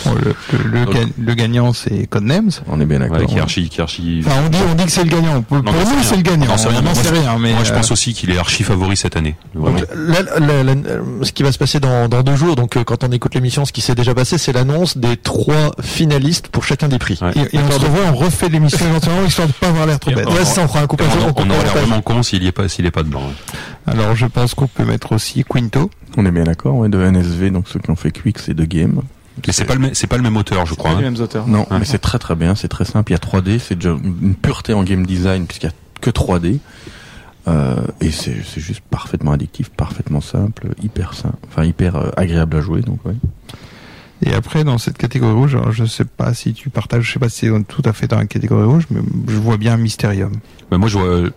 Bon, le, le- le ga- le gagnant, c'est Codenames. On est bien d'accord. ouais, qui est archi, qui est archi. Enfin, on dit, on dit que c'est le gagnant. Pour, nous, c'est le gagnant. Sais rien, On n'en mais sait moi, rien, mais Moi, je euh, pense aussi qu'il est archi favori cette année. Donc, ce qui va se passer dans, dans deux jours, donc euh, quand on écoute l'émission, ce qui s'est déjà passé, c'est l'annonce des trois finalistes pour chacun des prix. Ouais. et, et on se revoit, on refait l'émission éventuellement, histoire de pas avoir l'air trop bête. Ouais, ça, on fera un coup on, on on la l'air vraiment con s'il y est pas, s'il est pas dedans. hein. Alors, je pense qu'on peut mettre aussi Quinto. On est bien d'accord, ouais, de NSV, donc ceux qui ont fait Quicks et de Game. Mais c'est pas le, même- c'est pas le même auteur, je crois. les hein. mêmes auteurs. Non, Ouais. mais c'est très très bien, c'est très simple. Il y a 3D, c'est déjà une pureté en game design puisqu'il y a que 3D. Euh, et c'est c'est juste parfaitement addictif, parfaitement simple, hyper simple, enfin hyper euh, agréable à jouer. Donc ouais. Et après, dans cette catégorie rouge, alors, je sais pas si tu partages, je sais pas si c'est tout à fait dans la catégorie rouge, mais je vois bien Mysterium. Bah, moi, je vois,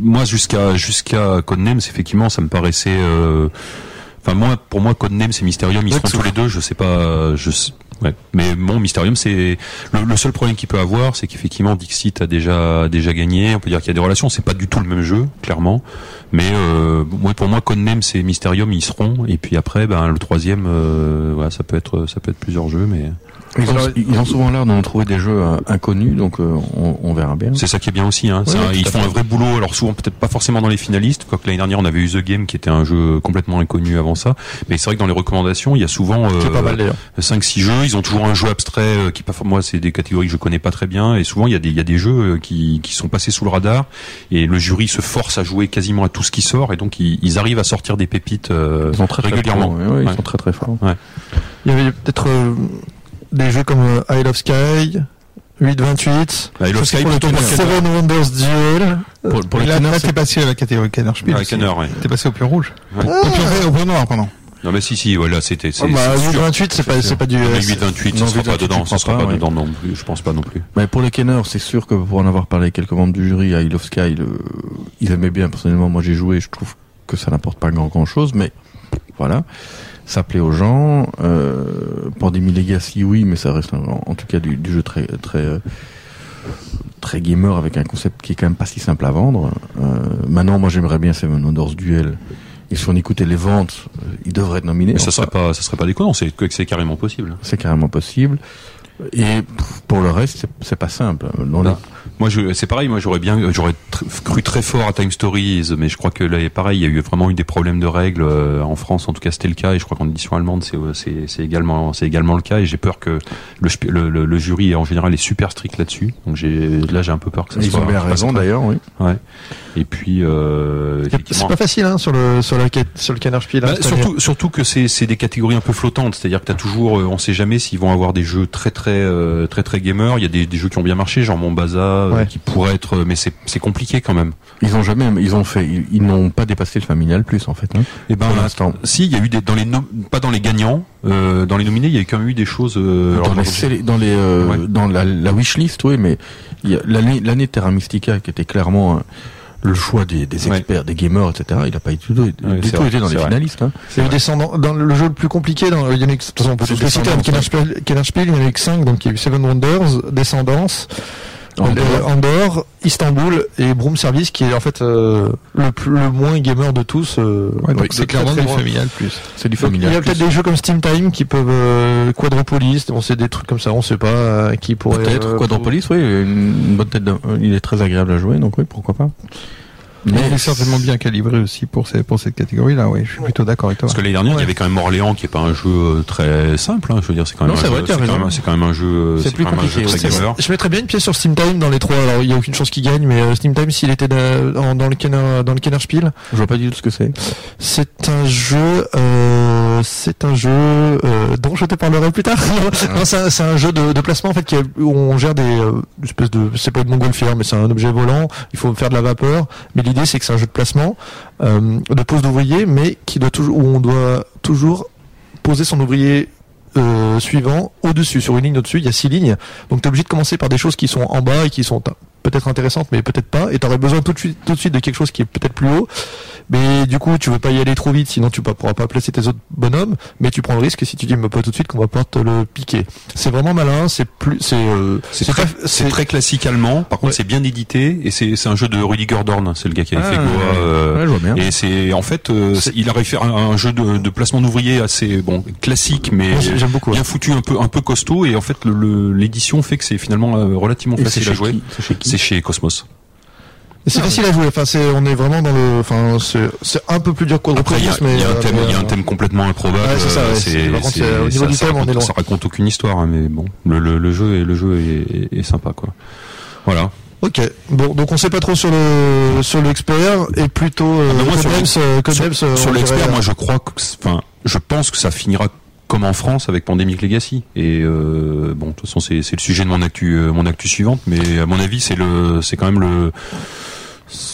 moi jusqu'à jusqu'à Codenames, effectivement, ça me paraissait. euh, Enfin, moi, pour moi, Codenames et Mysterium, ils Ouais, que tous les deux. Je sais pas. Je sais- ouais. Mais bon, Mysterium, c'est le, seul problème qu'il peut avoir, c'est qu'effectivement, Dixit a déjà déjà gagné. On peut dire qu'il y a des relations. C'est pas du tout le même jeu, clairement. Mais euh, pour moi, Codenames et Mysterium, ils seront. Et puis après, ben le troisième, euh, voilà, ça peut être ça peut être plusieurs jeux, mais Ils ont, ils ont souvent l'air de nous trouver des jeux euh, inconnus, donc euh, on, on verra bien. C'est ça qui est bien aussi. Hein. Ouais, ils font un vrai boulot. Alors souvent peut-être pas forcément dans les finalistes. Quoique l'année dernière on avait eu The Game qui était un jeu complètement inconnu avant ça. Mais c'est vrai que dans les recommandations il y a souvent pas mal d'ailleurs. 5-6 jeux. Ils ont toujours un jeu abstrait euh, qui pas moi c'est des catégories que je connais pas très bien. Et souvent il y a des il y a des jeux euh, qui qui sont passés sous le radar et le jury se force à jouer quasiment à tout ce qui sort et donc ils, ils arrivent à sortir des pépites euh, Ils sont très, très régulièrement. forts, ouais, ouais, Ils sont très très forts. Il y avait peut-être euh, des jeux comme euh, Isle of Sky, 828, Isle of Sky, pour le. Seven Wonders Duel. Pour, pour les là, canards, là, c'est- t'es passé à la catégorie Kenner Spiel. Ah. Kenner, ouais. T'es passé au pion rouge. Ouais. Au pion, au pion noir, pardon. Non mais si si voilà c'était c'est Ah bah, c'est sûr. 828, c'est pas, c'est pas du. Mais euh, 8-28, Non, ça sera pas 8-28, dedans, je ça sera pas, pas ouais. dedans non plus, je pense pas non plus. Mais pour les Kenners, c'est sûr que pour en avoir parlé avec quelques membres du jury à Isle of Sky, le- ils aimaient bien personnellement. Moi, j'ai joué, je trouve que ça n'apporte pas grand grand chose, mais voilà, ça plaît aux gens. Euh, Pandemic Legacy, oui, mais ça reste en, en tout cas du, du jeu très très euh, très gamer avec un concept qui est quand même pas si simple à vendre. Euh, maintenant, moi j'aimerais bien Seven Wonders Duel. Et si on écoutait les ventes, euh, il devrait être nominé. Mais ça serait pas, ça serait pas déconnant. C'est carrément possible. c'est carrément possible. Et pour le reste, c'est- pas simple. Dans les- Là, Moi, c'est pareil. Moi, j'aurais bien, j'aurais tr- cru très fort à Time Stories, mais je crois que là, pareil, il y a eu vraiment eu des problèmes de règles euh, en France. En tout cas, c'était le cas, et je crois qu'en édition allemande, c'est, euh, également, c'est également le cas. Et j'ai peur que le, sp- le, le, le jury en général est super strict là-dessus. Donc j'ai, là, j'ai un peu peur que ça Ils soit. ont bien raison d'ailleurs, oui. Ouais. Et puis, euh, C'est pas facile hein, sur le sur la sur le canard spiel. Bah, surtout, surtout que c'est des catégories un peu flottantes, c'est-à-dire que t'as toujours, on sait jamais s'ils vont avoir des jeux très très euh, très très gamers. Il y a des, des jeux qui ont bien marché, genre Mombasa, euh, Ouais. qui pourraient être, mais c'est c'est compliqué quand même. Ils ont jamais, ils ont fait, ils, ils n'ont pas dépassé le familial plus en fait. hein. Et ben, Pour l'instant. si il y a eu des dans les nom- pas dans les gagnants, euh, dans les nominés, il y a quand même eu des choses. euh, alors, dans les, dans- euh, Ouais. dans la, la wishlist, oui, mais l'année, l'année Terra Mystica qui était clairement euh, le choix des, des Ouais. experts, des gamers, etc. Il n'a pas du tout, du Ouais, tout c'est vrai, été dans c'est les vrai. finalistes. Hein. Eu descendants dans le jeu le plus compliqué dans il y en a eu- de toute façon on peut C'est tous les citer hein, il y en a eu que 5 donc il y a eu Seven Wonders, Descendance, Andorre. euh, Istanbul et Broom Service qui est en fait euh, le plus le moins gamer de tous euh, Ouais, donc de c'est clairement très du familial plus. C'est du Donc, il y familial. a peut-être des jeux comme Steam Time qui peuvent euh, Quadropolis, bon c'est des trucs comme ça, on sait pas euh, qui pourraient Peut-être euh, Quadropolis, oui, une, une bonne tête. de- Il est très agréable à jouer, donc oui, pourquoi pas. Mais il est certainement bien calibré aussi pour, ces, pour cette catégorie-là, oui, je suis plutôt d'accord avec toi. Parce que l'année dernière, il y avait quand même Orléans, qui est pas un jeu euh, très simple. Hein, je veux dire, c'est quand même Non, un c'est jeu- quand même- c'est quand même un jeu, C'est plus. Je mettrais bien une pièce sur Steam Time dans les trois. Alors il y a aucune chance qu'il gagne, mais euh, Steam Time s'il était da- dans, dans le Kenner dans le Kenner Spiel, Je vois pas du tout ce que c'est. c'est un jeu, euh, c'est un jeu euh, dont je te parlerai plus tard. non, c'est un, jeu de, de placement en fait qui où on gère des euh, espèces de, c'est pas une montgolfière, mais c'est un objet volant. Il faut faire de la vapeur, mais l'idée c'est que c'est un jeu de placement, euh, de pose d'ouvrier, mais qui doit toujours, où on doit toujours poser son ouvrier euh, suivant au-dessus, sur une ligne au-dessus, il y a six lignes. Donc tu es obligé de commencer par des choses qui sont en bas et qui sont peut-être intéressantes, mais peut-être pas. Et tu aurais besoin tout de suite, tout de suite de quelque chose qui est peut-être plus haut. Mais du coup, tu veux pas y aller trop vite, sinon tu ne pourras pas placer tes autres bonhommes. Mais tu prends le risque si tu dis, mais pas tout de suite, qu'on va pouvoir te le piquer. C'est vraiment malin. C'est plus, c'est, euh, C'est très, c'est très classique allemand. Par contre, Ouais. c'est bien édité et c'est c'est un jeu de Rudiger Dorn. C'est le gars qui avait Ah, fait Goa. ouais. euh, Ouais. Et c'est en fait, euh, il aurait fait un, un jeu de, de placement d'ouvriers assez bon classique, mais beaucoup. bien foutu, un peu un peu costaud. Et en fait, le- le- l'édition fait que c'est finalement euh, relativement Et facile à jouer. C'est chez Cosmos. C'est facile à jouer. Enfin, c'est, on est vraiment dans le, enfin, c'est, un peu plus dur que Après, il y, a- mais y a un euh, thème, il y a un euh, thème complètement improbable. Ouais, c'est ça, ouais. euh, C'est- par contre, au niveau ça- du thème, on raconte- est loin. Ça raconte aucune histoire, hein, mais bon, le, le, le jeu est le jeu est, est, est sympa, quoi. Voilà. Ok. Bon, donc on sait pas trop sur le sur l'expert et plutôt euh, Ah, mais moi, sur Codenames, le- euh, euh, on l'expert, moi je crois que, enfin, je pense que ça finira comme en France avec Pandemic Legacy. Et euh, bon, de toute façon, c'est le sujet de mon actu, euh, mon actu suivante, mais à mon avis, c'est le, c'est quand même le.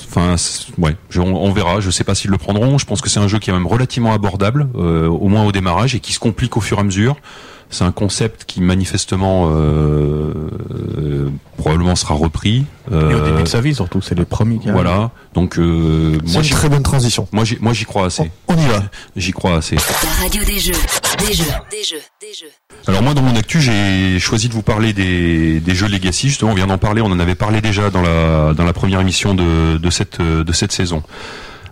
Enfin, ouais, on verra. Je sais pas s'ils le prendront. Je pense que c'est un jeu qui est même relativement abordable, euh, au moins au démarrage, et qui se complique au fur et à mesure. C'est un concept qui manifestement euh, euh, probablement sera repris. Et au Euh, début de sa vie surtout, c'est les premiers qui voilà. Donc euh, C'est moi, une j'y- très bonne transition. moi, j'y- moi, j'y crois assez. On y va. J'y crois assez. La radio des jeux, des jeux, des jeux, des jeux. Alors moi, dans mon actu, j'ai choisi de vous parler des, des jeux Legacy. Justement, on vient d'en parler. On en avait parlé déjà dans la dans la première émission de de cette euh, de cette saison.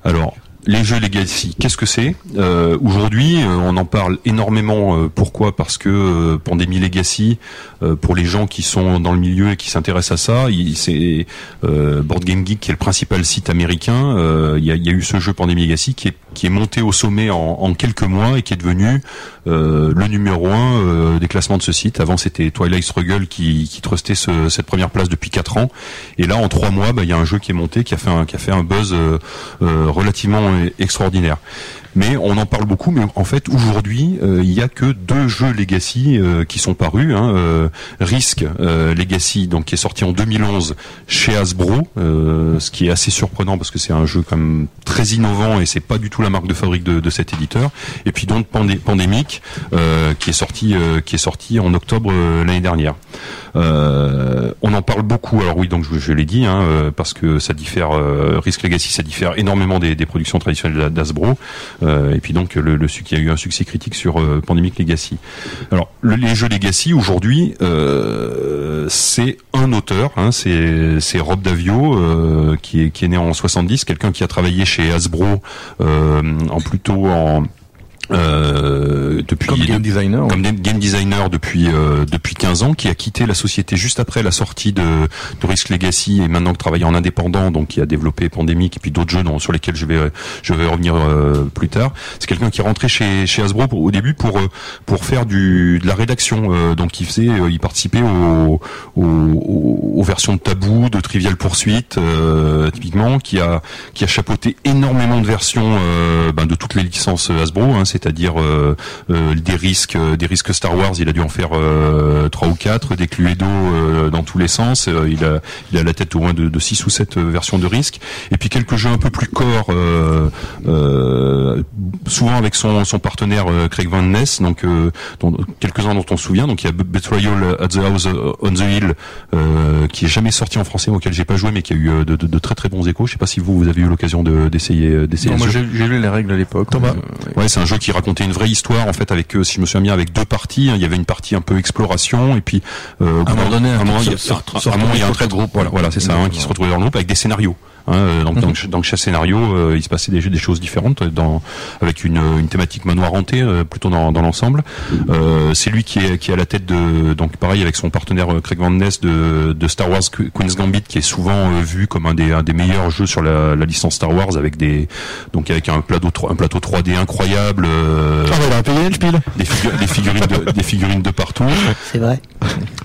Alors. Les jeux Legacy, qu'est-ce que c'est? Euh, Aujourd'hui, euh, on en parle énormément. euh, pourquoi? Parce que euh, Pandémie Legacy, pour les gens qui sont dans le milieu et qui s'intéressent à ça, c'est Board Game Geek qui est le principal site américain. Il y, a, eu ce jeu Pandémie Legacy qui est, monté au sommet en, quelques mois et qui est devenu le numéro un des classements de ce site. Avant, c'était Twilight Struggle qui, qui cette première place depuis quatre ans. Et là, en trois mois, bah, il y a un jeu qui est monté, qui a fait un, qui a fait un buzz relativement extraordinaire. Mais on en parle beaucoup, mais en fait aujourd'hui euh, il y a que deux jeux Legacy euh, qui sont parus. Hein, euh, Risk Legacy, donc qui est sorti en 2011 chez Hasbro, ce qui est assez surprenant parce que c'est un jeu quand même très innovant et c'est pas du tout la marque de fabrique de, de cet éditeur. Et puis donc Pandé Pandémique qui est sorti qui est sorti en octobre l'année dernière. Euh, on en parle beaucoup. Alors oui, donc je, je l'ai dit, hein, parce que ça diffère. euh, Risk Legacy, ça diffère énormément des, des productions traditionnelle d'Asbro, et puis donc le, le qui a eu un succès critique sur euh, Pandemic Legacy. Alors le- les jeux Legacy aujourd'hui, euh, c'est un auteur, hein, c'est Rob Davio euh, qui est qui est né en 70, quelqu'un qui a travaillé chez Hasbro euh, en plutôt en euh, depuis Comme game designer, comme game designer depuis euh, depuis 15 ans qui a quitté la société juste après la sortie de, de Risk Legacy et maintenant qui travaille en indépendant. Donc qui a développé Pandemic et puis d'autres jeux dont- sur lesquels je vais je vais revenir euh, plus tard. C'est quelqu'un qui est rentré chez chez Hasbro pour- au début pour euh, pour faire du de la rédaction. Euh, donc il faisait euh, il participait aux, aux, aux- versions de Tabou de Trivial Poursuite euh, typiquement qui a qui a chapeauté énormément de versions euh, ben, de toutes les licences Hasbro hein, c'est-à-dire euh, euh, des risques euh, des risques Star Wars il a dû en faire euh, trois ou quatre des Cluedo euh, dans tous les sens euh, il a il a la tête au moins de, de six ou sept versions de risques. Et puis quelques jeux un peu plus corps euh, euh, souvent avec son son partenaire euh, Craig Van Ness donc euh, dont- quelques-uns dont on se souvient. Donc il y a Betrayal at the House on the Hill euh, qui est jamais sorti en français auquel j'ai pas joué mais qui a eu de, de- de très très bons échos. Je sais pas si vous vous avez eu l'occasion de- d'essayer d'essayer moi j'ai lu les règles à l'époque. Thomas. Euh, Ouais, c'est un jeu qui racontait une vraie histoire en fait avec, si je me souviens bien, avec deux parties. hein. Il y avait une partie un peu exploration et puis euh, bout un moment donné, un moment, il y a- un- trait de groupe. Voilà, voilà, c'est ça, hein, qui se retrouvait dans le groupe avec des scénarios. Hein, euh, donc, dans, dans chaque scénario, euh, il se passait des, des choses différentes, dans, avec une, une thématique manoir hanté euh, plutôt dans, dans l'ensemble. Euh, c'est lui qui est, qui est à la tête de, donc pareil avec son partenaire euh, Craig Van Ness de, de Star Wars Que- Queen's Gambit, qui est souvent euh, vu comme un des, un des meilleurs jeux sur la, la licence Star Wars, avec des, donc avec un plateau, un plateau 3D incroyable. euh, Ah, a payé des, figu- des figurines de, des figurines de partout. C'est vrai.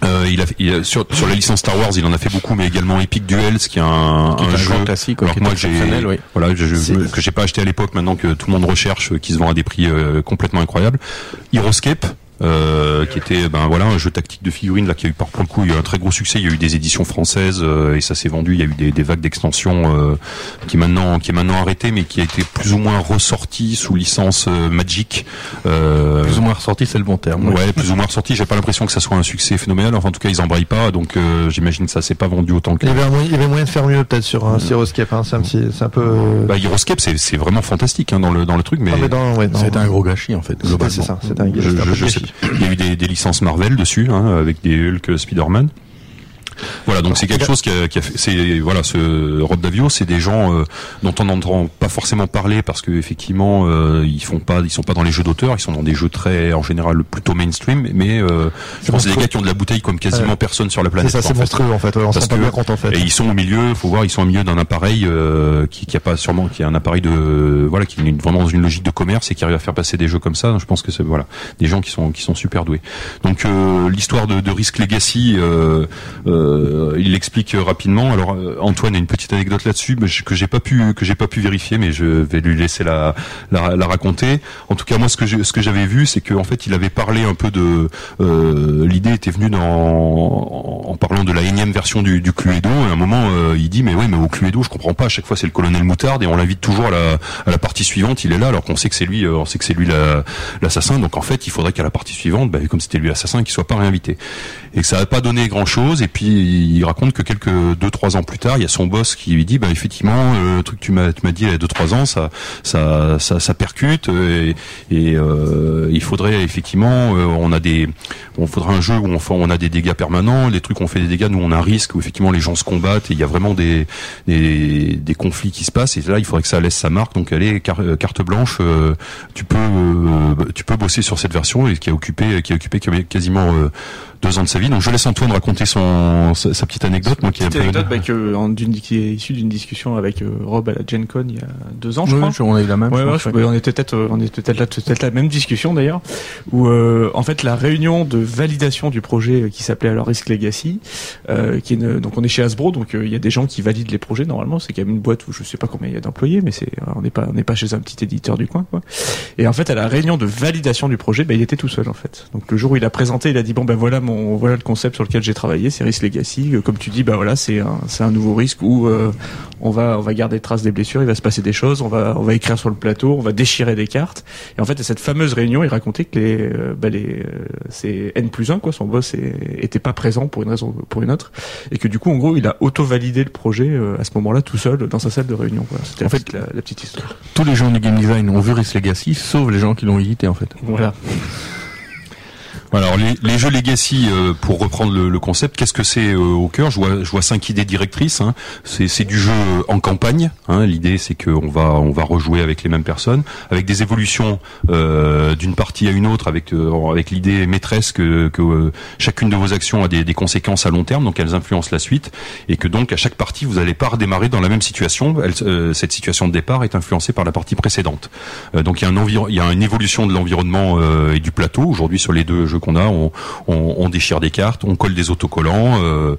Euh, il a, fait- il a- sur, sur la licence Star Wars, il en a fait beaucoup, mais également Epic Duels, qui est un, Qui est un jeu classique, alors qui que est moi oui. voilà, je, que j'ai pas acheté à l'époque, maintenant que tout le monde recherche, euh, qui se vend à des prix euh, complètement incroyables. Heroescape. Euh, qui était ben voilà un jeu tactique de figurines là qui a eu par pour le coup il y a eu un très gros succès il y a eu des éditions françaises euh, et ça s'est vendu il y a eu des, des vagues d'extensions euh, qui est maintenant qui est maintenant arrêté mais qui a été plus ou moins ressorti sous licence euh, Magic euh, Plus ou moins ressorti, c'est le bon terme. Ouais, plus ou moins ressorti. J'ai pas l'impression que ça soit un succès phénoménal. Enfin, en tout cas, ils embrayent pas, donc euh, j'imagine que ça s'est pas vendu autant que. Il y avait, il y avait moyen de faire mieux peut-être sur un Siroscape. Hein. C'est un c'est peu. Bah, Heroescape, c'est c'est vraiment fantastique hein, dans le dans le truc, mais ah, mais dans, ouais, C'était un gros gâchis en fait. C'est ça. C'est un, je, je- je sais. Il y a eu des, licences Marvel dessus, hein, avec des Hulk, Spider-Man. Voilà, donc c'est quelque chose qui a, qui a fait. C'est voilà, ce Rob Davio, c'est des gens euh, dont on n'entend pas forcément parler parce que effectivement, euh, ils font pas, ils sont pas dans les jeux d'auteur, ils sont dans des jeux très, en général, plutôt mainstream. Mais euh, je pense que c'est des gars qui ont de la bouteille comme quasiment personne sur la C'est planète. ça, c'est en fait. monstrueux en fait. Ouais, on s'en pas bien compte en fait. Et ils sont au milieu, faut voir, ils sont au milieu d'un appareil euh, qui, qui a pas sûrement, qui a un appareil de, voilà, qui est vraiment dans une logique de commerce et qui arrive à faire passer des jeux comme ça. Je pense que c'est voilà, des gens qui sont qui sont super doués. Donc euh, l'histoire de, de Risk Legacy, euh, euh, il l'explique rapidement. Alors euh, Antoine a une petite anecdote là-dessus, que j'ai pas pu que j'ai pas pu vérifier, mais je vais lui laisser la la, raconter. En tout cas, moi, ce que j'avais vu, c'est qu'en fait, il avait parlé un peu de euh, l'idée était venue dans en, parlant de la énième version du, Cluedo. Et à un moment, euh, il dit mais ouais, mais au Cluedo, je comprends pas. À chaque fois, c'est le colonel Moutarde et on l'invite toujours à la, partie suivante. Il est là alors qu'on sait que c'est lui, euh, on sait que c'est lui la- l'assassin. Donc en fait, il faudrait qu'à la partie suivante, bah, comme c'était lui l'assassin, qu'il soit pas réinvité. Et que ça n'a pas donné grand chose. Et puis il raconte que quelques deux trois ans plus tard, il y a son boss qui lui dit bah effectivement, euh, le truc que tu m'as tu m'as dit il y a deux trois ans, ça ça ça, ça percute euh, et, euh, il faudrait effectivement, on a des, on faudra un jeu où on, on a des dégâts permanents, les trucs où on fait des dégâts, nous on a un risque où effectivement les gens se combattent et il y a vraiment des, des, des conflits qui se passent et là il faudrait que ça laisse sa marque. Donc allez car- carte blanche, tu peux tu peux bosser sur cette version et qui a occupé qui a occupé quasiment deux ans de sa vie. Donc je laisse Antoine raconter son sa, sa petite anecdote, moi qui Petite anecdote bah, que, en- d'une- qui est issue d'une discussion avec euh, Rob à la Gen Con il y a deux ans, je Oui, crois. on a eu la même. Ouais, je ouais, on était peut-être, euh, on était peut-être là, peut-être la même discussion d'ailleurs, où euh, en fait la réunion de validation du projet euh, qui s'appelait alors Risk Legacy, euh, qui est une- donc on est chez Hasbro, donc euh, il y a des gens qui valident les projets normalement, c'est quand même une boîte où je sais pas combien il y a d'employés, mais c'est, euh, on n'est pas, on n'est pas chez un petit éditeur du coin, quoi. Et en fait à la réunion de validation du projet, bah, il était tout seul en fait. Donc le jour où il a présenté, il a dit bon ben voilà mon mon voilà le concept sur lequel j'ai travaillé, c'est Risk Legacy. Euh, Comme tu dis, bah voilà, c'est un c'est un nouveau risque où euh, on va on va garder trace des blessures, il va se passer des choses, on va on va écrire sur le plateau, on va déchirer des cartes. Et en fait, à cette fameuse réunion, il racontait que les euh, bah les euh, c'est N plus 1 quoi, son boss est- était pas présent pour une raison ou pour une autre, et que du coup, en gros, il a auto validé le projet à ce moment-là tout seul dans sa salle de réunion. Voilà, c'était En fait, la petite histoire. Tous les gens du game design ont vu Risk Legacy, sauf les gens qui l'ont édité en fait. Voilà. Alors les, les jeux Legacy, euh, pour reprendre le, le concept, qu'est-ce que c'est euh, au cœur? Je vois, je vois cinq idées directrices. Hein. C'est, du jeu en campagne. Hein. L'idée, c'est qu'on va, on va rejouer avec les mêmes personnes, avec des évolutions euh, d'une partie à une autre, avec, euh, avec l'idée maîtresse que, que euh, chacune de vos actions a des, des conséquences à long terme, donc elles influencent la suite, et que donc à chaque partie, vous n'allez pas redémarrer dans la même situation. Elle, euh, cette situation de départ est influencée par la partie précédente. Donc il y a un il y a une évolution de l'environnement et du plateau. Aujourd'hui, sur les deux jeux qu'on a, on, déchire des cartes, on colle des autocollants. euh,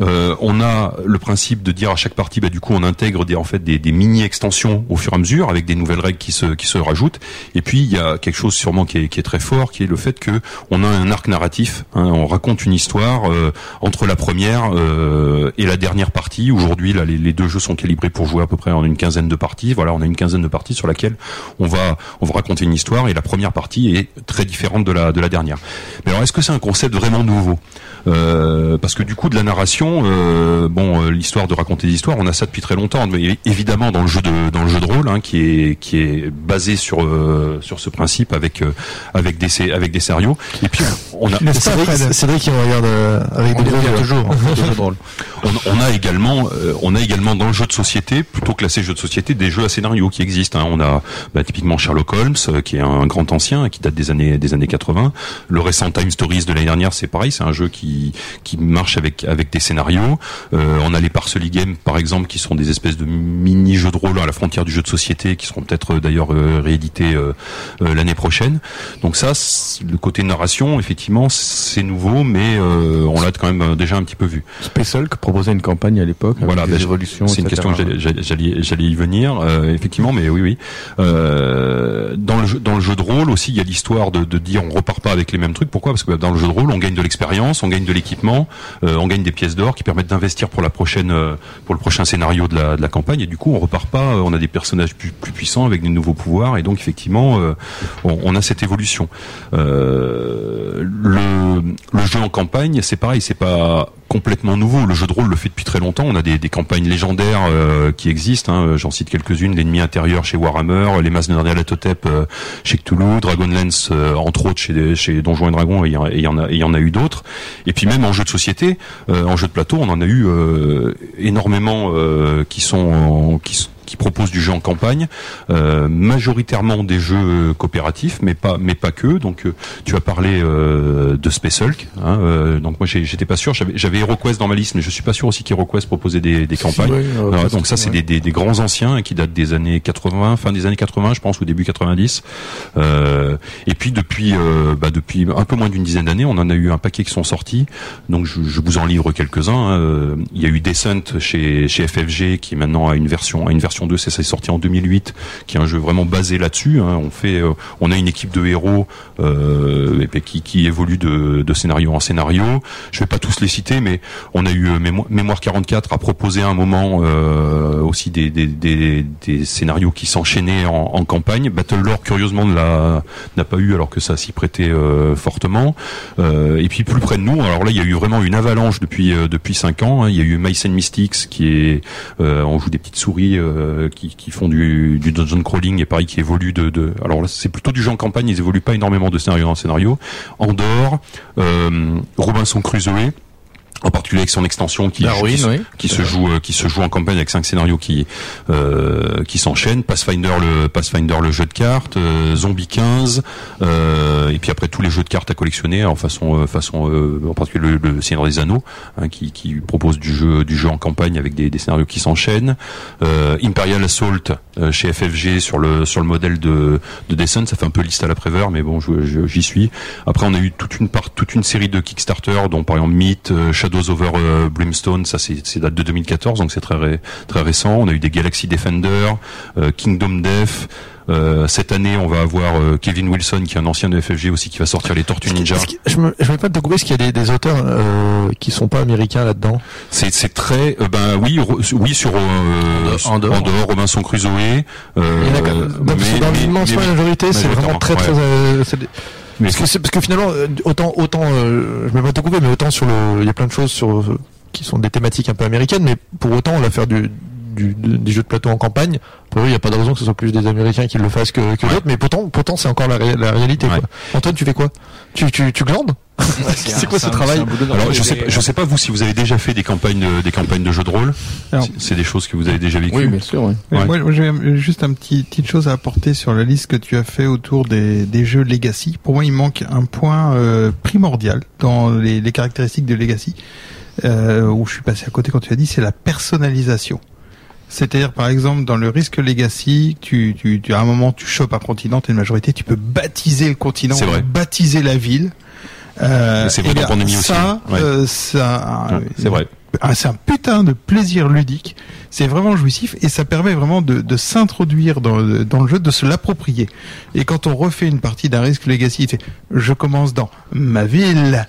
euh, on a le principe de dire à chaque partie, bah, du coup, on intègre des en fait des, mini extensions au fur et à mesure avec des nouvelles règles qui se rajoutent. Et puis il y a quelque chose sûrement qui est, qui est très fort, qui est le fait que on a un arc narratif. hein, on raconte une histoire euh, entre la première et la dernière partie. Aujourd'hui, là, les, deux jeux sont calibrés pour jouer à peu près en une quinzaine de parties. Voilà, on a une quinzaine de parties sur laquelle on va on va raconter une histoire et la première partie est très différente de la dernière. Mais alors, est-ce que c'est un concept vraiment nouveau Euh, Parce que du coup, de la narration, euh, bon, euh, l'histoire de raconter des histoires, on a ça depuis très longtemps. Mais évidemment, dans le jeu de dans le jeu de rôle, hein, qui est qui est basé sur euh, sur ce principe avec avec des avec des scénarios. Et puis on a C'est vrai, c'est vrai qu'il regarde avec On des gros toujours, de rôle. On, on a également, on a également dans le jeu de société, plutôt classé jeu de société, des jeux à scénario qui existent. hein. On a bah, typiquement Sherlock Holmes, qui est un grand ancien, qui date des années des années 80. Le récent Time Stories de l'année dernière, c'est pareil, c'est un jeu qui qui marche avec avec des scénarios. Euh, on a les Parsley Games, par exemple, qui sont des espèces de mini jeux de rôle à la frontière du jeu de société, qui seront peut-être euh, d'ailleurs euh, réédités euh, l'année prochaine. Donc ça, le côté narration, effectivement, c'est nouveau, mais on l'a quand même déjà un petit peu vu. Space Hulk proposait une campagne à l'époque avec Voilà, des ben. C'est une question que j'allais y venir, euh, effectivement, mais oui, oui. Euh, dans le jeu, dans le jeu de rôle aussi, il y a l'histoire de, de dire on repart pas avec les mêmes trucs. Pourquoi? Parce que dans le jeu de rôle, on gagne de l'expérience, on gagne de l'équipement, euh, on gagne des pièces d'or qui permettent d'investir pour euh, le prochain scénario de la, campagne. Et du coup, on repart pas. euh, On a des personnages plus, puissants avec des nouveaux pouvoirs, et donc effectivement, on, a cette évolution. Le, le jeu en campagne, c'est pareil, c'est pas complètement nouveau. Le jeu de rôle le fait depuis très longtemps. On a des, campagnes légendaires euh, qui existent. hein. J'en cite quelques-unes. L'ennemi intérieur chez Warhammer, les masses de Nyarlathotep euh, chez Cthulhu, Dragonlance euh, entre autres chez, chez Donjons et Dragons. Et il y en a- eu d'autres. Et puis même en jeu de société, euh, en jeu de plateau, on en a eu euh, énormément qui sont- qui proposent du jeu en campagne, euh, majoritairement des jeux euh, coopératifs, mais pas mais pas que. Donc euh, tu as parlé euh, de Space Hulk. Hein, donc moi j'étais pas sûr. J'avais HeroQuest dans ma liste, mais je suis pas sûr aussi qu'HeroQuest proposait des, des campagnes. oui, donc ça c'est des, des, des grands anciens qui datent des années 80, fin des années 80, je pense, ou début 90. Euh, et puis depuis bah, depuis un peu moins d'une dizaine d'années, on en a eu un paquet qui sont sortis. Donc je, je vous en livre quelques-uns. hein. Il y a eu Descent chez chez FFG qui maintenant a une version a une version 2, c'est sorti en 2008, qui est un jeu vraiment basé là-dessus. hein. On fait euh, on a une équipe de héros euh, qui, évolue de, scénario en scénario. Je vais pas tous les citer, mais on a eu euh, Mémo- Mémoire 44 a proposé à un moment aussi des, scénarios qui s'enchaînaient en, campagne. Battlelore curieusement ne l'a n'a pas eu alors que ça s'y prêtait fortement. Et puis plus près de nous, alors là il y a eu vraiment une avalanche depuis depuis cinq ans. hein. Il y a eu Mice and Mystics qui est on joue des petites souris qui, qui font du, du dungeon crawling et pareil qui évoluent de, de alors là c'est plutôt du en campagne. Ils évoluent pas énormément de scénario en scénario. Andorre, euh, Robinson Crusoe. En particulier avec son extension qui, se- oui. qui se joue euh, qui se joue en campagne avec cinq scénarios qui euh, qui s'enchaînent. Pathfinder le Pathfinder le jeu de cartes euh, Zombie 15 euh, et puis après tous les jeux de cartes à collectionner en façon euh, façon euh, en particulier le, le Seigneur des Anneaux hein, qui, qui propose du jeu du jeu en campagne avec des, des scénarios qui s'enchaînent. Euh, Imperial Assault chez FFG sur le sur le modèle de de Descent. Ça fait un peu liste à la Préveur mais bon j'y suis. Après on a eu toute une part toute une série de Kickstarter dont par exemple Myth Shadows over euh, Brimstone, ça c'est c'est date de 2014, donc c'est très ré- très récent. On a eu des Galaxy Defender, euh, Kingdom Death. Euh, cette année, on va avoir euh, Kevin Wilson, qui est un ancien de FFG aussi, qui va sortir les Tortues Ninja. Que- je me, je me pas de couper, est-ce qu'il y a des, des auteurs euh, qui sont pas américains là-dedans? C'est c'est très euh, ben oui re- oui sur euh, En dehors. en dehors Robinson Crusoe. Euh, Il y en a quand même- mais- dans mais- l'immense mais- majorité, c'est vraiment très très. ouais. euh, parce, que finalement, euh, autant autant, euh, je me pas te couper, mais autant sur le, il y a plein de choses sur euh, qui sont des thématiques un peu américaines, mais pour autant, on va faire du du, de- des jeux de plateau en campagne. Pour eux, il n'y a pas de raison que ce soit plus des Américains qui le fassent que, que d'autres, mais pourtant, pourtant, c'est encore la, ré- la réalité. Ouais. Quoi. Antoine, tu fais quoi? Tu tu tu glandes? C'est quoi ce travail? Alors je sais pas- je sais pas vous si vous avez déjà fait des campagnes de, des campagnes de jeux de rôle. C'est- des choses que vous avez déjà vécues. Oui, bien sûr. Oui. Mais Ouais. Moi, moi, j'ai juste un petit petite chose à apporter sur la liste que tu as fait autour des, des jeux Legacy. Pour moi, il manque un point euh, primordial dans les, les caractéristiques de Legacy, euh, où je suis passé à côté quand tu as dit, c'est la personnalisation. C'est-à-dire, par exemple, dans le risque Legacy, tu, tu, tu, à un moment, tu chopes un continent, t'es une majorité, tu peux baptiser le continent, baptiser la ville. Euh, c'est vrai eh aussi. ça, Ouais. euh, ça, Ouais, c'est vrai. ah, c'est un putain de plaisir ludique. C'est vraiment jouissif et ça permet vraiment de, de s'introduire dans, le- dans le jeu, de se l'approprier. Et quand on refait une partie d'un risque legacy, je commence dans ma ville,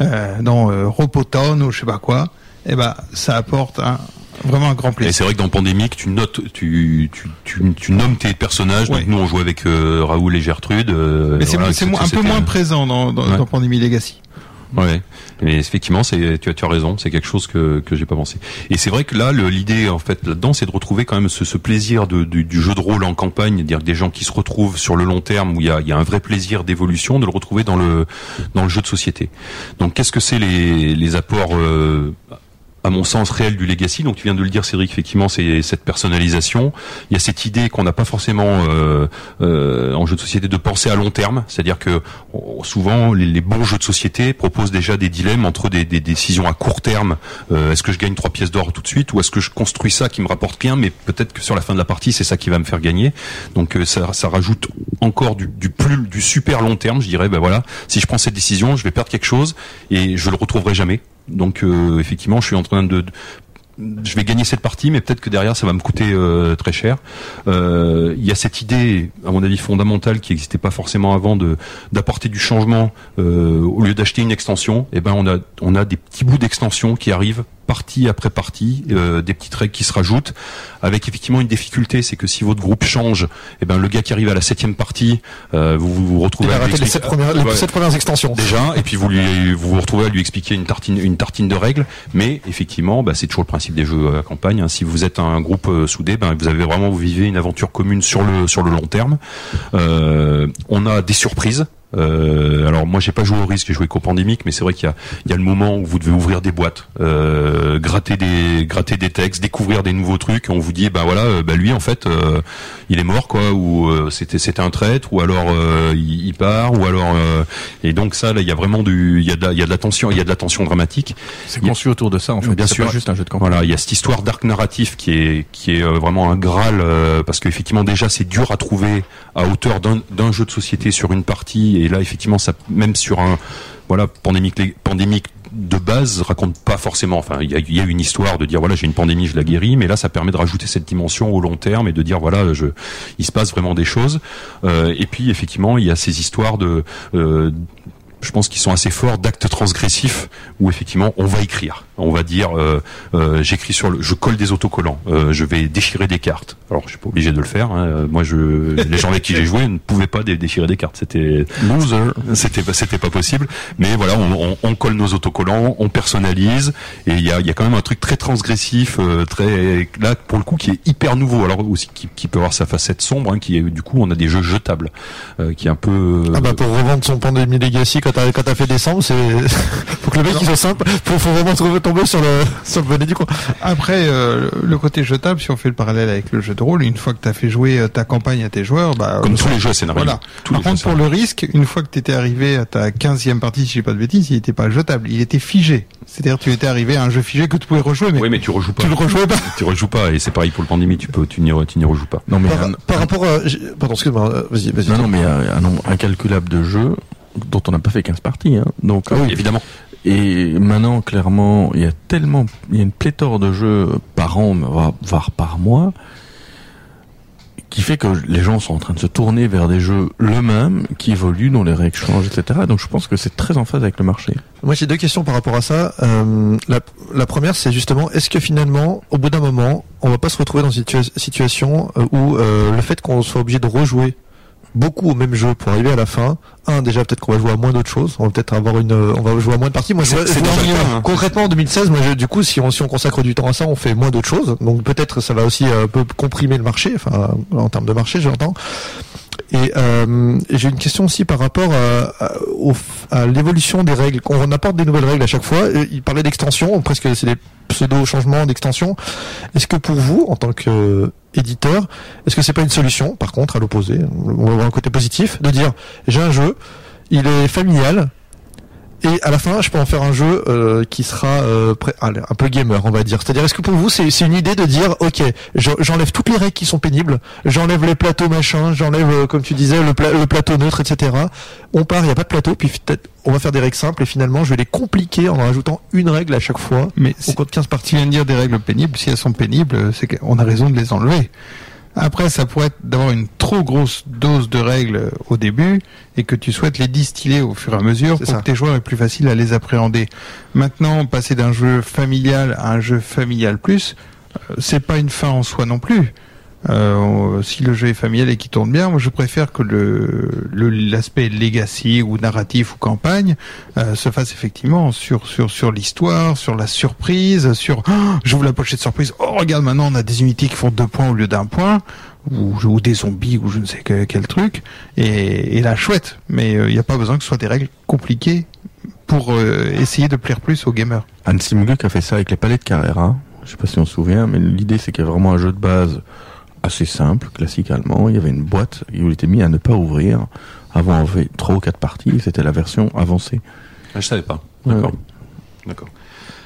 euh, dans euh, Ropotown ou je sais pas quoi, et ben ça apporte un, vraiment un grand Et plaisir. c'est vrai que dans Pandémique, tu notes, tu, tu, tu, tu nommes tes personnages. Ouais. Donc nous, on jouait avec euh, Raoul et Gertrude. euh, Mais c'est voilà, un peu moins présent dans, dans, Ouais. dans Pandémie Legacy. Ouais. Mais effectivement, c'est tu as, tu as raison, c'est quelque chose que que j'ai pas pensé. Et c'est vrai que là, l'idée en fait là-dedans, c'est de retrouver quand même ce, ce plaisir de, du, du jeu de rôle en campagne, dire des gens qui se retrouvent sur le long terme où il y a, il y a un vrai plaisir d'évolution, de le retrouver dans le dans le jeu de société. Donc, qu'est-ce que c'est les les apports euh, à mon sens réel du legacy. Donc tu viens de le dire, Cédric. Effectivement, c'est cette personnalisation. Il y a cette idée qu'on n'a pas forcément euh, euh, en jeu de société de penser à long terme. C'est-à-dire que on- souvent les, les bons jeux de société proposent déjà des dilemmes entre des, des décisions à court terme. Euh, est-ce que je gagne trois pièces d'or tout de suite ou est-ce que je construis ça qui me rapporte rien, mais peut-être que sur la fin de la partie c'est ça qui va me faire gagner. Donc euh, ça, ça rajoute encore du, du plus du super long terme. Je dirais ben voilà, si je prends cette décision, je vais perdre quelque chose et je le retrouverai jamais. Donc euh, effectivement, je suis en train de, je vais gagner cette partie, mais peut-être que derrière ça va me coûter euh, très cher. Euh, Il y a cette idée, à mon avis fondamentale, qui n'existait pas forcément avant, d'apporter du changement au lieu d'acheter une extension. Et ben on a des petits bouts d'extension qui arrivent partie après partie, euh, des petites règles qui se rajoutent, avec effectivement une difficulté, c'est que si votre groupe change, et ben le gars qui arrive à la septième partie, euh, vous vous retrouvez à lui les expliquer- sept premières, les Ouais sept premières extensions. déjà et puis vous lui vous vous retrouvez à lui expliquer une tartine une tartine de règles mais effectivement bah, c'est toujours le principe des jeux à campagne hein. si vous êtes un groupe euh, soudé ben vous avez vraiment vous vivez une aventure commune sur le sur le long terme on a des surprises euh, alors moi j'ai pas joué au risque, j'ai joué qu'au pandémique, mais c'est vrai qu'il y a, il y a le moment où vous devez ouvrir des boîtes, euh, gratter des gratter des textes, découvrir des nouveaux trucs. Et on vous dit bah voilà, euh, bah lui en fait euh, il est mort quoi, ou euh, c'était c'était un traître, ou alors euh, il, il part, ou alors euh, et donc ça là il y a vraiment du il y a de la, il y a de la tension, il y a de la tension dramatique. C'est conçu autour de ça en fait. Bien sûr. juste un jeu de campagne. Voilà, il y a cette histoire d'arc narratif qui est qui est vraiment un graal euh, parce qu'effectivement déjà c'est dur à trouver à hauteur d'un d'un jeu de société sur une partie et là effectivement ça même sur un voilà pandémique pandémique de base raconte pas forcément. Enfin il y a, il y a une histoire de dire voilà j'ai une pandémie je la guéris mais là ça permet de rajouter cette dimension au long terme et de dire voilà je il se passe vraiment des choses. Euh, et puis effectivement il y a ces histoires de euh, je pense qu'ils sont assez forts d'actes transgressifs où effectivement on va écrire, on va dire euh, euh, j'écris sur le, je colle des autocollants, euh, je vais déchirer des cartes. Alors je suis pas obligé de le faire. hein. Moi je, les gens avec qui j'ai joué ne pouvaient pas dé- déchirer des cartes. C'était loser, c'était pas- c'était pas possible. Mais voilà, on, on- on colle nos autocollants, on personnalise et il y a, il y a quand même un truc très transgressif, euh, très là pour le coup qui est hyper nouveau. Alors aussi qui, qui peut avoir sa facette sombre, hein, qui est du coup on a des jeux jetables, euh, qui est un peu Ah bah pour revendre son Pandémie Legacy quand t'as quand t'as fait décembre, c'est faut que le mec il soit simple, faut, faut vraiment trouver tomber sur le sur le bonnet du coin. Après, euh, le côté jetable, si on fait le parallèle avec le jeu de rôle, une fois que tu as fait jouer euh, ta campagne à tes joueurs, bah, Comme euh, tous les jeux scénarios. Voilà. Tous Par contre, pour le risque, une fois que tu étais arrivé à ta 15e partie, si j'ai pas de bêtises, il était pas jetable, il était figé. C'est-à-dire tu étais arrivé à un jeu figé que tu pouvais rejouer, mais, Oui, mais tu rejoues pas. tu le rejouais pas. Tu rejoues pas, et c'est pareil pour le pandémie, tu peux, tu n'y, re- tu n'y rejoues pas. Non mais Par, un, par rapport à pardon, excuse-moi, vas-y, vas-y. non, non, mais un nombre incalculable de jeux dont on n'a pas fait 15 parties. Hein. Donc, Oui, évidemment. Et maintenant, clairement, il y a tellement, il y a une pléthore de jeux par an, voire- par mois, qui fait que les gens sont en train de se tourner vers des jeux le même, qui évoluent, dont les règles changent, etc. Donc je pense que c'est très en phase avec le marché. Moi, j'ai deux questions par rapport à ça. Euh, la, la première, c'est justement, est-ce que finalement, au bout d'un moment, on va pas se retrouver dans une situa- situation euh, où euh, le fait qu'on soit obligé de rejouer beaucoup au même jeu pour arriver à la fin, un déjà peut-être qu'on va jouer à moins d'autres choses, on va peut-être avoir une, euh, on va jouer à moins de parties. Moi, je vois- hein. concrètement en 2016, moi, je- du coup, si on si on consacre du temps à ça, on fait moins d'autres choses. Donc peut-être ça va aussi euh, un peu comprimer le marché, enfin en termes de marché, j'entends. Et euh, j'ai une question aussi par rapport à, à- à l'évolution des règles. Quand on apporte des nouvelles règles à chaque fois, euh, il parlait d'extension, presque c'est des pseudo-changements d'extension. Est-ce que pour vous, en tant que euh, éditeur, est-ce que c'est pas une solution, par contre, à l'opposé, on va voir un côté positif, de dire j'ai un jeu, il est familial, et à la fin, je peux en faire un jeu euh, qui sera euh, un peu gamer, on va dire. C'est-à-dire, est-ce que pour vous, c'est une idée de dire, ok, je- j'enlève toutes les règles qui sont pénibles, j'enlève les plateaux machin, j'enlève, euh, comme tu disais, le, pla- le plateau neutre, etc. On part, il n'y a pas de plateau, puis peut-être on va faire des règles simples, et finalement, je vais les compliquer en rajoutant une règle à chaque fois. Mais au compte 15 parties. Tu viens de dire des règles pénibles. Si elles sont pénibles, c'est qu'on a raison de les enlever. Après, ça pourrait être d'avoir une trop grosse dose de règles au début et que tu souhaites les distiller au fur et à mesure C'est pour ça. que tes joueurs aient plus facile à les appréhender. Maintenant, passer d'un jeu familial à un jeu familial plus, euh, c'est pas une fin en soi non plus. Euh, si le jeu est familial et qui tourne bien, moi je préfère que le l'aspect legacy ou narratif ou campagne euh, se fasse effectivement sur sur sur l'histoire, sur la surprise, sur oh, j'ouvre la pochette surprise. Oh regarde maintenant on a des unités qui font deux points au lieu d'un point ou, ou des zombies ou je ne sais que- quel truc et, et là chouette. Mais il n'y a pas besoin que ce soit des règles compliquées pour euh, essayer de plaire plus aux gamers. Hans Simguk a fait ça avec les palais de Carrera. Je sais pas si on se souvient, mais l'idée c'est qu'il y a vraiment un jeu de base assez simple, classique allemand. Il y avait une boîte où il était mis à ne pas ouvrir. Avant, on fait trois ou quatre parties. C'était la version avancée. Ah, je savais pas. D'accord. ouais. D'accord.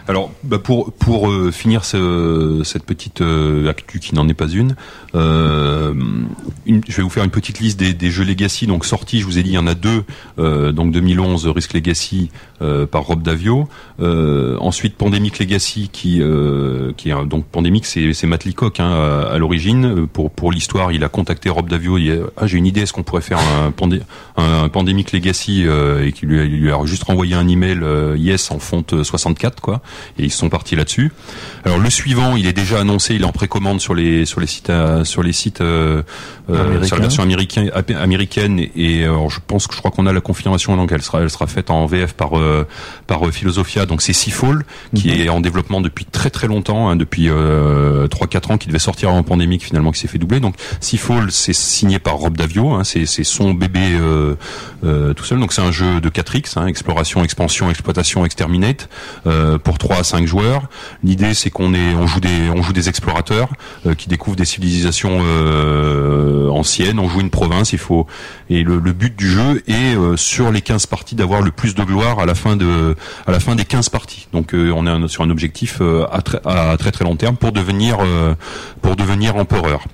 Alors, bah, pour pour euh, finir ce- cette petite euh, actu qui n'en est pas une, euh, une- je vais vous faire une petite liste des, des jeux Legacy. Donc sortis, je vous ai dit, il y en a deux. Donc 2011, Risk Legacy euh, par Rob Davio. Euh, ensuite, Pandemic Legacy, qui euh, qui est donc Pandemic, c'est Matt Leacock hein, à, à l'origine. Euh, Pour pour l'histoire, il a contacté Rob Davio. Il a, ah, j'ai une idée. Est-ce qu'on pourrait faire un, pandé, un, un Pandemic Legacy et qu'il lui, a- il lui a juste renvoyé un email yes en fonte 64 quoi et ils sont partis là-dessus. Alors le suivant, il est déjà annoncé, il est en précommande sur les sur les sites sur les sites sur la version américaine américaine et alors, je pense que je crois qu'on a la confirmation donc elle sera elle sera faite en VF par par euh, Philosophia donc c'est Seafall qui Mhm. est en développement depuis très très longtemps hein, depuis euh, 3-4 ans qui devait sortir en pandémique finalement qui s'est fait doubler. Donc Seafall c'est signé par Rob Davio hein, c'est son bébé euh, euh, tout seul. Donc c'est un jeu de 4x hein, exploration expansion exploitation exterminate euh, pour 3 à 5 joueurs. L'idée c'est qu'on est on joue des on joue des explorateurs euh, qui découvrent des civilisations euh, anciennes. On joue une province il faut et le, le but du jeu est euh, sur les 15 parties d'avoir le plus de gloire à la fin de à la fin des 15 parties donc euh, on est sur un objectif euh, à, très, à très très long terme pour devenir euh, pour devenir empereur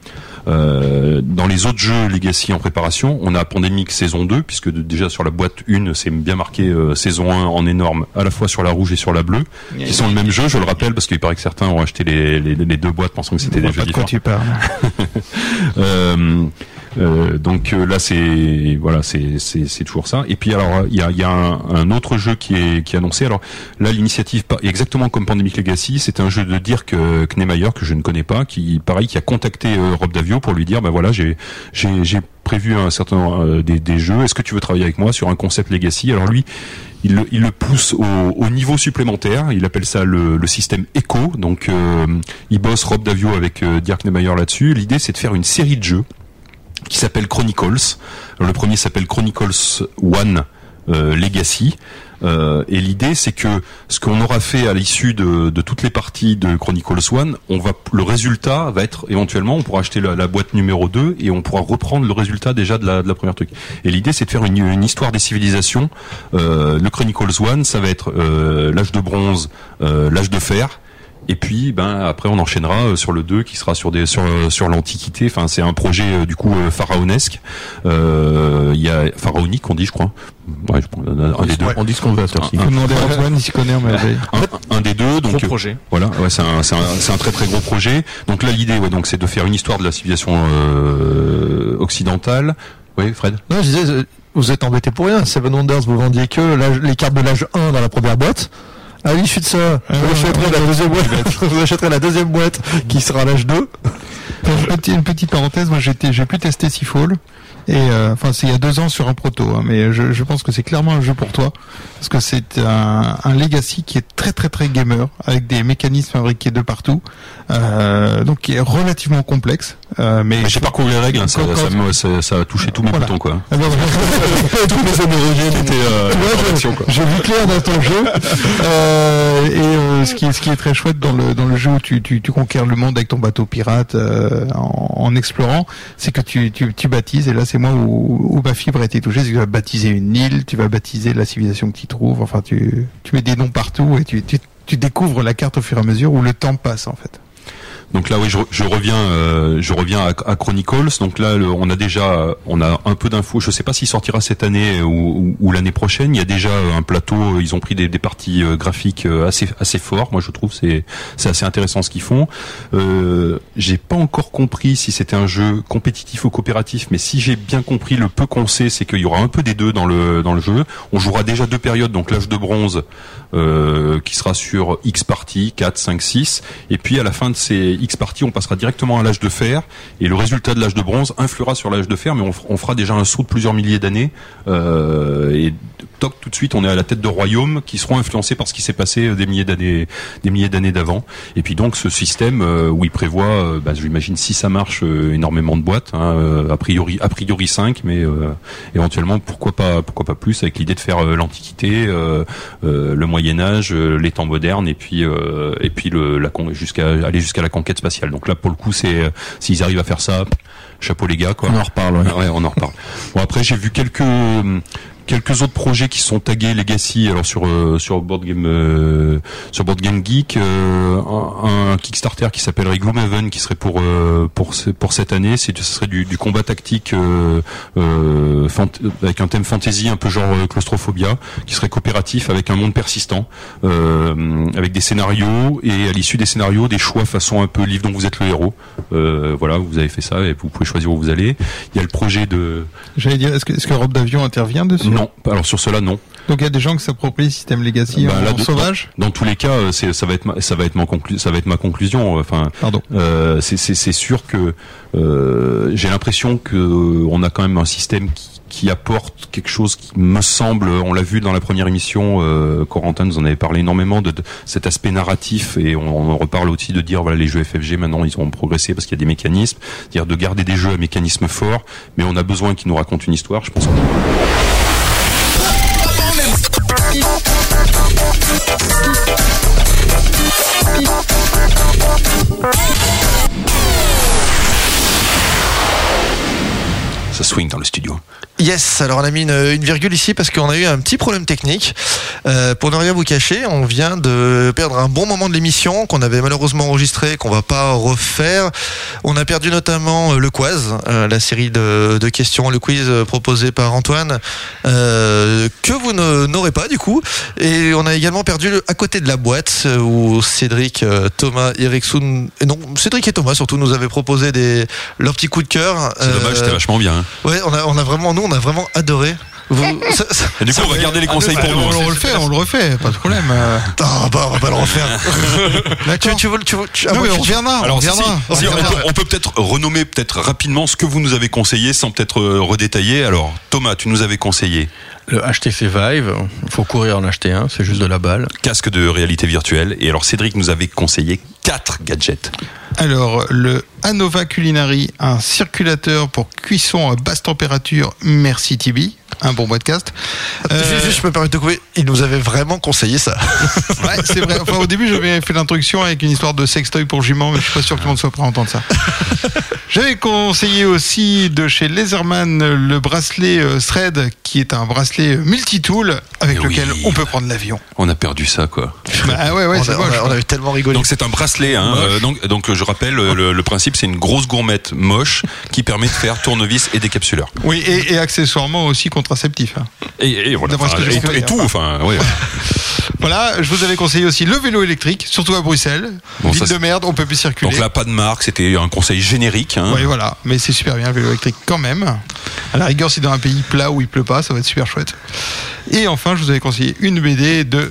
euh, dans les autres jeux Legacy en préparation, on a Pandemic saison 2, puisque de- déjà sur la boîte 1, c'est bien marqué euh, saison 1 en énorme, à la fois sur la rouge et sur la bleue, qui sont le même jeu, je le rappelle, parce qu'il paraît que certains ont acheté les, les, les deux boîtes pensant que c'était Je des jeux pas de quoi différents. tu parles. Euh, euh, donc euh, là c'est voilà c'est c'est toujours ça et puis alors il y a y a un, un autre jeu qui est qui est annoncé alors là l'initiative exactement comme Pandemic Legacy c'est un jeu de Dirk euh, Knemeyer que je ne connais pas qui pareil qui a contacté euh, Rob Davio pour lui dire ben voilà j'ai j'ai prévu un certain euh, des, des jeux est-ce que tu veux travailler avec moi sur un concept Legacy? Alors lui il le, il le pousse au, au niveau supplémentaire. Il appelle ça le, le système Echo. Donc, euh, il bosse Rob Davio avec euh, Dirk Nemeyer là-dessus. L'idée, c'est de faire une série de jeux qui s'appelle Chronicles. Le premier s'appelle Chronicles One euh, Legacy. Euh, et l'idée, c'est que ce qu'on aura fait à l'issue de, de toutes les parties de Chronicles One, on va, le résultat va être éventuellement, on pourra acheter la, la boîte numéro 2 et on pourra reprendre le résultat déjà de la, de la première truc. Et l'idée, c'est de faire une, une histoire des civilisations. Euh, le Chronicles One, ça va être euh, l'âge de bronze, euh, l'âge de fer Et puis, ben après, on enchaînera euh, sur le 2 qui sera sur des sur euh, sur l'Antiquité. Enfin, c'est un projet euh, du coup pharaonesque. Euh, Il y a pharaonique, on dit, je crois. Ouais, je un, un des deux. On dit ce qu'on veut. Un- Faut demander à Antoine, il s'y connaît en merveille. un, un des deux, donc Gros euh, projet. voilà, ouais, c'est un, c'est un, c'est un très très gros projet. Donc là, l'idée, ouais, donc c'est de faire une histoire de la civilisation euh, occidentale. Oui, Fred? Non, je disais, vous êtes embêté pour rien. Seven Wonders, vous vendiez que les cartes de l'âge 1 dans la première boîte. À l'issue de ça, vous achèterez la deuxième boîte, achèterez la deuxième boîte qui sera l'âge 2. Une petite, une petite parenthèse, moi j'ai pu tester Seafall. Et euh, enfin, c'est il y a deux ans sur un proto, hein, mais je, je pense que c'est clairement un jeu pour toi parce que c'est un, un legacy qui est très très très gamer avec des mécanismes fabriqués de partout, euh, donc qui est relativement complexe. Euh, mais j'ai parcouru les règles, hein, ça, ça, me- ça- ça a touché tous mes Voilà. boutons, quoi. Ah ben. Toutes mes homérogènes étaient quoi. J'ai vu clair dans ton jeu. Euh, et euh, ce qui est ce qui est très chouette dans le dans le jeu où tu tu, tu conquiers le monde avec ton bateau pirate euh, en, en explorant, c'est que tu, tu tu baptises et là c'est moi où, ma fibre a été touchée, c'est que tu vas baptiser une île, tu vas baptiser la civilisation que tu trouves, enfin tu mets des noms partout et tu tu tu découvres la carte au fur et à mesure où le temps passe en fait. Donc là, oui, je, je reviens, euh, je reviens à, Chronicles. Donc là, on a déjà, on a un peu d'infos. Je sais pas s'il sortira cette année ou, ou- l'année prochaine. Il y a déjà un plateau. Ils ont pris des, des parties euh, graphiques euh, assez, assez forts. Moi, je trouve c'est, c'est assez intéressant ce qu'ils font. Euh, j'ai pas encore compris si c'était un jeu compétitif ou coopératif, mais si j'ai bien compris, le peu qu'on sait, c'est qu'il y aura un peu des deux dans le dans le jeu. On jouera déjà deux périodes, donc l'âge de bronze euh, qui sera sur X parties, 4, 5, 6, et puis à la fin de ces X parties, on passera directement à l'âge de fer, et le résultat de l'âge de bronze influera sur l'âge de fer, mais on, fera déjà un saut de plusieurs milliers d'années, euh, et toc, tout de suite, on est à la tête de royaumes qui seront influencés par ce qui s'est passé euh, des milliers d'années, des milliers d'années d'avant. Et puis donc ce système euh, où il prévoit, bah, j'imagine si ça marche, énormément de boîtes, hein, a priori, a priori 5, mais éventuellement pourquoi pas, pourquoi pas plus, avec l'idée de faire l'Antiquité, le Moyen Âge, les temps modernes, et puis et puis jusqu'à aller jusqu'à la conquête spatiale. Donc là, pour le coup, c'est euh, s'ils arrivent à faire ça, chapeau les gars, quoi. On en reparle, ouais. Ouais, on en reparle. Bon après j'ai vu quelques quelques autres projets qui sont tagués Legacy alors sur euh, sur Board Game euh, sur Board Game Geek euh, un, Kickstarter qui s'appellerait Gloomhaven qui serait pour euh, pour pour cette année. C'est ce serait du, du combat tactique euh, euh, avec un thème fantasy un peu genre claustrophobia qui serait coopératif avec un monde persistant avec des scénarios et à l'issue des scénarios des choix façon un peu livre dont vous êtes le héros. Voilà vous avez fait ça et vous pouvez choisir où vous allez. Il y a le projet de J'allais dire, est-ce que, est-ce que Robe d'Avion intervient dessus? Non, alors sur cela non. Donc il y a des gens qui s'approprient le système Legacy Bah, en, là, en de- sauvage Dans tous les cas, euh, c'est ça va être ma, ça va être ma conclu- ça va être ma conclusion. Enfin, Pardon. euh, c'est sûr que euh, j'ai l'impression que euh, on a quand même un système qui qui apporte quelque chose qui me semble, on l'a vu dans la première émission, euh, Corentin nous en avait parlé énormément de, de cet aspect narratif et on, on en reparle aussi de dire voilà les jeux FFG maintenant ils ont progressé parce qu'il y a des mécanismes, dire de garder des jeux à mécanismes forts, mais on a besoin qu'ils nous racontent une histoire. Je pense ça swing dans le studio. Yes, alors on a mis une, une virgule ici parce qu'on a eu un petit problème technique. Euh, pour ne rien vous cacher, on vient de perdre un bon moment de l'émission qu'on avait malheureusement enregistré, qu'on va pas refaire. On a perdu notamment euh, le quiz, euh, la série de, de questions, le quiz proposé par Antoine, euh, que vous n'aurez pas du coup. Et on a également perdu le à côté de la boîte où Cédric, Thomas, Ericsson, et non Cédric et Thomas surtout nous avaient proposé des leur petit coup de cœur. C'est dommage, c'était vachement bien. hein. Ouais, on a, on a vraiment, nous, on a vraiment adoré. Vous, ça- ça- Et du coup, on va garder les conseils pour nous. on, le refait, on le refait, pas de problème. euh. Ah bah on va pas le refaire. tu, tu veux, le- tu veux, tu- ah, Non, moi, mais tu- on reviendra, on Alors, si, reviendra. si, si, on, peut, on peut peut-être renommer peut-être rapidement ce que vous nous avez conseillé sans peut-être euh, redétailler. Alors, Thomas, tu nous avais conseillé Le HTC Vive, il faut courir en acheter un, c'est juste de la balle. casque de réalité virtuelle. Et alors, Cédric nous avait conseillé quatre gadgets. Alors, le Anova Culinary, un circulateur pour cuisson à basse température, merci Tibi. un bon podcast. Euh, Juste, juste, je me permets de couper. Il nous avait vraiment conseillé ça. Ouais, c'est vrai. Enfin, au début, j'avais fait l'introduction avec une histoire de sextoy pour jument, mais je suis pas sûr que tout le monde soit prêt à entendre ça. J'avais conseillé aussi de chez Laserman le bracelet euh, Thread, qui est un bracelet multitool avec lequel oui. on peut prendre l'avion. On a perdu ça, quoi. Bah ouais, ouais, on, c'est a- moche. on a- on avait tellement rigolé. Donc c'est un bracelet. Hein, euh, donc, donc je rappelle, euh, le, le principe c'est une grosse gourmette moche qui permet de faire tournevis et décapsuleur. Oui, et, et accessoirement aussi contraceptif. hein. Et, et voilà. Enfin, et, et tout. hein. Enfin. Voilà, je vous avais conseillé aussi le vélo électrique, surtout à Bruxelles. Bon, Ville ça, de merde, on peut plus circuler. Donc là, pas de marque. C'était un conseil générique. Hein. Oui, voilà, mais c'est super bien le vélo électrique quand même. À la rigueur, si dans un pays plat où il pleut pas, ça va être super chouette. Et enfin, je vous avais conseillé une BD de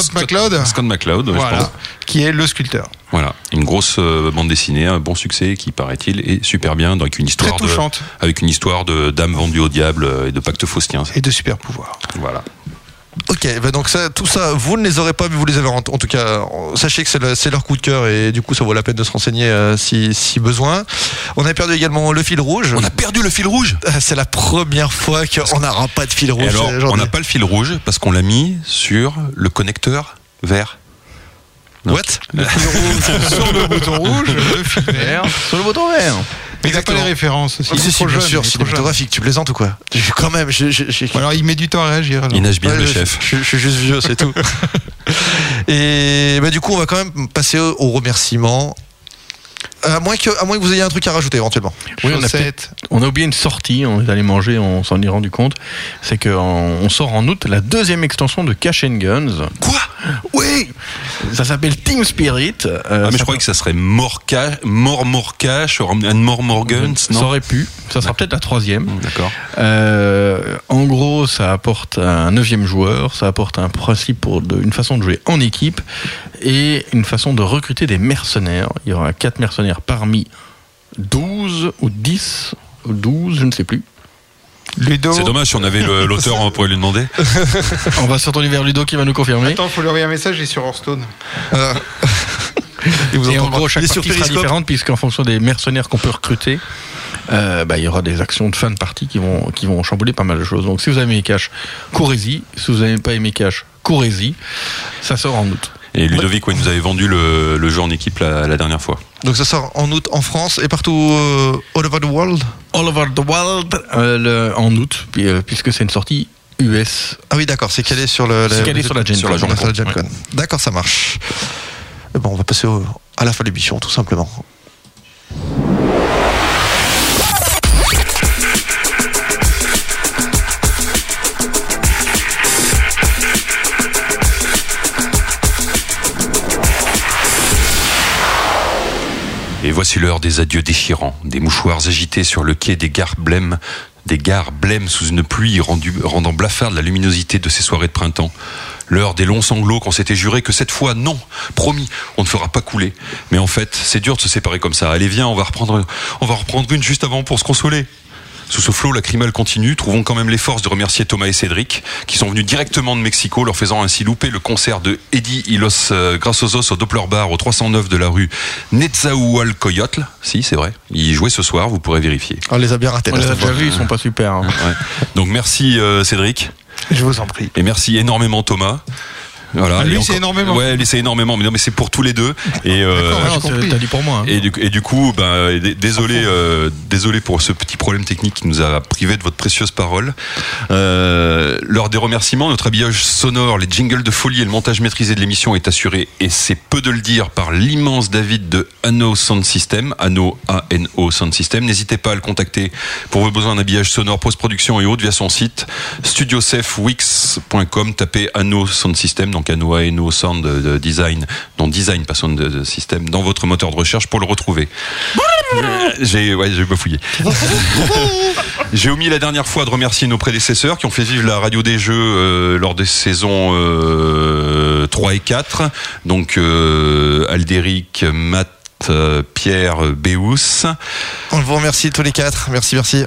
Scott, McCloud, Scott McCloud. je voilà, pense. qui est le sculpteur. Voilà, une grosse euh, bande dessinée, un bon succès qui paraît-il est super bien, avec une histoire Très de, touchante. avec une histoire de d'âme vendue au diable euh, et de pacte faustien. Et de super pouvoirs. Voilà. Ok, bah donc ça, tout ça, vous ne les aurez pas, mais vous les avez en, en tout cas. Sachez que c'est le- c'est leur coup de cœur et du coup, ça vaut la peine de se renseigner euh, si, si besoin. On a perdu également le fil rouge. On a perdu le fil rouge. Ah, C'est la première fois qu'on n'aura pas de fil rouge. Et alors, euh, on n'a pas le fil rouge parce qu'on l'a mis sur le connecteur vert. Non. What Le fil rouge sur le bouton rouge, le fil vert. Sur le bouton vert. Mais il n'a pas les références aussi. Ah, si, si, bien sûr, cinématographique, tu plaisantes ou quoi Je- Quand même, je- je- alors il met du temps à réagir. alors. Il nage bien Ouais, le chef. Je, je suis juste vieux, c'est tout. Et bah, du coup, on va quand même passer au, au remerciement. À moins, que, à moins que vous ayez un truc à rajouter éventuellement. Oui, on a, on oublié une sortie, on est allé manger, on s'en est rendu compte. C'est qu'on on sort en août la deuxième extension de Cash and Guns. Quoi? Oui Ça s'appelle Team Spirit. euh, Ah, mais ça je croyais que ça serait Mort Cash, Mort Mort Cash, and More Morgans, Ça non? aurait pu. Ça sera peut-être la troisième. D'accord. Euh, en gros, ça apporte un neuvième joueur, ça apporte un principe pour de- une façon de jouer en équipe et une façon de recruter des mercenaires. Il y aura quatre mercenaires parmi 12 ou 10 ou 12, je ne sais plus. Ludo. C'est dommage si on avait l'auteur, on pourrait lui demander. On va se retourner vers Ludo qui va nous confirmer. Attends, faut lui envoyer un message, il est sur Hearthstone. Euh, il vous Et en gros, chaque partie sera différente puisqu'en fonction des mercenaires qu'on peut recruter, euh, bah, il y aura des actions de fin de partie qui vont, qui vont chambouler pas mal de choses. Donc si vous avez aimé Cash, courez-y. Si vous n'avez pas aimé Cash, courez-y. Ça sort en août. Et Ludovic, ouais, il nous avait vendu le, le jeu en équipe la, la dernière fois. Donc ça sort en août en France et partout euh, all over the world. All over the world euh, le- en août, puis, euh, puisque c'est une sortie US. Ah oui, d'accord, c'est calé sur le. C'est calé sur la Gen sur la Gen Ouais. Con. D'accord, ça marche. Bon, on va passer au- à la fin de l'émission, tout simplement. L'heure des adieux déchirants, des mouchoirs agités sur le quai des gares blêmes, des gares blêmes sous une pluie rendant blafarde la luminosité de ces soirées de printemps. L'heure des longs sanglots qu'on s'était juré que cette fois, non, promis, on ne fera pas couler. Mais en fait, c'est dur de se séparer comme ça. Allez, viens, on va reprendre, on va reprendre une juste avant pour se consoler. Sous ce flot lacrymal continu, trouvons quand même les forces de remercier Thomas et Cédric, qui sont venus directement de Mexico, leur faisant ainsi louper le concert de Eddie y los euh, Grasosos au Doppler Bar au 309 de la rue Netzahualcoyotl. Si, c'est vrai. Ils jouaient ce soir, vous pourrez vérifier. On les a bien ratés. On les a déjà vus, ils sont pas super. hein. Ouais. Donc merci euh, Cédric, Je vous en prie. et merci énormément Thomas. Voilà, Ah, lui, c'est énormément. Ouais, lui c'est énormément, mais non, mais c'est pour tous les deux. Et euh. T'as dit pour moi. hein. Et du, et du coup, ben, d- désolé, euh, désolé pour ce petit problème technique qui nous a privé de votre précieuse parole. Euh, lors des remerciements, notre habillage sonore, les jingles de folie et le montage maîtrisé de l'émission est assuré, et c'est peu de le dire, par l'immense David de Anno Sound System, Anno A-N-O Sound System. N'hésitez pas à le contacter pour vos besoins d'habillage sonore, post-production et autres via son site studiosafwix.com. Tapez Anno Sound System, donc Anno A-N-O Sound de, de Design, non Design, pas Sound de, de System, dans votre moteur de recherche pour le retrouver. J'ai ouais, j'ai bafouillé. J'ai omis la dernière fois de remercier nos prédécesseurs qui ont fait vivre la radio des jeux euh, lors des saisons euh, 3 et 4. Donc euh, Aldéric, Matt, euh, Pierre, euh, Béous. On vous remercie tous les quatre. Merci, merci.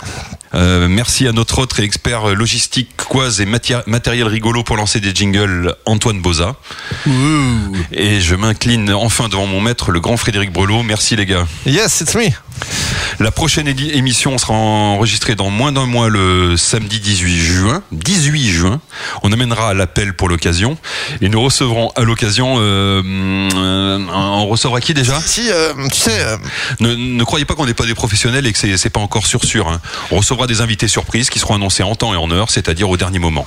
Euh, merci à notre autre expert logistique, quoise et matériel rigolo pour lancer des jingles, Antoine Boza. Et je m'incline enfin devant mon maître, le grand Frédéric Brelot. Merci les gars. Yes, it's me. La prochaine émission sera enregistrée dans moins d'un mois le samedi 18 juin. 18 juin. On amènera l'appel pour l'occasion et nous recevrons à l'occasion. euh, euh, on recevra qui déjà? Si, euh, tu sais, ne, ne croyez pas qu'on n'est pas des professionnels et que c'est pas encore sûr sûr. hein. On recevra des invités surprises qui seront annoncés en temps et en heure, c'est-à-dire au dernier moment.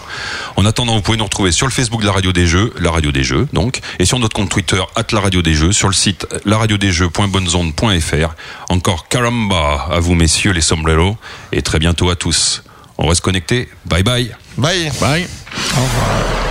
En attendant, vous pouvez nous retrouver sur le Facebook de la Radio des Jeux, la Radio des Jeux, donc, et sur notre compte Twitter la Radio des Jeux, sur le site laradiodesjeux.bonnezonde.fr. Encore caramba à vous messieurs les sombreros et très bientôt à tous. On reste connectés. Bye bye. bye. Bye. Au revoir.